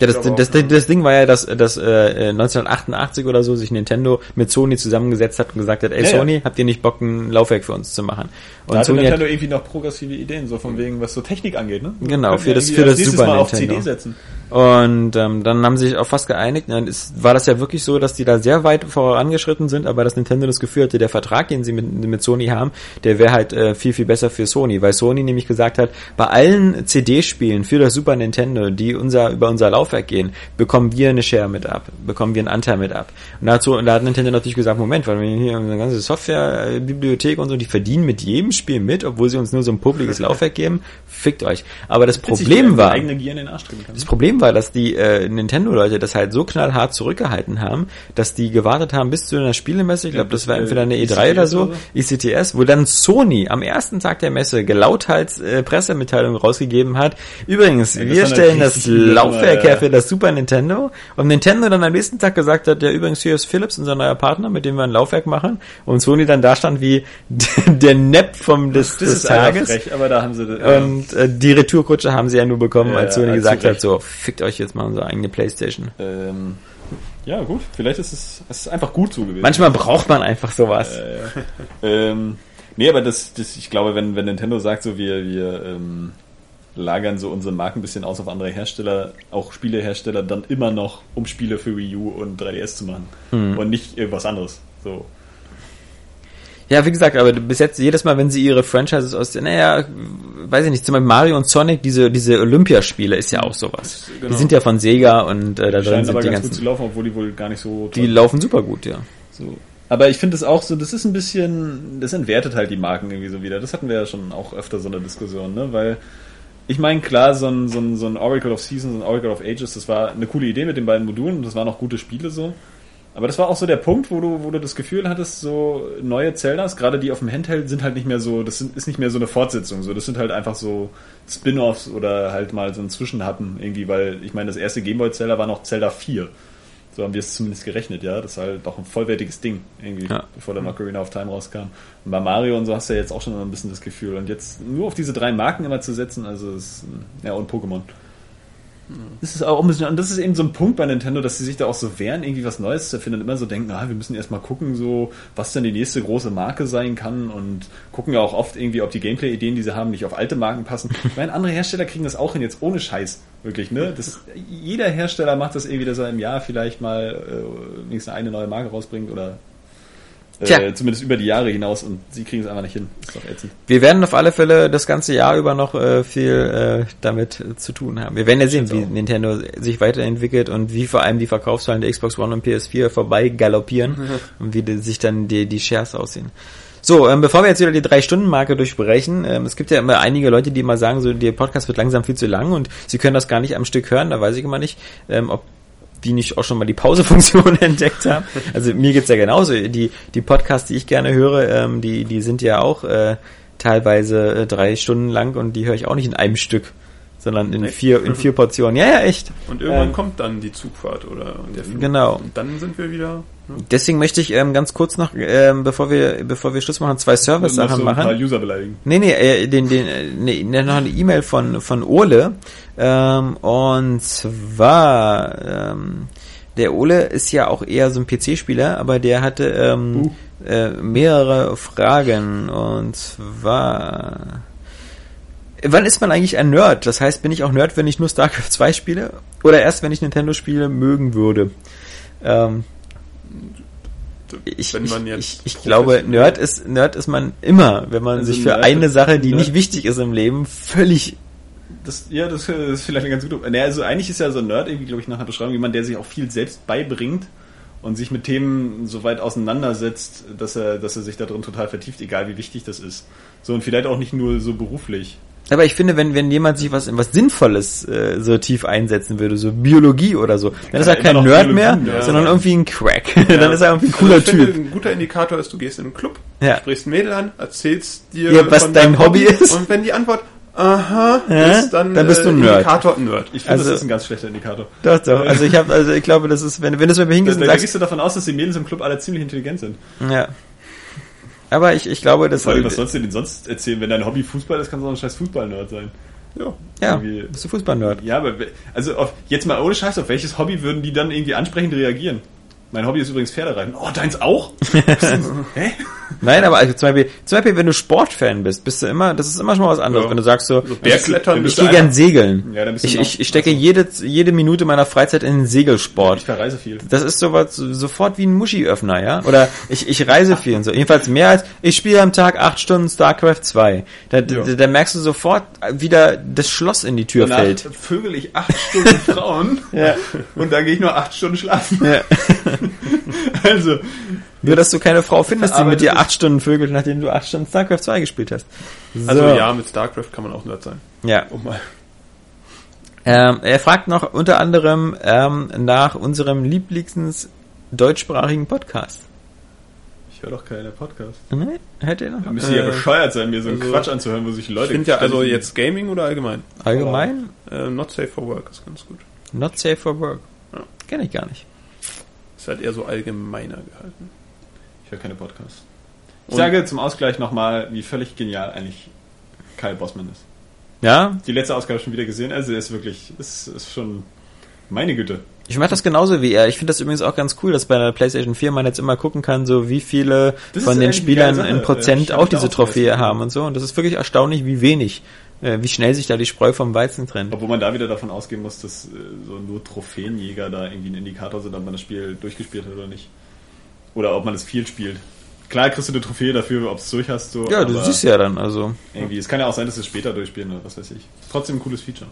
Ja, das, das, das, das Ding war ja, dass, dass äh, 1988 oder so sich Nintendo mit Sony zusammengesetzt hat und gesagt hat, ey ja, Sony, ja. habt ihr nicht Bock, ein Laufwerk für uns zu machen? Und da hatte Sony Nintendo hat, irgendwie noch progressive Ideen, so von wegen, was so Technik angeht, ne? Genau, für das, für das Super Mal Nintendo. Auf CD setzen. Und ähm, dann haben sie sich auch fast geeinigt. Dann ist, war das ja wirklich so, dass die da sehr weit vorangeschritten sind, aber dass Nintendo das Gefühl hatte, der Vertrag, den sie mit, mit Sony haben, der wäre halt äh, viel, viel besser für Sony, weil Sony nämlich gesagt hat, bei allen CD-Spielen für das Super Nintendo, die unser über unser Laufwerk gehen, bekommen wir eine Share mit ab, bekommen wir einen Anteil mit ab. Und dazu, und da hat Nintendo natürlich gesagt, Moment, weil wir hier eine ganze Software-Bibliothek und so, die verdienen mit jedem Spiel mit, obwohl sie uns nur so ein publikes Laufwerk geben, fickt euch. Aber das Problem war, das Problem war, dass die äh, Nintendo-Leute das halt so knallhart zurückgehalten haben, dass die gewartet haben bis zu einer Spielemesse, ich glaube, das war entweder eine E3 oder so, ICTS, wo dann Sony am ersten Tag der Messe gelauthals äh, Pressemitteilung rausgegeben hat. Übrigens, ja, wir stellen das Laufwerk her für das Super Nintendo. Und Nintendo dann am nächsten Tag gesagt hat, ja übrigens hier ist Philips, unser neuer Partner, mit dem wir ein Laufwerk machen. Und Sony dann da stand wie der Nepp vom des, das des Tages. Frech, aber da haben sie ja. und äh, die Retourkutsche haben sie ja nur bekommen, ja, als Sony gesagt hat, so fickt euch jetzt mal unsere eigene Playstation. Ähm, ja, gut. Vielleicht ist es, es ist einfach gut so gewesen. Manchmal braucht man einfach sowas. Äh, ähm, nee, aber das, das, ich glaube, wenn, wenn Nintendo sagt, so wir, wir ähm, lagern so unsere Marken ein bisschen aus auf andere Hersteller, auch Spielehersteller, dann immer noch, um Spiele für Wii U und 3DS zu machen. Mhm. Und nicht irgendwas anderes. So. Ja, wie gesagt, aber bis jetzt jedes Mal, wenn sie ihre Franchises aus, naja, weiß ich nicht, zum Beispiel Mario und Sonic, diese diese Olympiaspiele ist ja auch sowas. Genau. Die sind ja von Sega und äh, da drin sind aber die ganz ganzen. Gut zu laufen, obwohl die wohl gar nicht so. Die laufen super gut, ja. So. Aber ich finde es auch so, das ist ein bisschen, das entwertet halt die Marken irgendwie so wieder. Das hatten wir ja schon auch öfter so eine Diskussion, ne? Weil ich meine, klar, so ein, so, ein, so ein Oracle of Seasons und Oracle of Ages, das war eine coole Idee mit den beiden Modulen und das waren auch gute Spiele so. Aber das war auch so der Punkt, wo du, wo du das Gefühl hattest, so neue Zeldas, gerade die auf dem Handheld, sind halt nicht mehr so, das sind, ist nicht mehr so eine Fortsetzung, so, das sind halt einfach so Spin-offs oder halt mal so ein Zwischenhappen irgendwie, weil ich meine, das erste Gameboy Zelda war noch Zelda 4. So haben wir es zumindest gerechnet, ja. Das ist halt doch ein vollwertiges Ding, irgendwie, ja. bevor dann Ocarina of Time rauskam. Und bei Mario und so hast du ja jetzt auch schon ein bisschen das Gefühl. Und jetzt nur auf diese drei Marken immer zu setzen, also ist, ja, und Pokémon. Das ist auch ein bisschen, und das ist eben so ein Punkt bei Nintendo, dass sie sich da auch so wehren, irgendwie was Neues zu erfinden und immer so denken, ah, wir müssen erstmal gucken, so, was denn die nächste große Marke sein kann und gucken ja auch oft irgendwie, ob die Gameplay-Ideen, die sie haben, nicht auf alte Marken passen. Ich meine, andere Hersteller kriegen das auch hin, jetzt ohne Scheiß, wirklich, ne? Das, jeder Hersteller macht das irgendwie, dass er im Jahr vielleicht mal äh, wenigstens eine neue Marke rausbringt oder äh, zumindest über die Jahre hinaus und sie kriegen es einfach nicht hin. ist doch ätzend. Wir werden auf alle Fälle das ganze Jahr über noch äh, viel äh, damit zu tun haben. Wir werden ja sehen, wie. Nintendo sich weiterentwickelt und wie vor allem die Verkaufszahlen der Xbox One und PS4 vorbei galoppieren mhm. und wie die, sich dann die, die Shares aussehen. So, ähm, bevor wir jetzt wieder die drei-Stunden-Marke durchbrechen, ähm, es gibt ja immer einige Leute, die mal sagen, so der Podcast wird langsam viel zu lang und sie können das gar nicht am Stück hören, da weiß ich immer nicht, ähm, ob die nicht auch schon mal die Pausefunktion entdeckt haben. Also mir geht's ja genauso. Die, die Podcasts, die ich gerne höre, ähm, die, die sind ja auch äh, teilweise äh, drei Stunden lang und die höre ich auch nicht in einem Stück. sondern in Echt? vier, in vier Portionen. Ja, ja, echt. Und irgendwann Ähm, kommt dann die Zugfahrt oder der Flug. Genau. Und dann sind wir wieder. Deswegen möchte ich ähm, ganz kurz noch, ähm, bevor wir, bevor wir Schluss machen, zwei Service-Sachen so ein paar machen. User beleidigen. Nee, nee, äh, den, den, äh, nee, noch eine E-Mail von, von Ole. Ähm, und zwar, ähm, der Ole ist ja auch eher so ein PC-Spieler, aber der hatte ähm, äh, mehrere Fragen. Und zwar, wann ist man eigentlich ein Nerd? Das heißt, bin ich auch Nerd, wenn ich nur StarCraft 2 spiele? Oder erst, wenn ich Nintendo-Spiele mögen würde? Ähm, ich, Wenn man ich, jetzt ich, glaube, Nerd ist, Nerd ist man immer, wenn man Also sich für Nerd eine Sache, die Nerd- nicht wichtig ist im Leben, völlig Das, ja, das ist vielleicht eine ganz gute. Naja, also eigentlich ist ja so ein Nerd irgendwie, glaube ich, nach einer Beschreibung jemand, der sich auch viel selbst beibringt und sich mit Themen so weit auseinandersetzt, dass er, dass er sich da drin total vertieft, egal wie wichtig das ist. So und vielleicht auch nicht nur so beruflich. Aber ich finde, wenn, wenn jemand sich was in was Sinnvolles äh, so tief einsetzen würde, so Biologie oder so, dann ist er kein Nerd Biologie, mehr, ja. sondern irgendwie ein Crack. dann ist er irgendwie ein Also cooler ich finde, Typ. Ein guter Indikator ist, du gehst in einen Club, Ja. sprichst ein Mädel an, erzählst dir, Ja, was von dein Hobby ist. Und wenn die Antwort aha Ja, ist, dann, dann bist du äh, ein Nerd. Indikator Nerd. Ich finde, Also- das ist ein ganz schlechter Indikator. Doch, doch. Also ich habe, also ich glaube, das ist, wenn, wenn du es mir Da, hingehst da, und da sagst, gehst du davon aus, dass die Mädels im Club alle ziemlich intelligent sind. ja. Aber ich, ich glaube, das allem, was sollst du denn sonst erzählen? Wenn dein Hobby Fußball ist, kannst du auch ein scheiß Fußball-Nerd sein. Ja. ja, bist du Fußball-Nerd. Ja, aber also auf, jetzt mal ohne Scheiß, auf welches Hobby würden die dann irgendwie ansprechend reagieren? Mein Hobby ist übrigens Pferdereiten. Oh, deins auch? Hä? Nein, aber also zum Beispiel, zum Beispiel, wenn du Sportfan bist, bist du immer, das ist immer schon mal was anderes. Ja. Wenn du sagst so, So Bergklettern Dann ich du gehe gern segeln. Ja, dann bist du ich, ich, ich stecke jede, jede Minute meiner Freizeit in den Segelsport. Ich verreise viel. Das ist sowas sofort wie ein Muschi-Öffner, ja? Oder ich, ich reise viel und so. Jedenfalls mehr als, ich spiele am Tag acht Stunden StarCraft 2. Da, da, da merkst du sofort wieder das Schloss in die Tür Danach fällt. vögel ich acht Stunden Frauen Ja. und dann gehe ich nur acht Stunden schlafen. Ja. Also, Nur, dass du keine Frau findest, die mit dir acht Stunden vögelt, nachdem du acht Stunden StarCraft 2 gespielt hast. So. Also ja, mit StarCraft kann man auch Nerd sein. Ja. Um mal. Ähm, er fragt noch unter anderem ähm, nach unserem lieblings deutschsprachigen Podcast. ich höre doch keine Podcasts. Ne? Hätte er noch? Da müsste ja Äh, bescheuert sein, mir so einen also- Quatsch anzuhören, wo sich Ich Leute... finde ja also jetzt Gaming oder allgemein? Allgemein? Äh, not safe for work ist ganz gut. Not safe for work. Ja. Kenne ich gar nicht. Halt eher so allgemeiner gehalten. Ich höre keine Podcasts. Ich Und- sage zum Ausgleich nochmal, wie völlig genial eigentlich Kyle Bossman ist. Ja, Die letzte Ausgabe schon wieder gesehen, also er ist wirklich, ist, ist schon meine Güte. Ich mache das genauso wie er. Ich finde das übrigens auch ganz cool, dass bei der PlayStation 4 man jetzt immer gucken kann, so wie viele Das von den Spielern in. Prozent auch diese Trophäe haben und so. Und das ist wirklich erstaunlich, wie wenig, wie schnell sich da die Spreu vom Weizen trennt. Obwohl man da wieder davon ausgehen muss, dass äh, so nur Trophäenjäger da irgendwie ein Indikator sind, ob man das Spiel durchgespielt hat oder nicht. Oder ob man es viel spielt. Klar kriegst du eine Trophäe dafür, ob es durch hast. So, Ja, du siehst ja dann, also. Irgendwie, es kann ja auch sein, dass sie es später durchspielen oder was weiß ich. Trotzdem ein cooles Feature.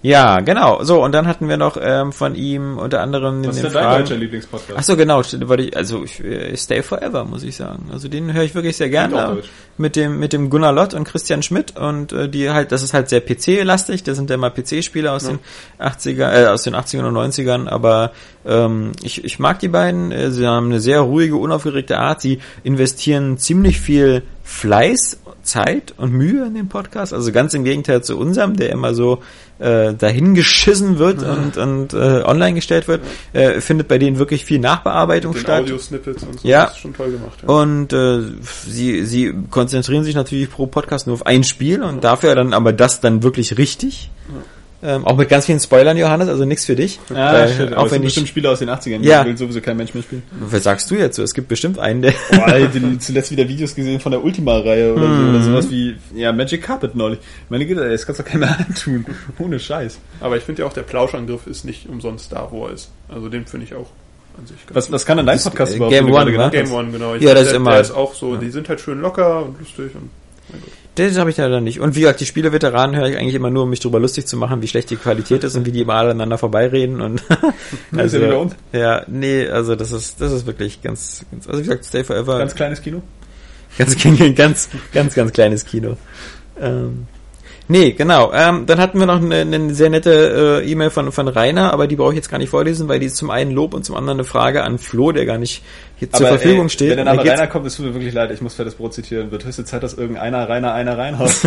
Ja, genau. So, und dann hatten wir noch ähm, von ihm unter anderem Was ist den denn dein deutscher Lieblingspodcast? Ach so, genau, wollte ich, also ich, äh, Stay Forever, muss ich sagen. Also den höre ich wirklich sehr gerne. Mit dem, mit dem Gunnar Lott und Christian Schmidt und äh, die halt, das ist halt sehr PC-lastig, das sind ja mal PC-Spieler aus Ja. den 80er, äh, aus den 80ern und 90ern, aber ähm, ich, ich mag die beiden, äh, sie haben eine sehr ruhige, unaufgeregte Art, sie investieren ziemlich viel Fleiß, Zeit und Mühe in den Podcast, also ganz im Gegenteil zu unserem, der immer so äh, dahingeschissen wird und, und äh, online gestellt wird, äh, findet bei denen wirklich viel Nachbearbeitung Den statt. Audio-Snippets und so. Ja. Das ist schon toll gemacht. Ja. Und äh, sie, sie konzentrieren sich natürlich pro Podcast nur auf ein Spiel und dafür dann aber das dann wirklich richtig. Ähm, auch mit ganz vielen Spoilern, Johannes, also nichts für dich. Ja, Weil, shit, aber auch wenn sind ich, bestimmt Spiele aus den 80ern, Ja. die will sowieso kein Mensch mehr spielen. was sagst du jetzt so? Es gibt bestimmt einen, der. Boah, den, zuletzt wieder Videos gesehen von der Ultima-Reihe oder so, oder sowas wie, ja, Magic Carpet neulich. Meine Güte, das kannst du doch keiner antun. Ohne Scheiß. Aber ich finde ja auch, der Plauschangriff ist nicht umsonst da, wo er ist. Also den finde ich auch an sich ganz Was, was kann denn dein Podcast äh, überhaupt? Game One, Game? One, genau. Ich Ja, das der, ist immer- Der ist auch so, die sind halt schön locker und lustig und mein Gott. Das habe ich leider nicht. Und wie gesagt, die Spieleveteranen höre ich eigentlich immer nur, um mich drüber lustig zu machen, wie schlecht die Qualität ist und wie die immer alle aneinander vorbeireden. Und ist ja nee, also das ist, das ist wirklich ganz, ganz also wie gesagt, Stay Forever. Ganz kleines Kino. Ganz, ganz, ganz, ganz, ganz kleines Kino. Ähm, Nee, genau. Ähm, dann hatten wir noch eine, eine sehr nette äh, E-Mail von, von Rainer, aber die brauche ich jetzt gar nicht vorlesen, weil die ist zum einen Lob und zum anderen eine Frage an Flo, der gar nicht hier zur Aber, Verfügung ey, steht. Wenn der Name Rainer kommt, es tut mir wirklich leid, ich muss Fettes Brot zitieren. Wird höchste Zeit, dass irgendeiner Rainer einer reinhaut.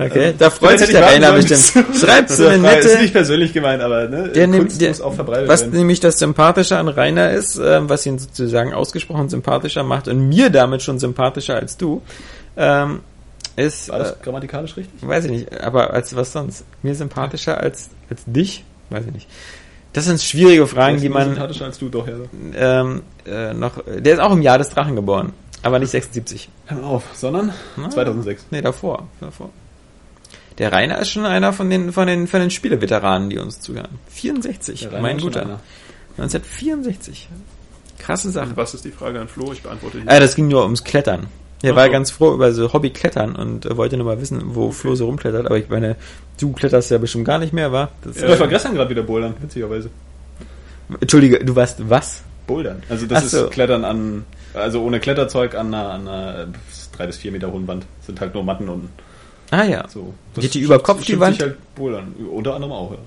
Okay, da freut sich der Rainer bestimmt. Schreibt so eine Das Ist nette, nicht persönlich gemeint, aber ne, der nimmt, Kunst der, muss auch verbreitet was werden. nämlich das Sympathische an Rainer ist, ähm, was ihn sozusagen ausgesprochen sympathischer macht und mir damit schon sympathischer als du, ähm, ist, War äh, das grammatikalisch richtig? weiß ich nicht, aber als was sonst? Mir sympathischer als, als dich? Weiß ich nicht. Das sind schwierige Fragen, die man sympathischer als du, doch, ja. ähm, äh, noch. Der ist auch im Jahr des Drachen geboren, aber nicht 76. Hör auf, sondern Na? 2006. Nee, davor, davor. Der Rainer ist schon einer von den von den von den Spieleveteranen, die uns zuhören. 64, Der Rainer mein ist schon guter. einer. 1964. Krasse Sache. Und was ist die Frage an Flo? Ich beantworte die. Äh, das ging nur ums Klettern. Er war so. ganz froh über so Hobby-Klettern und äh, wollte nur mal wissen, wo Flo so rumklettert. Aber ich meine, du kletterst ja bestimmt gar nicht mehr, wa? Das, Ja, ich war gestern gerade wieder bouldern, witzigerweise. Entschuldige, du warst was? Bouldern. Also das so. ist Klettern an, also ohne Kletterzeug an einer, an einer drei bis vier Meter hohen Wand. Sind halt nur Matten und Ah ja. so. Geht die über Kopf, die Wand? sich halt Bouldern. Unter anderem auch, ja.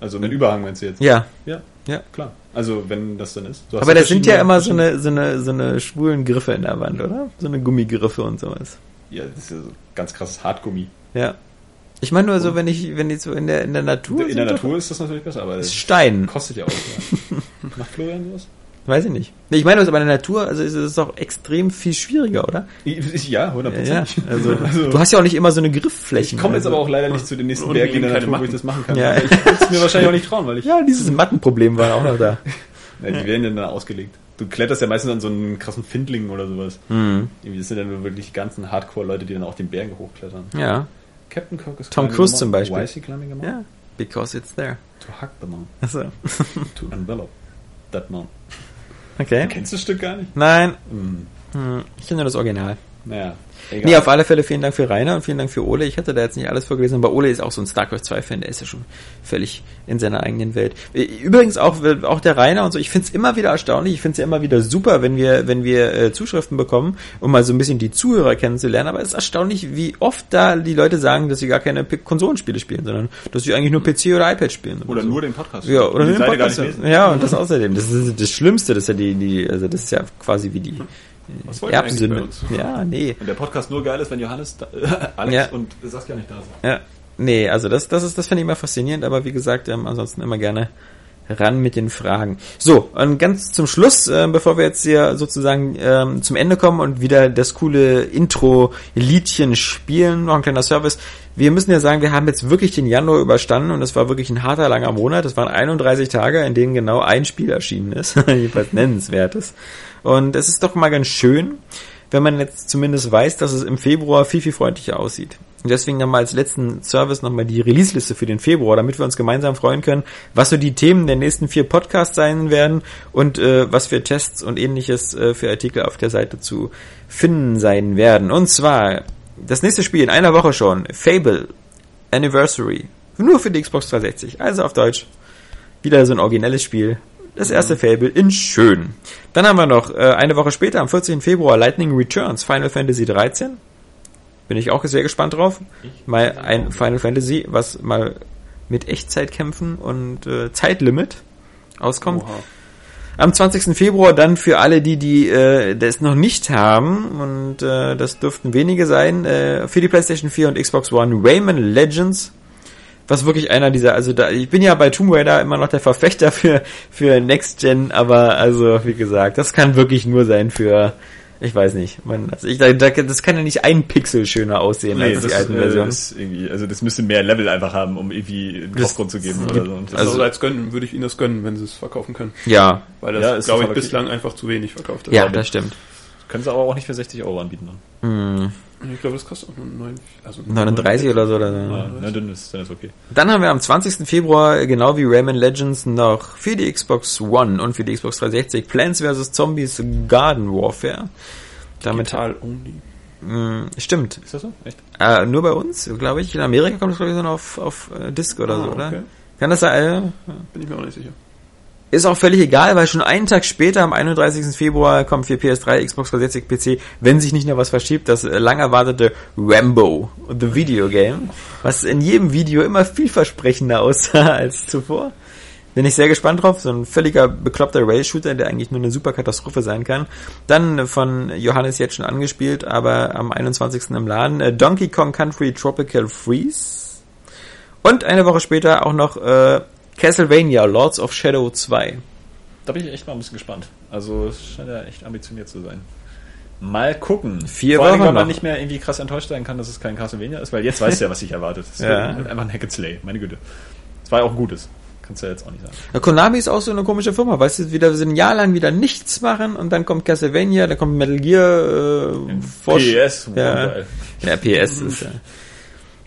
Also einen Überhang meinst du jetzt? Ja. Ja, Ja. klar. Also wenn das dann ist. Aber das sind ja immer so eine, so eine, so eine schwulen Griffe in der Wand, oder? So eine Gummigriffe und sowas. Ja, das ist ja so ganz krasses Hartgummi. Ja. Ich meine nur so, wenn ich, wenn die so in der, in der Natur In der sind, Natur ist das natürlich besser, aber das ist Stein. kostet ja auch. Ja. Macht Florian sowas? Weiß ich nicht. Ich meine, das aber in der Natur, also ist es doch extrem viel schwieriger, oder? Ja, Ja, 100%. ja. Also, du hast ja auch nicht immer so eine Grifffläche. Ich komme jetzt also. aber auch leider nicht zu den nächsten Bergen in der Natur, wo ich Matten. das machen kann. Ja. Ich würde es mir wahrscheinlich auch nicht trauen, weil ich. Ja, dieses Mattenproblem war auch noch da. Ja, die werden ja dann ausgelegt. Du kletterst ja meistens an so einen krassen Findling oder sowas. Hm. Irgendwie, Das sind dann wirklich die ganzen Hardcore-Leute, die dann auch den Bergen hochklettern. Ja. Captain Kirk ist Tom Cruise zum. Beispiel. Why is he climbing a mountain? Ja. Because it's there. To hug the mountain. Achso. To envelop that mountain. Okay. Kennst du das Stück gar nicht? Nein. Hm. Hm. Ich kenne nur das Original. Naja. Egal. Nee, auf alle Fälle vielen Dank für Rainer und vielen Dank für Ole. Ich hatte da jetzt nicht alles vorgelesen, aber Ole ist auch so ein StarCraft 2 Fan, der ist ja schon völlig in seiner eigenen Welt. Übrigens auch, auch der Rainer und so, ich find's immer wieder erstaunlich, ich find's ja immer wieder super, wenn wir, wenn wir äh, Zuschriften bekommen, um mal so ein bisschen die Zuhörer kennenzulernen, aber es ist erstaunlich, wie oft da die Leute sagen, dass sie gar keine P Konsolenspiele spielen, sondern dass sie eigentlich nur PC oder iPad spielen. Oder so. nur den Podcast. Ja, oder die den Podcast. Ja, und das außerdem. Das ist das Schlimmste, das ist ja die, die, also das ist ja quasi wie die Was wollt ihr bei Erbsünde. uns? Ja, nee. Und der Podcast nur geil ist, wenn Johannes, da, äh, Alex Ja. und Saskia nicht da sind. Ja. Nee, also das, das ist, das finde ich immer faszinierend, aber wie gesagt, ähm, ansonsten immer gerne ran mit den Fragen. So, und ganz zum Schluss, äh, bevor wir jetzt hier sozusagen ähm, zum Ende kommen und wieder das coole Intro-Liedchen spielen, noch ein kleiner Service. Wir müssen ja sagen, wir haben jetzt wirklich den Januar überstanden und es war wirklich ein harter, langer Monat. Es waren 31 Tage, in denen genau ein Spiel erschienen ist, jedenfalls nennenswertes. Und es ist doch mal ganz schön, wenn man jetzt zumindest weiß, dass es im Februar viel, viel freundlicher aussieht. Und deswegen nochmal als letzten Service nochmal die Release-Liste für den Februar, damit wir uns gemeinsam freuen können, was so die Themen der nächsten vier Podcasts sein werden und äh, was für Tests und ähnliches äh, für Artikel auf der Seite zu finden sein werden. Und zwar das nächste Spiel in einer Woche schon, Fable Anniversary. Nur für die Xbox 360, also auf Deutsch. Wieder so ein originelles Spiel. Das erste Fable in schön. Dann haben wir noch äh, eine Woche später, am 14. Februar, Lightning Returns, Final Fantasy 13. Bin ich auch sehr gespannt drauf. Mal ein Final Fantasy, was mal mit Echtzeitkämpfen und äh, Zeitlimit auskommt. Oha. Am 20. Februar dann für alle, die die äh, das noch nicht haben und äh, das dürften wenige sein, äh, für die PlayStation 4 und Xbox One Rayman Legends, was wirklich einer dieser, also da, ich bin ja bei Tomb Raider immer noch der Verfechter für für Next Gen, aber also wie gesagt, das kann wirklich nur sein für ich weiß nicht, man, also ich, da, da, das kann ja nicht ein Pixel schöner aussehen als die alten äh, Versionen. ist irgendwie, also das müsste mehr Level einfach haben, um irgendwie einen Das- Kopfgrund zu geben das oder so. Und das Also, als gönnen, würde ich ihnen das gönnen, wenn sie es verkaufen können. Ja, Weil das, Ja, glaube ich, bislang einfach zu wenig verkauft ist. ja, das stimmt. Können sie aber auch nicht für 60 Euro anbieten. Dann. Hm, Ich glaube, das kostet auch nur 9, also 39 oder so. Oder so. Ja, na, dann ist, dann ist okay. Dann haben wir am 20. Februar, genau wie Rayman Legends, noch für die Xbox One und für die Xbox 360 Plants vs. Zombies Garden Warfare. Damit Digital only. mh, stimmt. Ist das so? Echt? Äh, nur bei uns, glaube ich. In Amerika kommt das, glaube ich, dann auf, auf äh, Disc oder Ah, so, oder? okay. Kann das sein? Äh, Bin ich mir auch nicht sicher. Ist auch völlig egal, weil schon einen Tag später, am 31. Februar, kommt für PS3, Xbox 360, PC, wenn sich nicht noch was verschiebt, das lang erwartete Rambo, The Video Game, was in jedem Video immer vielversprechender aussah als zuvor. Bin ich sehr gespannt drauf. So ein völliger bekloppter Rail-Shooter, der eigentlich nur eine super Katastrophe sein kann. Dann von Johannes jetzt schon angespielt, aber am 21. im Laden äh, Donkey Kong Country Tropical Freeze. Und eine Woche später auch noch äh, Castlevania Lords of Shadow 2. Da bin ich echt mal ein bisschen gespannt. Also es scheint ja echt ambitioniert zu sein. Mal gucken. Vier Vor allem, Wochen weil man nicht mehr irgendwie krass enttäuscht sein kann, dass es kein Castlevania ist, weil jetzt weißt du ja, was sich erwartet. Es Ja. wird einfach ein Hack and Slay, meine Güte. Es war ja auch ein gutes. Kannst du ja jetzt auch nicht sagen. Ja, Konami ist auch so eine komische Firma, weißt du, wieder ein Jahr lang wieder nichts machen und dann kommt Castlevania, dann kommt Metal Gear, äh, PS, ja, ja, PS ist ja.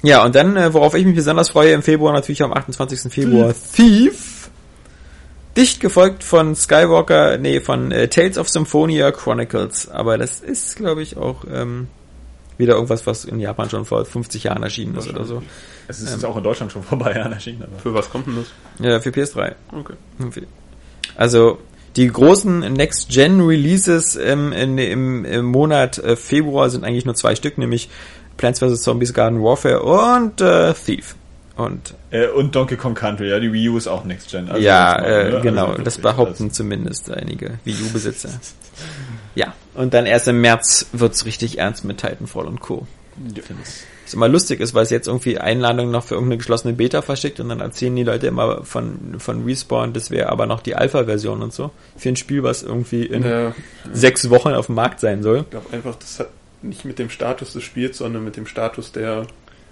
Ja, und dann, äh, worauf ich mich besonders freue, im Februar natürlich am 28. Februar, Thief. Dicht gefolgt von Skywalker, nee, von äh, Tales of Symphonia Chronicles. Aber das ist, glaube ich, auch ähm, wieder irgendwas, was in Japan schon vor 50 Jahren erschienen ist oder so. Es ist jetzt auch in Deutschland schon vorbei Jahren erschienen. Aber Für was kommt denn das? Ja, für PS3. Okay. Also die großen Next-Gen-Releases im, in, im, im Monat äh, Februar sind eigentlich nur zwei Stück, nämlich Plants vs. Zombies Garden Warfare und äh, Thief. Und Äh, und Donkey Kong Country, ja, die Wii U ist auch Next Gen. Also ja, das äh, ne? genau, Also das behaupten zumindest einige Wii U-Besitzer. Ja, und dann erst im März wird's richtig ernst mit Titanfall und Co. das- finde ich. Was immer lustig ist, weil es jetzt irgendwie Einladungen noch für irgendeine geschlossene Beta verschickt und dann erzählen die Leute immer von, von Respawn, das wäre aber noch die Alpha-Version und so. Für ein Spiel, was irgendwie in Ja, sechs Wochen auf dem Markt sein soll. ich glaube einfach, das hat nicht mit dem Status des Spiels, sondern mit dem Status der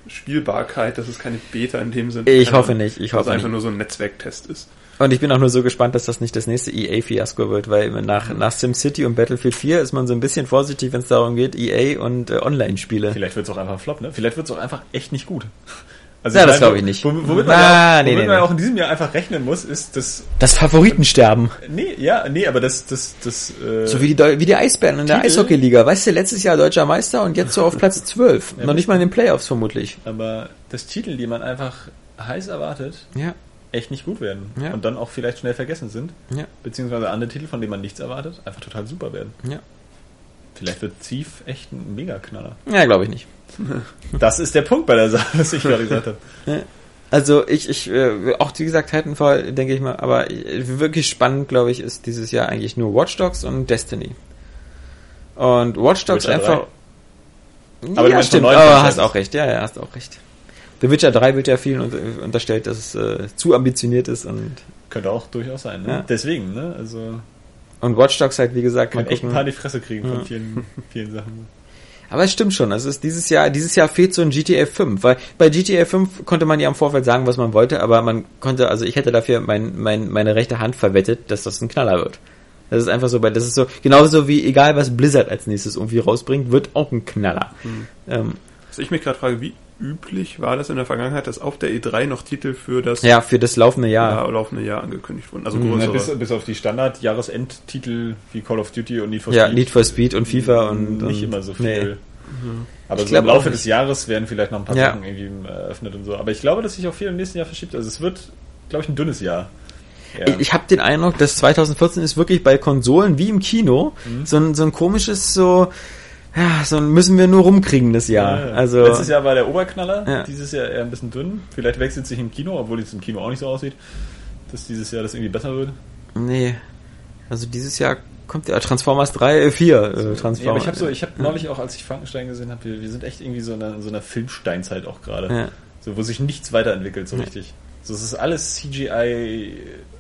Spielbarkeit. Das ist keine Beta in dem Sinne. Ich hoffe nicht, ich dass hoffe es einfach nicht. nur so ein Netzwerktest ist. Und ich bin auch nur so gespannt, dass das nicht das nächste EA-Fiasko wird, weil nach, nach SimCity und Battlefield 4 ist man so ein bisschen vorsichtig, wenn es darum geht, EA und äh, Online-Spiele. Vielleicht wird es auch einfach ein Flop, ne? Vielleicht wird es auch einfach echt nicht gut. Also Ja, das glaube ich nicht. Womit, man, Ah, ja, nee, womit nee, man nee. auch in diesem Jahr einfach rechnen muss, ist das. Das Favoritensterben. Nee, ja, nee, aber das, das, das. Äh, So wie die, wie die Eisbären in der Titel? Eishockeyliga. Weißt du, letztes Jahr deutscher Meister und jetzt so auf Platz 12. Noch nicht mal in den Playoffs vermutlich. aber das Titel, die man einfach heiß erwartet, Ja, echt nicht gut werden. Ja. Und dann auch vielleicht schnell vergessen sind. ja, Beziehungsweise andere Titel, von denen man nichts erwartet, einfach total super werden. ja. Vielleicht wird Thief echt ein Mega-Knaller. Ja, glaube ich nicht. Das ist der Punkt bei der Sache, was ich gerade gesagt habe. Also ich, ich, äh, auch wie gesagt, Titanfall, denke ich mal, aber wirklich spannend, glaube ich, ist dieses Jahr eigentlich nur Watch Dogs und Destiny. Und Watch Dogs einfach. Aber du ja, meinst stimmt, aber hast auch recht, ja, ja, hast auch recht. The Witcher 3 wird ja vielen un- unterstellt, dass es äh, zu ambitioniert ist und, Könnte auch durchaus sein, ne? Ja. Deswegen, ne? Also, und Watch Dogs halt, wie gesagt, man echt ein paar die Fresse kriegen Ja. von vielen, vielen Sachen. Aber es stimmt schon, also es ist dieses Jahr, dieses Jahr fehlt so ein GTA 5, weil bei GTA 5 konnte man ja im Vorfeld sagen, was man wollte, aber man konnte, also ich hätte dafür mein, mein, meine rechte Hand verwettet, dass das ein Knaller wird. Das ist einfach so, weil das ist so, genauso wie egal was Blizzard als nächstes irgendwie rausbringt, wird auch ein Knaller. Ähm, Was ich mich gerade frage, wie üblich war das in der Vergangenheit, dass auf der E3 noch Titel für das ja, für das laufende Jahr. Jahr, laufende Jahr angekündigt wurden? Also Mhm. Ja, größere. bis, bis auf die Standard-Jahresendtitel wie Call of Duty und Need for Ja, Speed. Need for Speed und FIFA und nicht und, immer so viel. Nee. Aber Ich so im Laufe nicht. des Jahres werden vielleicht noch ein paar Ja. Sachen irgendwie eröffnet und so. Aber ich glaube, dass sich auch viel im nächsten Jahr verschiebt. Also es wird, glaube ich, ein dünnes Jahr. Ja. Ich, ich habe den Eindruck, dass 2014 ist wirklich bei Konsolen wie im Kino Mhm. so, ein, so ein komisches so, ja, so müssen wir nur rumkriegen das Jahr. Ja, Also Letztes Jahr war der Oberknaller, Ja. dieses Jahr eher ein bisschen dünn. Vielleicht wechselt sich im Kino, obwohl es im Kino auch nicht so aussieht, dass dieses Jahr das irgendwie besser wird. Nee. Also dieses Jahr kommt ja Transformers 3, äh, 4 äh, Transformers. Ja, aber ich habe so, ich habe neulich auch, als ich Frankenstein gesehen habe, wir, wir sind echt irgendwie so in einer, in so einer Filmsteinzeit auch gerade. Ja. So, wo sich nichts weiterentwickelt, so richtig. So, es ist alles CGI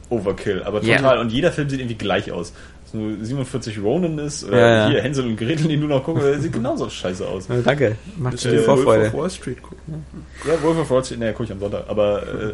Overkill, aber total. Und jeder Film sieht irgendwie gleich aus. So 47 Ronin ist, oder Ja, ja. hier Hänsel und Gretel, die du noch gucken, sieht genauso scheiße aus. Ja, danke. Macht du die der Wolf Vorfreude. of Wall Street gucken? Ja, Wolf of Wall Street, naja, guck ich am Sonntag. Aber äh,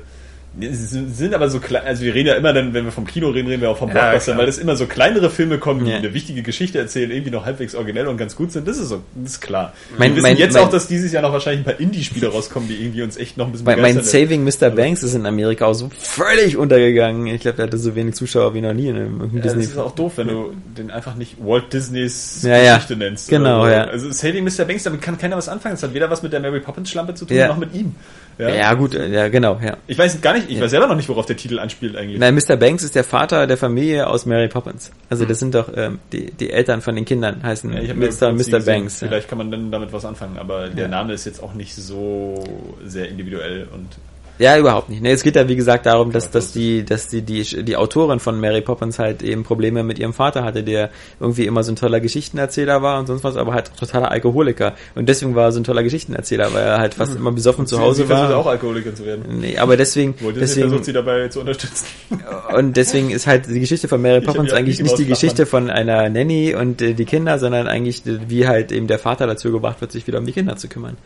sind aber so klein, also wir reden ja immer dann, wenn wir vom Kino reden, reden wir auch vom Ja, Blockbuster, weil es immer so kleinere Filme kommen, die Ja. eine wichtige Geschichte erzählen, irgendwie noch halbwegs originell und ganz gut sind. Das ist so, das ist klar. Mein- wir wissen mein- jetzt mein- auch, dass dieses Jahr noch wahrscheinlich ein paar Indie-Spiele rauskommen, die irgendwie uns echt noch ein bisschen Mein, mein. Saving Mr. Banks ist in Amerika auch so völlig untergegangen. Ich glaube, der hatte so wenig Zuschauer wie noch nie in einem Ja, das ist auch doof, wenn du den einfach nicht Walt Disneys Ja. Geschichte nennst. Genau, oder so. ja. Also Saving Mr. Banks, damit kann keiner was anfangen. Das hat weder was mit der Mary Poppins Schlampe zu tun, noch mit ihm. Ja. gut, äh, ja, genau, ja. Ich weiß gar nicht, ich weiß selber noch nicht, worauf der Titel anspielt eigentlich. Nein, Mr. Banks ist der Vater der Familie aus Mary Poppins. Also das sind doch ähm, die, die Eltern von den Kindern heißen Ja, Mr. Mr. Banks. Ja. Vielleicht kann man dann damit was anfangen, aber der Ja. Name ist jetzt auch nicht so sehr individuell und Ja, überhaupt nicht. Nee, es geht ja wie gesagt darum, dass, dass das- die, dass die, die, die Autorin von Mary Poppins halt eben Probleme mit ihrem Vater hatte, der irgendwie immer so ein toller Geschichtenerzähler war und sonst was, aber halt totaler Alkoholiker. Und deswegen war er so ein toller Geschichtenerzähler, weil er halt fast immer besoffen zu Hause sie versucht war. auch Alkoholikerin zu werden. Nee, aber deswegen, Wollte deswegen, versucht sie dabei zu unterstützen. und deswegen ist halt die Geschichte von Mary Poppins eigentlich nicht die Geschichte von einer Nanny und äh, die Kinder, sondern eigentlich äh, wie halt eben der Vater dazu gebracht wird, sich wieder um die Kinder zu kümmern.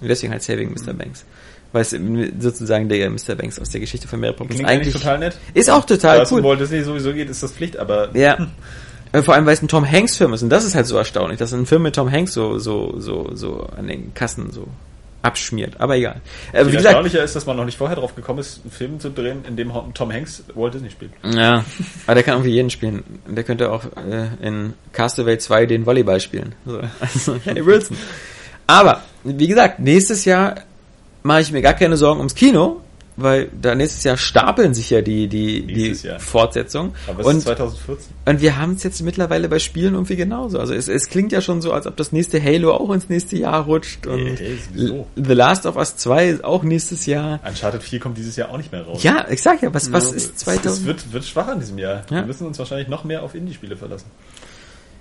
Und deswegen halt Saving Mr. Banks. Weil es sozusagen der Mr. Banks aus der Geschichte von Mary Poppins Klingt eigentlich total nett. ist auch total um cool. Walt Disney sowieso geht, ist das Pflicht, aber Ja. Äh, Vor allem, weil es ein Tom Hanks Film ist und das ist halt so erstaunlich, dass ein Film mit Tom Hanks so so so so an den Kassen so abschmiert. Aber egal. Äh, viel wie gesagt, erstaunlicher ist, dass man noch nicht vorher drauf gekommen ist, einen Film zu drehen, in dem Tom Hanks Walt Disney spielt. ja, aber der kann irgendwie jeden spielen. Der könnte auch äh, in Castaway 2 den Volleyball spielen. So. Also, hey Wilson. Aber wie gesagt, nächstes Jahr mache ich mir gar keine Sorgen ums Kino, weil da nächstes Jahr stapeln sich ja die die Nächstes die Jahr. Fortsetzungen. Aber es und ist 2014. Und wir haben es jetzt mittlerweile bei Spielen irgendwie genauso. Also es, es klingt ja schon so, als ob das nächste Halo auch ins nächste Jahr rutscht. Und sowieso. The Last of Us 2 ist auch nächstes Jahr. Uncharted 4 kommt dieses Jahr auch nicht mehr raus. Ja, ich sag ja, was, was Ja, ist Es 2000? wird, wird schwach in diesem Jahr. Ja. Wir müssen uns wahrscheinlich noch mehr auf Indie-Spiele verlassen.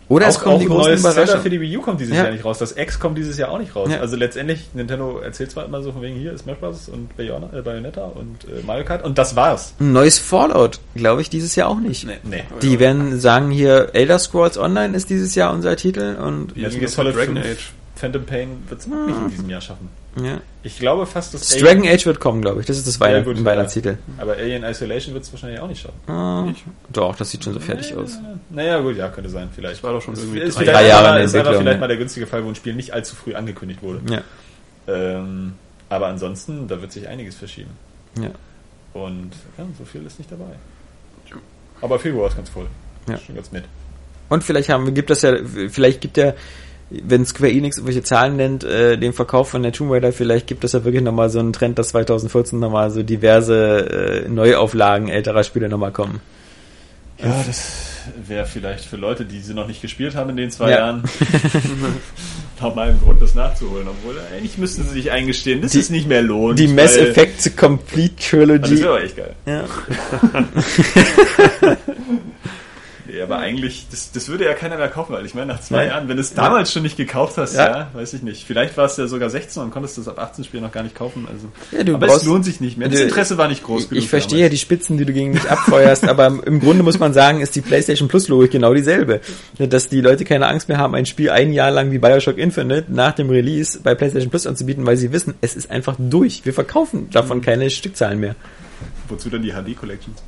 Oder es auch, kommen auch die ein neues Zelda für die Wii U kommt dieses Ja. Jahr nicht raus. Das X kommt dieses Jahr auch nicht raus. Ja. Also letztendlich, Nintendo erzählt zwar immer so von wegen hier Smash Bros. und äh, Bayonetta und äh, Mario Kart und das war's. Ein neues Fallout, glaube ich, dieses Jahr auch nicht. Nee. Die werden sagen hier, Elder Scrolls Online ist dieses Jahr unser Titel und Wie Gear das Solid Dragon 5, Age? Phantom Pain wird es auch nicht in diesem Jahr schaffen. ja. Ich glaube fast, dass Das Dragon Age wird kommen, glaube ich. Das ist das Ja, Weihnachts gut, Weihnachtstitel. aber Alien Isolation wird es wahrscheinlich auch nicht schaffen. Ah, doch, das sieht schon so fertig aus. Naja, gut, ja, könnte sein, vielleicht. Das war doch schon irgendwie ist drei vielleicht Jahre in einfach- der ist einfach Entwicklung, vielleicht ja. mal der günstige Fall, wo ein Spiel nicht allzu früh angekündigt wurde. Ja, Ähm, aber ansonsten, da wird sich einiges verschieben. ja. Und ja, so viel ist nicht dabei. Aber Februar ist ganz voll. Ja. Schon ganz nett. Und vielleicht haben, gibt das ja, vielleicht gibt ja, wenn Square Enix irgendwelche Zahlen nennt, äh, den Verkauf von der Tomb Raider, vielleicht gibt es ja wirklich nochmal so einen Trend, dass 2014 nochmal so diverse äh, Neuauflagen älterer Spiele nochmal kommen. Ja, das wäre vielleicht für Leute, die sie noch nicht gespielt haben in den zwei Ja. Jahren, nochmal ein Grund, das nachzuholen. Obwohl, eigentlich müssten sie sich eingestehen, das Die- ist nicht mehr lohnt. Die Mass Effect Complete Ah, Das Trilogy. wäre aber echt geil. Ja. Nee, aber eigentlich, das, das würde ja keiner mehr kaufen, weil ich meine, nach zwei Nein. Jahren, wenn du es damals schon nicht gekauft hast, Ja. ja. weiß ich nicht. Vielleicht war es ja sogar 16 und konntest das ab 18 Spiel noch gar nicht kaufen. Also. Ja, du aber brauchst- es lohnt sich nicht mehr. Das Interesse war nicht groß Ich, genug. ich verstehe ja damals. die Spitzen, die du gegen mich abfeuerst, aber im Grunde muss man sagen, ist die PlayStation Plus Logik genau dieselbe. Dass die Leute keine Angst mehr haben, ein Spiel ein Jahr lang wie Bioshock Infinite nach dem Release bei PlayStation Plus anzubieten, weil sie wissen, es ist einfach durch. Wir verkaufen davon keine Stückzahlen mehr. Wozu dann die HD-Collections?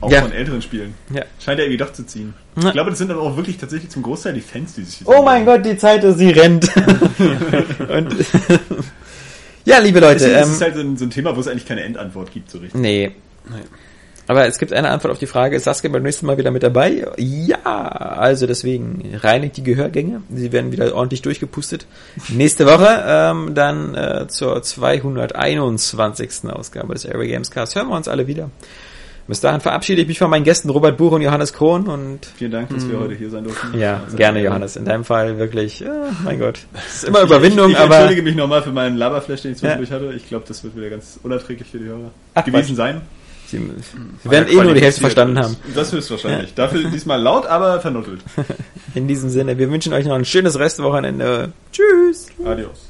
Auch Ja. von älteren Spielen. Ja. Scheint ja irgendwie doch zu ziehen. Ja. Ich glaube, das sind aber auch wirklich tatsächlich zum Großteil die Fans, die sich Oh mein Gott, die Zeit, sie rennt. Und ja, liebe Leute, Das ähm, ist halt so ein, so ein Thema, wo es eigentlich keine Endantwort gibt, so richtig. nee. Aber es gibt eine Antwort auf die Frage, ist Saskia beim nächsten Mal wieder mit dabei? Ja, also deswegen reinigt die Gehörgänge. Sie werden wieder ordentlich durchgepustet. Nächste Woche ähm, dann äh, zur 221. Ausgabe des Area Games Cast hören wir uns alle wieder. Bis dahin verabschiede ich mich von meinen Gästen Robert Buch und Johannes Krohn und Vielen Dank, dass wir heute hier sein durften. ja, Also, gerne Johannes. In deinem Fall wirklich, äh, mein Gott. Es ist immer Überwindung, ich, ich aber entschuldige mich nochmal für meinen Laberflash, den ich Ja. zwischendurch hatte. Ich glaube, das wird wieder ganz unerträglich für die Hörer Ach, gewesen Quatsch. sein. Sie, Sie werden eh nur die Hälfte verstanden haben. Das höchstwahrscheinlich. Dafür diesmal laut, aber vernuttelt. In diesem Sinne, wir wünschen euch noch ein schönes Restwochenende. Tschüss. Adios.